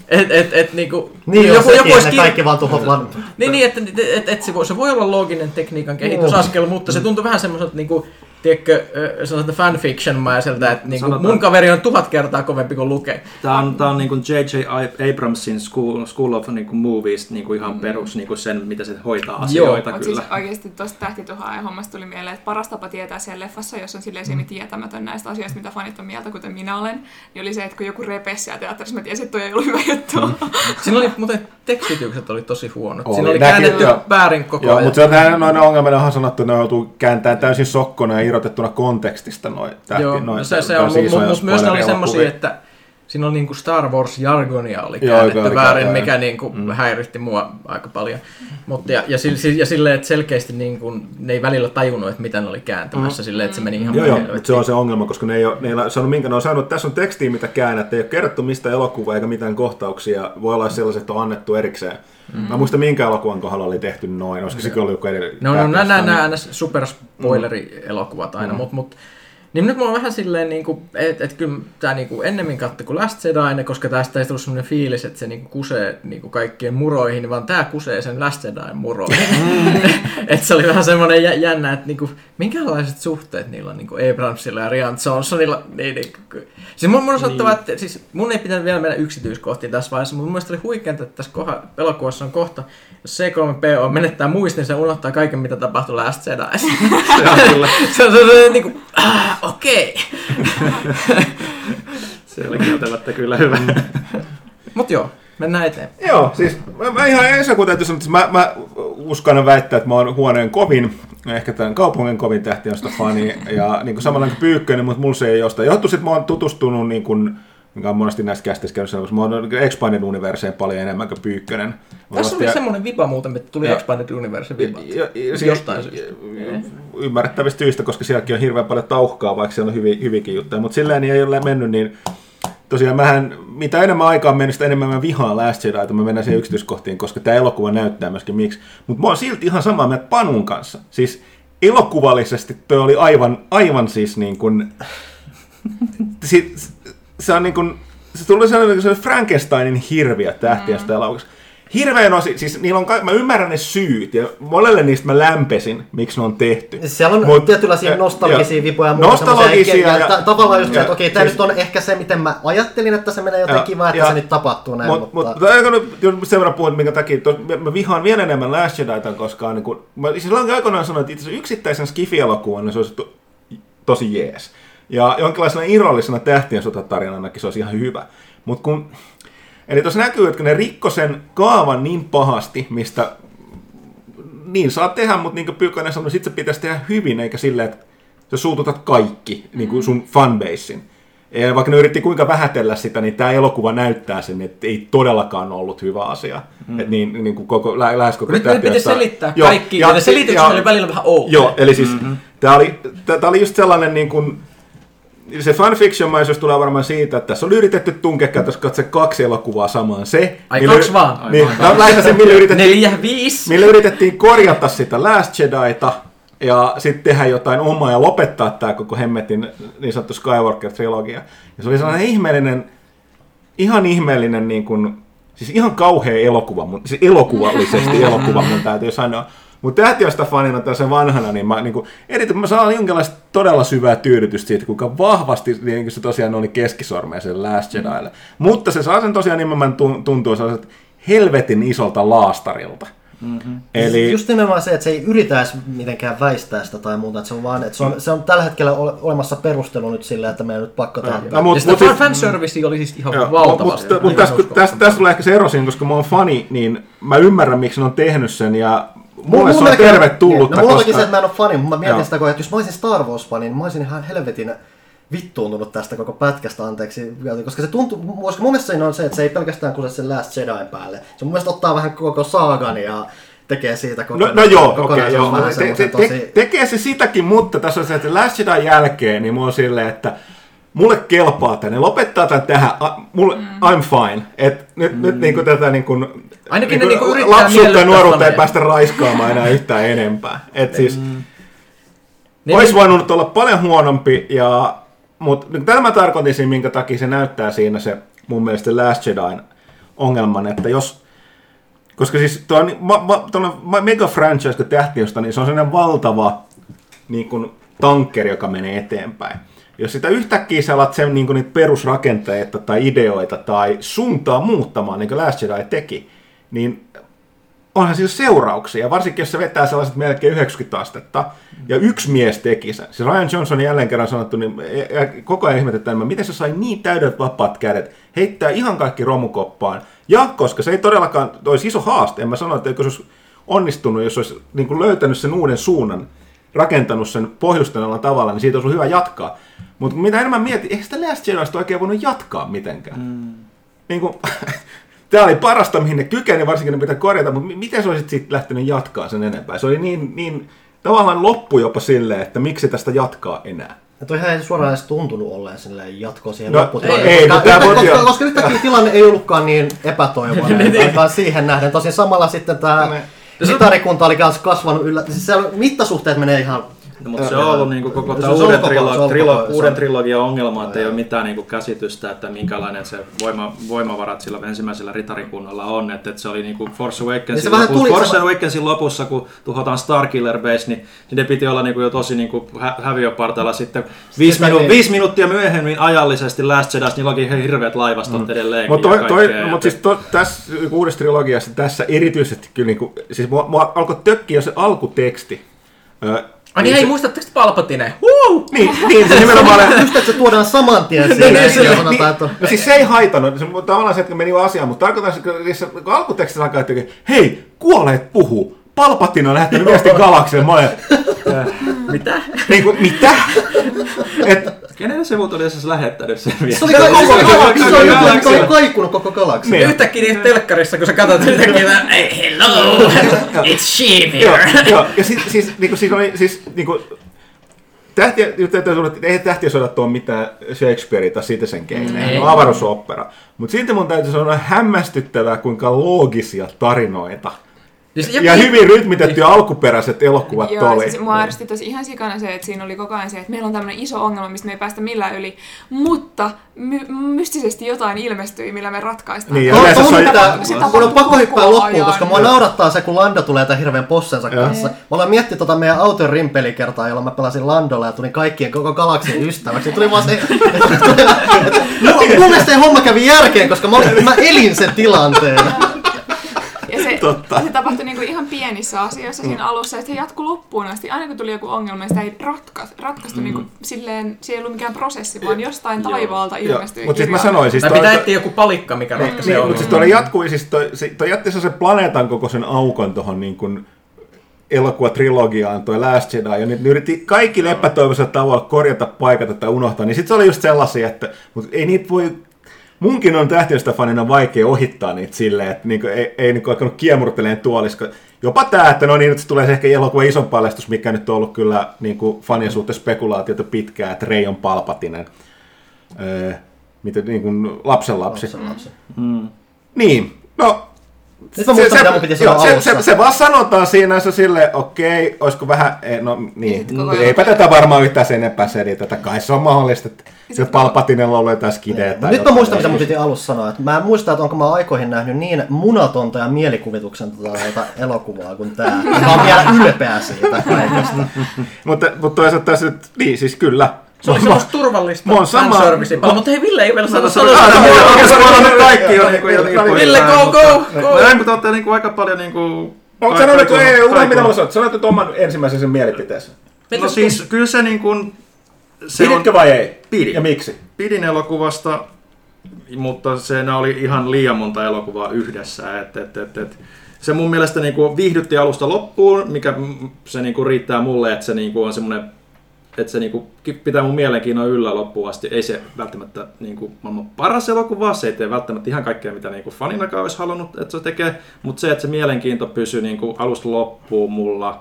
et, et, et, niinku, Niin joku, joku olisi kir- kaikki vaan tuhoat vaan... Niin, niin että, että, että, että se, voi, se voi olla looginen tekniikan kehitysaskel, mutta se tuntuu vähän semmoiselta, niin kuin, tiedätkö, ö, sellaiselta fanfiction-maiselta, että niin kuin, Sanotaan- mun kaveri on tuhat kertaa kovempi kuin Luke. Tämä on, tää on niin kuin J.J. Abramsin School, school of niin kuin Movies niin kuin ihan perus niin kuin sen, mitä se hoitaa asioita Mutta kyllä. siis oikeasti tuosta tähtituhaa ja hommasta tuli mieleen, että paras tapa tietää siellä leffassa, jos on silleen semi tietämätön näistä asioista, mitä fanit on mieltä, kuten minä olen, niin oli se, että kun joku repesi siellä teatterissa, mä tiesin, että toi ei ollut hyvä juttu. Siinä oli muuten tekstitykset oli tosi huonot. Oli. Siinä oli Näkyy, käännetty joo. väärin koko Joo, ajan. mutta se on tähän noin ongelmana on sanottu, että ne joutuu kääntämään täysin sokkona ja irrotettuna kontekstista noin tähti. Joo, noin, no se, se on, täysin mutta myös ne oli semmosia, että siinä oli niinku Star Wars-jargonia oli Joo, käännetty oli väärin, käännetty. mikä niinku mm. häiritti mua aika paljon. Mut ja, ja, sille, ja silleen, että selkeästi niinku, ne ei välillä tajunnut, että mitä ne oli kääntämässä, mm. silleen, että se meni ihan Joo, joo, mutta se on se ongelma, koska ne ei ole, ne ei ole sanonut minkä, ne on sanonut, että tässä on tekstiä, mitä käännät, ei ole kerrottu mistä elokuvaa eikä mitään kohtauksia, voi olla sellaiset, että on annettu erikseen. Mm. Mä muistan, minkä elokuvan kohdalla oli tehty noin, olisiko sekin ollut joku edellinen. No, no nämä, nämä, nämä superspoileri-elokuvat aina, mm. mutta mut, niin nyt mulla on vähän silleen, niinku, että et kyllä tämä niinku ennemmin katto kuin Last Jedi, koska tästä ei tullut semmoinen fiilis, että se niinku kusee niinku kaikkien muroihin, vaan tämä kusee sen Last Jedin muroihin. että se oli vähän semmoinen jä, jännä, että niinku, minkälaiset suhteet niillä on niinku Abramsilla ja Rian Johnsonilla. Niin, niin, siis mun, mun on sanottava, että siis mun ei pitänyt vielä mennä yksityiskohtiin tässä vaiheessa, mutta mun mielestä oli huikeaa, että tässä koha, elokuvassa on kohta, jos C3PO menettää muistin, se unohtaa kaiken, mitä tapahtui Last Jedi. Se on kyllä, se on sellainen niinku, ah, okei. se oli kieltämättä kyllä hyvä. Mut joo, mennään eteenpäin. Joo, siis mä, mä ihan ensin kun täytyy sanoa, että mä, mä uskallan väittää, että mä oon huoneen kovin, ehkä tämän kaupungin kovin tähti on sitä fani, ja niin kuin samalla kuin Pyykkönen, mutta mulla se ei jostain. Johtuu, että mä oon tutustunut niin kuin, mikä on monesti näistä kästeistä käynyt koska mä oon Expanded Universeen paljon enemmän kuin Pyykkönen. Tässä oli Ja- semmoinen vipa muuten, että tuli Ja- Expanded Universe vipa. Ja, ja, ja, Jostain syystä. Ymmärrettävistä syistä, koska sielläkin on hirveän paljon tauhkaa, vaikka siellä on hyviä, hyviäkin juttuja. Mutta silleen niin ei ole mennyt, niin tosiaan mähän, mitä enemmän aikaa on mennyt, sitä enemmän mä vihaan Last Jedi, mä mennään siihen yksityiskohtiin, koska tämä elokuva näyttää myöskin miksi. Mutta mä oon silti ihan samaa mieltä Panun kanssa. Siis elokuvallisesti toi oli aivan, aivan siis niin kuin, si, se on niin kuin, se tuli sellainen, sellainen Frankensteinin hirviö tähtiä sitä elokuvassa. Hirveän osi, siis niillä on, mä ymmärrän ne syyt ja monelle niistä mä lämpesin, miksi ne on tehty. Siellä on Mut- tietynlaisia nostalgisia ja- vipoja ja Nostalgisia ja, ja- ta- tavallaan just se, ja- että okei, tämä siis- nyt on ehkä se, miten mä ajattelin, että se menee jotenkin Ja- kivaa, että ja- se nyt tapahtuu näin, Mut, mutta... mutta mutta nyt jos sen verran puhun, että minkä takia tos, mä, mä vihaan vielä enemmän Last Jedita, koska niin kun, mä siis aikoinaan sanoin, että itse asiassa yksittäisen skifi-elokuvan niin se olisi to, tosi jees. Ja jonkinlaisena irrallisena tähtien sotatarinanakin se olisi ihan hyvä. Mutta kun, eli tuossa näkyy, että kun ne rikko sen kaavan niin pahasti, mistä niin saa tehdä, mutta niin kuin Pyykkönen sanoi, sit se pitäisi tehdä hyvin, eikä silleen, että sä suututat kaikki niin kuin sun fanbasein. Ja vaikka ne yritti kuinka vähätellä sitä, niin tämä elokuva näyttää sen, että ei todellakaan ollut hyvä asia. Mm. Et niin, niin kuin koko, lä- lähes koko Nyt, nyt piti tähtiöstä- selittää Joo, kaikki, ja, ja ne selitykset oli välillä vähän outoja. Joo, eli siis mm-hmm. tämä oli, tää, tää oli just sellainen niin kuin, se fanfiction-maisuus tulee varmaan siitä, että tässä oli yritetty tunkea käytössä katse kaksi elokuvaa samaan. Se, Ai, millä- kaksi vaan? Niin, Ai, no, lähinnä se, millä yritettiin, Neljä, viisi. millä yritettiin korjata sitä Last Jedita ja sitten tehdä jotain omaa ja lopettaa tämä koko hemmetin niin sanottu Skywalker-trilogia. Ja se oli sellainen ihmeellinen, ihan ihmeellinen niin kuin, siis ihan kauhea elokuva, mun, siis elokuvallisesti elokuva mun täytyy sanoa. Mutta tähtiöstä fanina tässä vanhana, niin mä, niin kuin, erityisesti mä saan jonkinlaista todella syvää tyydytystä siitä, kuinka vahvasti niin kuin se tosiaan oli keskisormea sen Last Jedille. Mutta se saa sen tosiaan nimenomaan tun- tuntua sellaiset helvetin isolta laastarilta. Mm-hmm. Eli Just nimenomaan se, että se ei yritä edes mitenkään väistää sitä tai muuta, että se on vaan, että se on, se on tällä hetkellä ole, olemassa perustelu nyt sillä, että meidän on nyt pakko tehdä. No, mut, ja sitä mut, fan, siis, fanservice oli siis ihan joo, valtavasti. Mutta mut tässä, tässä, tässä tulee ehkä se ero siinä, koska mä oon fani, niin mä ymmärrän, miksi ne on tehnyt sen, ja mulle se on melkein- tervetullutta, No, mulla koska... se, että mä en ole fani, mutta mä mietin Joo. sitä, että jos mä olisin Star Wars-fani, niin mä olisin ihan helvetin vittuuntunut tästä koko pätkästä, anteeksi, koska se tuntuu, koska mun mielestä siinä on se, että se ei pelkästään kuse sen Last Jedin päälle. Se mun mielestä ottaa vähän koko saagan ja tekee siitä koko No, no joo, okei, kokonaisuuden joo. Te, te, semmoisen te, tosi... tekee se sitäkin, mutta tässä on se, että Last Jedin jälkeen, niin mulla on silleen, että mulle kelpaa tänne, lopettaa tämän tähän, a, mulle, mm. I'm fine. Et nyt, mm. nyt niinku tätä niinku, Ainakin ne niinku yrittää lapsuutta ja nuoruutta ei päästä raiskaamaan enää yhtään enempää. Et siis, Niin, olisi voinut olla paljon huonompi, ja, mutta nyt tällä mä tarkoitin siinä, minkä takia se näyttää siinä se mun mielestä Last Jedin ongelman, että jos koska siis tuo ma, ma, mega franchise, kun tähtiöstä, niin se on sellainen valtava niin kuin, tankkeri, joka menee eteenpäin. Jos sitä yhtäkkiä sä alat sen niin niitä perusrakenteita tai ideoita tai suuntaa muuttamaan, niin kuin Last Jedi teki, niin onhan sillä seurauksia, varsinkin jos se vetää sellaiset melkein 90 astetta, ja yksi mies teki sen. Siis Ryan Johnson jälleen kerran sanottu, niin ja koko ajan ihmetetään, miten se sai niin täydet vapaat kädet, heittää ihan kaikki romukoppaan, ja koska se ei todellakaan, olisi iso haaste, en mä sano, että se olisi onnistunut, jos olisi niin löytänyt sen uuden suunnan, rakentanut sen pohjustaneella tavalla, niin siitä olisi hyvä jatkaa. Mutta mitä enemmän mietin, eihän sitä Last Jedistä oikein voinut jatkaa mitenkään. Mm. Niin kuin, Tämä oli parasta, mihin ne kykeni, varsinkin ne pitää korjata, mutta mi- miten se olisit sitten lähtenyt jatkaa sen enempää? Se oli niin, niin tavallaan loppu jopa silleen, että miksi tästä jatkaa enää. Ja toihan ei suoraan edes tuntunut olleen silleen jatko siihen No, lopputulokseen. ei, koska, mutta koska, koska, koska yhtäkkiä tilanne ei ollutkaan niin epätoivoinen, ainakaan siihen nähden. Tosin samalla sitten tämä Ne. sitarikunta oli kanssa kasvanut yllä. Siis siellä mittasuhteet menee ihan... No, mutta se on ollut niinku koko Se tämä uuden, koko- trilo- trilo- koko- uuden trilogian ongelma, että ei ole mitään niinku käsitystä, että minkälainen se voima, voimavarat sillä ensimmäisellä ritarikunnalla on. Että, että se oli niinku Force Niin Awakensin, se vähän lopussa, tuli- Force se- Awakensin lopussa, kun tuhotaan Starkiller Base, niin, niin ne piti olla niinku jo tosi niinku hä- häviöpartaalla sitten viisi, minu- niin. viisi minuuttia myöhemmin ajallisesti Last Jedi, niillä onkin hirveät laivastot mm. edelleenkin. Mutta toi, toi, no, mut siis to, tässä uudessa trilogiassa tässä erityisesti kyllä, niinku, siis mua, mua alkoi tökkiä se alkuteksti. Ai niin, se- ei muistatteko te Palpatine? Huu! Niin, niin se nimenomaan... Just, että se tuodaan saman tien Niin, siihen. niin, se- sanotaan, että... No siis se ei haitannut, se, tavallaan se, että meni asiaan, mutta tarkoitan, että kun- siis kun alkutekstissä alkaa, että hei, kuolleet puhuu, Palpatine on lähettänyt viestin galaksille, mä olen, Mitä? niin kuin, mitä? Et, Kenelle se muut oli edes lähettänyt sen Se viestin? oli koko galaksi, se oli joku, se oli kaikunut koko galaksi. Niin. Yhtäkkiä niitä telkkarissa, kun sä katsot yhtäkkiä, että, hey, hello, it's joo, here. joo, ja siis, siis, niin kuin, siis oli, siis, niin kuin, Tähtiä, nyt täytyy sanoa, että ei tähtiösodat ole mitään Shakespearea tai Citizen Kane, ne Ei. on avaruusopera. Mutta silti mun täytyy sanoa hämmästyttävää, kuinka loogisia tarinoita. Siis Ja hyvin rytmitettyjä alkuperäiset elokuvat Joo, oli. siis mua ärsytti tosi ihan sikana se, että siinä oli koko ajan se, että meillä on tämmöinen iso ongelma, mistä me ei päästä millään yli, mutta my- mystisesti jotain ilmestyi, millä me ratkaistaan. Niin, ja No, on se mun on pakko hyppää loppuun, ajan. koska mua naurattaa se, kun Lando tulee tämän hirveän possensa Joo. kanssa. Mä ollaan miettinyt tota meidän auton rimpelikertaa, jolla mä pelasin Landolla ja tulin kaikkien koko galaksin ystäväksi. Ja tuli vaan se, että mun mielestä se homma kävi järkeen, koska mä, olin, mä elin sen tilanteen. Se, Totta. se tapahtui niinku ihan pienissä asioissa siinä alussa, että se jatkui loppuun asti. Aina kun tuli joku ongelma, niin sitä ei ratka, ratkaistu mm. niinku silleen, se ei ollut mikään prosessi, vaan jostain taivaalta Joo, ilmestyi Mutta siis mä sanoin, siis Tai toi- pitää toi- etsiä joku palikka, mikä ratkaisee Niin, mutta siis tuolla jatkui, siis toi, se, toi jätti sen planeetan kokoisen aukon tuohon niin kuin elokuvatrilogiaan, toi Last Jedi, ja nyt ne yritti kaikilla epätoivoisella tavalla korjata, paikata tai unohtaa, niin sitten se oli just sellaisia, että mutta ei niitä voi, munkin on tähtiöstä fanina vaikea ohittaa niitä silleen, että niinku, ei, ei niinku alkanut kiemurteleen tuolissa. Jopa tämä, että no niin, nyt se tulee ehkä elokuva ison paljastus, mikä nyt on ollut kyllä niinku fanien suhteen spekulaatiota pitkään, että Rei on palpatinen. Öö, miten niin kuin lapsenlapsi. Lapsen. Mm. Nyt No, mitä mun piti sanoa joo, se, se, se, vaan sanotaan siinä, se sille, okei, okay, olisiko vähän, eh, no niin, Niin, koko ajan. eipä tätä varmaan yhtään sen enempää selitetä, kai se on mahdollista, että se ollut jotain skideä Mut tai Nyt mä muistan, mitä mun piti alussa sanoa. Että mä en muista, että onko mä aikoihin nähnyt niin munatonta ja mielikuvituksen tota elokuvaa kuin tää. Mä oon vielä ylpeä siitä kaikesta. Mutta, mutta toisaalta niin siis kyllä. Se oli semmoista turvallista Mä oon sama- fanservicea paljon, mutta hei Ville ei vielä sano Sano, sanoa. kaikki on niinku jotenkin pois. Ville, go, go, go! Näin, mutta olette niinku aika paljon niinku Onko sanonut, että Kaiku- ei, unohda mitä mä sanoin. Sanoit nyt oman ensimmäisen sen mielipiteensä. No siis kyllä se niin kuin... Se Piditkö vai ei? Pidin. Ja miksi? Pidin elokuvasta, mutta se oli ihan liian monta elokuvaa yhdessä. Et, et, et, et. Se mun mielestä niinku viihdytti alusta loppuun, mikä se niinku riittää mulle, että se niinku on semmoinen että se niinku pitää mun mielenkiinnon yllä loppuun asti. Ei se välttämättä niinku maailman paras elokuva, se ei tee välttämättä ihan kaikkea, mitä niinku faninakaan olisi halunnut, että se tekee, mutta se, että se mielenkiinto pysyy niinku alusta loppuun mulla,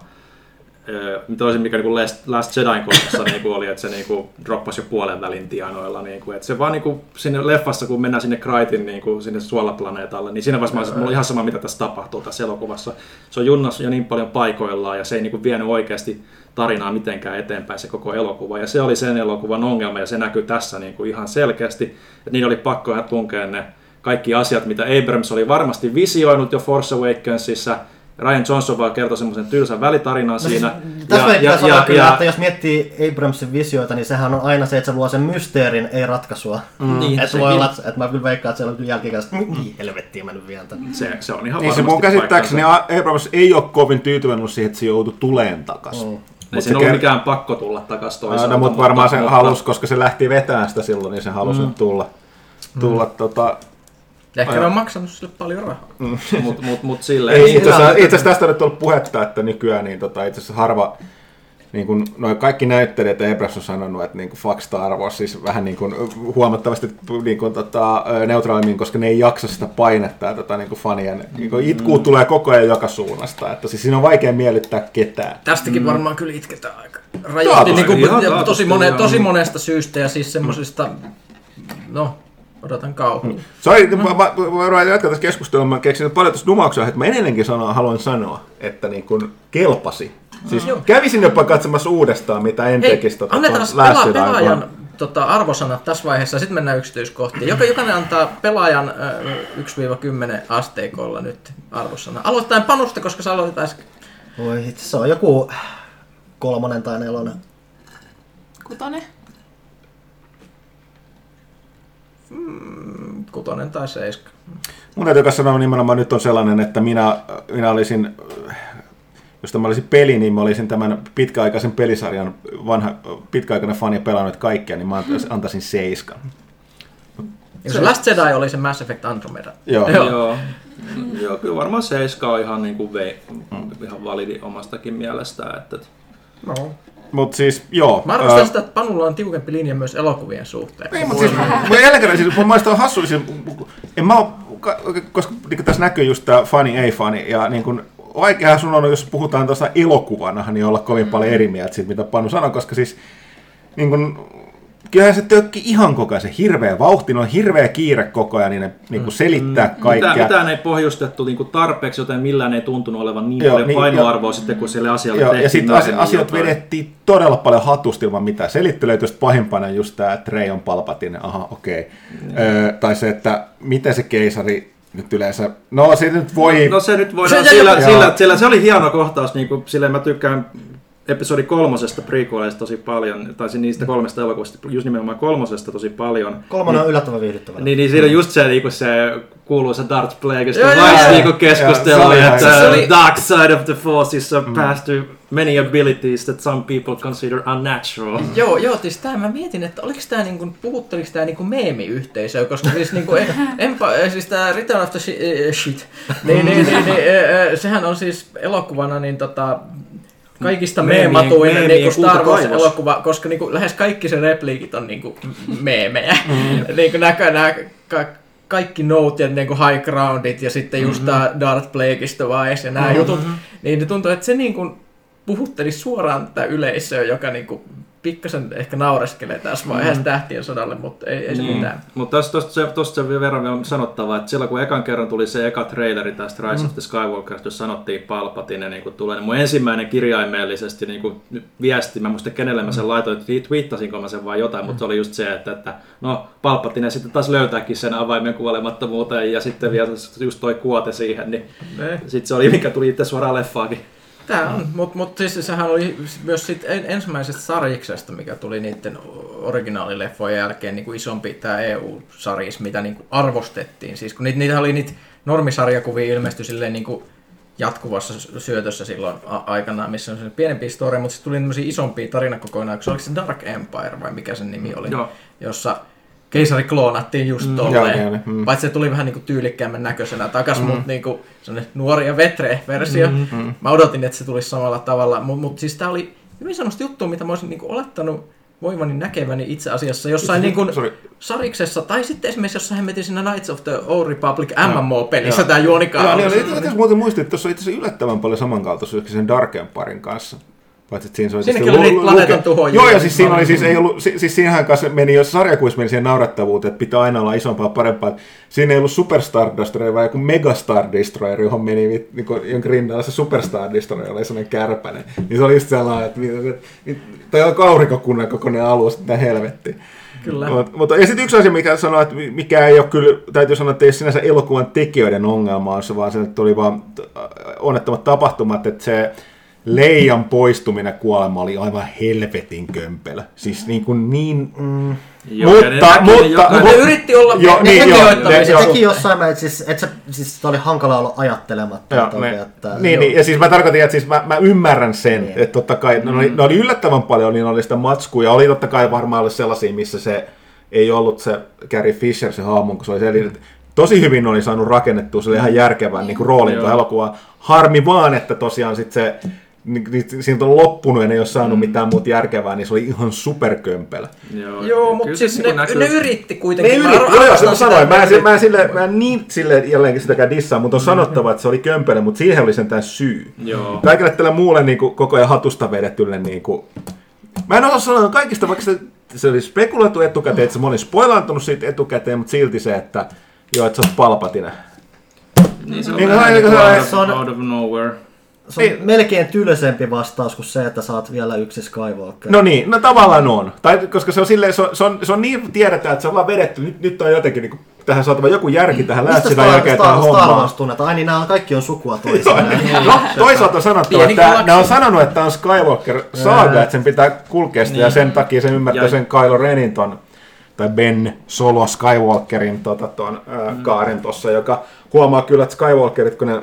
Öö, toisin mikä niinku Last, Last Jedin kohdassa niinku oli, että se niinku droppasi jo puolen välin tienoilla. Niinku, että se vaan niinku sinne leffassa, kun mennään sinne Kraitin niinku, sinne suolaplaneetalle, niin siinä vaiheessa mä olisin, että mulla on ihan sama, mitä tässä tapahtuu tässä elokuvassa. Se on junnas jo niin paljon paikoillaan ja se ei niinku vienyt oikeasti tarinaa mitenkään eteenpäin se koko elokuva. Ja se oli sen elokuvan ongelma ja se näkyy tässä niinku ihan selkeästi. Että niin oli pakko tunkea ne kaikki asiat, mitä Abrams oli varmasti visioinut jo Force Awakensissa. Ryan Johnson vaan kertoi semmoisen tylsän välitarinan siinä. Tässä ja, ja, sanoa kyllä, että jos miettii Abramsin visioita, niin sehän on aina se, että se luo sen mysteerin, ei ratkaisua. Mm. Niin, että voi olla, että mä kyllä veikkaan, että siellä on kyllä jälkikäistä, että niin helvettiä mä nyt vien tän. se, se on ihan Niin se mun käsittääkseni. Abrams ei ole kovin tyytyväinen siihen, että se joutui tuleen takas. Mm. Ei siinä ollut mikään pakko tulla takaisin toisaalta. No, mutta varmaan se mutta- halusi, koska se lähti vetämään sitä silloin, niin se halusi mm. tulla. tulla tota, Ehkä ne on maksanut sille paljon rahaa. Mut, mut, mut silleen. Ei, Ei, itse asiassa, hyvä. itse asiassa tästä on nyt ollut puhetta, että nykyään niin tota, itse asiassa harva, niin kuin, noi kaikki näyttelijät ja Ebras on sanonut, että niin kuin fuck Star Wars, siis vähän niin kuin, huomattavasti niin kuin, tota, neutraalimmin, koska ne ei jaksa sitä painetta ja tota, niin kuin fanien niin kuin itkuu tulee koko ajan joka suunnasta, että siis siinä on vaikea miellyttää ketään. Tästäkin mm. varmaan kyllä itketään aika Taatusti, niin kuin, ihan tosi, mone, tosi monesta syystä ja siis semmosista, no, odotan kauhua. Sori, mä, mä, mä, mä jatkaa tässä keskustelua, mä keksin paljon tuossa numauksia, että mä edelleenkin sanon, haluan sanoa, että niin kuin kelpasi. Siis Joo. kävisin jopa katsomassa uudestaan, mitä en Hei, tekisi tota, annetaan tuon pela, Last Jedin pelaajan tota, arvosanat tässä vaiheessa, sitten mennään yksityiskohtiin. Joka, jokainen antaa pelaajan äh, 1-10 asteikolla nyt arvosana. Aloittaen Panusta, koska sä aloitit äsken. Voi itse, se on joku kolmonen tai nelonen. Kutonen? Kutonen tai seiska. Mun täytyy sanoa nimenomaan nyt on sellainen, että minä, minä olisin, jos tämä olisi peli, niin mä olisin tämän pitkäaikaisen pelisarjan vanha pitkäaikainen fani pelannut kaikkia, niin mä antaisin- antaisin seiskan. Ja se Last Jedi oli se Mass Effect Andromeda. Joo. Joo. Joo. Joo, kyllä varmaan seiska on ihan, niin kuin vei, ihan validi omastakin mielestä. Että, No. Mutta siis, joo. Mä arvostan ää, sitä, että Panulla on tiukempi linja myös elokuvien suhteen. Ei, mutta siis, mä jälleen kerran, siis mun mielestä on hassu, siis, en mä oo, ka- koska niin tässä näkyy just tää fani, ei fani, ja niin kun, vaikeahan sun on, jos puhutaan tuosta elokuvana, niin olla kovin paljon eri mieltä siitä, mitä Panu sanoi, koska siis, niin kun, kyllähän se tökki ihan koko ajan, se hirveä vauhti, on hirveä kiire koko ajan, niin ne niin kun selittää kaikkea. Mitään, mitään ei pohjustettu niin kuin tarpeeksi, joten millään ei tuntunut olevan niin Joo, paljon niin, painoarvoa sitten, kun sille asialle Joo, ja tehtiin sitten myöhemmin asiat jotain. vedettiin todella paljon hatusta ilman mitään selittelyä, just pahimpana just tämä, että Rey on Palpatine, aha, okei. Okay. Öö, tai se, että miten se keisari nyt yleensä, no se nyt voi... No se nyt voidaan Se- se- sillä, joo. sillä, sillä, se oli hieno kohtaus, niin kuin, silleen mä tykkään episodi kolmosesta prequeleista tosi paljon, tai niistä kolmesta elokuvasta, just nimenomaan kolmosesta tosi paljon. Kolmonen on yllättävän viihdyttävä. Niin, niin siinä on just se, niinku se kuuluisa Darth Plagueista Joo, joo, Vice joo. niinku keskustelu, että se oli- dark side of the force is a path to many abilities that some people consider unnatural. Joo, joo, siis tää mä mietin, että oliko tää niinku, puhutteliko tää niinku meemiyhteisöä, koska siis niinku, en, enpa, siis tää Return of the eh, shit, niin, niin, niin, niin eh, eh, sehän on siis elokuvana niin tota, kaikista meematuinen niinku Star Wars kultakaivos. elokuva, koska niinku lähes kaikki sen repliikit on niinku meemejä. Mm. niinku näkö, nää, ka, kaikki ja niinku high groundit ja sitten just mm-hmm. tää Darth Plagueista Vice ja nämä mm-hmm. jutut, niin ne tuntuu, että se niinku puhutteli suoraan tätä yleisöä, joka niinku pikkasen ehkä naureskelee tässä vaiheessa mm. tähtien sodalle, mutta ei, ei se Niin. mitään. Mutta tosta, se- tosta sen verran on sanottava, että silloin kun ekan kerran tuli se eka traileri tästä Rise mm. of the Skywalker, jos sanottiin Palpatine niin kun tulee, niin mun ensimmäinen kirjaimellisesti niin kun viesti, mä muista kenelle mä sen laitoin, twi- twiittasinko mä sen vai jotain, mutta se oli just se, että, että no Palpatine sitten taas löytääkin sen avaimen kuolemattomuuteen ja sitten vielä just toi kuote siihen, niin Eh. sitten se oli mikä tuli itse suoraan leffaakin. Tää on, mutta mut siis sehän oli myös sit en, ensimmäisestä sarjiksesta, mikä tuli niiden originaalileffojen jälkeen niin kuin isompi tämä EU-sarjis, mitä niin kuin arvostettiin. Siis kun niitä, niitä oli niitä normisarjakuvia ilmestyi silleen niin kuin jatkuvassa syötössä silloin aikanaan, missä on se pienempi story, mutta sitten tuli tämmöisiä isompia tarinakokonaisuuksia. Oliko se Dark Empire vai mikä sen nimi oli? Joo. Jossa keisari kloonattiin just Mm, tolleen. joo, mm. Paitsi se tuli vähän niinku tyylikkäämmän näköisenä takas, mm. mutta niinku nuori ja vetre versio. Mm. Mä odotin, että se tulisi samalla tavalla, mutta mut siis tää oli hyvin sellaista juttua, mitä mä olisin niinku olettanut voivani näkeväni itse asiassa jossain niinku Sorry. sariksessa, tai sitten esimerkiksi jossain hemmetin siinä Knights of the Old Republic MMO-pelissä tää juonikaan. Joo, niin. Itse asiassa muuten muistin, että tuossa on itse asiassa yllättävän paljon samankaltaisuuksia sen Dark Empiren kanssa. Paitsi, että siinä se oli Siinäkin tietysti oli niitä planeetan tuhoajia. Joo, ja siis siinä oli siis, ei ollut, si- siis siinähän kanssa meni, jos sarjakuvissa meni siihen naurettavuuteen, että pitää aina olla isompaa, parempaa. Siinä ei ollut Superstar Destroyer, vaan joku Megastar Destroyer, johon meni niin kuin, jonka rinnalla se Superstar Destroyer oli sellainen kärpänen. Niin se oli just sellainen, että, että, että, että tai on aurinkokunnan kokoinen alus, että helvetti. Kyllä. Mut, mutta ja sitten yksi asia, mikä sanoo, että mikä ei ole kyllä, täytyy sanoa, että ei sinänsä elokuvan tekijöiden ongelma, on se vaan se, että oli vaan onnettomat tapahtumat, että se Leijan poistuminen kuolema oli aivan helvetin kömpelö. Siis niin kuin niin... Mm, Joo, ja ne mutta, näki ne mutta, Ne mutta, yritti olla Joo, ne niin, hemioittamisen ne- Se joo. teki jossain määrin, siis, että se, siis oli hankala olla ajattelematta. Joo, että ne, että, niin, joo. niin, ja siis mä tarkoitin, että siis mä, mä ymmärrän sen, Niin. että totta kai, ne oli, ne oli yllättävän paljon, niin oli sitä matskua, ja oli totta kai varmaan ollut sellaisia, missä se ei ollut se Carrie Fisher se hahmo, kun se oli se, eli tosi hyvin oli saanut rakennettua sille ihan järkevän niin kuin roolin tuo Joo. elokuva. Harmi vaan, että tosiaan sit se niin, niin, siitä on loppunut ja ne ei ole saanut mitään muuta järkevää, niin se oli ihan superkömpelö. Joo, Joo, mutta siis niinku ne, näkyy- ne yritti Ne kuitenkin. yritti, Mä joo, joo, mä sanoin, mä en, että mä en, sille, mä en niin sille jälleenkin sitäkään dissaa, mutta on sanottava, että se oli kömpelö, mutta siihen oli sentään syy. Joo. Kaikille tälle muulle niin kuin, koko ajan hatusta vedetylle niin kuin... Mä en osaa sanoa kaikista, vaikka se, se oli spekuloitu etukäteen, että se moni spoilantunut siitä etukäteen, mutta silti se, että joo, että sä oot palpatinen. Niin se on Niin, vähän se- niin kuin se- se on- out of nowhere. Se on Ei- melkein tylsempi vastaus kuin se, että saat vielä yksi Skywalker. No niin, no tavallaan on. Tai, koska se on, silleen, se on, se on, se on niin tiedetään, että se on vaan vedetty, nyt, nyt on jotenkin niin kuin, tähän saatava joku järki tähän Mistä lähtsinä Star, jälkeen tähän Star hommaan. Wars tunnetaan? Ai niin, nämä kaikki on sukua Joo, toisilleen. niin. no, toisaalta on Pieni että ne on sanonut, että tämä on Skywalker saaga, että sen pitää kulkea sitä, ja Niin. sen takia se ymmärtää Ja- sen Kylo Renin ton, tai Ben Solo Skywalkerin tota, ton, ää, Mm. kaaren tossa, joka huomaa kyllä, että Skywalkerit, kun ne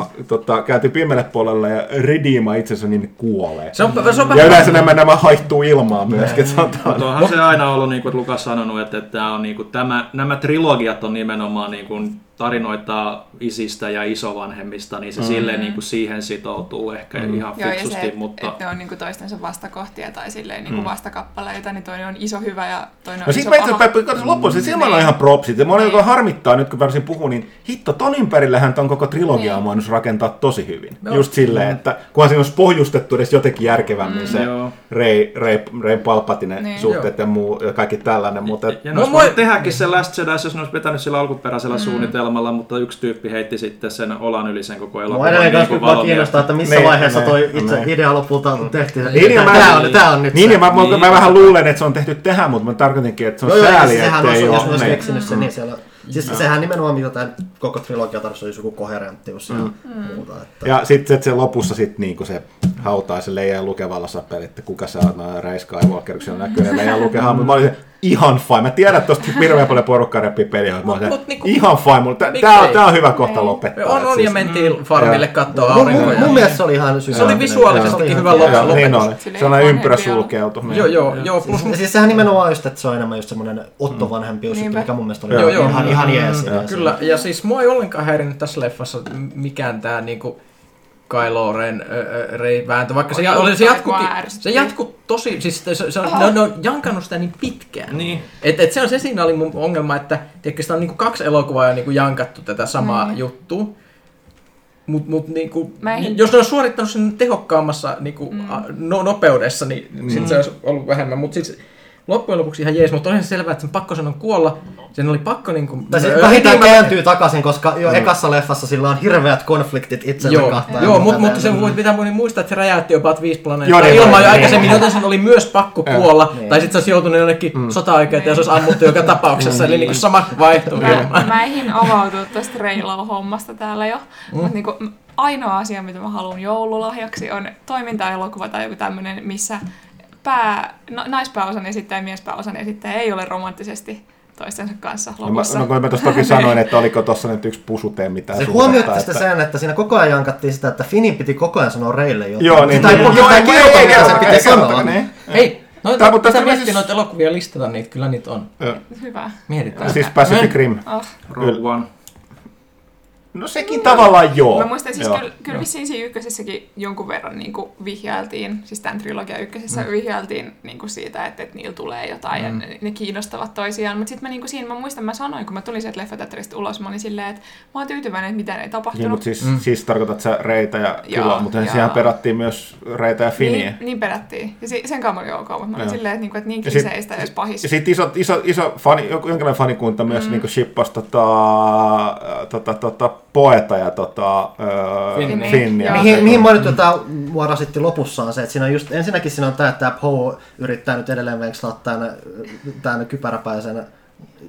äh, tota, kääntyy pimeälle puolelle ja redeemaa itsensä, niin ne kuolee. Se on, se on Ja vähän... yleensä nämä, nämä haihtuu ilmaan myöskin, että se on Mutta onhan se aina ollut, niin kuin Lukas sanonut, että, että tämä on, niin kuin, tämä, nämä trilogiat on nimenomaan niin kuin, tarinoita isistä ja isovanhemmista, niin se mm. silleen niin kuin, siihen sitoutuu ehkä mm. ihan Joo, ja fiksusti, se, että mutta... et ne on niinku toistensa vastakohtia tai silleen niinku vastakappaleita, niin toinen on iso hyvä ja toinen on No iso sit mä itse paha. asiassa loppuun, se silloin on Niin. ihan propsit. Ja Niin. joka harmittaa nyt, kun varsin puhuu, niin hitto, ton ympärillähän ton koko trilogia on Niin. voinut rakentaa tosi hyvin. No. Just silleen, että kunhan siinä olisi pohjustettu edes jotenkin järkevämmin se Joo. Rei, Rei, Rei Palpatinen Niin. suhteet ja muu ja kaikki tällainen, mutta Ja ne No olisi moi- voinut tehdäkin se Last Jedi, jos ne olisi vetänyt sillä alkuperäisellä mm. suunnitelmalla, mutta yksi tyyppi heitti sitten sen olan yli sen koko Mua elokuvan. edelleen kanssa niin vaan kiinnostaa, että missä Niin, vaiheessa niin, toi itse niin. idea lopulta tehtiin. Niin, ja mä- Tää on, tää on nyt niin, se. ja mä, Niin. mä, vähän luulen, että se on tehty tähän, mutta mä tarkoitinkin, että se on Joo, joo, ja sääli, että on, ei jos ole. ne olisi niin. keksinyt sen, niin siellä... Siis sehän nimenomaan, mitä tämä koko trilogia tarvitsisi, olisi joku koherenttius ja muuta. Että... Ja sitten sit se lopussa sit niinku se hautaa se Leija lukevalla sapeli, että kuka sä oot, mä Skywalker, kun näkyy, ja Leija lukehan, mutta mä olin se, ihan fine. Mä tiedän, että tosta hirveän paljon porukkaa repii peliä, mutta se, Mut niinku- ihan fine, mutta tää, tää, on, tää on hyvä kohta lopettaa. On, on, siis- ja mentiin farmille Joo. katsoa Mun, aurinkoja. mun, mun mielestä se oli ihan Se oli visuaalisestikin hyvä loppu. Joo, niin lopetus. oli. Sellainen ympyrä vanhempi niin. Joo, joo, joo, plus Siis, siis sehän nimenomaan just, että se on enemmän just semmoinen Otto-vanhempius, juttu, Niinpä. mikä mun mielestä oli Joo, joo. ihan, ihan jees. Joo. Kyllä, ja siis mua ei ollenkaan häirinnyt tässä leffassa mikään tää niinku Kylo Ren Rey vääntö, vaikka se, ja, oli, se, ärsytti. se jatku tosi, siis se, se on, ne, on, ne on jankannut sitä niin pitkään. Niin. Et, et se on se siinä oli mun ongelma, että tiedätkö, sitä on niinku kaksi elokuvaa jo niinku jankattu tätä samaa Mm. juttua. Mut, mut niinku, Mä en- jos ne olisi suorittanut sen tehokkaammassa niinku, a, no, nopeudessa, niin mm. sit se olisi ollut vähemmän. Mutta siis loppujen lopuksi ihan jees, mutta olihan se selvää, että sen pakko on kuolla. Sen oli pakko niinku... Tai se ö, vähintään kääntyy takaisin, koska jo ekassa leffassa sillä on hirveät konfliktit itsensä Joo, kahtaan. joo mutta, mutta se voi pitää muistaa, että se räjäytti jopa viisi Joo, planeettaa niin, ilman jo niin, aikaisemmin, niin. joten sen oli myös pakko kuolla. Niin. Tai sitten se olisi joutunut jonnekin mm. sota-aikaan ja se olisi ammuttu joka tapauksessa, eli niin kuin sama vaihtuu Mä, mä ehdin avautua tästä Reilau-hommasta täällä jo, mm. mutta niinku, ainoa asia, mitä mä haluan joululahjaksi, on toimintaelokuva tai joku tämmönen, missä pää, no, naispääosan esittäjä ja miespääosan esittäjä ei ole romanttisesti toistensa kanssa No, mä, lopussa. no, kun mä tuossa toki sanoin, että oliko tuossa nyt yksi pusutee mitään Se suhdetta, huomioitte sitten että- sen, että siinä koko ajan jankattiin sitä, että Finin piti koko ajan sanoa Reille jotain. Joo, niin. Sitä ei, Joo, sitä ei ei- kerrota, ei mitä se piti ei sanoa. niin. Hei, noita, Tää, mutta pitää tästä miettiä siis- noita elokuvia listata niitä, kyllä niitä on. Hyvä. Mietitään. Siis Pacific Rim. Oh. Rogue One. No sekin tavallaan joo. Mä muistan siis Joo. kyllä, kyllä vissiin siinä ykkösessäkin jonkun verran niin kuin vihjailtiin, siis tämän trilogian ykkösessä mm. vihjailtiin niin kuin siitä, että, että niillä tulee jotain mm. ja ne, ne kiinnostavat toisiaan. Mutta sitten mä niin kuin siinä, mä muistan, mä sanoin, kun mä tulin sieltä leffateatterista ulos, mä olin silleen, että mä oon tyytyväinen, että mitään ei tapahtunut. Niin, mutta siis, Mm. siis tarkoitat sä Reitä ja Joo, Kyloa, mutta siihen perattiin myös Reitä ja Finiä. Niin, niin perättiin. Ja si- sen kanssa mä olin ok, mutta mä olin Joo. silleen, että, niin, kuin, että niin Ja sit- kliseistä edes pahis. Ja sitten iso, iso, iso fani, joku- jonkinlainen fanikunta myös mm. niin shippasi tota, tota, tota, Poeta ja tota, öö, Finniä. Finniä. Joo. Mihin, mihin mä nyt tota, mua rasitti lopussa on se, että siinä on just, ensinnäkin siinä on tämä, että tämä Poe yrittää nyt edelleen venkslaa tämän, tämän kypäräpäisen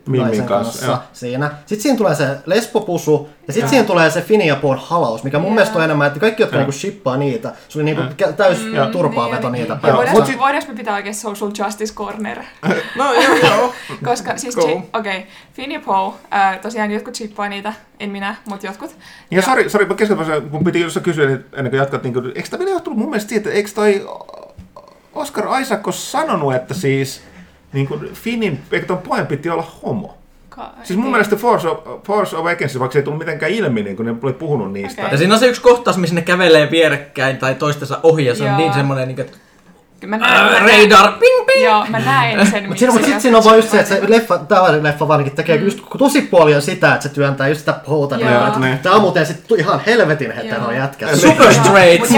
Mimmin kanssa, kanssa, joo. siinä. Sitten siinä tulee se lesbopusu ja sitten siinä tulee se Fini ja Poen halaus, mikä mun Joo. mielestä on enemmän, että kaikki, jotka niinku shippaa niitä, se oli niinku täys Joo. turpaa veto niitä Ja päin. voidaan, Mut sit- voidaanko me pitää oikein social justice corner? No joo, joo. Koska siis, okei, okay, Finn ja Poe, ää, tosiaan jotkut chippaa niitä, en minä, mutta jotkut. Ja sori, sori, mä keskeytän, kun piti jossain kysyä, niin ennen kuin jatkat, niin kuin, eikö tämä johtunut mun mielestä siitä, että eikö toi Oscar Isaac ole sanonut, että siis niin kuin Finnin, eikö ton poen piti olla homo? Ka- Siis mun ei- mielestä Force, of, Force Awakens, vaikka se ei tullut mitenkään ilmi, niin kun ne oli puhunut niistä. Okei. Ja siinä on se yksi kohtaus, missä ne kävelee vierekkäin tai toistensa ohi ja se on Joo. niin semmoinen, niin että Mä näin, äh, radar, ping ping! Joo, mä näin sen. Mutta siinä, mut sit siinä on vaan just se, että se leffa, tällainen leffa varsinkin tekee mm. just tosi paljon sitä, että se työntää just sitä pouta. Niin, Niin. tää on muuten sit ihan helvetin hetero jätkä. Super straight!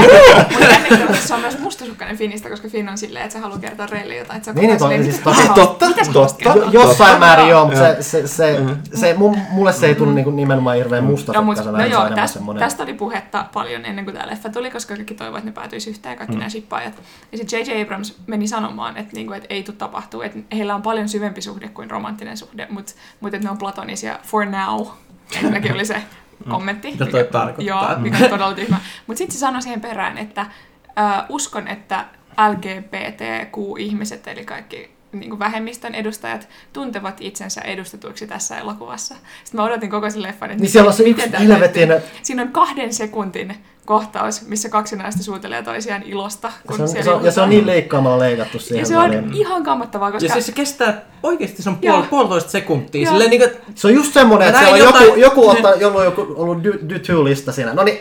Mutta se on myös mustasukkainen Finnistä, koska Finn on silleen, että se haluaa kertoa Reille jotain. Että se on Niin, niin, siis totta- totta, jossain määrin joo, mutta se, se, se, se mulle se ei tullut niinku nimenomaan hirveän mut, mustasukkaisena. no joo, tästä oli puhetta paljon ennen kuin tämä leffa tuli, koska kaikki toivoivat, että ne päätyisi yhteen, kaikki mm. nämä shippaajat. Ja sitten J.J. Abrams meni sanomaan, että, niinku, että ei tule tapahtuu, että heillä on paljon syvempi suhde kuin romanttinen suhde, mutta, mutta että ne on platonisia for now. Ensinnäkin oli se kommentti. Mitä toi tarkoittaa? Joo, mikä on todella tyhmä. Mutta sitten se sanoi siihen perään, että äh, uskon, että LGBTQ-ihmiset, eli kaikki niin vähemmistön edustajat, tuntevat itsensä edustetuiksi tässä elokuvassa. Sitten mä odotin koko sen leffan, että Niin siellä on se miten yksi helvetin- Siinä on kahden sekuntin kohtaus, missä kaksi naista suutelee toisiaan ilosta. Kun se on, se on, ja se on niin leikkaamalla leikattu siihen ja se on väliin. ihan kammottavaa, koska... Ja siis se kestää oikeasti se on puol, puolitoista sekuntia. Silleen niin kuin, Se on just semmonen, Mä että siellä on näin joku, jotain- joku ottaa, jolla on joku, ollut do-to-lista siinä. No niin,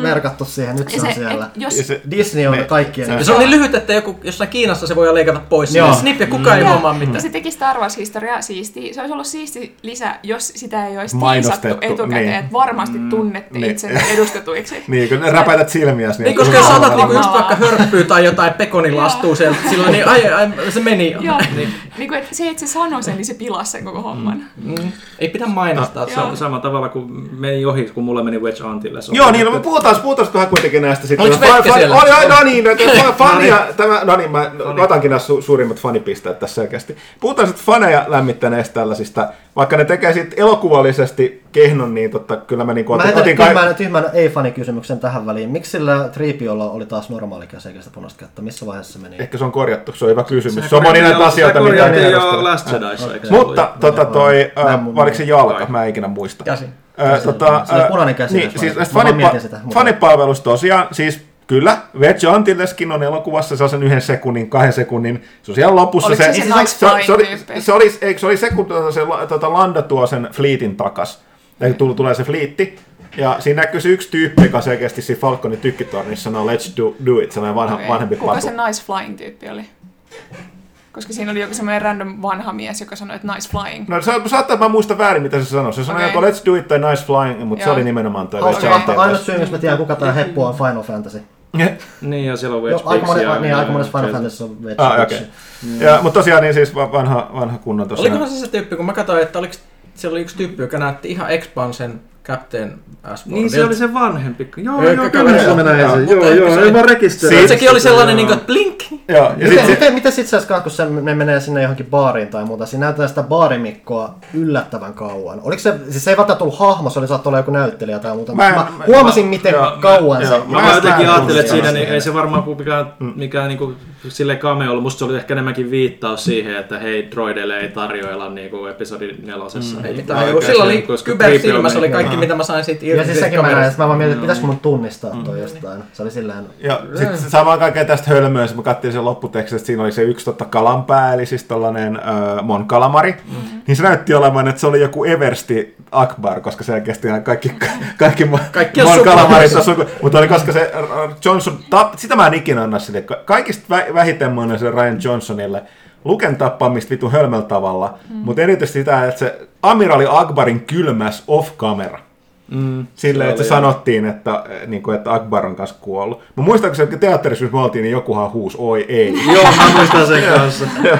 merkattu siihen, nyt se, ja on se, siellä. et, jos, Ja se- Disney on Ne- kaikkien. ja se on niin lyhyt, että joku jossain Kiinassa se voi leikata pois. Joo. Snip ja kukaan ei Joo, huomaa Ja mitään. se teki Star Wars-historiaa siistiä. Se olisi ollut siisti lisä, jos sitä ei olisi Mainostettu, tiisattu etukäteen, niin. että varmasti tunnette niin. itsenne edustetuiksi. Niin, kun ne räpätät silmiäsi. Niin, koska jos otat niinku just vaikka hörppyy tai jotain pekonilastuu sieltä, silloin niin ai, ai, se meni jo. Joo, Niin, niin kuin, että se, että se sanoi sen, niin se pilasi sen koko homman. mm, ei pidä mainostaa. Joo. Sa- samalla tavalla kuin meni ohi, kun mulle meni Wedge Antille. Se on Joo, niin, no me puhutaan, puhutaan vähän kuitenkin näistä sitten. Oliko Vekke siellä? No niin, no, fa- fania, tämä, no niin, mä otankin nämä su- suurimmat fanipisteet tässä selkeästi. Puhutaan sitten faneja lämmittäneistä tällaisista, vaikka ne tekee sitten elokuvallisesti kehnon, niin totta, kyllä mä niin Mä otin, heitän otin kai... tyhmän, tyhmän ei-fanikysymyksen tähän väliin. Miksi sillä Triipiolla oli taas normaali käsikästä punaista kättä? Missä vaiheessa se meni? Ehkä se on korjattu, se on hyvä kysymys. Se, Se on moni näitä korjattiin- asioita, se mitä korjattiin ne jo. Last Jediissa, se Mutta tota toi, Mä äh, oliko se jalka? Mä en ikinä muista. Käsi. Äh, tota, Se oli äh, punainen käsi, Niin, siis mä- mä fanipa- sitä, fanipalvelusta tosiaan, siis kyllä, Veg Antilleskin on elokuvassa sellaisen yhden sekunnin, kahden sekunnin, se on siellä lopussa. Oliko se se se, se, flying oli, se, oli, eikö, se oli se, kun tuota, se tuota, Landa tuo sen fleetin takas, ja kun tulee se fliitti, ja siinä näkyy se yksi tyyppi, joka selkeästi siinä Falconin tykkitornissa sanoo let's do, do it, sellainen vanha, Okei. vanhempi Kuka patu. se nice flying tyyppi oli? Koska siinä oli joku semmoinen random vanha mies, joka sanoi, että nice flying. No se saattaa, että mä muistan väärin, mitä se sanoi. Se sanoi joko let's do it tai nice flying, mutta se oli nimenomaan toi fakta, Antilles. ainut syy, miksi mä tiedän, kuka tää heppu on Final Fantasy. Niin, ja siellä on Joo, Wedge aika ja... niin, aika monessa Final Fantasy on Wedge. Ah, okei. Ja, mutta tosiaan niin siis va- vanha, vanha kunnon tosiaan. Olikohan se se tyyppi, kun mä katsoin, että oliko, siellä oli yksi tyyppi, joka näytti ihan Expansen Captain Ashfordilta. Niin se oli se vanhempi. Joo, Joo, joo, kyllä joo, se mä näin joo, sen. Joo, se- ei vaan rekisteröi. Siis- Sekin oli sellainen, niin kuin, blink. Joo, ja Miten, sitten miten, miten sit sä kun se, ne menee sinne johonkin baariin tai muuta, siinä näytetään sitä baarimikkoa yllättävän kauan. Oliko se, siis se ei välttämättä tullut hahmo, se oli saattaa olla joku näyttelijä tai muuta, Mä mä, huomasin mä- miten joo, kauan joo, se... mä- Mä, Mä jotenkin ajattelin, että siinä niin, ei se varmaan mikään, mikään niin sille cameolla, musta se oli ehkä enemmänkin viittaus siihen, että hei, droideille ei tarjoilla niinku episodi nelosessa. Ei Niin, mitään, joo, sillä oli koska kybersilmässä oli kaikki, mitä mä sain siitä irti. Ja siis sekin mä näin, että mä vaan mietin, että pitäisikö mun tunnistaa toi jostain. Se oli silleen... Ja sitten samaan kaikkeen tästä hölmöä, mä katsoin sen lopputekstin, että siinä oli se yksi totta kalanpää, eli siis tollanen äh, Mon Calamari. Mm-hmm. Niin se näytti olevan, että se oli joku Eversti Akbar, koska se oikeasti ihan kaikki, kaikki, Kaikki on Mon Calamarit sukulaisia. on suku. Mutta oli koska se Johnson, tap, sitä mä en ikinä anna sille. Ka- Kaikista vä- vähiten sen Ryan Johnsonille. Luken tappamista vitu hölmällä tavalla, mm. mutta erityisesti sitä, että se Amiraali Akbarin kylmäs off-camera. Mm, Silleen, että se sanottiin, että, äh, niin kuin, että Akbar on kanssa kuollut. Mä muistan, kun se teatterissa, missä me oltiin, niin jokuhan huusi, oi ei. Joo, mä muistan sen kanssa. ja,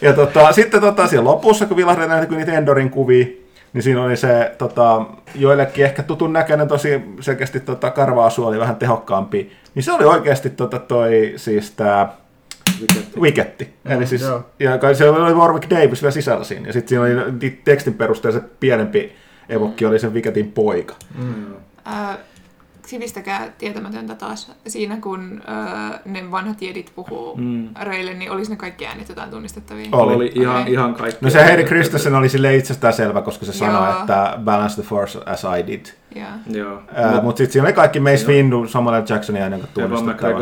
ja tota, sitten tota, siellä lopussa, kun vilahdetaan näitä niitä Endorin kuvia, niin siinä oli se tota, joillekin ehkä tutun näköinen, tosi selkeästi tota, karva-asu oli vähän tehokkaampi. Niin se oli oikeasti tota, toi, siis tää Wicketti. Eli siis, joo. ja kai se oli Warwick Davis vielä sisällä siinä. Ja sitten siinä oli ti- tekstin perusteella se pienempi evokki oli sen Wicketin poika. Ää, sivistäkää tietämätöntä taas. Siinä kun ää, ne vanhat jedit puhuu Mm. Reille, niin olisi ne kaikki äänet jotain tunnistettavia? Oli. Oli, ihan, Okei. ihan kaikki. No se Heidi Christensen oli sille itsestään selvä, koska se sanoi, että balance the force as I did. Joo. Joo. Uh, mutta sitten siinä oli kaikki Mace Windu, Samuel L. Jacksonin äänen Evan tunnistettava.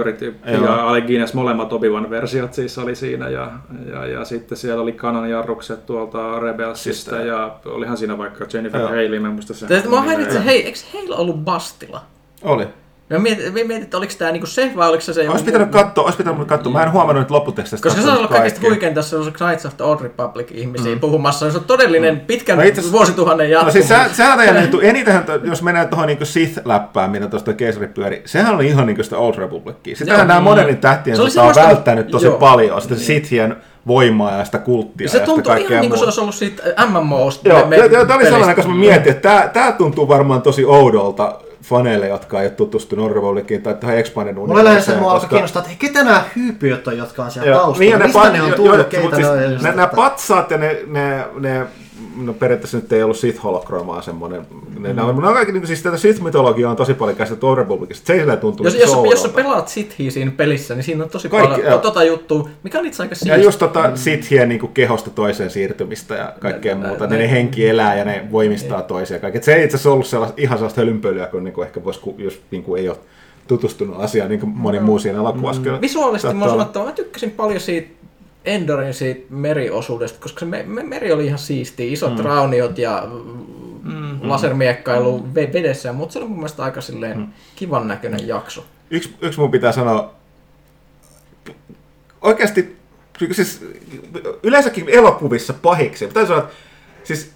Ja Alec Guinness, molemmat Obi-Wan versiot siis oli siinä ja, ja, ja sitten siellä oli Kanan jarrukset tuolta Rebelsista Siis, ja olihan siinä vaikka Jennifer Joo. Haley, mä en muista sen. Mä nimeä. häiritsin, hei, eikö heillä ollut Bastila? Oli. Mä mietin, mä mietin että oliko tämä niinku se vai oliko se se... Olisi pitänyt katsoa, olisi pitänyt katsoa. Mä en huomannut nyt lopputekstistä. Koska se on ollut kaikista huikeinta, se on se Knights of the Old Republic ihmisiä mm. puhumassa. Se on todellinen pitkän No itse vuosituhannen No jatkumo. siis se, sehän on jännä, eniten, jos mennään tuohon niin Sith-läppään, mitä tuosta keisari pyöri, sehän oli ihan niin sitä Old Republicia. Sitähän Joo. nämä modernin tähtien Se sota on semmoista- välttänyt tosi joo. paljon, sitä Sithien voimaa ja sitä kulttia se ja tuntuu sitä kaikkea ihan niin kuin se olisi ollut siitä MMOsta. Joo, me- ja, ja tämä oli sellainen, koska mä mietin, että tämä, tämä tuntuu varmaan tosi oudolta faneille, jotka ei ole tutustunut Republiciin tai tähän Expanded Mulla lähinnä se universeen, mua koska- kiinnostaa, että hei, ketä nämä hyypiöt on, jotka on siellä Joo, taustalla? niin ja ne, Mistä pat, ne on jo- tullut, jo- keitä ne siis ne, just nämä patsaat ja ne, ne, ne no periaatteessa nyt ei ollut Sith holokromaa semmoinen. Ne, ne, on, ne on kaikki, niin siis tätä Sith-mytologiaa on tosi paljon käsitelty Old Republicista. Se ei tuntuu Jos, niin jos, jos sä pelaat Sithiä siinä pelissä, niin siinä on tosi Kaikki, paljon joo. tota juttua, mikä on itse aika Ja siistiä. just tota Sithien niin kehosta toiseen siirtymistä ja kaikkea Ne- ne- muuta. ne- Ne, ne henki elää ja ne voimistaa toisia. Kaikki. Se ei itse asiassa ollut sellaista, ihan sellaista hölynpölyä, kun, niin kuin ehkä vois, ku- jos niin kuin ei ole tutustunut asiaan, niin kuin moni muu siinä elokuvassa. kyllä Visuaalisesti mä oon sanottava, mä tykkäsin paljon siitä Endorin siitä meriosuudesta, koska se me, me, meri oli ihan siistiä, isot mm. rauniot ja mm, lasermiekkailu mm. vedessä, mutta se oli mun mielestä aika silleen mm. kivan näköinen jakso. yksi, yksi mun pitää sanoa, oikeasti, siis yleensäkin elokuvissa pahiksi, mutta sanoa, että siis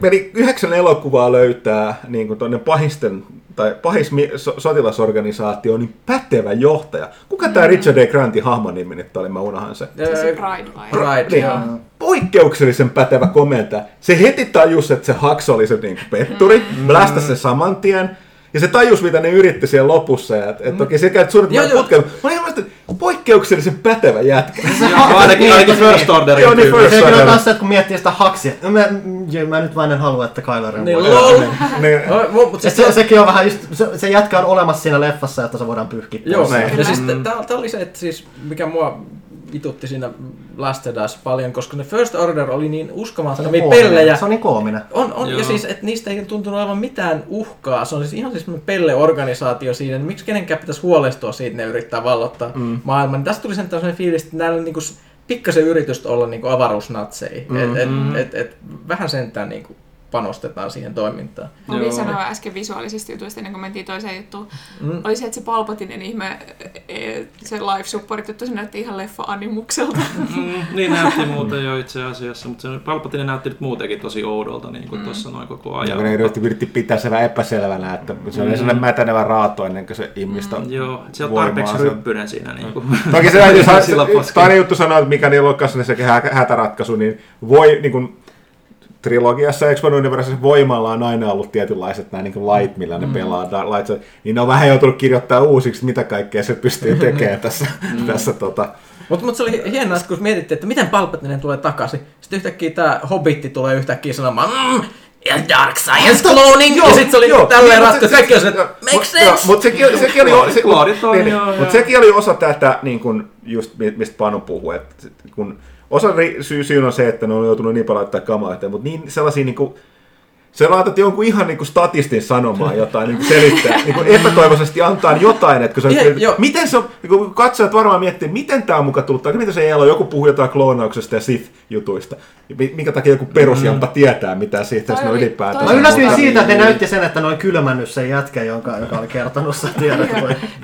meni yhdeksän elokuvaa löytää niin kuin pahisten, tai pahis mi- so- sotilasorganisaatio, niin pätevä johtaja. Kuka tämä Richard A. Grantin hahmon nimi nyt oli, mä unohan se. Se, Pride? Pride, Niin, poikkeuksellisen pätevä komentaja. Se heti tajus, että se Hux oli se niin petturi, mm. blästäsi se saman tien. Ja se tajus, mitä ne yritti siellä lopussa. Ja, et, et toki se käy joo. putkella. Mä olin ihan poikkeuksellisen pätevä jätkä. Joo, ainakin, ainakin First Orderin Joo, niin. First Se on taas se, että kun miettii sitä haksia. No mä, mä nyt vaan en halua, että Kylo Ren Niin, voi- lol. Niin, No, mu- mut Se, se, sekin on vähän just, se, se jätkä on olemassa siinä leffassa, että se voidaan pyyhkiä Joo, ja siis tää oli se, että siis, mikä mua vitutti siinä Last of Us paljon, koska ne First Order oli niin Se on uskomattomia pellejä. Se on niin koominen. On, on ja siis, että niistä ei tuntunut olevan mitään uhkaa. Se on siis ihan siis semmoinen pelle-organisaatio siinä. Niin miksi kenenkään pitäisi huolestua siitä, että ne yrittää vallottaa mm. maailman. Tästä tuli sen tämmöinen fiilis, että näillä on niinku s- pikkasen yritystä olla niinku avaruusnatseja. Mm. Et, et, et, et, vähän sentään niinku panostetaan siihen toimintaan. Mä olin sanoa äsken visuaalisista jutuista ennen kuin mentiin toiseen juttuun. Mm. Mm. Oli se, että se Palpatinen ihme, e, se live support juttu, se näytti ihan leffa-animukselta. Mm, niin näytti muuten jo itse asiassa, mutta se Palpatine näytti nyt muutenkin tosi oudolta niin kuin mm. tuossa noin koko ja ajan. kun ne yritti, yritti pitää se vähän epäselvänä, että se oli sellainen mätänevä raato ennen kuin se ihmistä Mm, Joo, se on tarpeeksi ryppyinen siinä. Niin kuin. Toki se poskella. toinen juttu sanoa, että mikä niillä on kanssa se hä- hätäratkaisu, niin voi niin kuin, trilogiassa Expand Universessa voimalla on aina ollut tietynlaiset nämä niin lait, millä ne pelaa, da- lait, niin ne on vähän joutunut kirjoittaa uusiksi, mitä kaikkea se pystyy tekemään tässä, tässä tota, Mutta mut se oli hienoa, kun mietittiin, että miten Palpatinen tulee takaisin. Sitten yhtäkkiä tämä Hobbitti tulee yhtäkkiä sanomaan, mmm, ja Dark Science cloning, ja sitten se oli Joo, tälleen niin, ratkaisu. Kaikki on se, että make sense. Mutta sekin, sekin oli, se, niin, niin, mut sekin oli osa tätä, niin kun, just mi- mistä Panu puhuu, että kun osa ri- syy, on se, että ne on joutunut niin paljon laittaa kamaa eteen, mutta niin sellaisia niin kuin, sä laitat jonkun ihan niin kuin statistin sanomaan jotain, niin kuin selittää, niin kuin epätoivoisesti antaa jotain, että kun sä, Je- miten se on, niin kuin katsojat varmaan miettii, miten tämä on muka tullut, tai miten se ei ole, joku puhuu jotain kloonauksesta ja Sith-jutuista, Mi- minkä takia joku perusjampa tietää, mitä siitä ne oli- ylipäätään. Mä oli- yllätyin siitä, että ne näytti sen, että ne oli kylmännyt sen jätkän, jonka, joka oli kertonut sen tiedot.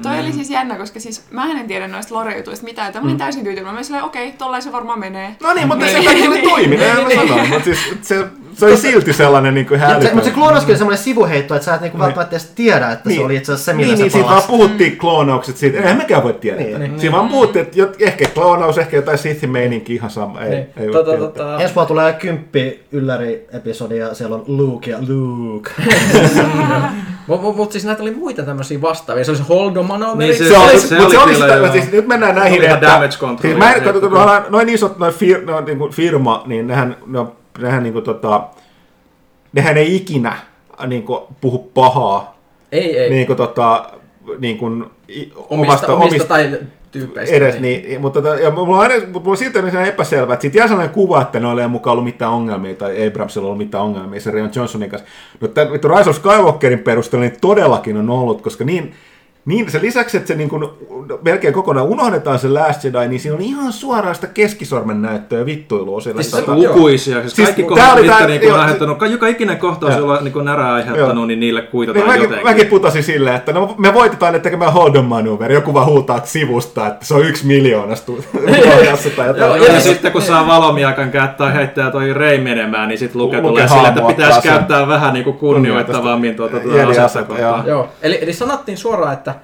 Toi oli siis jännä, koska siis mä en tiedä noista lore-jutuista mitään. Tämä oli täysin tyytyväinen. Mä olin silleen, okei, tollain se varmaan menee. No niin, mutta Niin. se takia oli toiminut, en mä sano, mutta siis se, se oli silti sellainen niin kuin se, hälytön. mut se kloonaus oli semmoinen sivuheitto, että sä et niinku välttämättä edes tiedä, että se oli itse asiassa se, millä niin, se niin, siitä vaan puhuttiin kloonaukset siitä, eihän mekään voi tietää. Niin. Niin. Siinä vaan puhuttiin, että jot, ehkä kloonaus, ehkä jotain Sithin meininki ihan sama. Ei, Niin, ei tota, tota, Ensi vuonna tulee kymppi ylläri-episodi ja siellä on Luke ja Luke. Mutta mut, siis näitä oli muita tämmöisiä vastaavia. Se oli se Holdo-manoveri. Niin se- Se, oli, se mutta se oli oli kyllä sitä, siis nyt mennään näihin, oli ihan että, damage control. siis mä en, Se- noin isot noin fir, no, niin firma, niin nehän, no, nehän niin kuin, tota, nehän ei ikinä niin kuin, puhu pahaa Ei, ei. niin kuin, tota, niin kuin, i- omista, omista, tai tyypeistä. edes, niin, mutta, tota, ja mulla on, aina, mutta mulla on silti on sellainen epäselvä, että siitä jää sellainen kuva, että ne ei mukaan ollut mitään ongelmia, tai Abramsilla ollut mitään ongelmia se Rian Johnsonin kanssa. No tämän vittu Rise of Skywalkerin perusteella niin todellakin on ollut, koska niin, niin sen lisäksi, että se niin kuin, melkein kokonaan unohdetaan se Last Jedi, niin siinä on ihan suoraan sitä keskisormen näyttöä ja vittuilua siellä. Siis tota, se- lukuisia. Siis Siis kaikki kohdat, mitkä joo, on aiheuttanut, joka ikinen kohtaus, Joo. jolla on niinku närää aiheuttanut, Joo. niin niille Niin kuitataan mäkin, jotenkin. mäkin putosin silleen, että no, me voitetaan ne tekemään hold on manuveri. Joku vaan huutaa sivusta, että se on yksi miljoonasta ohjassa tai jotain. Joo, Ja, ja Ja sitten kun saa valomiakan käyttää heittää toi Rei menemään, niin sitten Luke Luke tulee sille, että pitäisi käyttää vähän niinku kunnioittavammin tuota, tuota asetta eli, eli sanottiin suoraan, että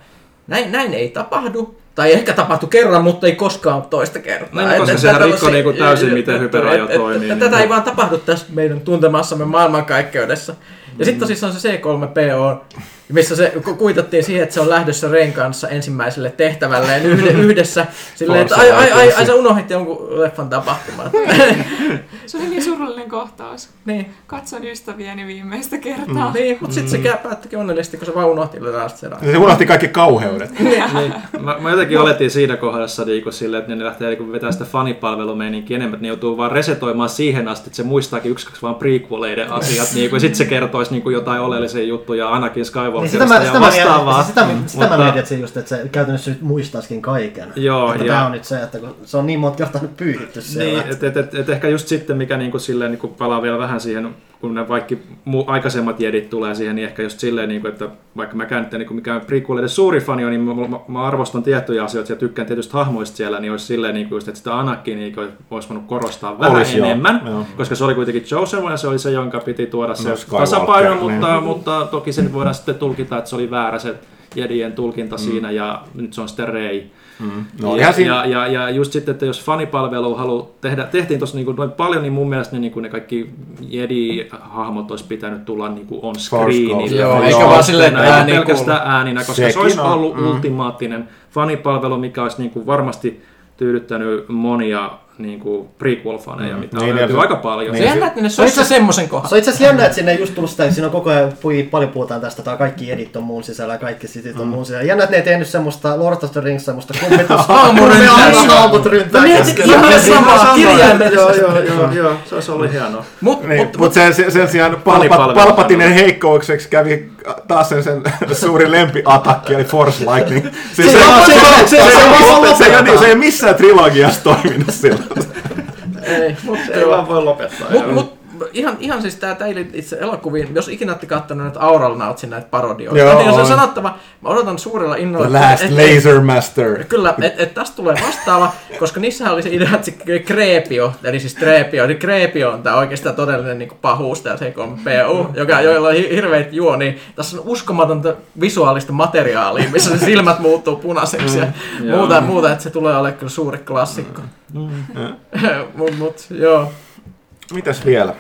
näin, näin ei tapahdu, tai ehkä tapahtu kerran, mutta ei koskaan toista kertaa. Niin, koska Et- et sehän rikkoi niinku täysin, miten et- toimii, et- niin- Tätä ei vaan tapahdu tässä meidän tuntemassamme maailmankaikkeudessa. Ja sitten tosissaan se C3PO, missä se ku- kuitattiin siihen, että se on lähdössä Ren kanssa ensimmäiselle tehtälleen yhde, yhdessä. Silleen, että ai, ai, ai, ai, sä unohdit jonkun leffan tapahtumat. Se oli niin surullinen kohtaus. niin, Katson ystäviäni viimeistä kertaa. niin mutta sitten se päättikin onnellisesti, kun se vaan unohti. Se unohti kaikki kauheudet. Niin. Mä, mä jotenkin oletin siinä kohdassa niinku silleen, että ne lähtee niinku vetää sitä fanipalvelumeininkiä enemmän, että ne joutuu vaan resetoimaan siihen asti, että se muistaakin yksi kaksi vaan prequeleiden asiat, niinku, ja sitten se kertoisi niinku jotain oleellisia juttuja Anakin Niin sitä mä, sitä mä, vastaavaa. sitä, sitä mä Mutta- mietin, että se just, että se käytännössä nyt muistaisikin kaiken. Joo, että ja- Tämä on nyt se, että kun se on niin monta kertaa nyt pyyhitty siellä. Niin, et, et, et, et ehkä just sitten, mikä niinku silleen, niinku palaa vielä vähän siihen, kun ne vaikka mu- aikaisemmat jedit tulee siihen, niin ehkä just silleen, niinku, että vaikka mä nyt niinku mikään prequeleiden suuri fani on, niin mä, mä, mä, arvostan tiettyjä asioita ja tykkään tietystä hahmoista siellä, niin olisi silleen, niinku just, että sitä Anakin niin olisi voinut korostaa vähän Olisi, enemmän, joo. koska se oli kuitenkin Chosen One ja se oli se, jonka piti tuoda se No, tasapaino, niin. mutta, mutta toki se nyt voidaan sitten tulkita, että se oli väärä se jedien tulkinta mm. siinä ja nyt se on sitten Rey. No, ja, ihan siinä, ja, ja, ja, just sitten, että jos fanipalvelu halu tehdä, tehtiin tuossa niin noin paljon, niin mun mielestä ne, niin kuin ne kaikki Jedi-hahmot olisi pitänyt tulla niin kuin on screenilla. Joo, Eikä eikä vaan vaan silleen, että ääni pelkästään ääninä, koska se Sekin olisi on, ollut mm. ultimaattinen fanipalvelu, mikä olisi niin kuin varmasti tyydyttänyt monia niin kuin prequel-faneja, mitä Niin, löytyy aika paljon. Se Niin, jännä, että ne Se on itse söisi semmoisen kohdan. Se on itse asiassa jännä, että sinne just tullut sitä, siinä on koko ajan pui, paljon puhutaan tästä, että kaikki edit on muun sisällä ja kaikki sitit on muun sisällä. Jännä, että ne ei tehnyt semmoista Lord of the Rings semmoista kummitus. Haamuryntäys. Haamut ryntää No mietit ihan samaa Joo, kirjaimellisesti. joo, joo, joo, se olisi ollut hienoa. Mut, Niin, mut, mutta mut sen, sijaan. Palpatinen heikkoukseksi kävi taas sen, sen suuri lempiatakki, eli Force Lightning. Siis Se se, on- se, se on- se, se, se on- se, se on- se, se, se ei missään trilogiassa toiminut silloin. ei, mut, Ei vaan voi lopettaa. Mut ihan, ihan siis ei liity itse elokuviin, jos ikinä olette kattonut näitä Aural Nautsin näitä parodioita, Joo, niin se on sanottava, mä odotan suurella innolla, The Last Laser Master. Kyllä, että et tästä tulee vastaava, koska niissähän oli se idea, että se Krepio, eli siis Trepio, niin Krepio on tämä oikeastaan todellinen niin pahuus, tämä C3PU, joka, joilla on hi- hirveät juoni. Tässä on uskomatonta visuaalista materiaalia, missä se silmät muuttuu punaiseksi ja Joo. muuta, muuta, että se tulee olemaan kyllä suuri klassikko. mut, mut, joo. Mitäs vielä?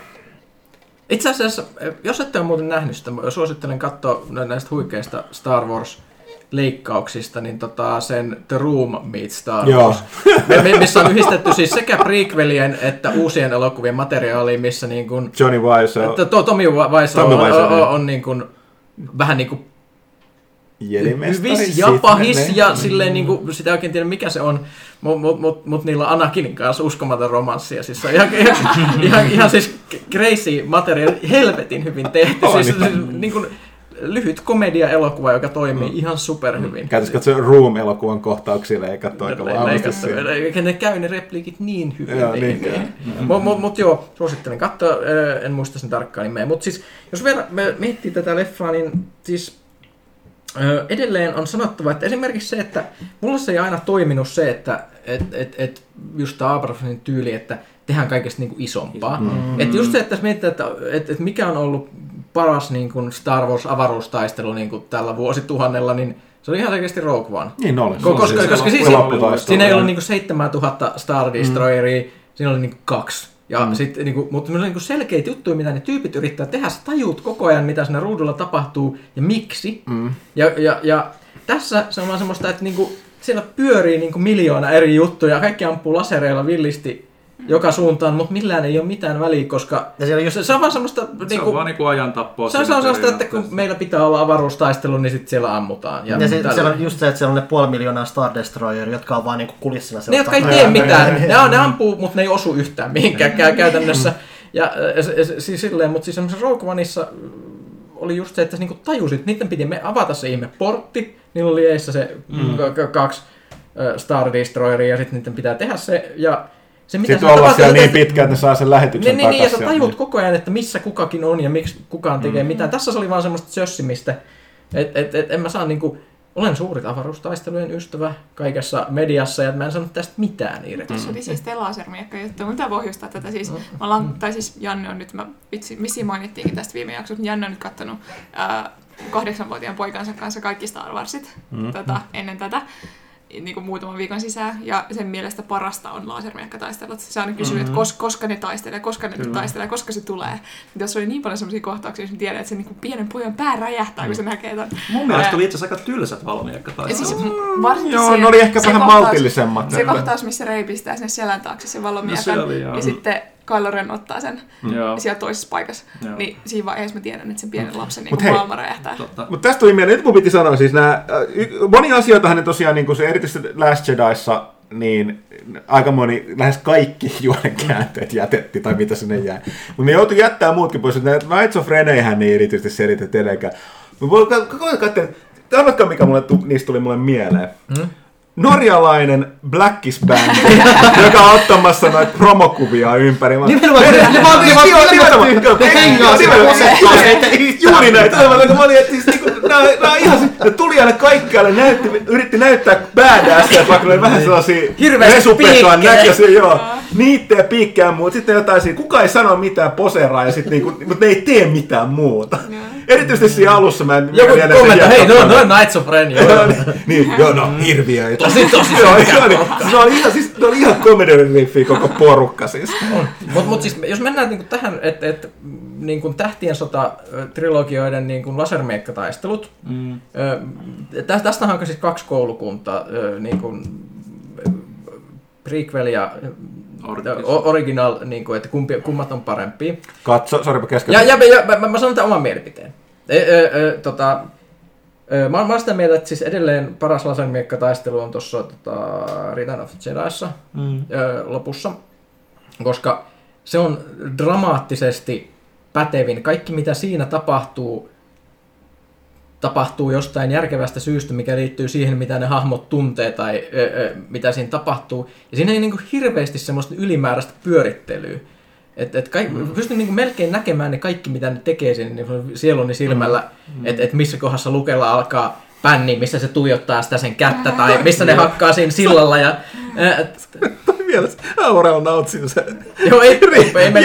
Itse asiassa, jos ette ole muuten nähnyt sitä, suosittelen katsoa nä- näistä huikeista Star Wars leikkauksista, niin tota, sen The Room Meets Star Joo. Wars, mi- missä on yhdistetty siis sekä prequelien että uusien elokuvien materiaaliin, missä niin kuin, Johnny Wiseau, to, to, Tommy Wiseau Tommy on, Wiseau, on, on, on niin kuin, vähän niin kuin Hyvis ja pahis ne- ja silleen niinku, sitä ei oikein tiedä mikä se on, mutta mut, mut, mut niillä on Anakinin kanssa uskomaton romanssi ja siis se on ihan, ihan, ihan, ihan siis crazy materiaali, helvetin hyvin tehty, On siis, niitä. siis niin kuin, lyhyt komedia-elokuva, joka toimii Mm. ihan superhyvin. Käytäis katsoa Room-elokuvan kohtauksia leikattu aika vahvasti ne käy ne repliikit niin hyvin. Joo, niin, niin. Mut, mut, mut joo, suosittelen katsoa, en muista sen tarkkaan nimeä. Mutta siis, jos vielä me miettii tätä leffaa, niin siis edelleen on sanottava, että esimerkiksi se, että mulla se ei aina toiminut se, että et, et, et just tämä Abrahamsin tyyli, että tehdään kaikesta niinku isompaa. Mm. Että just se, että jos mietitään, että et, et mikä on ollut paras niin kuin Star Wars avaruustaistelu niin kuin tällä vuosituhannella, niin se oli ihan selkeästi Rogue One. Niin oli. Ko- koska, koska oli siis, siinä ei ollut niinku 7000 Star Destroyeria, siinä oli niinku kaksi. Ja Mm. sit, niinku, mutta semmoisia niinku selkeitä juttuja, mitä ne tyypit yrittää tehdä, sä tajuut koko ajan, mitä siinä ruudulla tapahtuu ja miksi. Mm. Ja, ja, ja tässä se on vaan semmoista, että niinku, siellä pyörii niinku miljoona eri juttuja, kaikki ampuu lasereilla villisti joka suuntaan, mutta millään ei ole mitään väliä, koska Ja siellä just se, se on vaan semmoista... Se niinku, on vaan niinku ajan tappoa. se on, se on sellaista, että kun meillä pitää olla avaruustaistelu, niin sitten siellä ammutaan. Ja se, tällä- siellä on just se, että siellä on ne puoli miljoonaa Star Destroyer, jotka on vaan niinku kulissina Ne, jotka ei tee mitään. Ne, on, ne ampuu, mutta ne ei osu yhtään mihinkään kä- käytännössä. Ja se- se- siis silleen, mutta siis semmoisessa Rogue Oneissa mm, oli just se, että niinku tajusit, että niiden piti me avata se ihme portti. Niillä oli eessä se mm. kaksi Star Destroyeria ja sitten niiden pitää tehdä se. Ja se, mitä Sitten se olla tapahtuu, siellä niin pitkään, että ne saa sen lähetyksen niin, niin, niin, ja sä tajut koko ajan, että missä kukakin on ja miksi kukaan tekee mm. mitään. Tässä se oli vaan semmoista sössimistä, että et, et, en mä saa niinku, olen suuri avaruustaistelujen ystävä kaikessa mediassa ja mä en sano tästä mitään irti. Se oli siis te lasermiekka juttu. Pitää pohjustaa tätä siis. Me ollaan, tai siis Janne on nyt, mä vitsi, missä mainittiinkin tästä viime jaksossa, mutta Janne on nyt kattonut ää, kahdeksanvuotiaan poikansa kanssa kaikki Star Warsit mm. tätä, ennen tätä niin kuin muutaman viikon sisään, ja sen mielestä parasta on lasermiekkataistelut. Se aina kysyy, mm-hmm. että kos, koska ne taistelee, koska ne taistelee, koska se tulee. Tässä oli niin paljon sellaisia kohtauksia, jos mä tiedän, että se niin kuin pienen pojan pää räjähtää, kun se näkee ton. Mun mielestä Ää, oli itse asiassa aika tylsät ja valmiakkataistelut. siis varsinkin Joo, se, ne oli ehkä vähän kohtaus- maltillisemmat. Se kohtaus, missä Rei pistää sinne selän taakse sen valomiekan, No se oli, ja sitten Kylo Ren ottaa sen Joo. siellä toisessa paikassa. Joo. Niin siinä vaiheessa mä tiedän, että sen pienen lapsen niin hei. maailma räjähtää. Mutta tästä tuli mieleen, nyt mun piti sanoa siis nämä, moni asioitahan ne tosiaan, niin kuin se erityisesti Last Jediissa, niin aika moni, lähes kaikki juonen käänteet jätetti, tai mitä sinne jäi. Mutta ne joutui jättää muutkin pois, että Knights of Reneihän ei erityisesti selitä etenkään. Mutta katselin, Arvatkaa mikä mulle tu, niistä tuli mulle mieleen. Hmm? Norjalainen Blackis Band, joka on ottamassa noita promokuvia ympäri. Mä- Nimenomaan, ne- vaan- Juuri. Tällä mä olin, että siis niinku, nää, nää ihan, ne tuli aina kaikkialle, näytti, yritti näyttää badassia, vaikka ne oli vähän sellaisia piikkejä. näköisiä, joo. Niittejä ja piikkejä ja muut. Sitten jotain siinä, kuka ei sano mitään poseraa ja sit niinku, mutta ne ei tee mitään muuta. Erityisesti siinä alussa mä en Joku kommentoi, hei, no, no Knights of Ren, joo. Niin, niin, joo, no hirviöitä. Tosi, tosi Joo, joo, niin, oli ihan, siis, ne oli ihan comedy reliefiä koko porukka siis. Mutta mut siis, jos mennään niinku tähän, että et, niinku Tähtien sota-trilogioiden niinku lasermiekkataistelut, Mm. tä, tästä on siis kaksi koulukuntaa, niinku, prequel ja original, niinku, että kumpi, kummat on parempia. Katso, sori mä kesken. Ja, ja, ja mä, mä, mä sanon tämän oman mielipiteen. E, ö, ö, tota, ö, mä, mä oon sitä mieltä, että siis edelleen paras lasermiekkataistelu on tuossa tota, Return of the Jediissa Mm. ö, lopussa, koska se on dramaattisesti pätevin. Kaikki mitä siinä tapahtuu, tapahtuu jostain järkevästä syystä, mikä liittyy siihen, mitä ne hahmot tuntee tai ö, ö, mitä siinä tapahtuu. Ja siinä ei niinku hirveästi semmoista ylimääräistä pyörittelyä. Et, et kaik, mm. Pystyn niinku melkein näkemään ne kaikki, mitä ne tekee siinä niinku sieluni silmällä, mm. että et missä kohdassa Lukella alkaa pänni, missä se tuijottaa sitä sen kättä, tai missä ne hakkaa siinä sillalla. Ja, Mielessä Aurel nautsin se. joo, ei, ei, ei, mennä-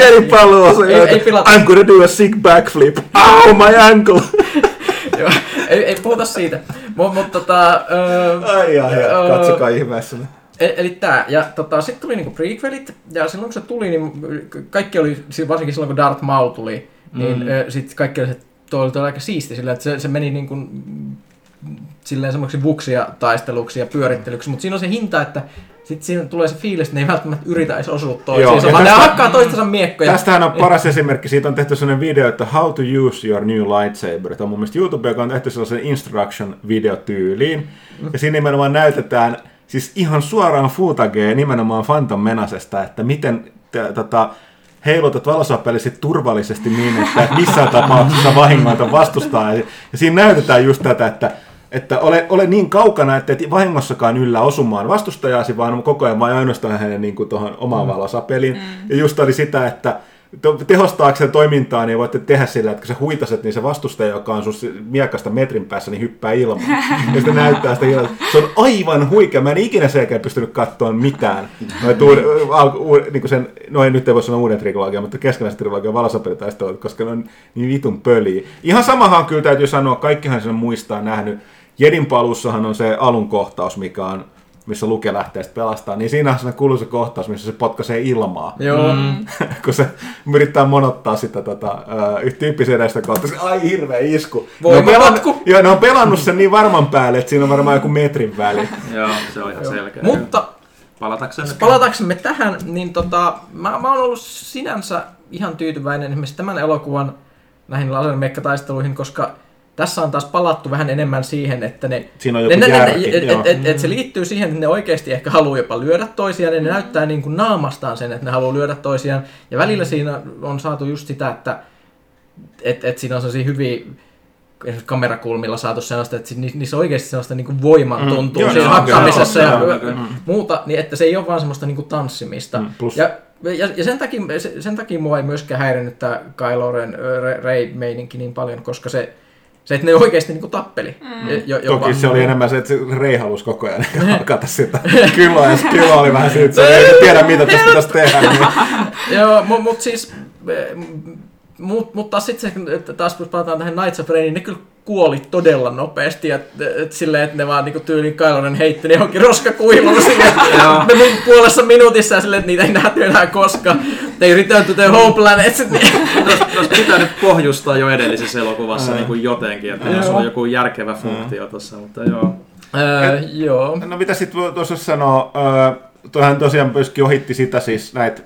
se. Ei- ei pilata. I'm gonna do a sick backflip. Ow, my ankle. Joo, ei, ei puhuta siitä. Mutta mut, tota, ö, Ai ai ai, katsokaa ihmeessä. E- Eli tää, ja tota, sitten tuli niinku prequelit, ja silloin kun se tuli, niin kaikki oli, si- varsinkin silloin kun Darth Maul tuli, niin Mm. mm. sitten kaikki oli, se- toi oli, aika siisti sillä, että se, se meni niinku silleen semmoiksi vuksia taisteluksi ja pyörittelyksi, mutta siinä on se hinta, että sitten siinä tulee se fiilis, että ne ei välttämättä yritä edes osua toisiinsa, vaan ne tästä- hakkaa toistensa miekkoja. Tästähän on paras esimerkki, siitä on tehty sellainen video, että How to use your new lightsaber. Tämä on mun mielestä YouTube, joka on tehty sellaisen instruction videotyyliin. Ja siinä nimenomaan näytetään siis ihan suoraan footage nimenomaan Phantom Menasesta, että miten t- tota, heilutat valosapelisi turvallisesti niin, että et missään tapauksessa vahingoita vastustaa. Ja, ja siinä näytetään just tätä, että että ole, ole niin kaukana, että et vahingossakaan yllä osumaan vastustajaasi, vaan koko ajan vain ainoastaan hänen niin kuin tuohon omaan valosapeliin. Mm. Ja just oli sitä, että tehostaakseen toimintaa, niin voitte tehdä sillä, että kun sä huitaset, niin se vastustaja, joka on sun miekasta metrin päässä, niin hyppää ilmaan. ja sitten näyttää sitä ilmaa. Se on aivan huikea. Mä en ikinä sen jälkeen pystynyt katsoa mitään. Noit uud, alku, uud, niin sen, no ei nyt ei voi sanoa uuden trilogian, mutta keskenäisen trilogian valosapelitaistelut, koska ne on niin vitun pöliä. Ihan samahan kyllä täytyy sanoa, kaikkihan sen muistaa nähnyt. Jedin palussahan on se alun kohtaus, mikä on missä Luke lähtee sitten pelastaa, niin siinä on sellainen kuuluisa kohtaus, missä se potkaisee ilmaa. Joo. kun se yrittää monottaa sitä tota, uh, tyyppisen edestä. Se, ai hirveä isku. Ne on, pelannut, joo, ne on pelannut sen niin varman päälle, että siinä on varmaan joku metrin väli. Joo, se on ihan selkeä. Mutta Palataksemme palataksemme tähän, niin tota, mä, mä oon ollut sinänsä ihan tyytyväinen esimerkiksi tämän elokuvan näihin lasermiekkataisteluihin, koska tässä on taas palattu vähän enemmän siihen, että ne... Siinä on ne, joku ne, ne, järki, et, joo. et, et, et se liittyy siihen, että ne oikeasti ehkä haluaa jopa lyödä toisiaan, ja ne näyttää niin kuin naamastaan sen, että ne haluaa lyödä toisiaan. Ja välillä siinä on saatu just sitä, että et, et siinä on sellaisia hyviä esimerkiksi kamerakulmilla saatu sellaista, että ni- niissä on oikeasti sellaista niin kuin voiman Mm. tuntuu Joo, siinä hakkaamisessa ja joo, kyllä. muuta, niin että se ei ole vaan semmoista niin kuin tanssimista. Mm, plus- Ja, ja, ja sen, takia, se- sen takia mua ei myöskään häirinnyt tämä Kylo Ren Re- Rey-meininki niin paljon, koska se, se että ne oikeasti niin kuin tappeli. Mm. Jo, Toki se oli enemmän se, että se Rei halusi koko ajan hakata sitä kyllä, ja se kyllä oli vähän siitä, että se ei tiedä mitä tästä pitäisi tehdä. Niin. Joo, mutta mut siis... Mutta mut taas sitten se, että taas kun palataan tähän Knights of niin ne kyllä kuoli todella nopeasti. Et, et silleen, että ne vaan niinku tyyliin Kylo Ren heitti ne johonkin roskakuiluun silleen, ne mun puolessa minuutissa ja silleen, että niitä ei nähty enää koskaan. They return to their home planet. Niin. Olisi pitänyt pohjustaa jo edellisessä elokuvassa niin kuin jotenkin, että jos on joku järkevä funktio tuossa, mutta joo. Öö, joo. No mitä sitten tuossa sanoa, öö, tuohan tosiaan myöskin ohitti sitä siis näitä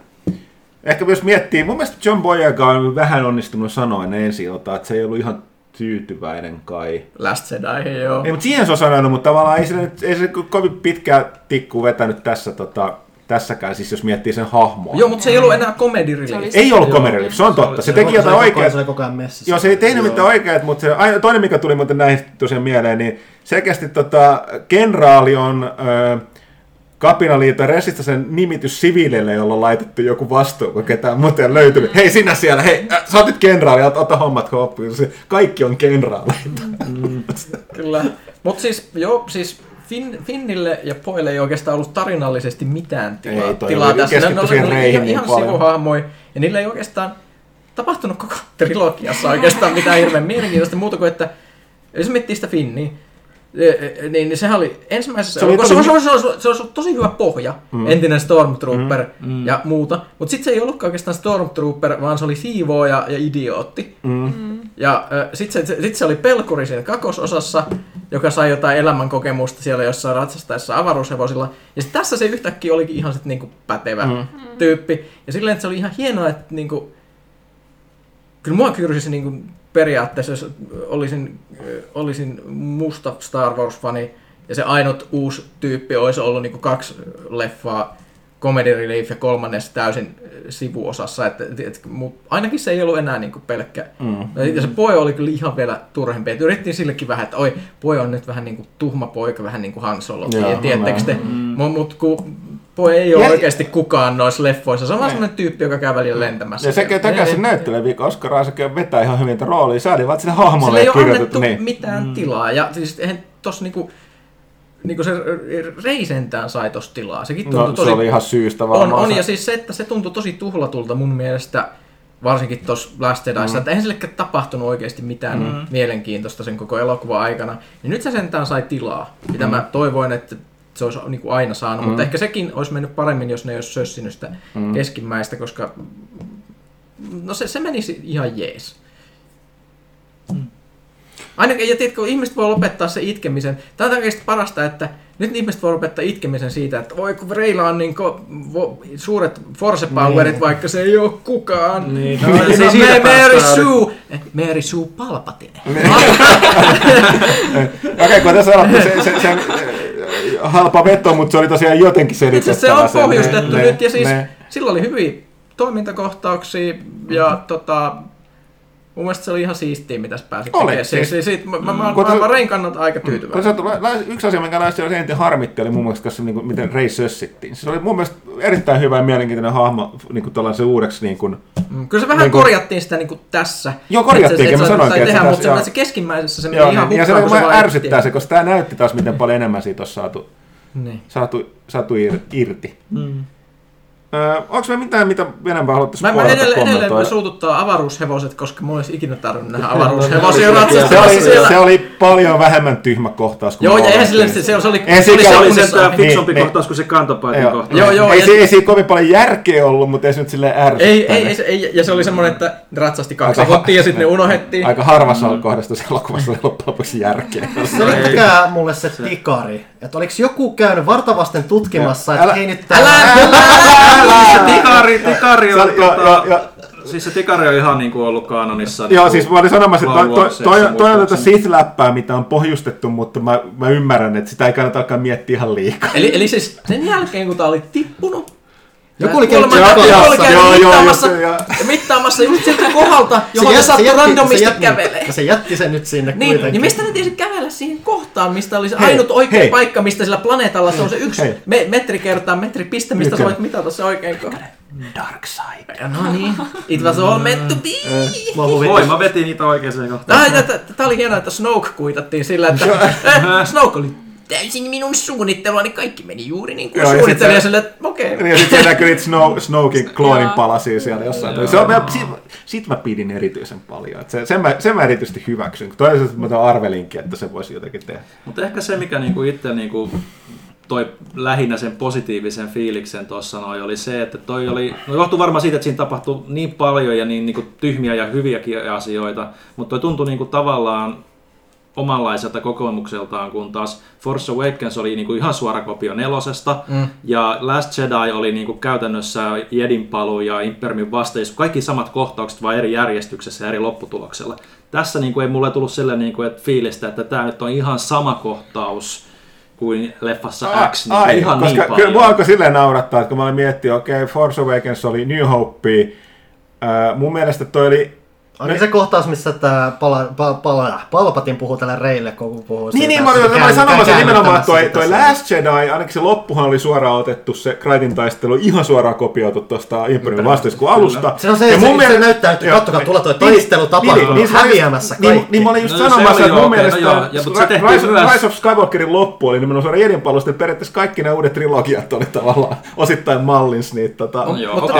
Ehkä jos miettii, mun mielestä John Boyega on vähän onnistunut sanoa ennen ensi että se ei ollut ihan tyytyväinen kai. Last Jedi, joo. Ei, mutta siihen se on sanonut, mutta tavallaan ei se, nyt, ei se ko- kovin pitkää tikku vetänyt tässä, tota, tässäkään, siis jos miettii sen hahmoa. Joo, mutta se ei ollut enää comedy. Ei ollut comedy relief, se on totta. Se Se teki jotain oikeaa. Se koko ajan messissä. Joo, se ei tehnyt mitään oikeat, mutta se, toinen mikä tuli muuten näihin tosiaan mieleen, niin selkeästi tota, kenraali on ö, kapinaliiton resistä sen nimitys siviileille, jolla on laitettu joku vastuu, kun ketään ole löytynyt. Hei sinä siellä, hei, äh, sä oot nyt kenraali, ota, ota hommat hoppuun. Kaikki on kenraaleita. Kyllä. Mutta siis, joo, siis Finn, Finnille ja Poille ei oikeastaan ollut tarinallisesti mitään tilaa, Ei, tilaa tässä. keskitty siihen oli ihan, niin ihan paljon. sivuhahmoja, ja niillä ei oikeastaan tapahtunut koko trilogiassa oikeastaan mitään hirveän mielenkiintoista muuta kuin, että jos miettii sitä Finniä, niin, niin sehän oli ensimmäisessä Se oli se, oli, tosi- se, olisi, se, olisi, se olisi ollut tosi hyvä pohja, mm. entinen Stormtrooper mm. ja muuta, mutta sitten se ei ollutkaan oikeastaan Stormtrooper, vaan se oli siivooja ja idiootti. Mm. Ja äh, sitten se, sit se oli pelkuri siinä kakososassa, joka sai jotain elämänkokemusta siellä jossain ratsastaessa avaruushevosilla. Ja sit tässä se yhtäkkiä olikin ihan sit niinku pätevä mm. tyyppi. Ja silleen, että se oli ihan hienoa, että niinku, kyllä mua kyrsisi niinku periaatteessa, jos olisin, olisin musta Star Wars-fani ja se ainut uusi tyyppi olisi ollut niinku kaksi leffaa, Comedy Relief ja kolmannessa täysin sivuosassa, että, et, et, mut ainakin se ei ollut enää niinku pelkkä. Mm. Ja se poja oli kyllä ihan vielä turhempi. Et yritettiin sillekin vähän, että oi, poja on nyt vähän niin kuin tuhma poika, vähän niin kuin Han Solo. Te? Mm. Mut, mut kun poja ei ole Ja- oikeasti kukaan noissa leffoissa. Se on vaan Ei. semmoinen tyyppi, joka käy välillä lentämässä. Ja sekä takaa se näyttelee viikon Oscar Isaac vetää ihan hyvin roolia. Sääli vaan, sille hahmolle ei ei ole annettu Niin. mitään mm. tilaa. Ja siis eihän tossa niinku, niinku se reisentään sai tossa tilaa. Sekin tuntui No, tosi... se oli ihan syystä on, varmaan. on, se- ja siis se, että se tuntui tosi tuhlatulta mun mielestä, varsinkin tuossa Last Jediissa, mm. että eihän sillekään tapahtunut oikeasti mitään mm. mielenkiintoista sen koko elokuvan aikana. Niin nyt se sentään sai tilaa, mitä mm. mä toivoin, että se olisi niin kuin aina saanut, mm. mutta ehkä sekin olisi mennyt paremmin, jos ne ei olisi sössinyt sitä mm. keskimmäistä, koska no se, se menisi ihan jees. Ainakin, ja tiedätkö, kun ihmiset voi lopettaa se itkemisen. Tämä on oikeasti parasta, että nyt ihmiset voi lopettaa itkemisen siitä, että voi kun Reila on niin ko, vo, suuret force powerit, vaikka se ei ole kukaan. Niin, No, no, se siitä Mary Sue, eh, Mary Sue Palpatine. Okei, kun tässä sanottu, se, se, se, halpa veto, mutta se oli tosiaan jotenkin Itse selitettävä. asiassa se on pohjustettu Ne- nyt, ja siis ne- silloin oli hyviä toimintakohtauksia, ja tota, mun mielestä se oli ihan siistiä, mitä se pääsi Oli, tekemään. Siis, siis- siis, mä, mä, mä, mä, se- mä Rein kannalta aika Kun tyytyväinen. sä lä- lä- yksi asia, minkä lähes oli eniten harmitti, oli mun mielestä kanssa, niin kuin, miten Rey sössittiin. Se oli mun mielestä erittäin hyvä ja mielenkiintoinen hahmo niin kuin tällaisen uudeksi niin kuin, Mm, Kyllä se vähän Niin kuin- korjattiin sitä niin kuin tässä. Joo, korjattiinkin, se- mä se- sanoinkin, että tehdä, se mutta se, se keskimmäisessä se meni ihan niin, ja se, hukkaan, vaan ärsyttää se, koska tämä näytti taas, miten paljon enemmän siitä on saatu, Niin. saatu, saatu ir- irti. Mm. Öö, onko me mitään, mitä enempää haluttaisiin Mä, mä puolelta edelleen, edelleen kommentoida? suututtaa avaruushevoset, koska mulla olisi ikinä tarvinnut nähdä No, avaruushevosia no, no, Se ratsastamassa oli, siellä. se oli paljon vähemmän tyhmä kohtaus kuin Joo, ja me eihän sille, se, se, se oli, Ei se oli Se oli sentään ohi. fiksumpi Niin, kohtaus kuin se kantopaitin Joo. kohtaus. Joo, joo, ei, ja- se, ei siinä kovin paljon järkeä ollut, mutta ei se nyt silleen ärsyttänyt. Ei, ei, ei, se, ei, ja se oli semmoinen, että ratsasti kaksi sekuntia ja sitten ne unohdettiin. Aika harvassa mm. kohdassa tässä elokuvassa oli loppujen lopuksi järkeä. Selittäkää mulle se tikari. Että oliko joku käynyt vartavasten tutkimassa, että hei nyt Älä. Se tikari, tikari on, tota, siis se tikari on ihan niinku ollut kanonissa. Joo, niinku siis mä olin sanomassa, että toi, toi, toi, toi on tätä. Sith-läppää, mitä on pohjustettu, mutta mä, mä ymmärrän, että sitä ei kannata alkaa miettiä ihan liikaa. Eli, eli siis sen jälkeen, kun tää oli tippunut, Joku oli käynyt käynyt Joo, joo, mittaamassa, joo, joo. mittaamassa just siltä kohdalta, johon se saattoi randomisti kävelee. Se jätti sen nyt sinne Niin, kuitenkin. niin mistä ne tiesi kävellä siihen kohtaan, mistä oli se Hei, ainut oikea hei. paikka, mistä sillä planeetalla se on se yksi Hei. me, metri kertaa metri piste, mistä sä voit mitata se oikein kohde. Dark side. Ja No niin, it was all meant to be. Voi, mä vetin niitä oikeeseen kohtaan. Tää, tää, tää oli hienoa, että Snoke kuitattiin sillä, että Snoke oli täysin minun suunnittelua, niin kaikki meni juuri niin kuin Joo, ja sit suunnittelin. Ja se- sillä, että okei. Ja sitten siellä näkyy niitä Snow, Snowkin kloonin palasia siellä jossain. Se on, mä, sit, sit mä pidin erityisen paljon. Et se, sen, mä, sen mä erityisesti hyväksyn. Toisaalta mä tämän arvelinkin, että se voisi jotenkin tehdä. Mutta ehkä se, mikä niinku itse niinku toi lähinnä sen positiivisen fiiliksen tuossa noin, oli se, että toi oli, no johtui varmaan siitä, että siinä tapahtui niin paljon ja niin niinku tyhmiä ja hyviäkin asioita, mutta toi tuntui niinku tavallaan omanlaiselta kokemukseltaan, kun taas Force Awakens oli niinku ihan suora kopio nelosesta, Mm. ja Last Jedi oli niinku käytännössä Jedin paluu ja Imperiumin vasteisku, kaikki samat kohtaukset, vaan eri järjestyksessä ja eri lopputuloksella. Tässä niinku ei mulle tullut sille niinku, että fiilistä, että tämä nyt on ihan sama kohtaus kuin leffassa X, niin Ai, ihan koska niin kyllä paljon. mua alkoi silleen naurattaa, että kun mä olin miettinyt, okei, okay, Force Awakens oli New Hope, äh, mun mielestä toi oli Onko se kohtaus, missä tämä pala, pala, pala, Palpatin puhuu tälle Reille, kun puhuu Niin, siitä, niin, että mä olin, se mä olin sanomassa nimenomaan, että toi, toi Last Jedi, ainakin se loppuhan oli suoraan otettu, se Kraitin taistelu, ihan suoraan kopioitu tuosta Imperiumin vastaisku alusta. Se on se, Ja se, mun se, mielestä- näyttää, että kattokaa, tuolla toi Niin, taistelu tapahtuu, niin, niin, niin, häviämässä niin, kaikki. niin mä olin just No se sanomassa, että mun no mielestä joo, ja, mutta se Rise, of Skywalkerin loppu oli nimenomaan suoraan Jedin palvelusta, että periaatteessa kaikki nämä uudet trilogiat oli tavallaan osittain mallins niitä tota, No joo, Mutta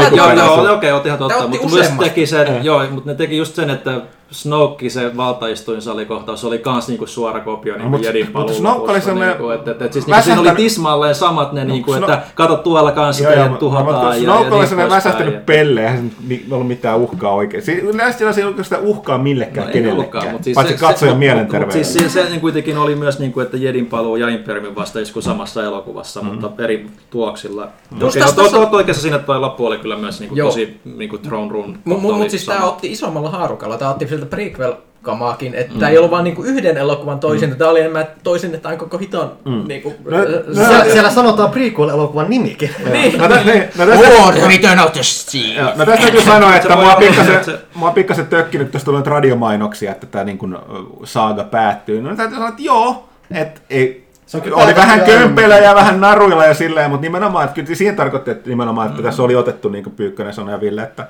okei, oot ihan totta, mutta myös teki sen, joo, mutta ne teki just sen, että Snoke, se valtaistuinsalikohtaus, oli kans niinku suora kopio niinku mut- Jedin mut paluun Snoke oli semmonen niinku, että, että, että siis niinku, siinä oli väsähtänyt- tismalleen samat ne, niinku, Sno- että kato tuolla kanssa, Joo, joo, teidät mutta- tuhotaan ja, ja Snoke oli niin poispäin. väsähtänyt pelle, eihän ollut mitään uhkaa oikein. Siinä Last Jedi ei ollut sitä uhkaa millekään No, kenellekään, mutta siis paitsi se- katsojan. Mutta siis se, se niin kuitenkin oli myös, niin kuin, että Jedin paluu ja Imperiumin vastaisku samassa elokuvassa, Mm-hmm. mutta eri Okei, tässä- oot, oot, oot oikeassa siinä, että toi loppu oli kyllä myös niin kuin, tosi niin kuin Throne Room. Mutta siis sama. tää otti isommalla haarukalla. Tää otti sieltä prequel kamaakin, että mm. tää ei ollut vaan niinku yhden elokuvan toisin, mm. tää oli enemmän että toisinnetaan koko hiton mm. niinku, No, äh, no, sä- Siellä, siellä sanotaan prequel-elokuvan nimikin. Niin. No, tä- niin, no, tästä, War, Return of the Sea. no tästä täytyy sanoa, että Se mua pikkasen, että se- mua pikkasen tökkinyt, tuosta tulee radiomainoksia, että tämä niin kuin, saaga päättyy. No täytyy sanoa, että joo, että ei, Se on kyllä oli vähän kömpelä ja vähän naruilla ja silleen, mutta nimenomaan, että kyllä siihen tarkoitti, että nimenomaan, että tässä oli otettu niin kuin Pyykkönen sanoi ja Ville, että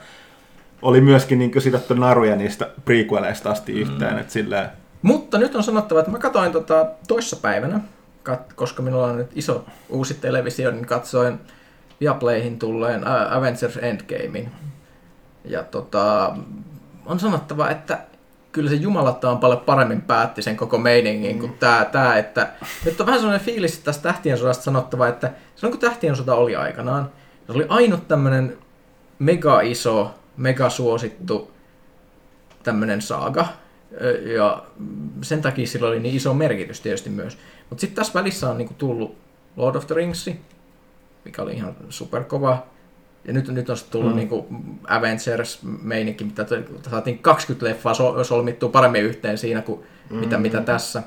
oli myöskin niin kuin sidottu naruja niistä prequeleista asti yhteen, että silleen, Mutta nyt on sanottava, että mä katsoin tota toissapäivänä, kat- koska minulla on nyt iso uusi televisio, niin katsoin Viaplayhin tulleen Avengers Endgamein. Ja tota, on sanottava, että kyllä se jumalattaan paljon paremmin päätti sen koko meiningin kuin tää, tää, että nyt on vähän sellainen fiilis tästä Tähtien sodasta sanottava, että silloin kun Tähtien sota oli aikanaan, se oli ainut tämmönen mega iso, mega suosittu tämmönen saaga, Ja sen takia sillä oli niin iso merkitys tietysti myös. Mutta sitten tässä välissä on niinku tullut Lord of the Rings, mikä oli ihan superkova. Ja nyt, nyt on sitten tullut mm. niinku Avengers-meininki, mitä saatiin 20 leffaa so, solmittua paremmin yhteen siinä kuin mm. mitä, mitä tässä.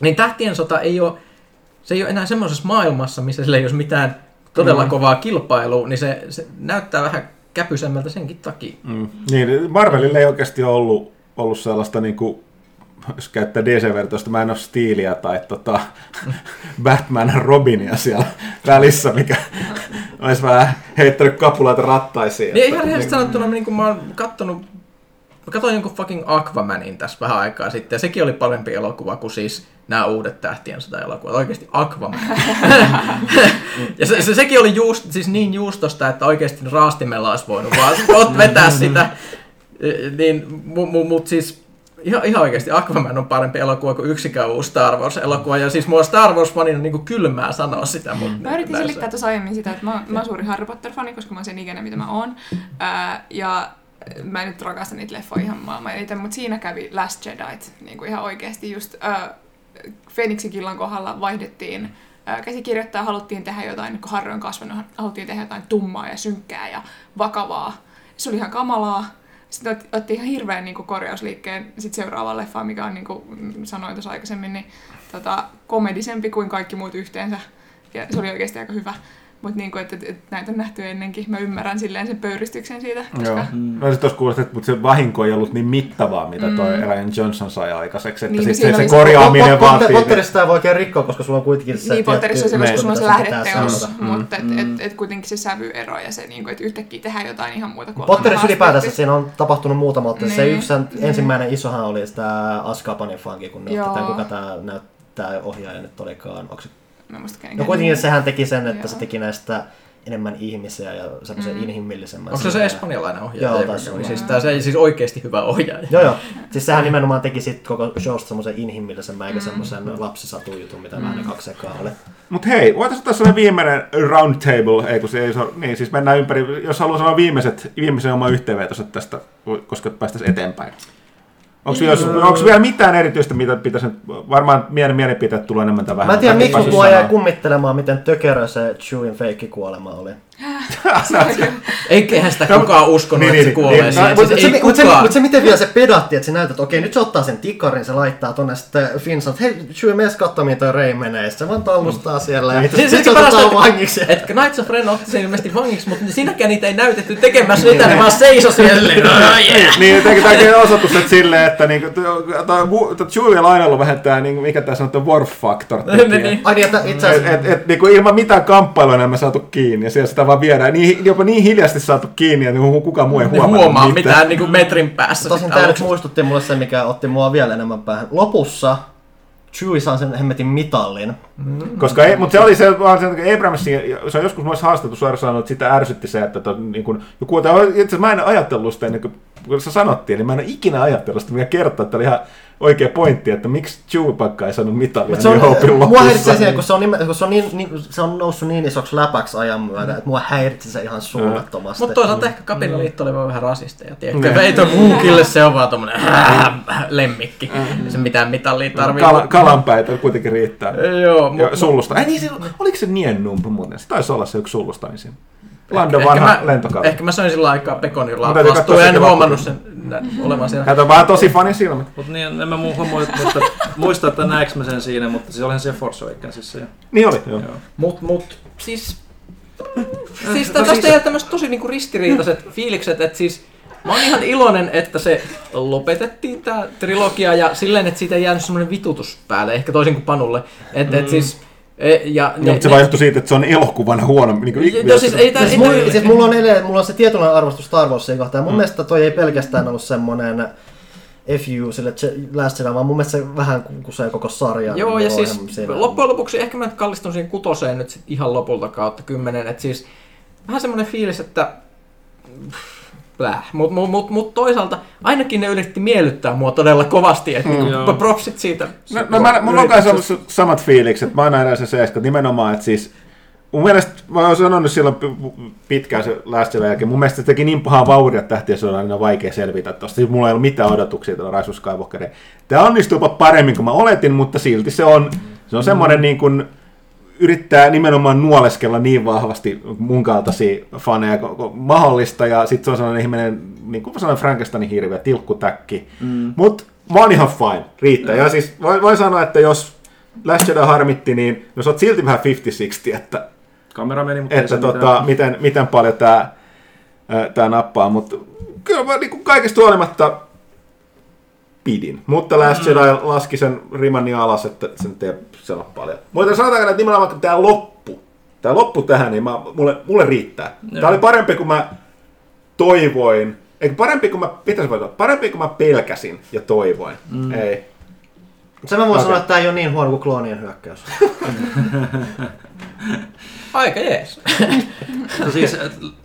Niin Tähtien sota ei ole, se ei ole enää semmoisessa maailmassa, missä sillä ei olisi mitään todella mm. kovaa kilpailua, niin se, se näyttää vähän käpysemmältä senkin takia. Mm. Niin, Marvelilla ei oikeasti ole ollut, ollut sellaista niin kuin, jos käyttää DC-vertoista Man of Steelia tai tota, Batman Robinia siellä välissä, mikä olisi vähän heittänyt kapulaita rattaisiin. Niin ihan rehellisesti sanottuna, niin kun mä oon kattonut, mä katsoin jonkun fucking Aquamanin tässä vähän aikaa sitten, ja sekin oli parempi elokuva kuin siis nämä uudet tähtien sota elokuvat. Oikeasti Aquaman. ja se, se, sekin oli just, siis niin juustosta, että oikeasti raastimella olisi voinut vaan ot- vetää sitä. E, Niin, mutta mu, mut siis ihan, ihan oikeasti Aquaman on parempi elokuva kuin yksikään uusi Star Wars-elokuva. Ja siis mulla Star Wars-fanina on niin kylmää sanoa sitä. Mutta Mä yritin selittää tuossa aiemmin sitä, että mä, mä oon suuri Harry Potter-fani, koska mä oon sen ikäinen, mitä mä oon. Ää, ja mä en nyt rakasta niitä leffoja ihan maailman eniten, mutta siinä kävi Last Jedi, niin kuin ihan oikeasti just ää, Phoenixin killan kohdalla vaihdettiin käsikirjoittaa, haluttiin tehdä jotain, kun Harry on kasvanut, haluttiin tehdä jotain tummaa ja synkkää ja vakavaa. Se oli ihan kamalaa. Sitten ot- otti ihan hirveän niin kuin, korjausliikkeen sit seuraavaan leffaan, mikä on, niin kuin sanoin tuossa aikaisemmin, niin tota, komedisempi kuin kaikki muut yhteensä. Ja se oli oikeasti aika hyvä. Mutta niin kuin, että, että, että näitä on nähty ennenkin. Mä ymmärrän silleen sen pöyristyksen siitä. Koska... Joo. No sitten tuossa kuulostaa, että mutta se vahinko ei ollut niin mittavaa, mitä toi mm. Ryan Johnson sai aikaiseksi, että Niin, niin, sit siinä se, se se- korjaaminen Pot- vaatii... Pot- Potterista ei voi oikein rikkoa, koska sulla on kuitenkin se Niin, Potterissa on se, tietty koska sulla on se lähdeteos, mutta et, Mm. et, et, kuitenkin se sävyero ja se, niin kuin, että yhtäkkiä tehdään jotain ihan muuta kuin... Potterissa ylipäätänsä siinä on tapahtunut muutama ottelu. Se Niin. yksi Niin. ensimmäinen isohan oli sitä Askapanin funki, kun ne Joo. otti tämän, kuka tämä näyttää ohjaaja nyt olikaan. Onko se... Mä en muista No kuitenkin sehän teki sen, että Joo. se teki näistä enemmän ihmisiä ja semmoisen Mm. inhimillisemmän. Onko se se espanjalainen ohjaaja? Joo, taisi oli olla. siis, tää, se siis oikeasti hyvä ohjaaja. Joo, joo. Siis sehän nimenomaan teki sit koko showsta semmoisen inhimillisemmän, eikä Mm. semmoisen lapsisatujutun, mitä vähän ne kaksi ekaa oli. Mutta hei, voitaisiin ottaa sellainen viimeinen roundtable, ei kun se ei se, niin siis mennään ympäri, jos haluaa sanoa viimeiset, viimeisen oma yhteenvetoset tästä, koska päästäisiin eteenpäin. Onko, jos, onko vielä mitään erityistä, mitä pitäisi nyt, varmaan mielen mielipiteet tulee enemmän tai Mä en tiedä, miksi mua jäi kummittelemaan, miten tökerö se Chewin feikki kuolema oli. Eiköhän sitä kukaan uskonut, Niin, että se niin, kuolee niin, siihen. Siis Mutta se, mut se, mut se, miten vielä se pedatti, että se näyttää, että okei, nyt se ottaa sen tikarin, se laittaa tonne sitten Finn sanoo, että hei, Chewie, mees katsoa, mihin toi Rey menee. Ja se vaan tallustaa siellä ja Se- sitten se- se, se otetaan vangiksi. että Knights of Ren otti sen ilmeisesti vangiksi, mutta siinäkään niitä ei näytetty tekemässä mitään, ne vaan seisoi siellä. Niin, tämäkin osoitus, että silleen, että niinku, Chewie lainalla vähentää, niin mikä tässä on, war factor. Niin, niin. Ai niin, että itse asiassa... niinku ilman mitään kamppailua enemmän saatu kiinni ja siellä sitä vaan viedään. Niin, jopa niin hiljaisesti saatu kiinni, että kukaan muu ei huomaa, huomaa mitään niin kuin metrin päässä. Tosin tämä nyt muistutti mulle se, mikä otti mua vielä enemmän päähän. Lopussa Chewie saa sen hemmetin mitallin. Koska ei, mutta se oli se, vaan se että Abramsin, se on joskus myös haastettu suoraan sanonut, että sitä ärsytti se, että to, niin kun, joku, tai itse asiassa mä en ajatellut sitä ennen kuin kun se sanottiin, niin mä en ole ikinä ajatellut sitä, mikä kertoo, että oli ihan oikea pointti, että miksi Chewbacca ei saanut mitalia Mutta se on, Hopein mua lopussa. häiritsee siinä, kun se on, nime, kun se on, niin, niin, se on noussut niin isoksi läpäksi ajan myötä, että mua häiritsi se ihan suunnattomasti. Mutta toisaalta ehkä kapinaliitto oli vaan vähän rasisteja, tiedätkö? Niin. Veito Googille se on vaan tommonen lemmikki. Ei se mitään mitallia tarvii. Kala, kalanpäitä kuitenkin riittää. Joo, Ja mut, sullusta. Ei niin, se, oliko se niennumpu muuten? Se taisi olla se yksi sullusta Lando ehkä, vanha mä, lentokala. ehkä mä söin sillä aikaa pekonilla lastua ja en huomannut sen olevan siellä. Kato vähän tosi fanin silmät. Mutta niin, en mä muuhun muista, mutta, muista, että näekö mä sen siinä, mutta se olihan se Force Awakensissa. Ja, Niin oli, joo. joo. Mut, mut, siis... Siis no tästä siis- jää tämmöiset tosi niinku ristiriitaiset fiilikset, että siis... Mä oon ihan iloinen, että se lopetettiin tää trilogia ja silleen, että siitä ei jäänyt semmoinen vitutus päälle, ehkä toisin kuin Panulle. Et, et siis... e- Ja, Ja, mutta se vaan johtui siitä, että se on elokuvana huono. Niin kuin, Joo, siis ei tää... Siis, ei mulla, siis mulla on edelleen, mulla on se tietynlainen arvostus Star Warsia kohtaan. Mm. Mun mielestä toi ei pelkästään ollut semmonen FU sille Last Jedi, vaan mun mielestä se vähän kusee koko sarjan. Joo, ja siis siinä. loppujen lopuksi ehkä mä nyt kallistun siihen kutoseen nyt sit ihan lopulta kautta kymmenen, että siis vähän semmoinen fiilis, että Bläh. Mut, mut, mut, mut toisaalta ainakin ne yritti miellyttää mua todella kovasti, että mm, Joo. niinku, propsit siitä. No, no mä, mulla on kanssa ollut samat fiilikset. Mä edes se seiska. Nimenomaan, että siis mun mielestä, mä oon sanonut silloin pitkään se Last jälkeen, mun mielestä se teki niin pahaa vauhtia tähtiä, se on aina vaikea selvitä tosta. Siis mulla ei ollut mitään odotuksia tällä Rise of Skywalkeriin. Tää onnistuu paremmin kuin mä oletin, mutta silti se on, se on semmoinen niin kuin, yrittää nimenomaan nuoleskella niin vahvasti mun kaltaisia faneja kuin mahdollista, ja sitten se on sellainen ihminen, niin kuin mä sanoin, Frankensteinin hirveä tilkkutäkki. Mm. Mutta mä oon ihan fine, riittää. Ja siis voin, voin sanoa, että jos Last Jedi harmitti, niin no sä oot silti vähän 50-60, että, Kamera meni, mutta että tota, mitään. miten, miten paljon tämä tää nappaa, mutta kyllä mä niin kaikesta huolimatta pidin. Mutta Last Jedi laski sen riman niin alas, että se nyt ei sano paljon. Mutta sanotaan, että nimenomaan kun tämä loppu, tämä loppu tähän, niin mä, mulle, mulle riittää. Tämä oli parempi kuin mä toivoin. Eikö parempi kuin mä, pitäisi voida, parempi kuin mä pelkäsin ja toivoin. Mm. Ei. Sen mä voin Okei. sanoa, että tää ei ole niin huono kuin kloonien hyökkäys. Aika jees. No siis,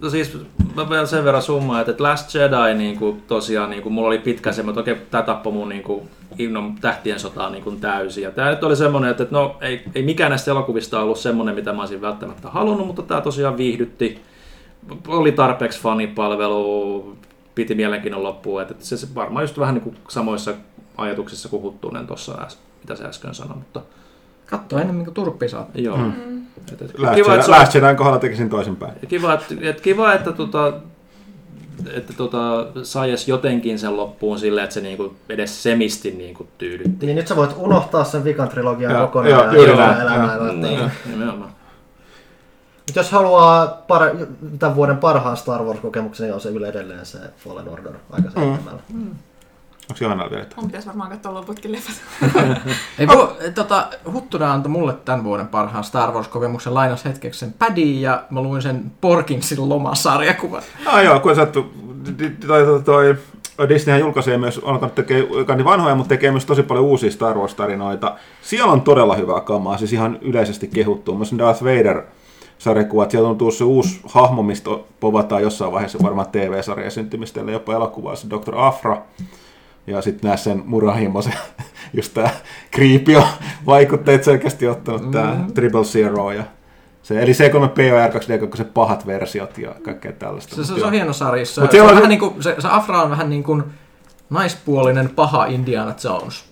no siis mä vielä sen verran summaan, että et Last Jedi niin kuin, tosiaan niin kuin, mulla oli pitkä semmoinen, että okei, tämä tappoi mun niin kuin, innon tähtien sotaa niin kuin, täysin. Ja tämä nyt oli semmoinen, että, että no, ei, ei mikään näistä elokuvista ollut semmoinen, mitä mä olisin välttämättä halunnut, mutta tämä tosiaan viihdytti. Oli tarpeeksi fanipalvelu, piti mielenkiinnon loppuun. Että se, se varmaan just vähän niin kuin samoissa ajatuksissa kuin Huttunen tuossa, mitä se äsken sanoi, mutta Katso enemmän kuin turppi saa. joo. Mm. Et, et, Last, kiva, Jedi, että Jedin kohdalla tekisin toisinpäin. ja kiva, että, että, kiva, että, tota, että tota, sai edes jotenkin sen loppuun silleen, että se niinku edes semisti niinku tyydytti. Niin nyt sä voit unohtaa sen vikan trilogian Joo, kokonaan joo, ja elää näin, elämää. joo. Niin. Nimenomaan. Mut jos haluaa par- tämän vuoden parhaan Star Wars-kokemuksen, niin on se kyllä edelleen se Fallen Order aika seitsemällä. Onko Johannalla vielä jotain? Mun pitäisi varmaan katsoa loputkin leffat. Ei, vo, tota, Huttunen antoi mulle tämän vuoden parhaan Star Wars-kokemuksen lainas hetkeksi sen padin ja mä luin sen Porkinsin lomasarjakuvan. Ah joo, kun sattu, toi, toi, toi, Disneyhän julkaisee myös, on alkanut tekee kaikki vanhoja, mutta tekee myös tosi paljon uusia Star Wars-tarinoita. Siellä on todella hyvää kamaa, siis ihan yleisesti kehuttuu. Myös Darth Vader sarjakuvat, sieltä on tullut se uusi hahmo, mistä povataan jossain vaiheessa varmaan TV-sarja syntymistä, jopa elokuvaa, se Dr. Afra. Ja sitten näe sen Murahimo, se, just tää Creepio vaikutteet selkeästi ottanut, tää Triple Zero ja se, eli C3PO ja R2D2, se pahat versiot ja kaikkea tällaista. Se, se, se on hieno sarja. Se, Mut se, on on vähän se- niin kuin, se, se Afra on vähän niin kuin naispuolinen paha Indiana Jones.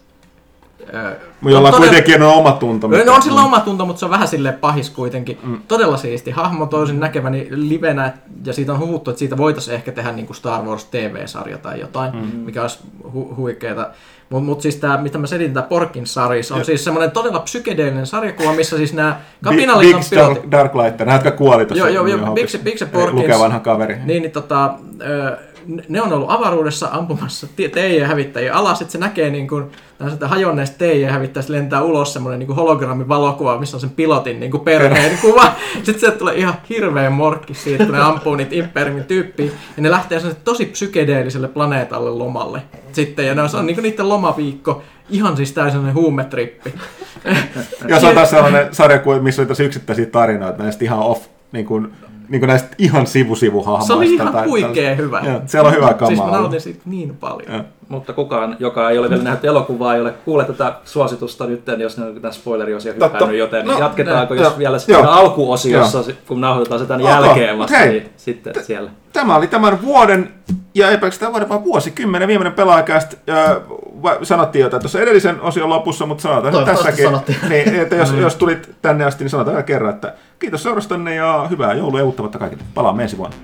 Ö, Jolla todella- kuitenkin on oma tunto. No, no on sillä oma tunto, mutta se on vähän silleen pahis kuitenkin. Mm. Todella siisti. Hahmo toisin näkeväni livenä, ja siitä on huhuttu, että siitä voitaisiin ehkä tehdä niin kuin Star Wars TV-sarja tai jotain, mm-hmm. mikä olisi hu- huikeeta. Mutta mut siis tämä, mitä mä selitin, tämä Porkin saris on Joo. siis semmoinen todella psykedeellinen sarjakuva, missä siis nämä Big, kapinalliton Big pilotit... Dark, Lighter, nämä jotka kuoli tuossa. Joo, joo, joo. Big- Big Porkins. Lukee vanha kaveri. Niin, niin tota, ö, ne on ollut avaruudessa ampumassa TJ-hävittäjiä alas, että se näkee niin kuin, tällaiset hajonneista TJ-hävittäjistä lentää ulos semmoinen niin hologrammivalokuva, missä on sen pilotin niin kuin perheen kuva. Sitten sieltä tulee ihan hirveä morkki siitä, kun ne ampuu niitä Imperiumin tyyppiä. Ja ne lähtee tosi psykedeelliselle planeetalle lomalle. Sitten, ja ne on, se on niin kuin niiden lomaviikko. Ihan siis täysin huumetrippi. Ja se on taas sellainen sarja, missä oli tosi yksittäisiä tarinoita näistä ihan off, niin kuin, niin kuin näistä ihan sivusivuhahmoista. Se oli ihan tai- huikea tai- hyvä. Joo, siellä on hyvää kamaa. Siis mä nautin siitä niin paljon. Joo. Mutta kukaan, joka ei ole vielä nähnyt elokuvaa, ei ole kuule tätä suositusta nyt, jos ne on tämän spoileriosia Totta. hyppännyt, joten No, jatketaanko, ne- jos joo, vielä joo. siinä alkuosiossa, kun nauhoitetaan se tämän Ok, jälkeen vasta, hei. niin sitten siellä. Tämä oli tämän vuoden, ja ei pelkästään vuoden, vaan vuosikymmenen viimeinen pelaajakäst. Sanottiin jo tuossa edellisen osion lopussa, mutta sanotaan nyt tässäkin. sanottiin. Niin, että jos, jos tulit tänne asti, niin sanotaan vielä kerran, että kiitos seurastanne ja hyvää joulua ja uutta vuotta kaikille. Palaamme ensi vuonna.